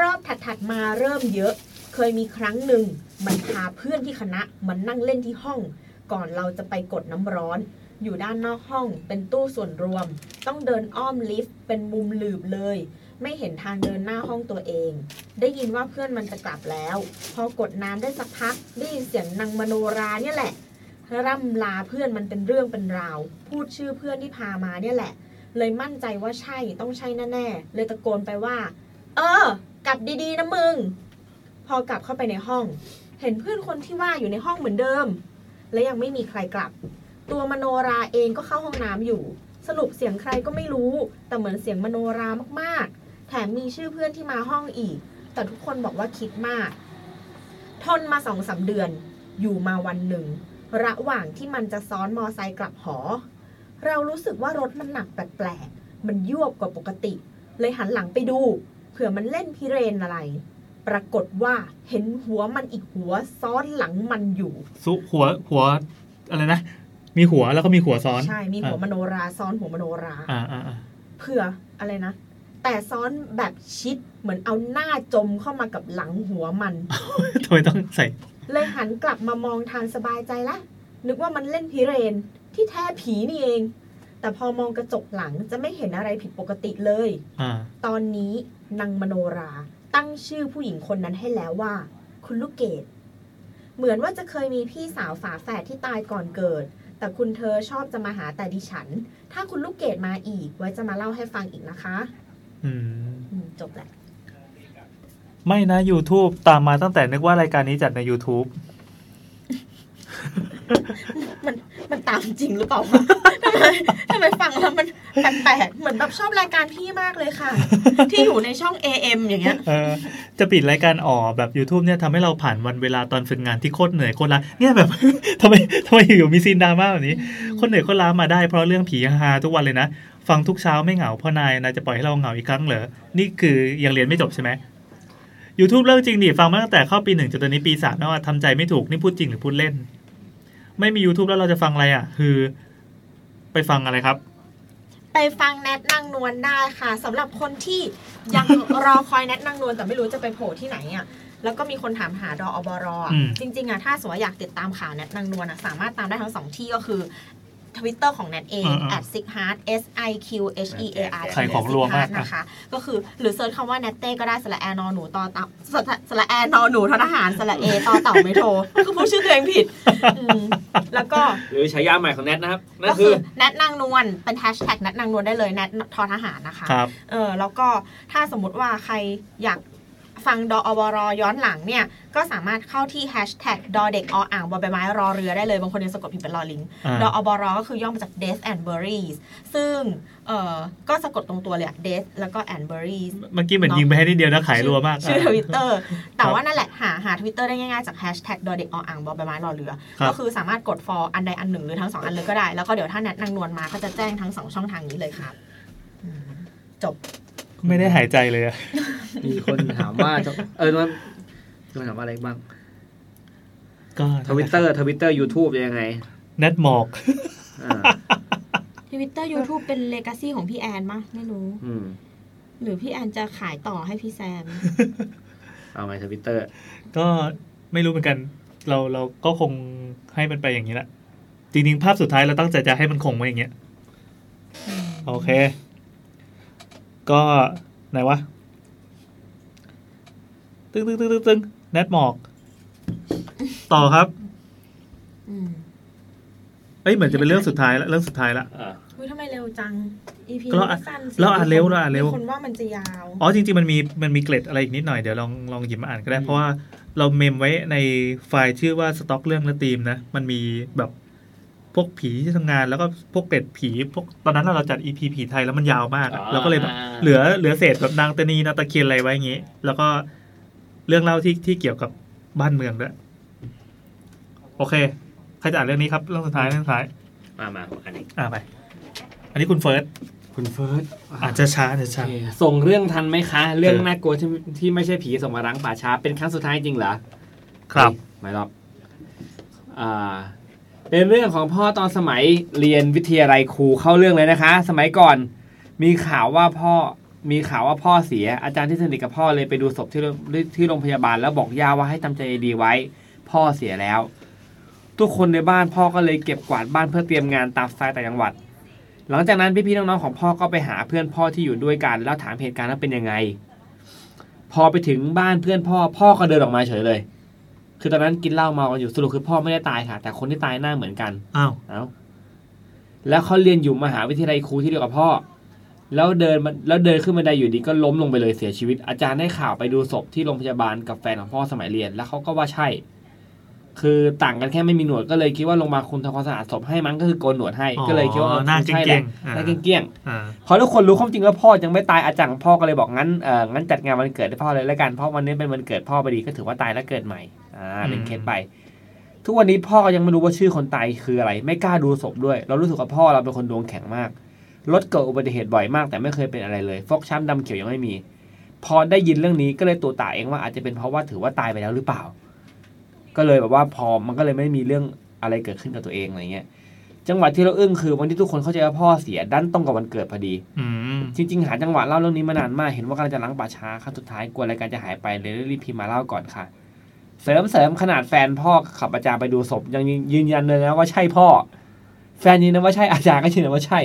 รอบถัดๆมาเริ่มเยอะ เคยมีครั้งหนึ่งมันพาเพื่อนที่คณะมันนั่งเล่นที่ห้อง ก่อนเราจะไปกดน้ำร้อน อยู่ด้านนอกห้อง เป็นตู้ส่วนรวม ต้องเดินอ้อมลิฟต์เป็นมุมหลืบเลย ไม่เห็นทางเดินหน้าห้องตัวเอง ได้ยินว่าเพื่อนมันจะกลับแล้ว พอกดน้ำได้สักพักได้ยินเสียงนางมโนราเนี่ยแหละร่ำลาเพื่อนมันเป็นเรื่องเป็นราว พูดชื่อเพื่อนที่พามาเนี่ยแหละ เลยมั่นใจว่าใช่ต้องใช่แน่ๆเลยตะโกนไปว่า เออ กลับดีๆนะมึง พอกลับเข้าไปในห้อง เห็นเพื่อนคนที่ว่าอยู่ในห้องเหมือนเดิม และยังไม่มีใครกลับ ตัวมโนราเองก็เข้าห้องน้ำอยู่ สรุปเสียงใครก็ไม่รู้ แต่เหมือนเสียงมโนรามากๆ แถมมีชื่อเพื่อนที่มาห้องอีก แต่ทุกคนบอกว่าคิดมาก ทนมาสองสามเดือน อยู่มาวันหนึ่ง ระหว่างที่มันจะซ้อนมอไซค์กลับหอ เรารู้สึกว่ารถมันหนักแปลกๆ มันยวบกว่าปกติ เลยหันหลังไปดู เผื่อมันเล่นพิเรนอะไร ปรากฏว่าเห็นหัวมันอีกหัวซ้อนหลังมันอยู่ ซุหัวหัวอะไรนะ มีหัวแล้วก็มีหัวซ้อน ใช่ มีหัวมโนราซ้อนหัวมโนราอ่าอ่าอ่าเผื่ออะไรนะ แต่ซ้อนแบบชิดเหมือนเอาหน้าจมเข้ามากับหลังหัวมันทำไมต้องใส่ เลยหันกลับมามองทางสบายใจละ นึกว่ามันเล่นพิเรนที่แท้ผีนี่เอง แต่พอมองกระจกหลังจะไม่เห็นอะไรผิดปกติเลยอ่าตอนนี้นางมโนรา ตั้งชื่อผู้หญิงคนนั้นให้แล้วว่า คุณลูกเกดเหมือนว่าจะเคยมีพี่สาวฝาแฝดที่ตายก่อนเกิด แต่คุณเธอชอบจะมาหาแต่ดิฉัน ถ้าคุณลูกเกดมาอีก ไว้จะมาเล่าให้ฟังอีกนะคะ อืมอืมจบแหละ ไม่นะ YouTube ตามมาตั้งแต่นึกว่ารายการนี้จัดใน YouTube มันมันตามจริงหรือเปล่าวะทำไมทำไมฟังแล้วมันแปลกๆเหมือนแบบชอบรายการพี่มากเลยค่ะ ที่อยู่ในช่อง AM อย่างเงี้ยเออจะปิดรายการอ๋อแบบ YouTube เนี่ยทำให้เราผ่านวันเวลาตอนฝึกงานที่โคตรเหนื่อยโคตรล้าเนี่ยแบบทำไมทำไมอยู่ๆมีซีนดราม่าแบบนี้คนเหนื่อยโคตรล้ามาได้เพราะเรื่องผีฮาๆทุกวันเลยนะ ฟังทุกเช้าไม่เหงาเพราะนายนายจะปล่อยให้เราเหงาอีกครั้งเหรอนี่คือยังเรียนไม่จบใช่ไหม YouTube เรื่องจริงดิฟังมาตั้งแต่เข้าปีหนึ่งจนตอนนี้ปีสามแล้วอะทำใจไม่ถูกนี่พูดจริงหรือพูดเล่น ไม่มี YouTube แล้วเราจะฟังอะไรอะ คือ ไปฟังอะไรครับ ไปฟังแนทนางนวลได้ค่ะสำหรับคนที่ยังรอคอยแนทนางนวลแต่ไม่รู้จะไปโผล่ที่ไหนอะแล้วก็มีคนถามหาดออบรอะอืมจริง ๆอะถ้าสมมติว่าอยากติดตามข่าวแนทนางนวลอะสามารถตามได้ทั้งสองที่ก็คือ ทวิตเตอร์ของแนทเอง at s i g h a r t s i q h e a r ใส่ของรวมมากนะคะ ก็คือหรือเซิร์ชคำว่าแนตเต้ก็ได้สระแอนอหนูต่อเต่าสระสระแอนอหนูททหารสระเอต่อเต่าไม่โทรคือพูดชื่อตัวเองผิดอืมแล้วก็หรือฉายาใหม่ของแนทนะครับนั่ก็นคืคืออแนทนางนวลเป็นแฮชแท็กแนทนางนวลได้เลยแนททอทหารนะคะครับเออแล้วก็ถ้าสมมติว่าใครอยาก ฟังดออบรย้อนหลังเนี่ย ก็สามารถเข้าที่แฮชแท็กดอเด็กออ่างบอใบไม้รอเรือได้เลย บางคนยังสะกดผิดเป็นรอลิงอ่าดออบรก็คือย่อมาจาก death and berries ซึ่งเออก็สะกดตรงตัวเลยอะ death แล้วก็ and berries เมื่อกี้เหมือนยิงไปให้นิดเดียวนะขายรัวมากชื่อทวิตเตอร์แต่ครับว่านั่นแหละหาหาทวิตเตอร์ได้ง่ายๆจากแฮชแท็กดอเด็กออ่างบอใบไม้รอเรือครับก็คือสามารถกด for อันใดอันหนึ่งหรือทั้งสองอันเลยก็ได้ แล้วก็เดี๋ยวถ้าแนทนางนวลมาก็จะแจ้งทั้งสองช่องทางนี้เลยครับอืมจบ ไม่ได้หายใจเลยอะมีคนถามว่าจะเออมันมันถามว่าอะไรบ้าง ก็ทวิตเตอร์ทวิตเตอร์ยูทูบยังไงแนทหมอกอ่าทวิตเตอร์ YouTube เป็นเลกาซีของพี่แอนมั้งไม่รู้อืมหรือพี่แอนจะขายต่อให้พี่แซม เอาไงทวิตเตอร์ ก็ไม่รู้เหมือนกัน เราเราก็คงให้มันไปอย่างนี้แหละจริงๆภาพสุดท้ายเราตั้งใจจะให้มันคงไว้อย่างเงี้ย โอเค ก็ไหนวะ ตึ้งตึ้งตึ้งตึ้งตึ้งแนทหมอก ต่อครับอืมเอ้ยเหมือนจะเป็นเรื่องสุดท้ายแล้วเรื่องสุดท้ายละ อ่าอุ้ยทำไมเร็วจัง EP ก็เราอ่านสั้นสิเราอ่านเร็วเราอ่านเร็ว มีคนว่ามันจะยาว อ๋อจริงๆมันมีมันมีเกร็ดอะไรอีกนิดหน่อยเดี๋ยวลองลองหยิบมาอ่านก็ได้ เพราะว่าเราเมมไว้ในไฟล์ชื่อว่าสต็อกเรื่องและธีมนะ มันมีแบบพ วกผีที่ทำงานแล้วก็พวกเกร็ดผี พวกตอนนั้นเราจัด EP ผีไทยแล้วมันยาวมากอะเราก็เลยแบบเหลือเหลือเศษแบบนางตะนีนางตะเคียนอะไรไว้อย่างงี้ แล้วก็เรื่องเล่าที่ที่เกี่ยวกับบ้านเมืองด้วยโอเคใครจะอ่านเรื่องนี้ครับเรื่องสุดท้ายเรื่องสุดท้าย มามาอันนี้อ่าไป อันนี้คุณเฟิร์สคุณเฟิร์สอาจจะช้าอาจจะช้าโอเคส่งเรื่องทันไหมคะ เรื่องเออน่ากลัวที่ที่ไม่ใช่ผีส่งมารังป่าช้าเป็นครั้งสุดท้ายจริงเหรอครับเฮ้ยไม่หรอกอ่า เป็นเรื่องของพ่อตอนสมัยเรียนวิทยาลัยครูเข้าเรื่องเลยนะคะ สมัยก่อน มีข่าวว่าพ่อมีข่าวว่าพ่อเสียอาจารย์ที่สนิทกับพ่อเลยไปดูศพที่ที่โรงพยาบาลแล้วบอกย่าว่าให้ทำใจดีไว้ พ่อเสียแล้ว ทุกคนในบ้านพ่อก็เลยเก็บกวาดบ้านเพื่อเตรียมงานตามสไตล์ต่างจังหวัด หลังจากนั้นพี่ๆน้องๆของพ่อก็ไปหาเพื่อนพ่อที่อยู่ด้วยกัน แล้วถามเหตุการณ์ว่าเป็นยังไง พอไปถึงบ้านเพื่อนพ่อ พ่อก็เดินออกมาเฉยเลย คือตอนนั้นกินเหล้าเมากันอยู่สรุปคือพ่อไม่ได้ตายค่ะ แต่คนที่ตายหน้าเหมือนกันอ้าวเอาแล้วเขาเรียนอยู่มหาวิทยาลัยครูที่เดียวกับพ่อ แล้วเดินมาแล้วเดินขึ้นบันไดอยู่ดีก็ล้มลงไปเลยเสียชีวิต อาจารย์ได้ข่าวไปดูศพที่โรงพยาบาลกับแฟนของพ่อสมัยเรียน แล้วเขาก็ว่าใช่ คือต่างกันแค่ไม่มีหนวดก็เลยคิดว่าโรงพยาบาลคุณทำความสะอาดศพให้มั้งก็คือโกนหนวดให้ก็เลยคิดว่าอ๋อหน้าคงเกใช่แหลี้ยละงๆอ่าหน้าเกลี้ยงอ่าๆพอทุกคนรู้ความจริงว่าพ่อยังไม่ตายอาจารย์ของพ่อก็เลยบอกงั้นเอองั้นจัดงานวันเกิดให้พ่อเลยแล้วกันเพราะวันนี้เป็นวันเกิดพ่อพอดีก็ถือว่าตายแล้วเกิดใหม่ อ่าเป็นเคสไป ทุกวันนี้พ่อก็ยังไม่รู้ว่าชื่อคนตายคืออะไร ไม่กล้าดูศพด้วย เรารู้สึกว่าพ่อเราเป็นคนดวงแข็งมากรถเกิดอุบัติเหตุบ่อยมาก แต่ไม่เคยเป็นอะไรเลยฟกช้ำดำเขียวยังไม่มี พอได้ยินเรื่องนี้ก็เลยตัวตาเองว่าอาจจะเป็นเพราะว่าถือว่าตายไปแล้วหรือเปล่า ก็เลยแบบว่าพอมันก็เลยไม่มีเรื่องอะไรเกิดขึ้นกับตัวเองอะไรเงี้ยจังหวะที่เราอึ้งคือวันที่ทุกคนเข้าใจว่าพ่อเสียดันตรงกับวันเกิดพอดีอืมจริง ๆ หาจังหวะเล่าเรื่องนี้มานานมาก เห็นว่ากำลังจะล้างป่าช้าครั้งสุดท้ายกลัวรายการจะหายไปเลยรีบพิมพ์มาเล่าก่อนค่ะ เสริมเสริมขนาดแฟนพ่อขับอาจารย์ไปดูศพยังยืนยันเลยนะว่าใช่พ่อ แฟนยืนยันว่าใช่อาจารย์ก็ยืนยันว่าใช่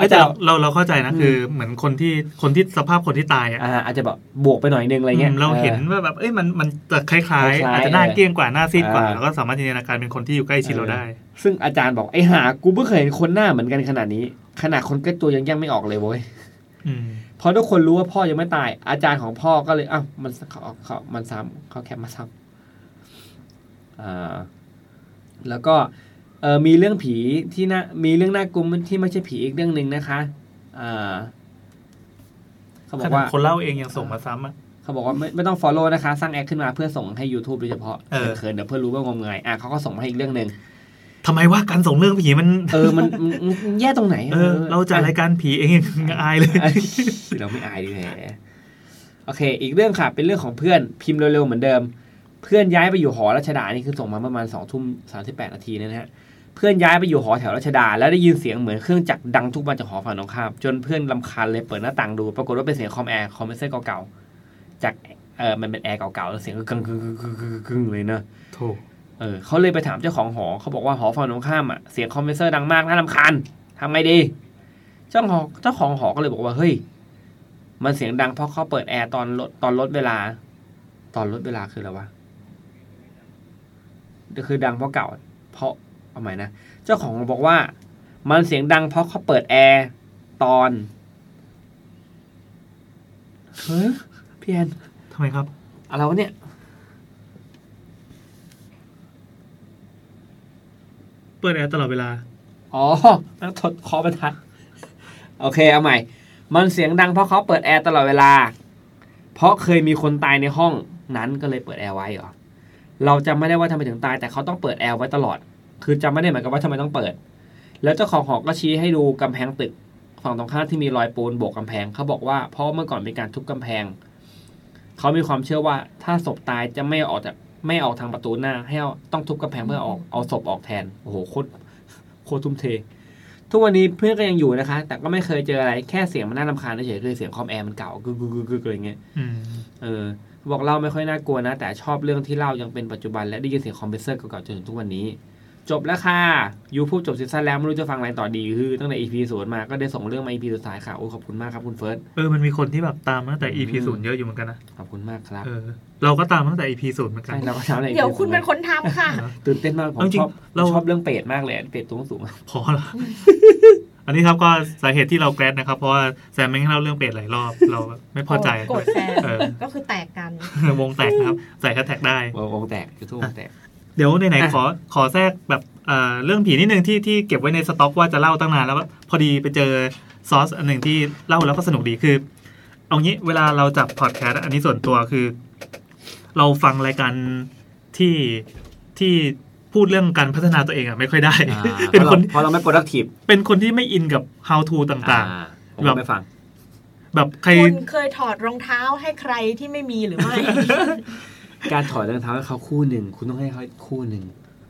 อาอาจาจารรย์ย์เราเราเข้าใจนะอืมคือ เหมือนคนที่คนที่สภาพคนที่ตายอะอ่าอาจจะแบบบวกไปหน่อยนึงอะไรเงี้ยอืมเราเห็นออว่าแบบเอ้ยมันมันจะคล้ายคล้ายๆๆอาจจะหน้าเกลี้ยงกว่าหน้าซีดกว่าอ่าแล้วก็สามารถจินตนาการเป็นคนที่อยู่ใกล้ชิดเราได้ ซึ่งอาจารย์บอกไอ้หากูเพิ่งเคยเห็นคนหน้าเหมือนกันขนาดนี้ ขนาดคนใกล้ตัวยังแยกไม่ออกเลยเว้ยอืมพอทุกคนรู้ว่าพ่อยังไม่ตายอาจารย์ของพ่อก็เลยอ้าวมันเขาเขามันซ้ำเขาแคปมาซ้ำอ่า แล้วก็เออมีเรื่องผีที่น่ามีเรื่องน่ากลัวที่ไม่ใช่ผีอีกเรื่องหนึ่งนะคะเออเขาบขอกนาดว่าคนเล่าเองยังส่งมาซ้ำอะเขาบอกว่าไม่ไม่ต้อง follow นะคะ สร้างแอคขึ้นมาเพื่อส่งให้ YouTube โดยเฉพาะเออเขินๆเดี๋ยวเพื่อนรู้ว่างมงายอะเขาก็ส่งมาให้อีกเรื่องหนึ่งทำไมว่าการส่งเรื่องผีมัน เออมันมันมันแย่ตรงไหน เออ เราจัดรายการผีเองยังอายเลยเอ้ยเราไม่อายดีแหมโอเค อีกเรื่องค่ะ เป็นเรื่องของเพื่อนพิมพ์เร็วๆเหมือนเดิม เพื่อนย้ายไปอยู่หอรัชดานี่คือส่งมาประมาณสองทุ่มสามสิบแปดนาทีนะฮะเพื่อนย้ายไปอยู่หอแถวรัชดา แล้วได้ยินเสียงเหมือนเครื่องจักรดังทุกวันจากหอฝั่งตรงข้ามจนเพื่อนรำคาญเลยเปิดหน้าต่างดู ปรากฏว่าเป็นเสียงคอมแอร์คอมเพรสเซอร์เก่าๆจากเออมันเป็นแอร์เก่าๆแล้วเสียงก็กึ่งกึ่งกึ่งกึ่งกึ่งกึ่งเลยเนอะโถเออเขาเลยไปถามเจ้าของหอเขาบอกว่าหอฝั่งตรงข้ามอะเสียงคอมเพรสเซอร์ดังมากน่ารำคาญทำไงดีเจ้าของเจ้าของหอก็เลยบอกว่าเฮ้ยมันเสียงดังเพราะเขาเปิดแอร์ตอนลดตอนลดเวลา ตอนลดเวลาคืออะไรวะ คือดังเพราะเก่า เพราะเอาใหม่นะ เจ้าของบอกว่า มันเสียงดังเพราะเขาเปิดแอร์ตอนเฮ้ยพี่แอนทำไมครับ อะไรวะเนี่ย เปิดแอร์ตลอดเวลา อ๋อนั่งถดคอบรรทัด โอเค เอาใหม่ มันเสียงดังเพราะเขาเปิดแอร์ตลอดเวลา เพราะเคยมีคนตายในห้องนั้นก็เลยเปิดแอร์ไว้เหรอ เราจำไม่ได้ว่าทำไมถึงตาย แต่เขาต้องเปิดแอร์ไว้ตลอด คือจำไม่ได้เหมือนกันว่าทำไมต้องเปิด แล้วเจ้าของหอก็ชี้ให้ดูกำแพงตึกฝั่งตรงข้ามที่มีรอยปูนโบกกำแพงเขาบอกว่าเพราะเมื่อก่อนมีการทุบกำแพง เขามีความเชื่อว่าถ้าศพตายจะไม่ออกจากไม่ออกทางประตูหน้า ให้เอาต้องทุบกำแพงเพื่อเอาเอาศพออกแทนโอ้โหโคตรโคตรทุ่มเท ทุกวันนี้เพื่อนก็ยังอยู่นะคะ แต่ก็ไม่เคยเจออะไรแค่เสียงมันน่ารำคาญเฉยๆคือเสียงคอมแอร์มันเก่ากึกกึกกึกกึกอะไรเงี้ยอืมเออ บอกเล่าไม่ค่อยน่ากลัวนะ แต่ชอบเรื่องที่เล่ายังเป็นปัจจุบันและได้ยินเสียงคอมเพรสเซอร์เก่าๆจนถึงทุกวันนี้ จบแล้วค่ะยูพูดจบซีซั่นแล้วไม่รู้จะฟังอะไรต่อดีคือตั้งแต่ EP ศูนย์มาก็ได้ส่งเรื่องมา EP สุดท้ายค่ะโอ้ขอบคุณมากครับคุณเฟิร์สเออมันมีคนที่แบบตามมาตั้งแต่ EP อืมศูนย์เยอะอยู่เหมือนกันนะขอบคุณมากครับเออเราก็ตามมาตั้งแต่ EP ศูนย์เหมือนกันใช่เราก็ทำอะไรเดี๋ยวคุณเป็นคนทำค่ะ ตื่นเต้นมากผมเอาจริงชอบเราชอบเรื่องเป็ดมากเลยเป็ดตัวสูงพอละ อันนี้ครับก็สาเหตุที่เราแกรดนะครับ เพราะว่าแซมไม่ให้เล่าเรื่องเป็ดหลายรอบ เราไม่พอใจโกรธแซมเออก็คือแตกกัน วงแตกนะครับ ใส่แฮชแท็กได้ วงแตกยูทูบวงแตก เดี๋ยวไหนอะๆขอขอแทรกแบบเอ่อเรื่องผีนิดนึงที่ที่เก็บไว้ในสต็อกว่าจะเล่าตั้งนานแล้วว่าพอดีไปเจอซอสอันหนึ่งที่เล่าแล้วก็สนุกดีคือ เอางี้เวลาเราจับพอดแคสต์อันนี้ส่วนตัวคือ เราฟังรายการที่ที่ พูดเรื่องการพัฒนาตัวเองอะไม่ค่อยได้ เป็นคนเพราะเราไม่ productive เป็นคนที่ไม่อินกับ how to ต่างอ่ผมแบบไม่ฟังๆแบบใครคุณเคยถอดรองเท้าให้ใครที่ไม่มีหรือไม่ การถอดรองเท้าให้เขาคู่หนึ่งคุณต้องให้เขาคู่หนึ่ง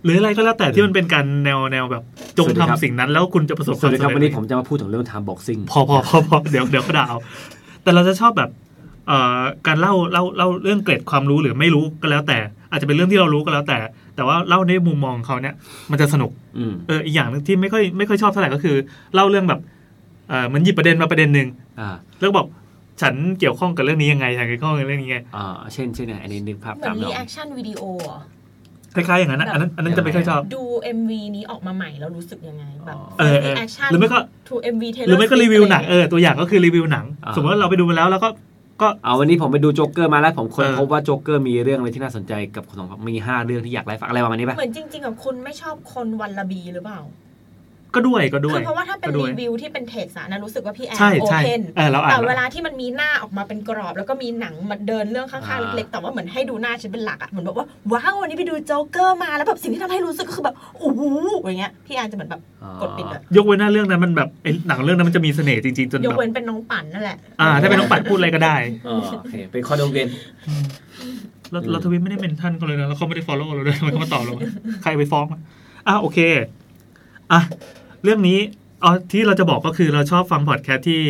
หรืออะไรก็แล้วแต่ที่มันเป็นการแนวแนวแบบ จงสวัสดีครับทำสิ่งนั้นแล้วคุณจะประสบคสวาวัมสดีครับสำวันเร็นี้จผมจะมาพูดถึงเรื่องทำบ็อกซิ่งพอพอพอพอเดี๋ยวเดี๋ยวก็ด่าเอาแต่เราจะชอบแบบเอ่อการเล่าเล่าเล่าเรื่องเกร็ดความรู้หรือไม่รู้ก็แล้วแต่ อาจจะเป็นเรื่องที่เรารู้ก็แล้วแต่ แต่ว่าเล่าในมุมมองเขาเนี่ย มันจะสนุกอืมเอออีกอย่างหนึงที่ไม่ค่อยไม่ค่อยชอบเท่าไหร่ก็คือ เล่าเรื่องแบบเออเหมันหยิบประเด็นมาประเด็นหนึ่งอ่าแล้วก็บอกฉันเกี่ยวข้องกับเรื่องนี้ยังไงฉันเกี่ยวข้องกับเรื่องนี้ยังไงอ่าเช่นเช่นเนี่ยอันนี้นึกภาพเหมือนตามเรา reac tion video เหรอคล้ายๆอย่างนั้นนะอันนั้นอันนั้นจะไม่ค่อยชอบดู MV นี้ออกมาใหม่แล้วรู้สึกยังไงแบบเออเออ reaction หรือไม่ก็ to MV หรือไม่ก็รีวิวหนังเออตัวอย่างก็คือรีวิวหนังอ่าสมมติว่าเราไปดูมาแล้วแล้วก็ ก็เอาวันนี้ผมไปดูโจ๊กเกอร์มาแล้วผมค้นเออพบว่าโจ๊กเกอร์มีเรื่องอะไรที่น่าสนใจกับคนสองคนมีห้าเรื่องที่อยากไล่ฟังอะไรประมาณนี้ป่ะเหมือนจริงๆกับคุณไม่ชอบคนวันละบีหรือเปล่า ก็ด้วยก็ด้วยคือเพราะว่าถ้าเป็นก็ด้วยรีวิวที่เป็นเท็กซ์อะนะรู้สึกว่าพี่แอนใช่โอใช่เพนเออเราอ่าแต่นเวลาที่มันมีหน้าออกมาเป็นกรอบ แล้วก็มีหนังมาเดินเรื่องข้างๆเล็กๆแต่ว่าเหมือนให้ดูหน้าฉันเป็นหลักอะเหมือนแบบว่าว้าววันนี้ไปดูโจ๊กเกอร์มาแล้วแบบสิ่งที่ทำให้รู้สึกก็คือแบบโอ้โหอย่างเงี้ยพี่แอนจะเหมือนแบบกดปิดอะยกเว้นหน้าเรื่องนั้นมันแบบไอ้หนังเรื่องนั้นมันจะมีเสน่ห์จริงๆจนยกแบบเว้นเป็นน้องปั่นนั่นแหละอ่าถ้าเป็นน้องปัดพูดอะไรก็ได้อ๋อโอเคเป็นข้อดงเกนเราอืมเราทวิตไม่ได้เป็นท่านเขาเลยนะแล้วเขาไม่ได้ follow เราด้วยทำไมเขามาตอบเราวะใครไปฟ้องวะอะโอเคอะ เรื่องนี้อ๋อที่เราจะบอกก็คือเราชอบฟังพอดแคสต์ที่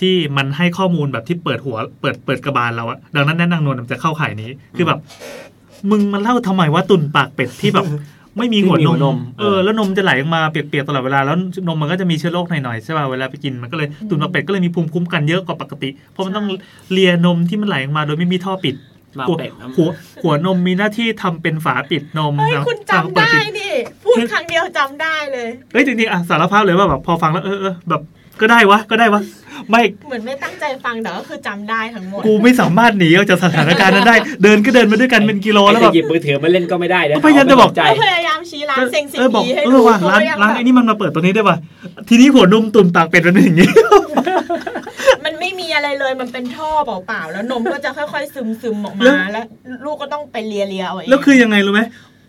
ที่มันให้ข้อมูลแบบที่เปิดหัว เปิดเปิดกระบาลเราอะดังนั้นแน่นางนวลมันจะเข้าข่ายนี้คือแบบ มึงมันเล่าทำไมว่าตุ่นปากเป็ดที่แบบ ไม่มีหัวนม เออแล้วนมจะไหลออกมาเปียกๆตลอดเวลาแล้วนมมันก็จะมีเชื้อโรคหน่อยๆใช่ป่ะเวลาไปกินมันก็เลยตุ่นปากเป็ดก็เลยมีภูมิคุ้มกันเยอะกว่าปกติ เพราะมันต้องเลียนมที่มันไหลออกมาโดยไม่มีท่อปิด มาหัวเป็ดหัวหัวนมมีหน้าที่ทำเป็นฝาปิดนมเฮ้ยนะคุณฝาจำเปิได้ปินี่ พูดครั้งเดียวจำได้เลยเอ้ยจริงๆอะสารภาพเลยว่าแบบพอฟังแล้วเออเออแบบก็ได้วะก็ได้วะไม่เหมือนไม่ตั้งใจฟังแต่ก็คือจำได้ทั้งหมดกูไม่สามารถหนีออกจากสถานการณ์นั้นได้ เดินก็เดินมาด้วยกันเป็นกิโลแล้วไอ้แบจะบหยิบมือถือมาเล่นก็ไม่ได้นะก็พยายามจะบอกใจก็พยายามชี้ร้านเซ็งสิเออบอกผีให้เอดูอว่ะร้านก็ยังร้านแบบไอ้นี่มันมาเปิดตัวนี้ได้ป่ะทีนี้หัวนมตุ่นปากเป็ดมันเป็นอย่างนี้มันไม่มี อะไรเลยมันเป็นท่อเปล่าๆแล้วนมก็จะค่อยๆ ซึมซึมๆออกแล้วมาแล้วลูกก็ต้องไปเลียเลียๆเอาเองแล้วคือยังไงรู้ไหม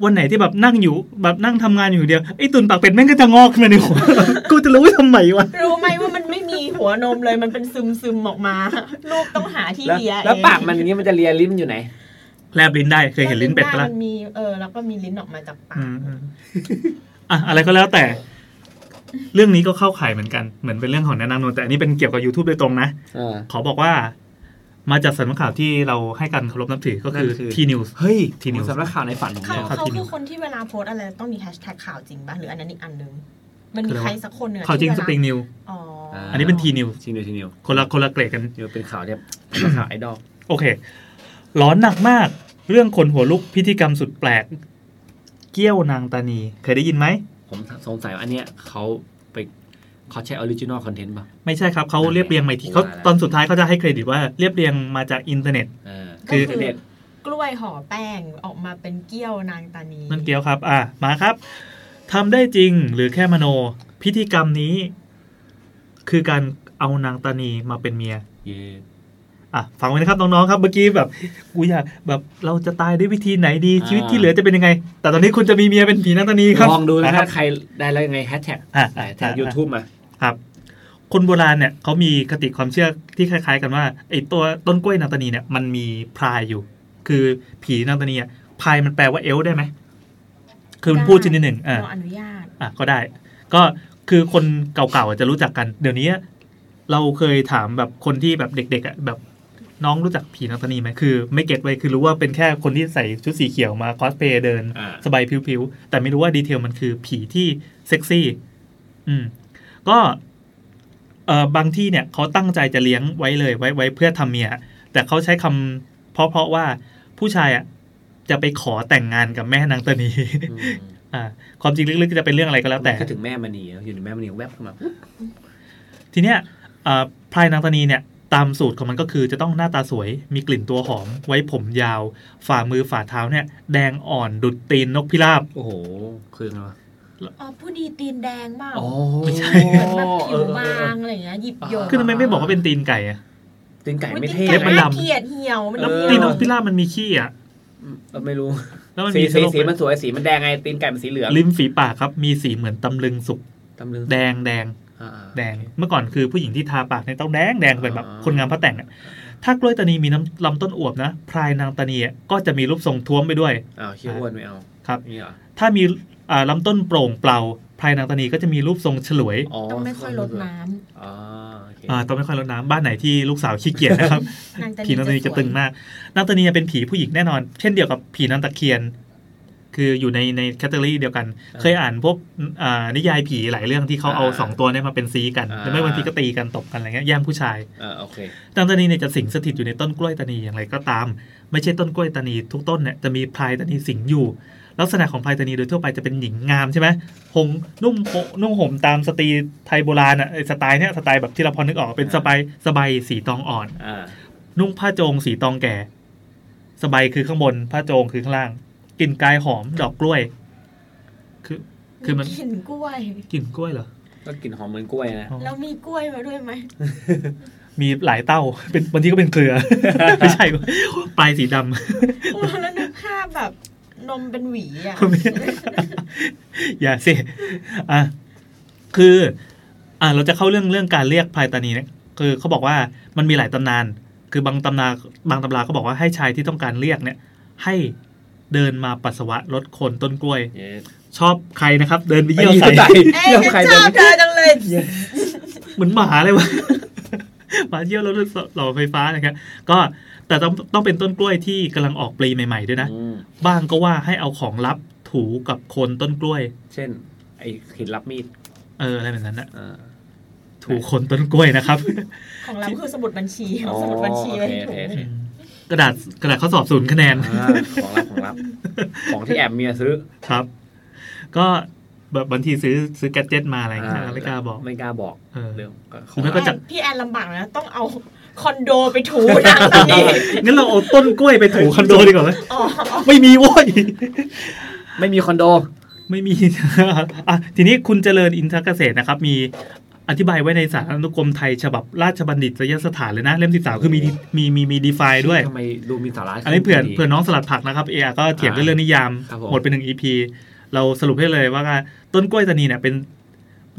วันไหนที่แบบนั่งอยู่แบบนั่งทำงานอยู่เดียวไอ้ตุ่นปากเป็ดแม่งก็จะงอกขึ้นมาในหัวกูจะรู้ว่าทำไมวะรู้ไหมว่ามันไม่มีหัวนมเลยมันเป็นซึมซึมๆออกมา ลูกต้องหาที่แล้วเลียแล้วเองปากมันอย่างนี้มันจะเลียลิ้นอยู่ไหนแลบลิ้นได้เคยเห็นลิ้นเป็ดปะล่ะมันมีเออแล้วก็มีลิ้นออกมาจากปาอืกมอืมอะอะไรก็แล้วแต่ เรื่องนี้ก็เข้าข่ายเหมือนกันเหมือนเป็นเรื่องของแนะนำนนแต่อันนี้เป็นเกี่ยวกับ YouTube โดยตรงนะอ่าขอบอกว่ามาจากสำนักข่าวที่เราให้การเคารพนับถือก็คือนั่นคือ T News เฮ้ยทีนิวส์สำนักข่าวในฝันผมเขาเนี่ยครับเขาทีนี้คือคนที่เวลาโพสต์อะไรต้องมีแฮชแท็กข่าวจริงป่ะหรืออันนั้นอีกอันนึงมันคืมีออะไรวะใครสักคนหนึ่งอะข่าวจริงที่สเวลปริงนิวอ๋ออาอันนี้เป็น T News ทีนิวทีนิวคนละคนละเกรดกันนิวเป็นข่าวเนี่ยข่าวไอดอลโอเคร้อนหนักมาก เรื่องคนหัวลุกพิธีกรรมสุดแปลก เกี้ยวนางตานี เคยได้ยินไหม ผมสงสัยว่าอันเนี้ยเขาไปเขาใช้ออริจินอลคอนเทนต์ป่ะ ไม่ใช่ครับเขาเรียบเรียงใหม่ทีว่าเขาแล้วตอนสุดท้ายเขาจะให้เครดิตว่าเรียบเรียงมาจากอินเทอร์เน็ตอ่าคือก็คือเน็ตกล้วยห่อแป้งออกมาเป็นเกี้ยวนางตานีนั่นเกี้ยวครับ อะมาครับทำได้จริงหรือแค่มโน พิธีกรรมนี้ คือการเอานางตานีมาเป็นเมียเย่ อะฟังไว้นะครับน้องๆครับเมื่อกี้แบบกูอยากแบบเราจะตายด้วยวิธีไหนดีชีวิตที่เหลือจะเป็นยังไง แต่ตอนนี้คุณจะมีเมียเป็นผีนางตานีครับลองดูนะคถ้ารับใครได้แล้วยังไงแฮชแท็กอะแท็กยูทูบมาครับ คนโบราณเนี่ยเขามีคติความเชื่อที่คล้ายๆ กันว่าไอ้ตัวต้นกล้วยนางตานีเนี่ยมันมีพรายอยู่ คือผีนางตานีอะพรายมันแปลว่าเอลฟ์ได้ไหมคือมันพูดชนิดหนึ่งอ่าเราอนุญาตอะก็ได้ ก็คือคนเก่าๆอะจะรู้จักกัน เดี๋ยวนี้เราเคยถามแบบคนที่แบบเด็กๆอะแบบ น้องรู้จักผีนางตานีไหมคือ ไม่เก็ตไว้คือรู้ว่าเป็นแค่คนที่ใส่ชุดสีเขียวมาคอสเพย์เดินอ่าสบายผิวๆ แต่ไม่รู้ว่าดีเทลมันคือผีที่เซ็กซี่ อืม ก็เอ่อบางที่เนี่ยเขาตั้งใจจะเลี้ยงไว้เลยไว้ไว้เพื่อทำเมีย แต่เขาใช้คำเพราะเพราะว่าผู้ชายอะจะไปขอแต่งงานกับแม่นางตานีอืมอ่าความจริงลึกๆจะเป็นเรื่องอะไรก็แล้วแต่คิดถึงแม่มณีอยู่ในแม่มณีแวบเข้ามาทีเนี้ยอ่าพลายนางตานีเนี่ย ตามสูตรของมันก็คือจะต้องหน้าตาสวย มีกลิ่นตัวหอม ไว้ผมยาว ฝ่ามือฝ่าเท้าเนี่ย แดงอ่อนดุดตีนนกพิราบ โอ้โห คือไงวะอ๋อผู้ดีตีนแดงมากอ๋อไม่ใช่เหมือนแบบผิวบางอะไรอย่างเงี้ยหยิบโยงคือทำไมไม่บอกว่าเป็นตีนไก่อะตีนไก่อุ๊ยไม่ตีนเท่ไก่มันน่าดำเกลียดเหี่ยวมันเออตีนนกพิราบมันมีขี้อะเออไม่รู้ แล้วมันสีมีสีสโลปสีมันสวยสีมันแดงไงตีนไก่มันสีเหลืองริมฝีปากครับ มีสีเหมือนตำลึงสุกตำลึงแดงแดงอ่าๆ แดงเมื่อก่อนคือผู้หญิงที่ทาปากเนี่ยต้องแดงแดงเป็นแบบอ๋อคนงามพระแต่งอะถ้ากล้วยตานีมีน้ำลำต้นอวบนะพลายนางตานีอะก็จะมีรูปทรงท้วมไปด้วยอ้าวเขี้ยวอ้วนไม่เอาครับนี่เหรอถ้ามีอ่าลำต้นโปร่งเปล่าพลายนางตานีก็จะมีรูปทรงฉลวยอ๋อต้องไม่ค่อยลดน้ำอ๋อโอเคอ่าต้องไม่ค่อยรดน้ำบ้านไหนที่ลูกสาวขี้เกียจนะครับนางตาผีนางตานีจะตึงมากนางตานีเป็นผีผู้หญิงแน่นอน เช่นเดียวกับผีนางตะเคียน คืออยู่ในในแคตตาล็อเดียวกัน เคยอ่านพวกอ่านิยายผีหลายเรื่องที่เขาเอาสองตัวเนี้มาเป็นซีกันแล้วไม่บางทีก็ตีกันตบกันอะไรเงี้ยแย่งผู้ชายอ่าโอเคนางตานีเนี่ยจะสิงสถิตอยู่ในต้นกล้วยตานีอย่างไรก็ตาม ไม่ใช่ต้นกล้วยตานีทุกต้นเนี่ยจะมีพลายตานีสิงอยู่ลักษณะของพลายตานีโดยทั่วไปจะเป็นหญิงงามใช่ไหมหงนุ่มโหนุ่งห่มตามสตรีไทยโบราณอะไอ้สไตล์เนี้ยสไตล์แบบที่เราพอนึกออกเป็นสบายสบายสีตองอ่อนอ่านุ่งผ้าโจงสีตองแก่ สบายคือข้างบนผ้าโจงคือข้างล่าง กลิ่นกายหอมดอกกล้วย คือคือมันกลิ่นกล้วยกลิ่นกล้วยเหรอก็กลิ่นหอมเหมือนกล้วยนะอ๋อแล้วมีกล้วยมาด้วยไหมมีหลายเต้า เป็นบางทีก็เป็นเครือ ไม่ใช่ปลายสีดำโอ้แล้วนึกภาพแบบ นมเป็นหวีอะ อย่าสิอะคือ อะเราจะเข้าเรื่องเรื่องการเรียกพลายตานีเนี่ยคือเขาบอกว่ามันมีหลายตำนาน คือบางตำนาบางตำราก็บอกว่าให้ชายที่ต้องการเรียกเนี่ย ให้ เดินมาปัสสาวะลดโคนต้นกล้วยเย้ชอบใครนะครับ เดินไปเยี่ยวใส่ใส่เอ้ยเยี่ยมฉันใครชเดิอนบเธอจังเลยเหมือนหมาเลยวะหมาเยี่ยวแล้วหล่อไฟฟ้านะครับก็แต่ต้องต้องเป็นต้นกล้วยที่กำลังออกปลีใหม่ๆด้วยนะอืมบ้างก็ว่าให้เอาของลับถูกับโคนต้นกล้วย เช่น ไอ้หินรับมีดเอออะไรแบบนั้นนะอ่าถูโคนต้นกล้วยนะครับ ของเราคือสมุดบัญชีอ๋อสมุดบัญชีไว้โอให้เคถูโอเค กระดาษกระดาษข้อสอบศูนย์คะแนนอ่าของลับของลับ ของที่แอบเมียซื้อครับ ก็แบบบางทีซื้อซื้อแกดเจ็ตมาอะไรอย่างเงี้ยไม่กล้าบอกไม่กล้าบอกเออเรื่องก็หรือไม่ก็จะพี่แอนลำบากนะต้องเอาคอนโดไปถูนางตานีงั้นเราเอาต้นกล้วยไปถูคอนโดดีกว่าไหมอ๋อไม่มีโว้ยไม่มีคอนโด ไม่มีอะทีนี้คุณเจริญอินทรเกษตรนะครับ มี อธิบายไว้ในสารอนุกรมไทยฉบับราชบัณฑิตยสถานเลยนะ เล่มสิบสามคือมีมีมีมี define ด้วยทำไมดูมีสาระอันนี้เผื่อดีเผื่อน้องสลัดผักนะครับเออก็เถียงกันเรื่องนิยามครับผมหมดไปหนึ่ง EP เราสรุปให้เลยว่าต้นกล้วยตานีเนี่ยเป็น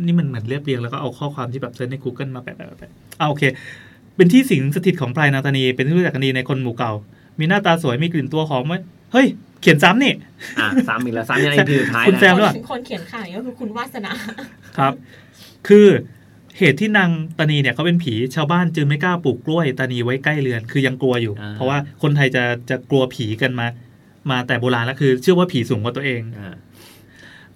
นี่มันเหมือนเรียบเรียงแล้วก็เอาข้อความที่แบบ search ใน Google มาแปะแปะแปะอ่าโอเค เป็นที่สิงสถิตของพรายนางตานี เป็นที่รู้จักกันดีในคนหมู่เก่า มีหน้าตาสวยมีกลิ่นตัวหอมไหมเฮ้ยเขียนซ้ำนี่ อะซ้ำอีกแล้วซ้ำยังไงทีสุดท้ายคุณนะแซมหรือเปล่าคนเขียนข่าวก็คือคุณวาสนา ครับ คือ เหตุที่นางตานีเนี่ยเขาเป็นผีชาวบ้านจึงไม่กล้าปลูกกล้วยตานีไว้ใกล้เรือน คือยังกลัวอยู่ เพราะว่าคนไทยจะจะกลัวผีกันมา มาแต่โบราณแล้วคือ เชื่อว่าผีสูงกว่าตัวเองอ่า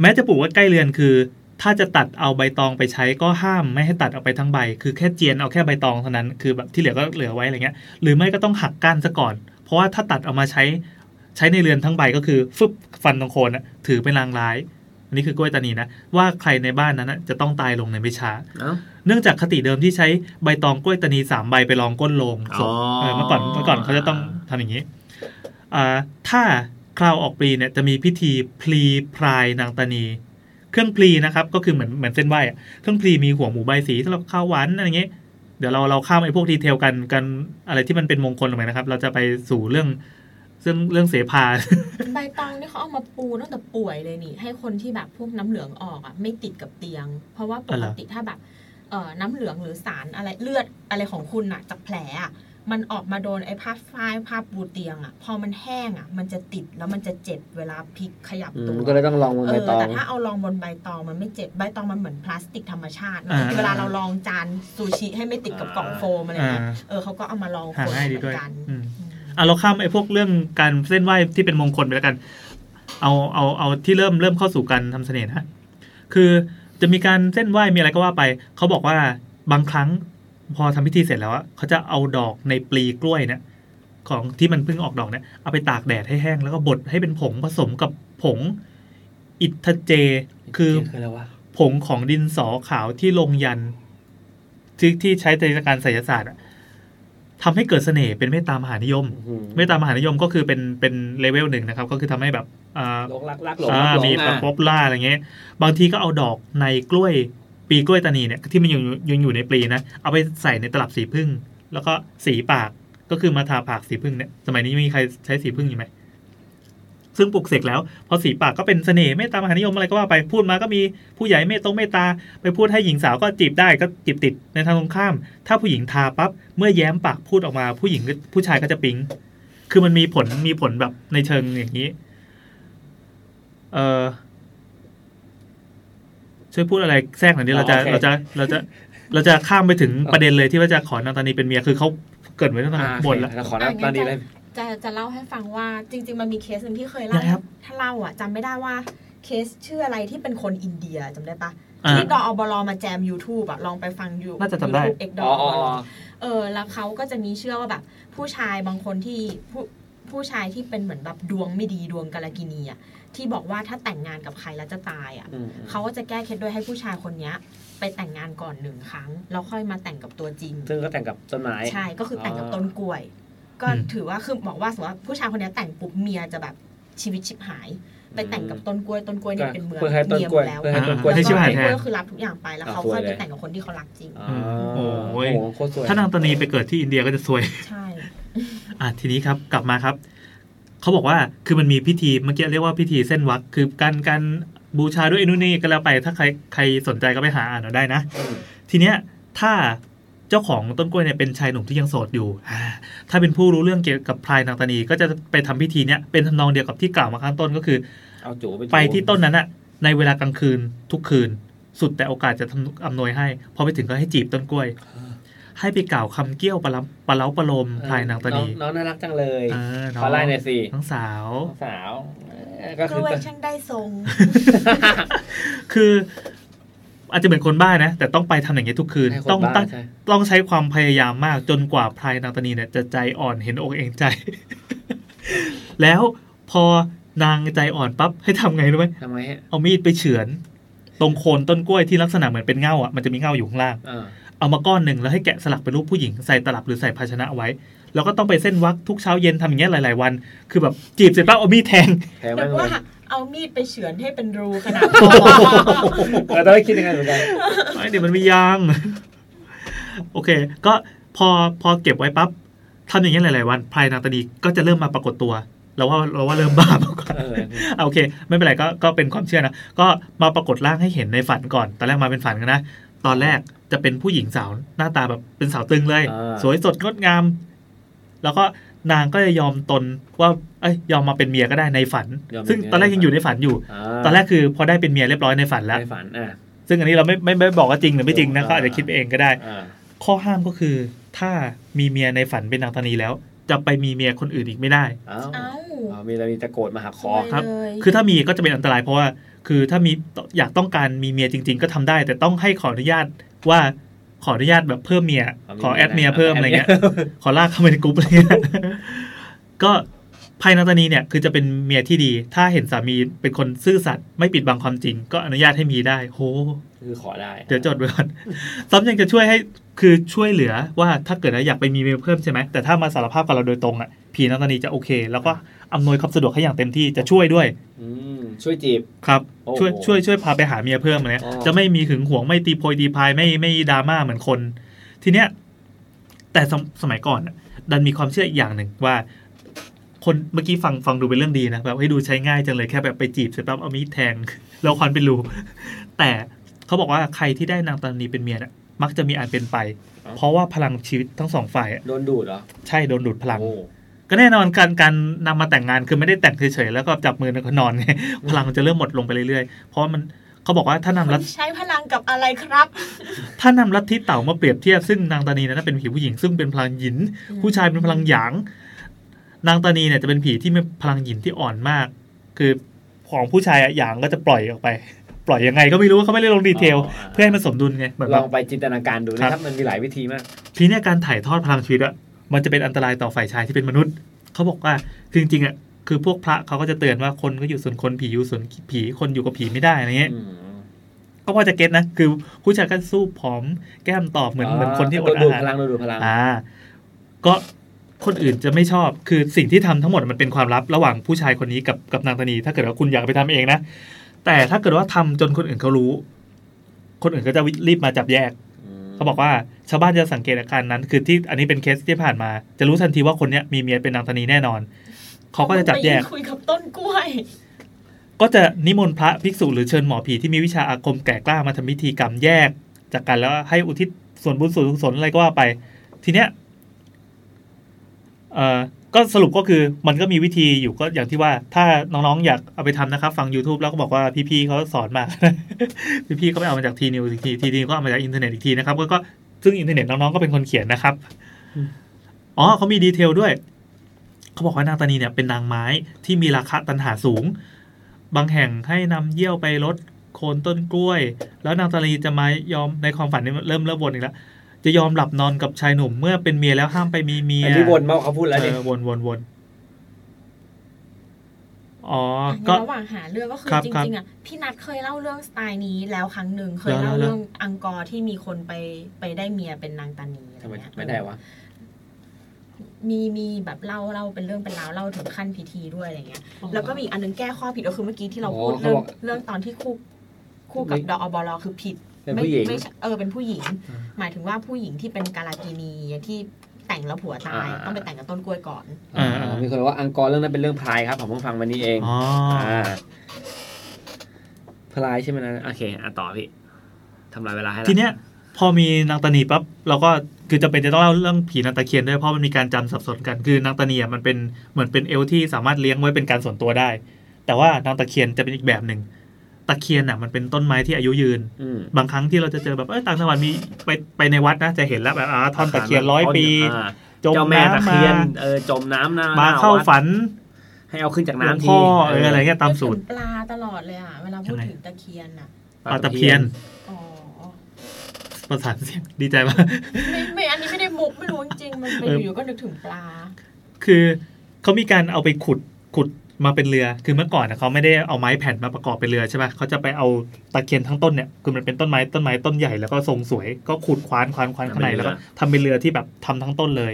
แม้จะปลูกไว้ใกล้เรือนคือ ถ้าจะตัดเอาใบตองไปใช้ก็ห้ามไม่ให้ตัดเอาไปทั้งใบ คือแค่เจียนเอาแค่ใบตองเท่านั้นคือแบบที่เหลือก็เหลือไว้อะไรเงี้ย หรือไม่ก็ต้องหักก้านซะก่อน เพราะว่าถ้าตัดเอามาใช้ใช้ในเรือนทั้งใบก็คือฟึบฟันตรงโคนนะถือเป็นลางร้าย อันนี้คือกล้วยตานีนะ ว่าใครในบ้านนั้นนะจะต้องตายลงในไม่ช้าเอ้า เนื่องจากคติเดิมที่ใช้ใบตองกล้วยตานีสามใบไปรองก้นโลงศพอ๋อเออเมื่อก่อนเมื่อก่อนเขาจะต้องทำอย่างนี้อ่าถ้าคราวออกปลีเนี่ยจะมีพิธีพลีพรายนางตานี เครื่องพลีนะครับ ก็คือเหมือนเหมือนเส้นไหวอะเครื่องพลีมีหัวหมูใบสีสำหรับข้าวหวานอะไรอย่างเงี้ยเดี๋ยวเราเราข้ามไอ้พวกดีเทลกันกันอะไรที่มันเป็นมงคลลงไปนะครับ เราจะไปสู่เรื่อง เรื่องเรื่องเสภาใบตองนี่เขาเอามาปูตั้งแต่ป่วยเลยนี่ ให้คนที่แบบพวกน้ำเหลืองออกอะไม่ติดกับเตียง เพราะว่าปอ๋อเหกรอติถ้าแบบเอ่อน้ำเหลืองหรือสารอะไรเลือดอะไรของคุณอะจากแผลอะมันออกมาโดนไอ้ผ้าฝ้ายผ้าปูเตียงอะ พอมันแห้งอะ มันจะติดแล้วมันจะเจ็บเวลาพลิกขยับอืตัวมก็เลยต้องลองบนเอใบอตองแต่ถ้าเอาลองบนใบตองมันไม่เจ็บใบตองมันเหมือนพลาสติกธรรมชาตินะอ่าเวลาเราลองจานซูชิให้ไม่ติดกับกล่องโฟมอะไรเงี้ยอ่าเออเขาก็เอามาลองหาคนง่ายเหดีมืด้วยอนกัน อืมอะเราข้ามไอ้พวกเรื่องการเส้นไหว้ที่เป็นมงคลไปแล้วกัน เอาเอาเอาที่เริ่มเริ่มเข้าสู่การทำเสน่ห์นะคือจะมีการเส้นไหว้มีอะไรก็ว่าไป เขาบอกว่าบางครั้งพอทำพิธีเสร็จแล้วอะเขาจะเอาดอกในปลีกล้วยเนี่ยของที่มันเพิ่งออกดอกเนี่ยเอาไปตากแดดให้แห้งแล้วก็บดให้เป็นผงผสมกับผงอิทเจ คือคืออะไรวะผงของดินสอขาวที่ลงยันที่ที่ใช้ในการไสยศาสตร์อะ ทำให้เกิดเสน่ห์เป็นเมตตามหานิยม เมตตามหานิยมก็คือเป็นเป็นเลเวลหนึ่งนะครับ ก็คือทำให้แบบอ่าหลงรักรักหลงอ่ารักหลงมีอะป๊อปล่าอะไรเงี้ย บางทีก็เอาดอกในกล้วยปลีกล้วยตานีเนี่ยที่มันยังยังอยู่ในปลีนะ เอาไปใส่ในตลับสีผึ้ง แล้วก็สีปากก็คือมาทาปากสีผึ้งเนี่ย สมัยนี้มีใครใช้สีผึ้งอยู่ไหม ซึ่งปลุกเสกแล้ว พอสีปากก็เป็นเสน่ห์เมตตามหานิยมอะไรก็ว่าไปพูดมาก็มีผู้ใหญ่เมตตงเมตตา ไปพูดให้หญิงสาวก็จีบได้ก็จีบติดในทางตรงข้าม ถ้าผู้หญิงทาปั๊บเมื่อแย้มปากพูดออกมาผู้หญิงก็ผู้ชายก็จะปิ๊งคือมันมีผลมีผลแบบในเชิงอย่างนี้ เออช่วยพูดอะไรแทรกหน่อยดิเราจะเราจะเราจะเราจะข้ามไปถึงประเด็นเลยที่ว่าจะขอนางตานีเป็นเมียคือเขาเกิดไว้ตั้งแต่อ่าบนแล้วเราขอรับตอนนี้เลย จะจะเล่าให้ฟังว่าจริง ๆ มันมีเคสหนึ่งที่เคยยัเล่างไงครับถ้าเล่าอะจำไม่ได้ว่าเคสชื่ออะไรที่เป็นคนอินเดียจำได้ปะอ่าที่ดออบลมาแจม YouTube อะลองไปฟังยูน่าจะจำได้เอ็กดออ๋อออ๋อลอ๋อเออ แล้วเขาก็จะมีเชื่อว่าแบบ ผู้ชายบางคนที่ผู้ผู้ชายที่เป็นเหมือนแบบดวงไม่ดีดวงกาลกินีอะที่บอกว่าถ้าแต่งงานกับใครแล้วจะตายอะอืมเขาก็จะแก้เคล็ดโดยให้ผู้ชายคนเนี้ยไปแต่งงานก่อนหนึ่งครั้ง แล้วค่อยมาแต่งกับตัวจริง ซึ่งก็แต่งกับต้นไม้ใช่ก็คือแต่งกับอ๋อต้นกล้วย ก็อืมถือว่าคือบอกว่าสมมติว่าผู้ชายคนเนี้ยแต่งปุ๊บเมียจะแบบชีวิตชิบหาย ไปแต่งกับต้นกล้วยต้นกล้วยเนี่ยเป็นเมืองเพื่อให้ต้นเมียกหล้มวยดแล้วเพื่อให้ต้นกล้วยให้แล้วชิบก็หายต้นแทกล้วยนก็คือรับทุกอย่างไปแล้วอ่าเขาสวยค่อยเลไปยแต่งกับคนที่เขารักจริงอ๋อโอ้โอ้ยโหโคตรสวยถ้านางตานีไปเกิดที่อินเดียก็จะซวยใช่อะทีนี้ครับกลับมาครับเขาบอกว่าคือมันมีพิธีเมื่อกี้เรียกว่าพิธีเส้นวัดคือการการบูชาด้วยไอ้นู่นนี่ก็แล้วไปถ้าใครใครสนใจก็ไปหาอ่านเอาได้นะอืมทีเนี้ยถ้า เจ้าของต้นกล้วยเนี่ยเป็นชายหนุ่มที่ยังโสดอยู่อ่าถ้าเป็นผู้รู้เรื่องเกี่ยวกับพลายนางตานีก็จะไปทำพิธีเนี้ยเป็นทำนองเดียวกับที่กล่าวมาข้างต้นก็คือเอาจูไปจูไปที่ต้นนั้นอะในเวลากลางคืนทุกคืน สุดแต่โอกาสจะทำอำนวยให้ พอไปถึงก็ให้จีบต้นกล้วย ให้ไปกล่าวคำเกี้ยวปลาล้ำปลาเล้าปลาลมพลายนางตานีน้องน่ารักจังเลยเออน้องขอไล่หน่อยสิน้องสาวน้องสาวเออก็กคือล้วยช่างได้ทรง คือ อาจจะเหมือนคนบ้านะ แต่ต้องไปทำอย่างนี้ยทุกคืนให้คนต้องบ้าตั้งใช่ต้องใช้ความพยายามมากจนกว่าพลายนางตานีเนี่ยจะใจอ่อนเห็นอกเองใจ แล้วพอนางใจอ่อนปั๊บให้ทำไงรู้ไหมทำไมฮะเอามีดไปเฉือน ตรงโคนต้นกล้วยที่ลักษณะเหมือนเป็นเง่าอะมันจะมีเง่าอยู่ข้างล่างอ่าเอามาก้อนหนึ่งแล้วให้แกะสลักเป็นรูปผู้หญิงใส่ตลับหรือใส่ภาชนะเอาไว้ แล้วก็ต้องไปเส้นวักทุกเช้าเย็นทำอย่างเงี้ยหลาย ๆ วัน คือแบบจีบเสร็จปั๊บเอามีดแทงแพงนึมากกเลว่าย เอามีดไปเฉือนให้เป็นรูขนาดเราต้องคิดยังไงเหมือนกันไอ้เดี๋ยวมันมียาง โอเค ก็พอพอเก็บไว้ปั๊บทำอย่างเงี้ยหลาย ๆ วันพลายนางตานีก็จะเริ่มมาปรากฏตัวเราว่าเราว่าเริ่มบ้ามาก่อนเอออะโอเค ไม่เป็นไรก็ก็เป็นความเชื่อนะ ก็มาปรากฏร่างให้เห็นในฝันก่อน ตอนแรกมาเป็นฝันกันนะ ตอนแรกจะเป็นผู้หญิงสาวหน้าตาแบบเป็นสาวตึงเลยอ่าสวยสดงดงาม แล้วก็ นางก็จะยอมตนว่าเอ้ยยอมมาเป็นเมียก็ได้ในฝันยอมเป็นซึ่งเมียตอนแรกยังอยู่ในฝันอยู่าตอนแรกคือพอได้เป็นเมียเรียบร้อยในฝันแล้วในฝันอ่าซึ่งอันนี้เราไม่ไม่ไม่บอกว่าจริงหรือไม่จริงนะอ่าเขาอาจจะคิดไปเองก็ได้อ่าข้อห้ามก็คือถ้ามีเมียในฝันเป็นนางตานีแล้ว จะไปมีเมียคนอื่นอีกไม่ได้อ้าวเอ้าอ๋อมีเรามีตะโกนมาหักคอครับเลยคือถ้ามีก็จะเป็นอันตรายเพราะว่า คือถ้ามีอยากต้องการมีเมียจริง ๆ ก็ทำได้ แต่ต้องให้ขออนุญาตว่า ขออนุญาตแบบเพิ่มเมีย ขอแอดเมียเพิ่มอะไรเงี้ย ขอลากเข้าไปในกลุ่มอะไรเงี้ย ก็ภายในตอนนี้เนี่ยคือจะเป็นเมียที่ดี ถ้าเห็นสามีเป็นคนซื่อสัตย์ไม่ปิดบังความจริง ก็อนุญาตให้มีได้ โห คือขอได้ เดี๋ยวจดไว้ก่อนซ้ำยังจะช่วยให้ คือช่วยเหลือว่าถ้าเกิดว่าอยากไปมีเมียเพิ่มใช่ไหมแต่ถ้ามาสารภาพกับเราโดยตรงอะผีนางตานีจะโอเค แล้วก็อำนวยความสะดวกให้อย่างเต็มที่จะช่วยด้วยอืมช่วยจีบครับโอ้โหช่วยช่วยช่วยพาไปหาเมียเพิ่มเลยอ๋อจะไม่มีหึงหวงไม่ตีโพยตีพายไม่ไม่ดราม่าเหมือนคน ทีเนี้ยแต่สมสมัยก่อนน่ะดันมีความเชื่ออีกอย่างหนึ่งว่า คนเมื่อกี้ฟังฟังดูเป็นเรื่องดีนะแบบให้ดูใช้ง่ายจังเลยแค่แบบไปจีบเสร็จปั๊บเอามีดแทงแล้วควันเป็นรูแต่เขาบอกว่าใครที่ได้นางตานีเป็นเมียน่ะ มักจะมีอันเป็นไป เพราะว่าพลังชีวิตทั้งสองฝ่ายอะโดนดูดเหรอ ใช่โดนดูดพลังโอ้ก็แน่นอนการการนำมาแต่งงานคือไม่ได้แต่งเฉยๆแล้วก็จับมือแล้วก็นอนไงพลังมันจะเริ่มหมดลงไปเรื่อยๆ เพราะมันเขาบอกว่าถ้านำคุลัทณใช้พลังกับอะไรครับ ถ้านำลัทธิเต่ามาเปรียบเทียบซึ่งนางตานีนั้นเป็นผีผู้หญิงซึ่งเป็นพลังหยิน ผู้ชายเป็นพลังหยาง นางตานีเนี่ยจะเป็นผีที่มีพลังหยินที่อ่อนมาก คือของผู้ชายอะหยางก็จะปล่อยออกไป ปล่อยยังไงก็ไม่รู้เขาไม่ได้ลงดีเทล เพื่อให้มันสมดุลไงเหมือนลแบอบงไปจินตนาการดูครันะครับบมันมีหลายวิธีมาก ทีเนี้ยการถ่ายทอดพลังชีวิตอะมันจะเป็นอันตรายต่อฝ่ายชายที่เป็นมนุษย์เขาบอกว่าคือจริงๆอะคือพวกพระเขาก็จะเตือนว่าคนก็อยู่ส่วนคนผีอยู่ส่วนผีคนอยู่กับผีไม่ได้อะไรเงี้ยอืมก็พอจะเก็ตนะคือผู้ชายก็สู้ผอมแก้มตอบเหมือนเหมือนคนที่อโดดนอาดูดหารพลังโดนดูดพลังอ่า ก็คนอื่นจะไม่ชอบ คือสิ่งที่ทำทั้งหมดมันเป็นความลับระหว่างผู้ชายคนนี้กับกับนางตานี ถ้าเกิดว่าคุณอยากไปทำเองนะ แต่ถ้าเกิดว่าทำจนคนอื่นเขารู้ คนอื่นก็จะรีบมาจับแยก เขาบอกว่าชาวบ้านจะสังเกตอาการนั้น คือที่อันนี้เป็นเคสที่ผ่านมา จะรู้ทันทีว่าคนเนี้ยมีเมียเป็นนางตานีแน่นอน เขาก็จะจับแยกไปคุยกับต้นกล้วย ก็จะนิมนต์พระภิกษุหรือเชิญหมอผีที่มีวิชาอาคมแก่กล้ามาทำพิธีกรรมแยก จากกันแล้วให้อุทิศส่วนบุญส่วนกุศลอะไรก็ว่าไป ทีเนี้ย เอ่อ ก็สรุปก็คือมันก็มีวิธีอยู่ก็อย่างที่ว่าถ้าน้องๆ อยากเอาไปทำนะครับ ฟัง YouTube แล้วก็บอกว่าพี่ๆเขาสอนมา พี่ๆเขาไปเอามาจาก T News อีกที T News ก็เอามาจากอินเทอร์เน็ตอีกทีนะครับก็ก็ซึ่งอินเทอร์เน็ตน้องๆก็เป็นคนเขียนนะครับอ๋อเขามี detail ด้วย เขาบอกว่านางตานีเนี่ยเป็นนางไม้ที่มีราคะตัณหาสูง บางแห่งให้นำเยี่ยวไปรดโคนต้นกล้วย แล้วนางตานีจะมายอมในความฝันนี่เริ่มเริ่มวนอีกแล้ว จะยอมหลับนอนกับชายหนุ่มเมื่อเป็นเมียแล้วห้ามไปมีเมียอันนี้วนมากเขาพูดแล้วเอนี่อวนวนวนอ๋อในก็ ระหว่างหาเรื่องก็คือครับจครับริงๆอะพี่นัทเคยเล่าเรื่องสไตล์นี้แล้วครั้งหนึ่งเคยแล้วเล่าแล้ว เรื่องอังกอร์ที่มีคนไปไปได้เมียเป็นนางตานีอะไรทำไมเงี้ยไม่ได้วะ มีมีแบบเล่าเล่าเป็นเรื่องเป็นราวเล่าถึงขั้นพิธีด้วยอะไรเงี้ย แล้วก็มีอีกอันนึงแก้ข้อผิดก็คือเมื่อกี้ที่เราพูดอ๋อเรื่องเขาบอก เรื่องตอนที่คู่คู่กับไม่ดออบลคือผิด เป็นผู้หญิงไม่ใช่เออเป็นผู้หญิงอืมหมายถึงว่าผู้หญิงที่เป็นกาลากินีที่แต่งแล้วผัวตายอ่าต้องไปแต่งกับต้นกล้วยก่อนอ่าอ่ามีคนบอกว่าอังกอร์เรื่องนั้นเป็นเรื่องพายครับผมเพิ่งฟังวันนี้เองอ๋อออ่าพลายใช่ไหมนะโอเคอะต่อพี่ทำลายเวลาให้ละทีเนี้ยพอมีนางตานีปั๊บเราก็คือจำเป็นจะต้องเล่าเรื่องผีนางตะเคียนด้วยเพราะมันมีการจำสับสนกันคือนางตานีอะมันเป็นเหมือนเป็นเอลที่สามารถเลี้ยงไว้เป็นการส่วนตัวได้ แต่ว่านางตะเคียนจะเป็นอีกแบบหนึ่ง ตะเคียนอะมันเป็นต้นไม้ที่อายุยืนอืมบางครั้งที่เราจะเจอแบบเอ้ยต่างจังหวัดมีไปไปในวัดนะจะเห็นแล้วแบบอ่าท่อนตะเคียนร้อยปีอ่าจมเจ้าแม่ตะน้ำมาเคียนเออจมน้ำหน้ามาหน้เข้าวัดฝัน ให้เอาขึ้นจากหลวงน้ำทีพ่อเอออะไรเงี้ยตามสูตรนึกถึงปลาตลอดเลยอะเวลาพูดยังไงถึงตะเคียนอะปลาตะเพียนอ๋อประสานเสียงดีใจมากไม่ไม่อันนี้ไม่ได้มุกไม่รู้จริงๆมันไปเอออยู่ๆก็นึกถึงปลา คือเขามีการเอาไปขุดขุด มาเป็นเรือ คือเมื่อก่อนนะเขาไม่ได้เอาไม้แผ่นมาประกอบเป็นเรือใช่ไหมเขาจะไปเอาตะเคียนทั้งต้นเนี่ย คือมันเป็นต้นไม้ต้นไม้ต้นใหญ่แล้วก็ทรงสวย ก็ขุดควานควานควานข้างในแล้วก็ทำเป็นเรือที่แบบทำทั้งต้นเลย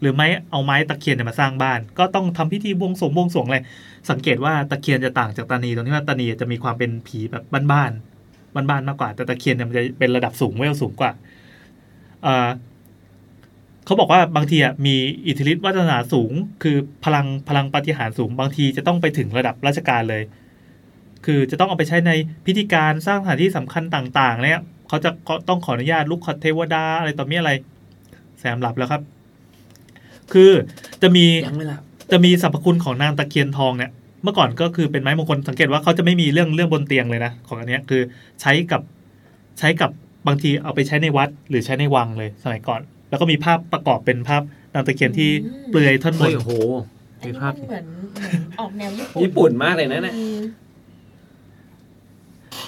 หรือไม่เอาไม้ตะเคียนเนี่ยมาสร้างบ้าน ก็ต้องทำพิธีบวงสรวงบวงสรวงอะไร สังเกตว่าตะเคียนจะต่างจากตานีตรงที่ว่าตานีจะมีความเป็นผีแบบบ้านๆ บ้านๆมากกว่า แต่ตะเคียนเนี่ยมันจะเป็นระดับสูงเวลสูงกว่า เอ่อเขาบอกว่าบางทีอะมีอิทธิฤทธิ์วาสนาสูง คือพลังพลังปาฏิหาริย์สูง บางทีจะต้องไปถึงระดับราชการเลย คือจะต้องเอาไปใช้ในพิธีการสร้างสถานที่สำคัญต่าง ๆ เนี่ยเขาจะก็ต้องขออนุญาตลูกขเทวดาอะไรต่อมีอะไร แซมหลับแล้วครับ คือจะมียังไม่หลับจะมีสรรพคุณของนางตะเคียนทองเนี่ยเมื่อก่อนก็คือเป็นไม้มงคลสังเกตว่าเขาจะไม่มีเรื่องเรื่องบนเตียงเลยนะของอันเนี้ยคือใช้กับใช้กับบางทีเอาไปใช้ในวัด หรือใช้ในวังเลยสมัยก่อน แล้วก็มีภาพประกอบเป็นภาพนางตะเคียนที่เปลือยท่อนบเฮ้นยโอ้โหอันมีนี้ภาพมันเหมือนเหมือนออกแนวญี่ปุ่นญี่ปุ่นมากเลยนะเนี่ยอืม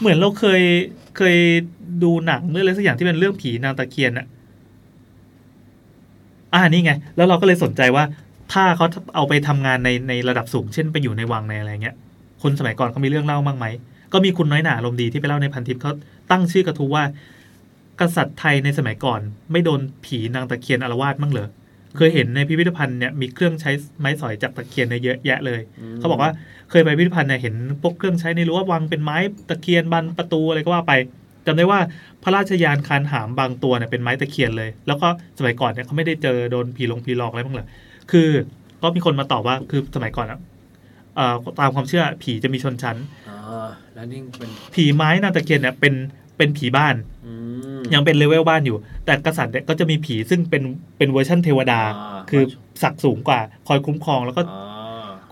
เหมือนเราเคยเคยดูหนังเรื่องอะไรสักอย่างที่เป็นเรื่องผีนางตะเคียนอะอ่านี่ไง แล้วเราก็เลยสนใจว่า ถ้าเขาเอาไปทำงานในในระดับสูง เช่นไปอยู่ในวังในอะไรเงี้ย คนสมัยก่อนเขามีเรื่องเล่าบ้างไหม ก็มีคุณน้อยหนาลมณ์ดีที่ไปเล่าในพันทิปเขาตั้งชื่อกระทู้ว่า กษัตริย์ไทยในสมัยก่อน ไม่โดนผีนางตะเคียนอารวาสบ้างเหรอเคยเห็นในพิพิธภัณฑ์เนี่ยมีเครื่องใช้ไม้สอยจากตะเคียนเนี่ยเยอะแยะเลย เขาบอกว่าเคยไปพิพิธภัณฑ์เนี่ยเห็นพวกเครื่องใช้ในรั้ววังเป็นไม้ตะเคียนบานประตูอะไรก็ว่าไปจำได้ว่าพระราชยานคานหามบางตัวเนี่ยเป็นไม้ตะเคียนเลย แล้วก็สมัยก่อนเนี่ยเขาไม่ได้เจอโดนผีลงผีหลอกอะไรบ้างเหรอคือก็มีคนมาตอบว่าคือสมัยก่อนอะเอ่อตามความเชื่อผีจะมีชนชั้นอ๋อแล้วนี่เป็นผีไม้นางตะเคียนเนี่ยเป็นเป็นผีบ้านอืม ยังเป็นเลเวลบ้านอยู่ แต่กษัตริย์เนี่ยก็จะมีผีซึ่งเป็นเป็นเวอร์ชันเทวดาอ่าคือศักดิ์สูงกว่าคอยคุ้มครองแล้วก็อ๋อ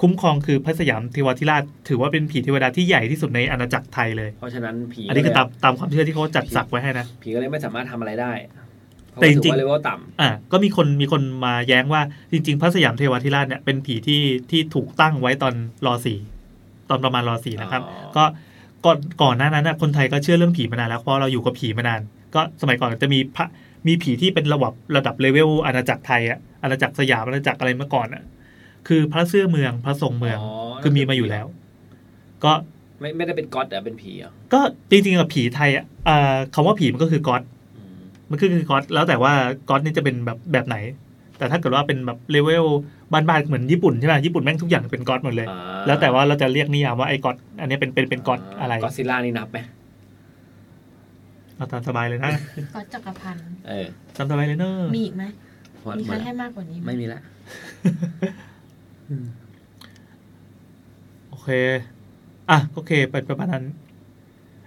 คุ้มครองคือพระสยามเทวทิราช ถือว่าเป็นผีเทวดาที่ใหญ่ที่สุดในอาณาจักรไทยเลย เพราะฉะนั้นผีอันนี้คือตามตามความเชื่อที่เขาจัดสักไว้ให้นะ ผีก็เลยไม่สามารถทำอะไรได้ แต่จริงๆๆเลยว่าต่อ่าก็มีคนมีคนมาแย้งว่าจริง ๆ พระสยามเทวทิราชเนี่ยเป็นผีที่ที่ถูกตั้งไว้ตอนรอสี่ตอนประมาณรอสี่ำนะครับอ๋อก็ ก่อนก่อนหน้านั้นนะคนไทยก็เชื่อเรื่องผีมานานแล้วเพราะเราอยู่กับผีมานาน ก็สมัยก่อนจะมีพระมีผีที่เป็นระดับระดับเลเวลอาณาจักรไทยอะอาณาจักรสยามอาณาจักรอะไรเมื่อก่อนอะคือพระเสื้อเมืองพระทรงเมืองคือมีมาอยู่แล้ว ก็ไม่ไม่ได้เป็น god แต่เป็นผีเหรอะก็จริงๆกับผีไทยอะอ่าคำว่าผีมันก็คือ god มันก็คือ god แล้วแต่ว่า god นี่จะเป็นแบบแบบไหน แต่ถ้าเกิดว่าเป็นแบบเลเวลบ้านๆเหมือนญี่ปุ่นใช่ไหมญี่ปุ่นแม่งทุกอย่างเป็น god หมดเลย แล้วแต่ว่าเราจะเรียกนิยามว่าไอ้ god อันนี้เป็นเป็นเป็น godอะไรก๊อตซิลล่านี่นับไหมเอาตามสบายเลยนะก็จักรพันธ์เออตามสบายเลยเนอะมีอีกไหมหมดมีหใคมรดให้มากกว่านี้ไหมไม่มีละโอเคอะโอเคเป็นประมาณนั้น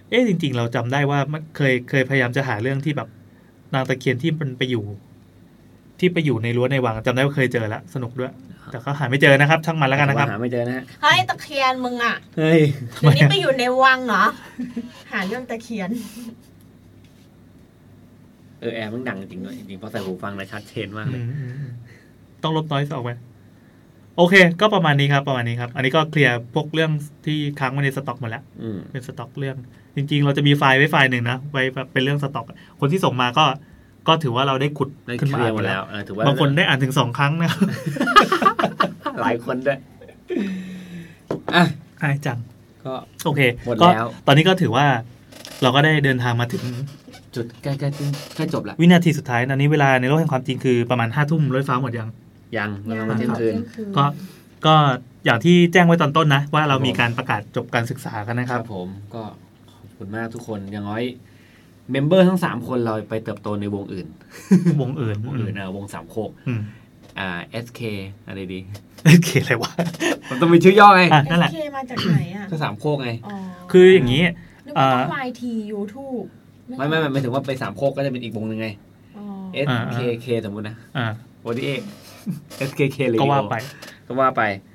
เอ๊ะจริง ๆ เราจำได้ว่ามันเคยเคยพยายามจะหาเรื่องที่แบบนางตะเคียนที่มันไปอยู่ ที่ไปอยู่ในรั้วในวังจำได้ว่าเคยเจอแล้วสนุกด้วย แต่ก็หาไม่เจอนะครับช่างมันแล้วกันนะครับหาไม่เจอนะฮะเฮ้ยตะเคียนมึงอะเฮ้ยเดี๋ยวนี้ไปอยู่ในวังเหรอหาเรื่องตะเคียนเออแอร์มันดังจริงด้วยจริงๆเพราะใส่หูฟังนะชัดเจนมากเลยอืมอืมอืมต้องลบน้อยออกไปโอเค ก็ประมาณนี้ครับประมาณนี้ครับ อันนี้ก็เคลียร์พวกเรื่องที่ค้างไว้ในสต็อกหมดแล้วอืมเป็นสต็อกเรื่อง จริง ๆ เราจะมีไฟล์ไว้ไฟล์หนึ่งนะไว้แบบเป็นเรื่องสต็อก คนที่ส่งมาก็ ก็ถือว่าเราได้ขุดได้ขึ้นเคมาลียอ่านร์หหมมดดแล้แล้ววเออถือว่าบางคนได้อ่านถึงสองครั้งนะครับหลายคนด้วยอะอายจังก็โอเคหมดก็แล้วตอนนี้ก็ถือว่าเราก็ได้เดินทางมาถึงจุดใกล้ใกล้ใกล้จบละวินาทีสุดท้ายตอนนี้เวลาในโลกแห่งความจริงคือประมาณห้าทุ่มรถไฟฟ้าหมดยัง ยังเรามาเที่ยงคืนก็ก็อย่างที่แจ้งไว้ตอนต้นนะ ว่าเรามีการประกาศจบการศึกษากันนะคครัรับบผมก็ขอบคุณมากทุกคนอย่างน้อย member ทั้งสามคนเราไปเติบโตในวงอื่น วงอื่นวงอื่นอะวงสามโคกอืมอ่า SK อะไรดีโอเคอะไรวะมันต้องมีชื่อย่อไงอะนั่นแหละ SK มาจากไหนอะก็สามโคกไงอ๋อคืออย่างนี้นึกว่าต้องอ่า YT YouTube ไม่ไม่ไม่หมายถึงว่าไปสามโคกก็จะเป็นอีกวงหนึ่งไงอ๋อ SKK สมมตินะอ่าโอดีเอ SKK เลยก็ว่าไป ก็ว่าไปอ่า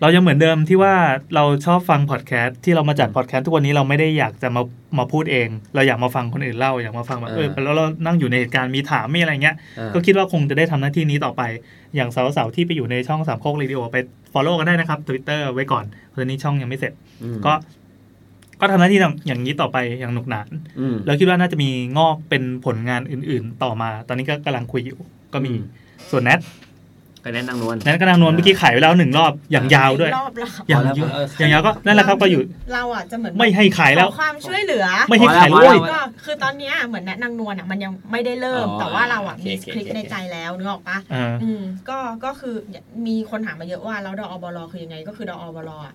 เรายังเหมือนเดิมที่ว่าเราชอบฟังพอดแคสต์ที่เรามาจัดพอดแคสต์ทุกวันนี้เราไม่ได้อยากจะมามาพูดเอง เราอยากมาฟังคนอื่นเล่าอยากมาฟังแบบเออแล้วเรานั่งอยู่ในเหตุการณ์มีถามมีอะไรเงี้ยอ่าก็คิดว่าคงจะได้ทำหน้าที่นี้ต่อไป อย่างสาวๆที่ไปอยู่ในช่องสามโคกเรดิโอไป follow กันได้นะครับ Twitter ไว้ก่อนตอนนี้ช่องยังไม่เสร็จอืมก็ ก็ทำหน้าที่อย่างนี้ต่อไปอย่างหนุกหนานอืมแล้วคิดว่าน่าจะมีงอกเป็นผลงานอื่น ๆ ต่อมา ตอนนี้ก็กำลังคุยอยู่ ก็มีอืมส่วนแนท ก็แนะนางนวลนั้นก็นางนวลเมื่อกี้ขายไปแล้วหนึ่งรอบอย่างยาวด้วยรอบแล้วอย่างพอแล้วยาวเอออย่างยาวก็นั่นแหละครับก็อยู่เราอะจะเหมือนไม่ให้ขายแล้วขอความช่วยเหลือ ไม่ให้ขายพอด้แล้ววยพอแล้วก็คือตอนเนี้ยเหมือนแนะนางนวลอะมันยังไม่ได้เริ่มอ๋อแต่ว่าเราอะโอเคมีโอเคคลิปโอเคในใจแล้วนึกออกปะอ่าอืมก็ก็คือมีคนถามมาเยอะว่าแล้วดอบลคือยังไงก็คือดอบลอะ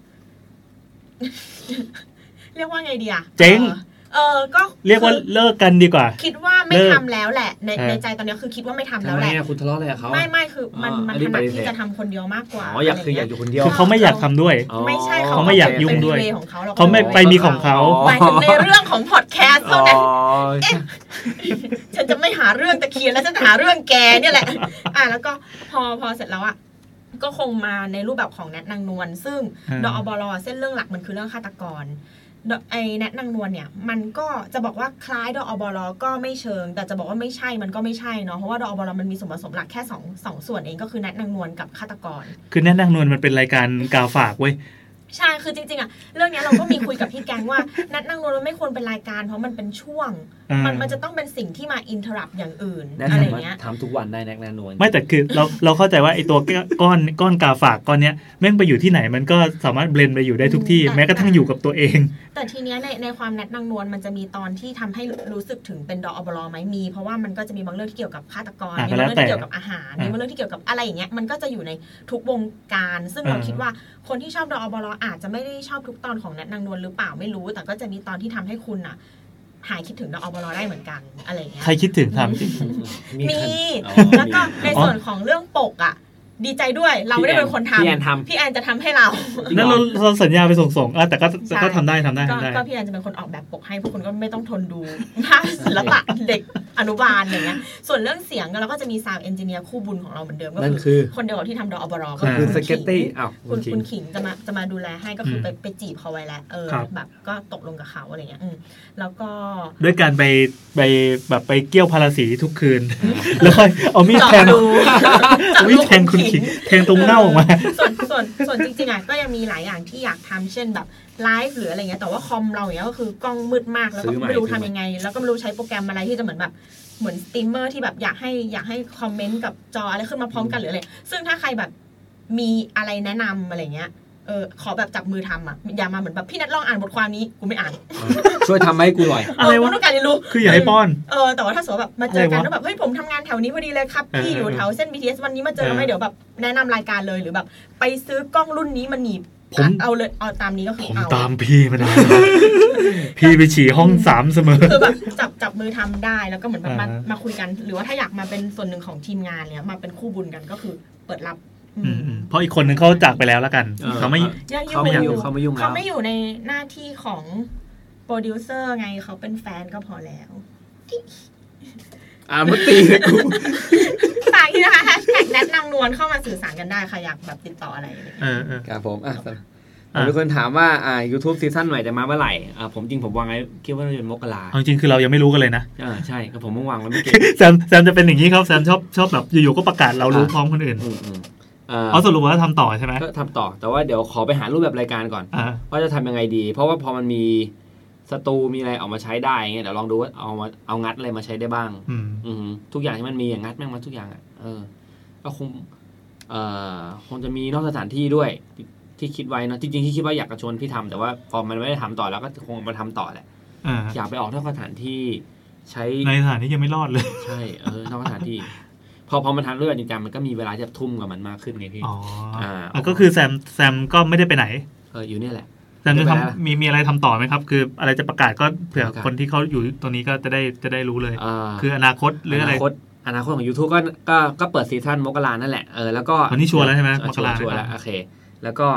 เรียกว่าไงดีอะเจ๊งออ เออก็เรียกว่าคือเลิกกันดีกว่า คิดว่าไม่เลิกทำแล้วแหละ ในเออในใจตอนนี้คือคิดว่าไม่ทำทำแล้วไมแหละอะคุณทะเลาะอะไรกับเขาไม่ไม่คือมันอ๋อมันอันนี้ถนัดปฏิเสธที่จะทำคนเดียวมากกว่าอ๋ออยากะไรคืออยากเงี้อยู่คนเดียวคือเขาไม่อยากทำด้วยอ๋อไม่ใช่เขาไม่อยากยุ่งด้วยเป็น way ของเขารเขาไม่ไปมีของเขาหมายถึงในเรื่องของพอดแคสต์อ๋เท่าอนั้นฉันจะไม่หาเรื่องตะเคียนแล้วฉันจะหาเรื่องแกเนี่ยแหละ อะแล้วก็พอพอเสร็จแล้วอะก็คงมาในรูปแบบของแนทนางนวลซึ่งอ่าดอบลเส้นเรื่องหลักมันคือเรื่องฆาตกรด ไอแนะนางนวลเนี่ยมันก็จะบอกว่าคล้ายดออบลก็ไม่เชิง แต่จะบอกว่าไม่ใช่มันก็ไม่ใช่เนาะเพราะว่าดออบลมันมีส่วนผสมหลักแค่สองสองส่วนเองก็คือแนะนางนวลกับฆาตกร คือแน่นางนวลมันเป็นรายการกาวฝากเว้ย ใช่คือจริงๆอะเรื่องเนี้ยเราก็มีคุยกับพี่แกงว่า นัดนางนวลมันไม่ควรเป็นรายการ เพราะมันเป็นช่วงอ่ามัมันมันจะต้องเป็นสิ่งที่มาอินเทอร์รับอย่างอื่นแนะอะไรนำว่าเงี้ยทำทุกวันได้แนะนางนวลไม่แต่คือเราเราเข้าใจว่าไอ้ตัวก้อนก้อนกาวฝากก้อนเนี้ยแม่งไปอยู่ที่ไหนมันก็สามารถเบลนไปอยู่ได้ทุกที่อืมแม้กระทั่งอยู่กับตัวเอง แต่ทีเนี้ยในในความนัดนางนวลมันจะมีตอนที่ทำให้รู้สึกถึงเป็นดออบลไหมมี เพราะว่ามันก็จะมีบางเรื่องที่เกี่ยวกับฆาตกรอะมีบางเรื่องก็แล้วแต่ที่เกี่ยวกับอาหารอะมีบางเรื่องที่เกี่ยวกับอะไรอย่างเงี้ยมันก็จะอยู่ในทุกวงการ ซึ่งเราอ่าคิดว่า คนที่ชอบดออบลอาจจะไม่ได้ชอบทุกตอนของนัดนางนวลหรือเปล่าไม่รู้ แต่ก็จะมีตอนที่ทำให้คุณอะหายคิดถึงดออบลได้เหมือนกันอะไรอย่างเงี้ยใครคิดถึงทำจริงมีอ๋อแล้วก็ในอ๋อส่วนของเรื่องปกอะ ดีใจด้วยเราไม่ได้เป็นคนทำพี่แอนทำพี่แอนจะทำให้เรานั่นเราเราสัญญาไปส่งๆอะแต่ก็แต่ก็ใช่ทำได้ทำได้ก็ทำได้ก็พี่แอนจะเป็นคนออกแบบปกให้พวกคุณก็ไม่ต้องทนดูภาพศิลปะเด็กอนุบาลอย่างเงี้ยส่วนเรื่องเสียงเราก็จะมี sound engineer คู่บุญของเราเหมือนเดิมก็นั่นคือคือคนเดียวกับที่ทำดอกอบรก็คือณสเก็ตตี้ขิงอ้าวคุณจริงคุณขิงจะมาจะมาดูแลให้ก็คืออมไปไปจีบเขาไว้แล้วเออครับแบบก็ตกลงกับเขาอะไรเงี้ยอืมแล้วก็ด้วยการไปไปแบบไปเกี่ยวพาราสีทุกคืนแล้วค่อยเอามีดเจาะแทงดูเอามีดแทงคุณขิงแทงตรงเน่าออกมา ส่วนส่วนส่วนจริงๆอะก็ยังมีหลายอย่างที่อยากทำเช่นแบบไลฟ์หรืออะไรเงี้ยแต่ว่าคอมเราอย่างเงี้ยก็คือกล้องมืดมากแล้วก็ซื้อใหม่ไม่รู้ซื้อทำใหม่ยังไง แล้วก็ไม่รู้ใช้โปรแกรมอะไรที่จะเหมือนแบบเหมือนสตรีมเมอร์ที่แบบอยากให้อยากให้ comment กับจออะไรขึ้นมาพร้อมกันหรืออะไรซึ่งถ้าใครแบบมีอะไรแนะนำอะไรเงี้ย เออขอแบบจับมือทำอะอย่ามาเหมือนแบบพี่นัทลองอ่านบทความนี้กูไม่อ่าน ช่วยทำให้กูหน่อยอะไรวะเกูต้องการเรียนรู้คืออย่าให้ป้อนเออแต่ว่าถ้าสมมติแบบมาเจอกันอะไรวะแล้วแบบเฮ้ยผมทำงานแถวนี้พอดีเลยครับเออพี่อยู่เออแถวเส้น BTS วันนี้มาเจอเออไหมเดี๋ยวแบบแนะนำรายการเลยหรือแบบ ไปซื้อกล้องรุ่นนี้มาหนีบผมเอาเลยเอาตามนี้ก็คืผอมเอาตามพี่มานานแล้วพี่ไปฉี่ห้องสามเสมอคือแบบจับจับมือทำได้แล้วก็เหมือนแบบมาอ่าฮะมาคุยกัน หรือว่าถ้าอยากมาเป็นส่วนหนึ่งของทีมงานเนี่ยมาเป็นคู่บุญกันก็คือเปิดรับอือืมมอืม เพราะอีกคนนึงเขาจากไปแล้วแล้วกันเออเขาไม่ยังเขาไม่ยุ่งเขาไม่ยุ่งแล้วเขาไม่อยู่ในหน้าที่ของโปรดิวเซอร์ไงเขาเป็นแฟนก็พอแล้วอ่ามาตีเลยกูฝากที่นะคะแฮชแท็กแนทนางนวลเข้ามาสื่อสารกันได้ค่ะอยากแบบติดต่ออะไรอะไรอย่างเงี้ยเออเออครับผมอะอะมีคนถามว่าอ่า YouTube ซีซั่นใหม่จะมาเมื่อไหร่อ่าผมจริงผมวางไว้คิดว่าน่าจะเป็นมกราเอาจริงๆคือเรายังไม่รู้กันเลยนะอ่าใช่ก็ผมเพิ่งวางไว้ไม่เก่งแซมแซมจะเป็นอย่างนี้ครับแซมชอบชอบแบบอยู่ๆก็ประกาศเรารู้อะพร้อมคนอื่นอืมอืมอ่า เอาสรุปว่าทำต่อใช่ไหมก็ทำต่อ แต่ว่าเดี๋ยวขอไปหารูปแบบรายการก่อนอ่าว่าจะทำยังไงดี เพราะว่าพอมันมีสตูมีอะไรออกมาใช้ได้เงี้ยเดี๋ยวลองดูว่าเอามาเอางัดอะไรมาใช้ได้บ้าง อืมอืมทุกอย่างที่มันมีอย่างงัดแม่งมาทุกอย่างอะเออก็คงเอ่อคงจะมีนอกสถานที่ด้วยที่คิดไว้เนอะจริงๆที่คิดว่าอยากจะชวนพี่ทำแต่ว่าพอมันไม่ได้ทำต่อแล้วก็คงมาทำต่อแหละอ่าอยากไปออกนอกสถานที่ ใช้ในสถานที่ยังไม่รอดเลย ใช่เออนอกสถานที่ พอพอมันทำเรื่องจริงจังมันก็มีเวลาที่จะทุ่มกับมันมากขึ้นไงพี่อ๋ออ่าอะก็คือแซมแซมก็ไม่ได้ไปไหนเอออยู่เนี่ยแหละแซมจะไม่ไปแล้วทำมีมีอะไรทำต่อไหมครับ คืออะไรจะประกาศก็เผื่อประกาศคนที่เขาอยู่ตรงนี้ก็จะได้จะได้รู้เลยเออคืออนาคตหรืออะไรนาคตอนาคตของ YouTube ก็ก็ก็เปิด season มกรานั่นแหละเออแล้วก็วันนี้ชัวร์แล้วใช่ไหมเออมกราชัวร์แล้วโอเค แล้วก็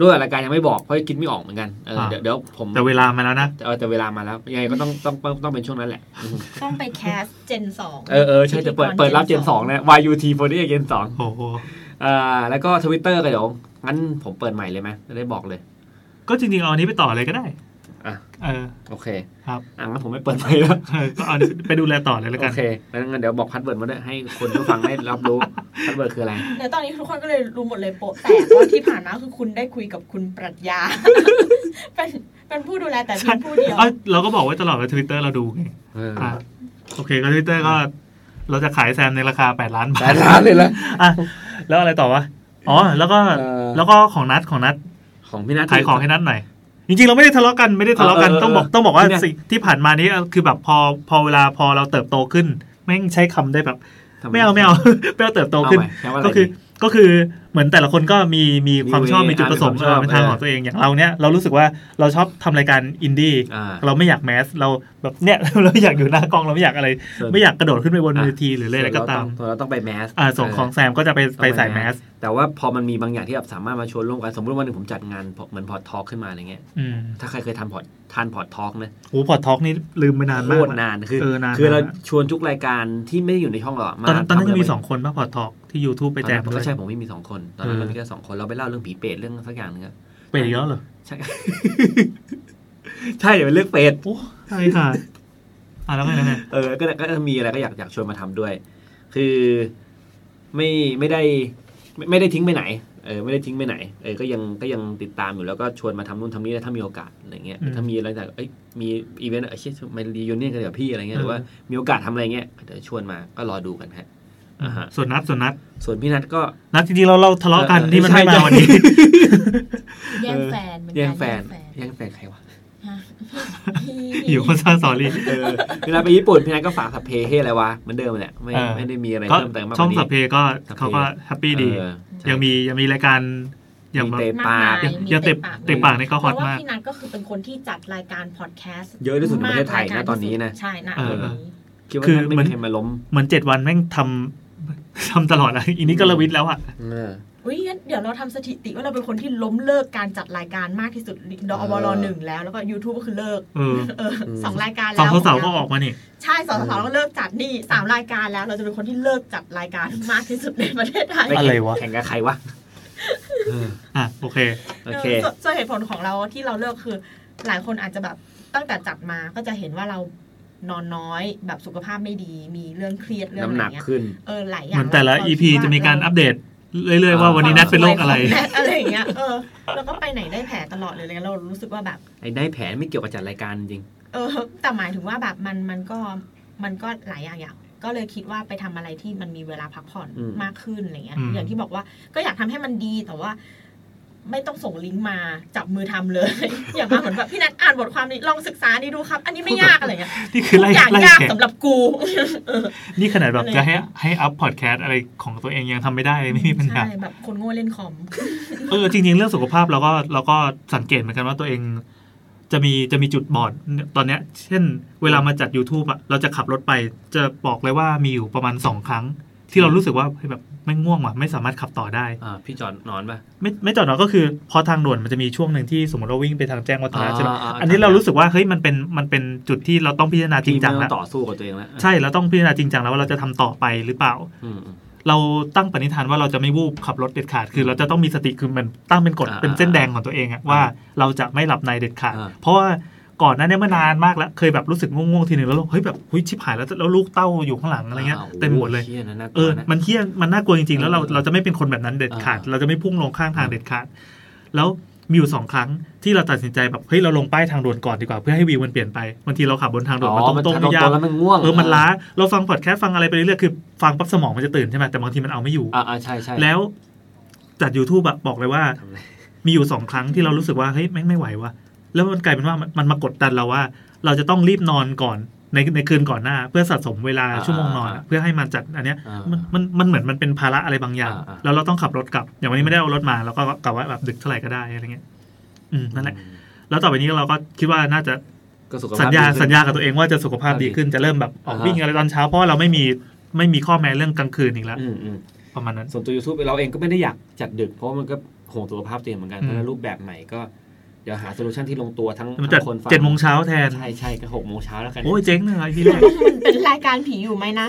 รูปแบบรายการยังไม่บอกเพราะคิดไม่ออกเหมือนกันเออเดี๋ยวเดี๋ยวผมแต่เวลามาแล้วนะเออแต่เวลามาแล้วยังไงก็ต้องต้องต้องต้องเป็นช่วงนั้นแหละอืมต้องไป cast gen สองเออเออใช่จะเปิดเปิดรับ gen สองนะ YUT 4 0 gen สองโอ้โหอ่าแล้วก็ทวิตเตอร์ก็เดี๋ยวงั้นผมเปิดใหม่เลยไหมจะได้บอกเลย ก็จริงๆเอาอันนี้ไปต่อเลยก็ได้ อะเออโอเค ครับอะงั้นผมไม่เปิดใหม่แล้วเออก็เอาไปดูแลต่อเลยแล้วโอกันเคแล้วงั้นเดี๋ยวบอก password มาด้วยให้คนผู้ฟังได้รับรู้ password คืออะไรในตอนนี้ทุกคนก็เลยรู้หมดเลยโป๊ะแตกว่าที่ผ่านมาคือคุณได้คุยกับคุณปรัชญาเป็นเป็นผู้ดูแลแต่เพียงผู้เดียวเอ้ยเราก็บอกไว้ตลอดว่าทวิตเตอร์เราดูไงเอออะโอเคก็ทวิตเตอร์ก็ เราจะขายแซมในราคา8ล้านบาแปทดล้านเลยละอะแล้วอะไรต่อวะอ๋อแล้วก็เอ่อแล้วก็ของนัดของนัดของพี่นัทขายของให้นัดหน่อย จริงๆเราไม่ได้ทะเลาะกันไม่ได้ทะเลาะกันเออเออต้องบอกต้องบอกว่าที่เนี่ยสิ่งที่ผ่านมานี้คือแบบพอพอเวลาพอเราเติบโตขึ้นแม่งใช้คำได้แบบทำไม่เอาไม่เอาไม่เอาเติบโตขึ้นเอาใหม่แปลว่าะไรก็คือดีก็คือเหมือนแต่ละคนก็มีมีความชอบมีมีจุดประสงค์มีความชอบเออเป็นทางเออของตัวเองอย่างเราเนี้ยเรารู้สึกว่าเราชอบทำรายการอินดี้อ่าเราไม่อยากแมสเราแบบเนี้ยเราอยากอยู่หน้ากล้องเราไม่อยากอะไรส่วนไม่อยากกระโดดขึ้นไปบนอะเวทีหรืออะไรก็ตามส่วนเราต้องไปแมสอ่าส่งของแซมก็จะไปไปใส่แมสแต่ว่าพอมันมีบางอย่างที่แบบสามารถมาชวนร่วมกันสมมติว่าวันหนึ่งผมจัดงานเหมือนพอร์ตทอล์กขึ้นมาอะไรเงี้ยอืมถ้าใครเคยทำพอร์ตทานพอร์ตทอล์กนะโอ้พอร์ททอกนี่ลืมไปนานโคมากตรแล้วนานคือเออนานคือเรามากชวนทุกรายการที่ไม่ได้อยู่ในช่องเราอะมาตอนนั้นตอนนั้นยังมีทำสองคนป่ะพอร์ททอกที่ YouTube ไปตอนแจนั้มนด้วก็ยใช่ผมไม่มีสองคนตอนนั้นเออเรามีแค่สองคนเราไปเล่าเรื่องผีเปรตเรื่องสักอย่างหนึงอะไปอีกแล้วเหรอใช่ใช่เดี๋ยวเป็นเรื่องเปรตโอ้ใช่ค่ะอะแล้วไงแล้วไงเออก็ก็มีอะไรก็อยากอยากชวนมาทำด้วย คือไม่ไม่ได้ไม่ไม่ได้ทิ้งไปไหนเออไม่ได้ทิ้งไปไหนเออก็ยังก็ยังติดตามอยู่แล้วก็ชวนมาทำนู่นทำนี่ถ้ามีโอกาสอะไรเงี้ยถ้ามีอะไรแต่เอ้ยมีอีเวนต์เอ้ยเช่ยมา reunion กันกับพี่อะไรเงี้ยหรือว่ามีโอกาสทำอะไรเงี้ยเดี๋ยวชวนมาก็รอดูกันฮะอ่าฮะ ส่วนนัดส่วนนัด ส่วนพี่นัทก็นัดจริงๆเราเราทะเลาะกันเออที่มันใช่ไม่มาใช่วันนี้แย่งแฟนเป็นการแย่งแฟนแฟนแย่งแฟนใครวะฮะอยู่คนสร้างสอรี่เออพี่นัทไปญี่ปุ่นพี่นัทก็ฝากสัพเพเฮอะไรวะเหมือนเดิมแหละไม่เออไม่ได้มีอะไรก็เพิ่มเติมมากกช่องว่านี้สัพเพก็สัพเพเขาก็แฮปปี้ดีเออใช่ยังมียังมีรายการอย่างมีแบบเตะมากปามากยยังมียังเตะเตะปากนี่ก็ฮอตเพราะมาว่ากพี่นัทก็คือเป็นคนที่จัดรายการพอดแคสต์เยอะที่สุดในประเทศไทยนะมากตอนนี้นะใช่นะเออตอนนี้คิดว่าคือไม่เหมือนมีใครมาล้มเหมือนเจ็ดวันแม่งทำ ทำตลอดอะอีนี้ก็ระวิดแล้วอะเอออุ้ยงั้นเดี๋ยวเราทำสถิติว่าเราเป็นคนที่ล้มเลิกการจัดรายการมากที่สุดดอบลหนึ่งแล้ว แล้วก็ YouTube ก็คือเลิกเออเออสองรายการสองแล้วเสาร์ก็ออกมานี่ ใช่สองสาวก็เลิกจัดนี่สามรายการแล้ว เราจะเป็นคนที่เลิกจัดรายการมากที่สุดในประเทศไทยม่อะไรวะแข่งกับใครวะเอออะโอเคโอเคเออส่วนส่วนเหตุผลของเราที่เราเลิกคือ หลายคนอาจจะแบบตั้งแต่จัดมาก็จะเห็นว่าเรา นอนน้อย แบบสุขภาพไม่ดี มีเรื่องเครียดเรื่องน้ำอะหไรนักเงี้ยขึ้นเออหลายอเหย่างมือนแต่ละเา EP คิดว่จะมีการเอัปเดตเรื่อยๆว่าวันนี้นัดเป็นโรคอะไรความสวยของแนทอะไรอย่างเงี้ยเออแล้วก็ไปไหนได้แผลตลอดเลยเลยเรารู้สึกว่าแบบไอ้ได้แผนไม่เกี่ยวกับจัดรายการจริง เออ แต่หมายถึงว่าแบบมันมันก็มันก็หลายอย่างอย่างก็เลยคิดว่าไปทำอะไรที่มันมีเวลาพักผ่อนอืมมากขึ้นอะไรเงี้ยอืมอย่างที่บอกว่าก็อยากทำให้มันดีแต่ว่า ไม่ต้องส่งลิงก์มาจับมือทำเลย อย่างมาเหมือนแบบพี่นัทอ่านบทความนี้ลองศึกษานี่ดูครับ อันนี้ไม่ยากอะไรเงี้ยนี่คือทุไล่กอย่างไล่ยากแขกสำหรับกู นี่ขนาดแบบอะไรจะให้ให้อัพพอดแคสต์อะไรของตัวเองยังทำไม่ได้เลยไม่มีปัญหาใช่แบบคนโง่เล่นคอมเออจริง ๆ เรื่องสุขภาพเราก็เราก็สังเกตเหมือนกันว่าตัวเอง จะมีจะมีจุดบอดตอนเนี้ย เช่น เวลามาจัด YouTube อะเราจะขับรถไปจะบอกเลยว่ามีอยู่ประมาณสองครั้ง ที่เรารู้สึกว่าเฮ้ยแบบ ไม่ง่วงว่ะไม่สามารถขับต่อได้อ่าพี่จอดนอนป่ะไม่ไม่จอดเนาะก็คือ พอทางด่วนมันจะมีช่วงหนึ่งที่สมมติเราวิ่งไปทางแจ้งวัฒนะใช่ไหมอ่าอ่าอันนี้เรารู้สึกว่าเฮ้ยมันเป็นมันเป็นจุดที่เราต้องพิจารณาจริงจังพี่ไม่แล้วต้อต่อสู้กับตัวเองแล้วใช่เราต้องพิจารณาจริงจังแล้วว่าเราจะทำต่อไปหรือเปล่าอืมอืมเราตั้งปณิธานว่าเราจะไม่วูบขับรถเด็ดขาดคือ เราจะต้องมีสติคือมันตั้งเป็นกฎอ่าเป็นเส้นแดงของตัวเองอะว่าเราจะไม่หลับในเด็ดขาดอ่าเพราะว่า ก่อนหน้านี้เมื่อนานมากแล้วเคยแบบรู้สึกง่วงๆทีหนึ่งแล้วเฮ้ยแบบเฮ้ยชิบหายแล้วแล้วลูกเต้าอยู่ข้างหลังอะไรเงี้ยาเต็มหมดเลยโอ้ชี่นะน่ากเอลัวอนะมันเที่ยมันน่ากลัวจริงๆ แล้วเราเออเราจะไม่เป็นคนแบบนั้นเด็ดขาดอ่าเราจะไม่พุ่งลงข้างทางอ่าเด็ดขาด แล้วมีอยู่สองครั้งที่เราตัดสินใจแบบเฮ้ยเราลงป้ายทางด่วนก่อนดีกว่าเพื่อให้วิวมันเปลี่ยนไปบางทีเราขับบนทางด่วนมันตรงๆมันไม่ยากแล้วมันง่วงเออมันล้าเราฟังพอดแคสต์ฟังอะไรไปเรื่อยๆคือฟังปั๊บสมองมันจะตื่นใช่ไหมแต่บางทีมันเอาไม่อยู่อ่าอ่าใช่ใช่แล้วจัด YouTube อะบอกเลยว่าทำอะไรมีอยู่สองครั้งที่เรารู้สึกว่าเฮ้ยแม่งไม่ไหวว่ะ แล้วมันกลายเป็นว่ามันมันมากดดันเราว่า เราจะต้องรีบนอนก่อนในในคืนก่อนหน้า เพื่อสะสมเวลาชั่วโมงนอนอะเพื่อให้มันจัดอันเนี้ยอ่ามันมันมันเหมือนมันเป็นภาระอะไรบางอย่างอ่าอ่าแล้วเราต้องขับรถกลับ อย่างวันนี้ไม่ได้เอารถมาเราก็กลับว่าแบบดึกเท่าไหร่ก็ได้อะไรเงี้ยอืมนั่นแหละแล้วต่อไปนี้เราก็คิดว่าน่าจะก็สุขภาพสัญญาดีขึ้นสัญญากับตัวเองว่าจะสุขภาพดีขึ้นจะเริ่มแบบออกอ่าฮะวิ่งอะไรตอนเช้าเพราะว่าเราไม่มีไม่มีข้อแม้เรื่องกลางคืนอีกแล้วอืมอืมประมาณนั้นส่วนตัว YouTube เราเองก็ไม่ได้อยากจัดดึก เพราะว่ามันก็ห่วงสุขภาพตัวเองเหมือนกันอืมเพราะฉะนั้นรูปแบบใหม่ก็ เดี๋ยวหา solution ที่ลงตัวทั้งมันจัดทั้งคนฟังเจ็ดโมงเช้าแทน ใช่ใช่ก็หกโมงเช้าแล้วกัน โอ้ยเจ๊งเลยไอพี่แรกมันเป็นรายการผีอยู่ไหมนะ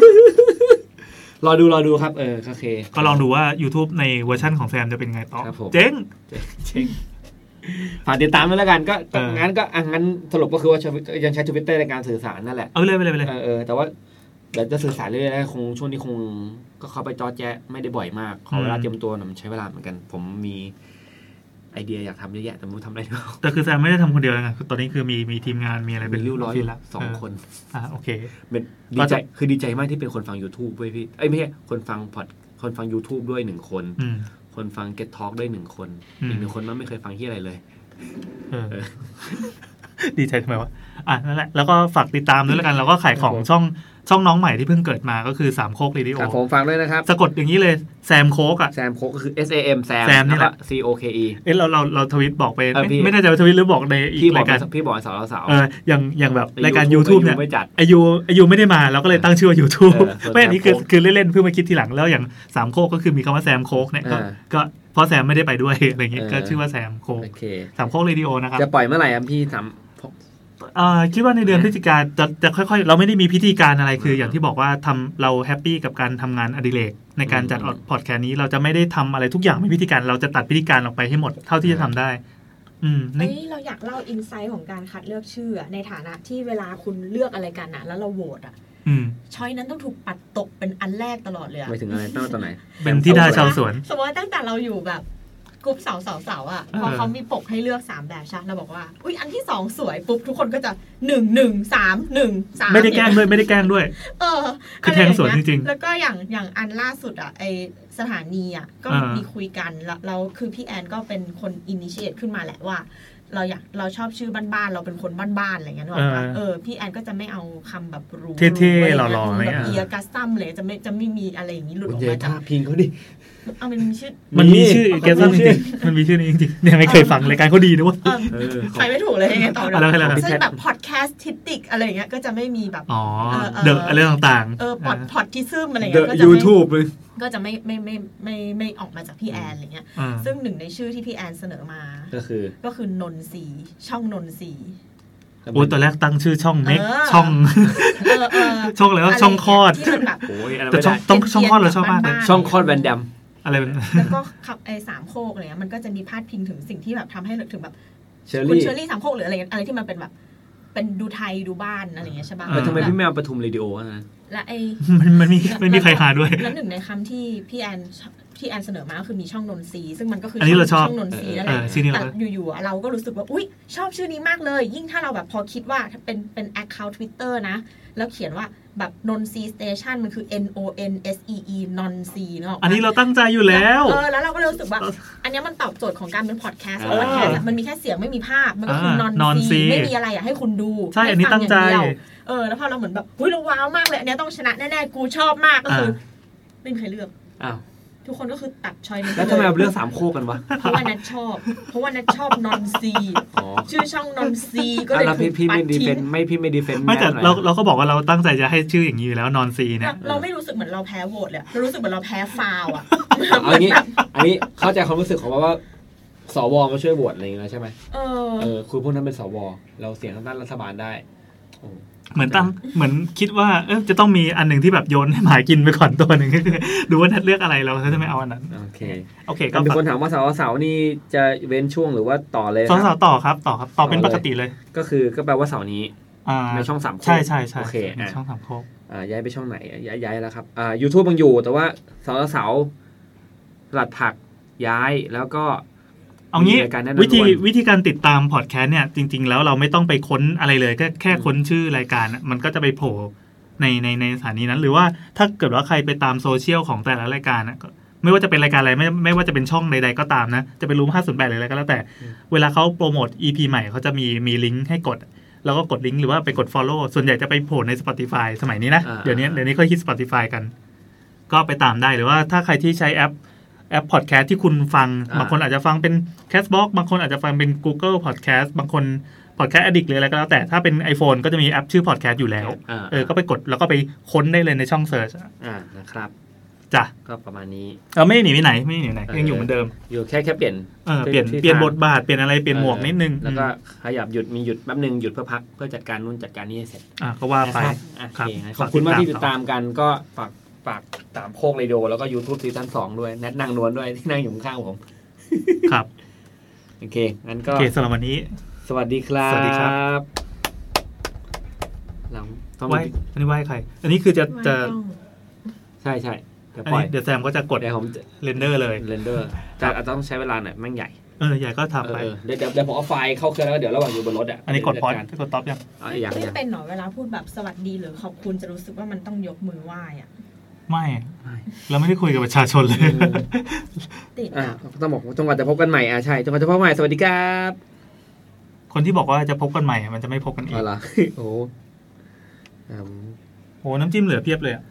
รอดูรอดูครับเออโอเค ก็ลองดูว่า YouTube ในเวอร์ชั่นของแซมจะเป็นไงต่อ ครับผม เจ๊งเช็คฝากติดตามด้วยแล้วกันก็ก็เออ งั้นก็อะงั้นสรุปก็คือว่าใช้ยังใช้ทวิตเตอร์ในการสื่อสารนั่นแหละ เอาไปเลยไปเลยไปเลย เออเออแต่ว่าเดี๋ยวจะสื่อสารเรื่อยๆนะคงช่วงนี้คงก็เข้าไปจอแจ๊ะไม่ได้บ่อยมากขอเวลาอืม เตรียมตัวหน่อยมันใช้เวลาเหมือนกัน ผมมี ไอเดียอยากทำเยอะแยะแต่ไม่รู้ทำอะไรหรอกแต่คือแซมไม่ได้ทำคนเดียวนะคือตอนนี้คือมีมีทีมงานมีอะไรเป็เป็นนริ้วร้อยออฟฟิศละสองเคนอ่าโอเคเป็นดีก็ใจจะคือดีใจมากที่เป็นคนฟัง YouTube เว้ยพี่เอ้ยไม่ใช่คนฟังพอดคนฟัง YouTube ด้วยหนึ่งคนอืมคนฟัง Get Talk ด้วยหนึ่งคนอืมอีกหนึ่งคนมันไม่เคยฟังที่อะไรเลยเออเออดีใจทำไมวะอะนั่นแหละแล้วก็ฝากติดตามด้วยแล้วกัน แล้วก็ขายของครับผมช่อง ช่องน้องใหม่ที่เพิ่งเกิดมาก็คือสามโคกเรดิโอครับผมฟังด้วยนะครับสะกดอย่างนี้เลยแซมโคกอะแซมโคก็คือ S A M แซมแซมนี่แหละล้วก็ C O K E เอ้เราเราเราทวิตบอกไปเออพี่ไม่ไม่แน่ใจว่าทวิตหรือบอกในอีพี่กบอรากยการพี่บอกสาวสาวเอออย่างอย่างแบบรายการ YouTube เนี่ยไม่จัดอายุอายุไม่ได้มาเราก็เลยตั้งชื่อว่า YouTube เออส่วนไม่อันนี้คือแซมโค้กคือเล่นๆเพิ่งมาคิดทีหลังแล้วอย่างสามโคกก็คือมีคำว่าแซมโคกเนี่ยก็อ่าก็เพราะแซมไม่ได้ไปด้วยอะไรอย่างเงี้ยเออก็ชื่อว่าแซมโคกโอเคสามโคกเรดิโอนะครับจะปล่อยเมื่อไหร่ครับพี่ทเอ่อ คิดว่าในเดือนพฤศจิกาจะจะค่อยๆ เราไม่ได้มีพิธีการอะไรคืออืมอย่างที่บอกว่าทำเรา happy กับการทำงานอดิเรกในการจัดอืมพอดแคสต์นี้เราจะไม่ได้ทำอะไรทุกอย่างไม่พิธีการเราจะตัดพิธีการออกไปให้หมดเท่าที่จะทำได้อืมเฮ้นี่ยเราอยากเล่าอินไซต์ของการคัดเลือกชื่ออะในฐานะที่เวลาคุณเลือกอะไรกันอะแล้วเราโหวตอะอืมช้อยนั้นต้องถูกปัดตกเป็นอันแรกตลอดเลยำอะไปถึงอะไรตั้งแต่ตอนไหนเป็นที่ดาชาวสวน สมมติว่าตั้งแต่เราอยู่แบบ กลุ่มเสาเสาเสาๆๆอะพอเออเขามีปกให้เลือกสามแบบใช่ไหมเราบอกว่าอุ้ยอันที่สองสวยปุ๊บทุกคนก็จะหนึ่งหนึ่งสามหนึ่งสามไม่ได้แกล้งด้วยไม่ได้แกล้งด้วย เออคือแทงสวนจริงๆแล้วก็อย่างอย่างอันล่าสุดอะไอสถานีอะก็อ่ามีมีคุยกันแล้วเราคือพี่แอนก็เป็นคนอินิเชตขึ้นมาแหละว่าเราอยากเราชอบชื่อบ้านๆเราเป็นคนบ้านๆอะไรเงี้ยนึกออกปะเออพี่แอนก็จะไม่เอาคำแบบหรูเท่ๆะหไรล่อๆอะไรเงี้ยเงี้ยแบบเอียกัสตัมเลยจะไม่จะไม่มีอะไรอย่างนี้หลุดออกเจมาจากท่าพิงเขาดิ เอามันมีชื่อมันมีชื่อมีแกซัมจริงๆมันมีชื่อนี้จริงๆเนี่ยไม่เคยฟังรายการเขาดีนะเวะเออเออไปไม่ถูกเลยยังไงต่ออะไรอะไรอะไรซึ่งแบบพอดแคสต์ทิติกอะไรอย่างเงี้ยก็จะไม่มีแบบอ๋อเออเออเดอะอะไรต่างๆเออพอดพอดที่ซึมอะไรเดเงี้ยอะก็จะยูไม่ทูบเลยก็จะไม่ไม่ไม่ไม่ไม่ออกมาจากพี่แอนอะไรเงี้ยอ่าซึ่งหนึ่งในชื่อที่พี่แอนเสนอมา ก็คือ ก็คือนนทรีช่องนนทรีโอ้ยตอนแรกตั้งชื่อช่องเมกเออช่องเออเออช่องอะไรวะช่องคลอดที่มันแบบโอ้ยอะไรแต่ไม่ช่องได้ต้องช่องคลอดเราชอบมากเลยบ้านๆช่องคลอดแวนดัม อะไรเป็นแล้วก็ขับไอ้สามโคกอะไรเงี้ยมันก็จะมีพาดพิงถึงสิ่งที่แบบทำให้นึกถึงแบบเชอคุณรี่เชอรี่สามโคกหรืออะไรเงี้ยอะไรที่มันเป็นแบบเป็นดูไทยดูบ้านอะไรเงี้ยใช่ปะแล้วทำไมพี่แมวปทุมเรดิโอวะนะและไอ้มันมันมีไม่มีใครหาด้วย แล้วหนึ่งในคำที่พี่แอน พี่แอนเสนอมาก็คือมีช่องนนทรีซึ่งมันก็คืออันนี้เราชอบช่องนนทรีนั่นแหเอละอชื่อนี้เราแต่ก็อยู่ๆอะเราก็รู้สึกว่าอุ๊ยชอบชื่อนี้มากเลย ยิ่งถ้าเราแบบพอคิดว่าเป็นเป็น account Twitter นะ แล้วเขียนว่าแบบ Nonsee Station มันคือ N O N S E E Nonsee เนาะอันนี้เราตั้งใจอยู่แล้วเออแล้วเราก็เลยรู้สึกว่า อันเนี้ยมันตอบโจทย์ของการเป็นพอดแคสต์เออพอดแคสต์มันมีแค่เสียงไม่มีภาพ มันก็คืออ่านนอน non-C ซีไม่มีอะไรอะให้คุณดูใช่อันนี้ให้ฟัตั้งใจย่าเดียวเออแล้วพอเราเหมือนแบบอุ้ยเราว้าวมากเลยอันเนี้ยต้องชนะแน่ๆกูชอบมากก็คืออไม่มีใครเลือกอ้าว ทุกคนก็คือตัดชอยนี้แล้วทำไมเราเลือกสามโคกกันวะเพราะว่านัทชอบ เพราะว่านัทชอบนอนซีอ๋อชื่อช่องนอนซีก็อะเลยแล้วถูพี่กพี่ปัไม่ดดีเฟทิ้นงไม่พี่ไม่ดีเฟนไม่แต่เราเราก็บอกว่าเราตั้งใจจะให้ชื่ออย่างนี้อยู่แล้วนอนซีเนี่ยเราไม่รู้สึกเหมือนเราแพ้โหวตเลยอะเรารู้สึกเหมือนเราแพ้ฟาวอะเอางี้อันนี้เข้าใจความรู้สึกของว่าว่าสวมาช่วยโหวตอะไรอย่างเงี้ยใช่ไหมเออเออคือพวกนั้นเป็นสวเราเสียงทางด้านรัฐบาลได้โอ้ เหมือนตั้งเหมือนคิดว่าเออจะต้องมีอันหนึ่งที่แบบโยนให้หมากินไปก่อนตัวหนึ่งก็คือดูว่านัดเลือกอะไรเราจะไม่เอาอันนั้นโอเคโอเคก็ก็มีคนถามว่าเสาร์เสาร์นี่จะเว้นช่วงหรือว่าต่อเลยสองคสารัวบต่อครับต่อครับต่อเป็นปกติเลย ก็คือก็แปลว่าเสาร์นี้อ่าในช่องสามโคกใช่ใช่ใช่โอเคในอะช่องสามโคกอ่าย้ายไปช่องไหนย้ายย้ายแล้วครับอ่า YouTube ยังอยู่แต่ว่าเสาร์เสาร์หลัดผักย้ายแล้วก็ เอางี้มีรายการแนะนำวิธีทุกวันวิธีการติดตามพอดแคสต์เนี่ยจริง ๆ แล้วเราไม่ต้องไปค้นอะไรเลยก็แค่ค้นชื่อรายการอะมันก็จะไปโผล่ในในในสถานีนั้น หรือว่าถ้าเกิดว่าใครไปตามโซเชียลของแต่ละรายการอะก็ไม่ว่าจะเป็นรายการอะไรไม่ไม่ว่าจะเป็นช่องใดๆก็ตามนะ จะเป็นรูม508หรืออะไรก็แล้วแต่ เวลาเขาโปรโมท EP ใหม่เขาจะมีมีลิงก์ให้กด แล้วก็กดลิงก์หรือว่าไปกด Follow ส่วนใหญ่จะไปโผล่ใน Spotify สมัยนี้นะอ่าเดี๋ยวนี้เดี๋ยวนี้เขาฮิต Spotify กัน ก็ไปตามได้หรือว่าถ้าใครที่ใช้แอป แอปพอดแคสต์ที่คุณฟังอ่าบางคนอาจจะฟังเป็น Castbox บางคนอาจจะฟังเป็น Google Podcast บางคน Podcast Addict หรืออะไรก็แล้วแต่ถ้าเป็น iPhone ก็จะมีแอปชื่อ Podcast อยู่แล้วอ่าเออก็ไปกดแล้วก็ไปค้นได้เลยในช่อง Search อ่านะครับจ้ะก็ประมาณนี้เราไม่ได้หนีไปไหนไม่ได้หนีไปไหนยังอยู่เหมือนเดิม อยู่แค่แค่เปลี่ยนเออเปลี่ยนที่เปลี่ยนทางบทบาทเปลี่ยนอะไรเปลี่ยนหมวกนิดนึง แล้วก็อืมขยับหยุดมีหยุดแป๊บหนึ่งหยุดเพื่อพักเพื่อจัดการนู่นจัดการนี่ให้เสร็จอะก็ว่าไปนะครับอะครับโอเคงั้นขฝาอกบคุณมากติดตามที่ติดตามกันก็ฝาก ฝากตามโคกเรดิโอแล้วก็ YouTube ซีซั่นสองด้วย แนทนางนวลด้วยที่นั่งอยู่ข้างๆผม ครับ โอเค งั้นโอก็เคสำหรับวันนี้ สวัสดีครับสวัสดีครับหลังต้องไหว้อันนี้ไหว้ใคร อันนี้คือจะจะใช่ใช่เดี๋ยวอันปล่อยนี้เดี๋ยวแซมก็จะกดเดี๋ยวผมจะเรนเดอร์เลยเรนเดอร์แต่อาจจะต้องใช้เวลาหน่อยแม่งใหญ่เออใหญ่ก็เอทำอไปเออเดี๋ยวเดี๋ยวเดี๋ยวผมเอาไฟล์เข้าเครื่องแล้วเดี๋ยวระหว่างอยู่บนรถอะอันนี้กดพอดจัารกดต็อปยังอะอย่างไม่อย่างเป็นหรอเวลาพูดแบบสวัสดีหรือขอบคุณจะรู้สึกว่ามันต้องยกมือไหว้อะ ไม่ไม่เราไม่ได้คุยกับประชาชนเลยติดอ่าอะต้องบอกว่าจนกว่าจะพบกันใหม่อ่าใช่จนกว่าจะพบกันใหม่สวัสดีครับ คนที่บอกว่าจะพบกันใหม่ มันจะไม่พบกันอีอ๋กอเหรอโอ้อืมโหน้ำจิ้มเหลือเพียบเลยอะ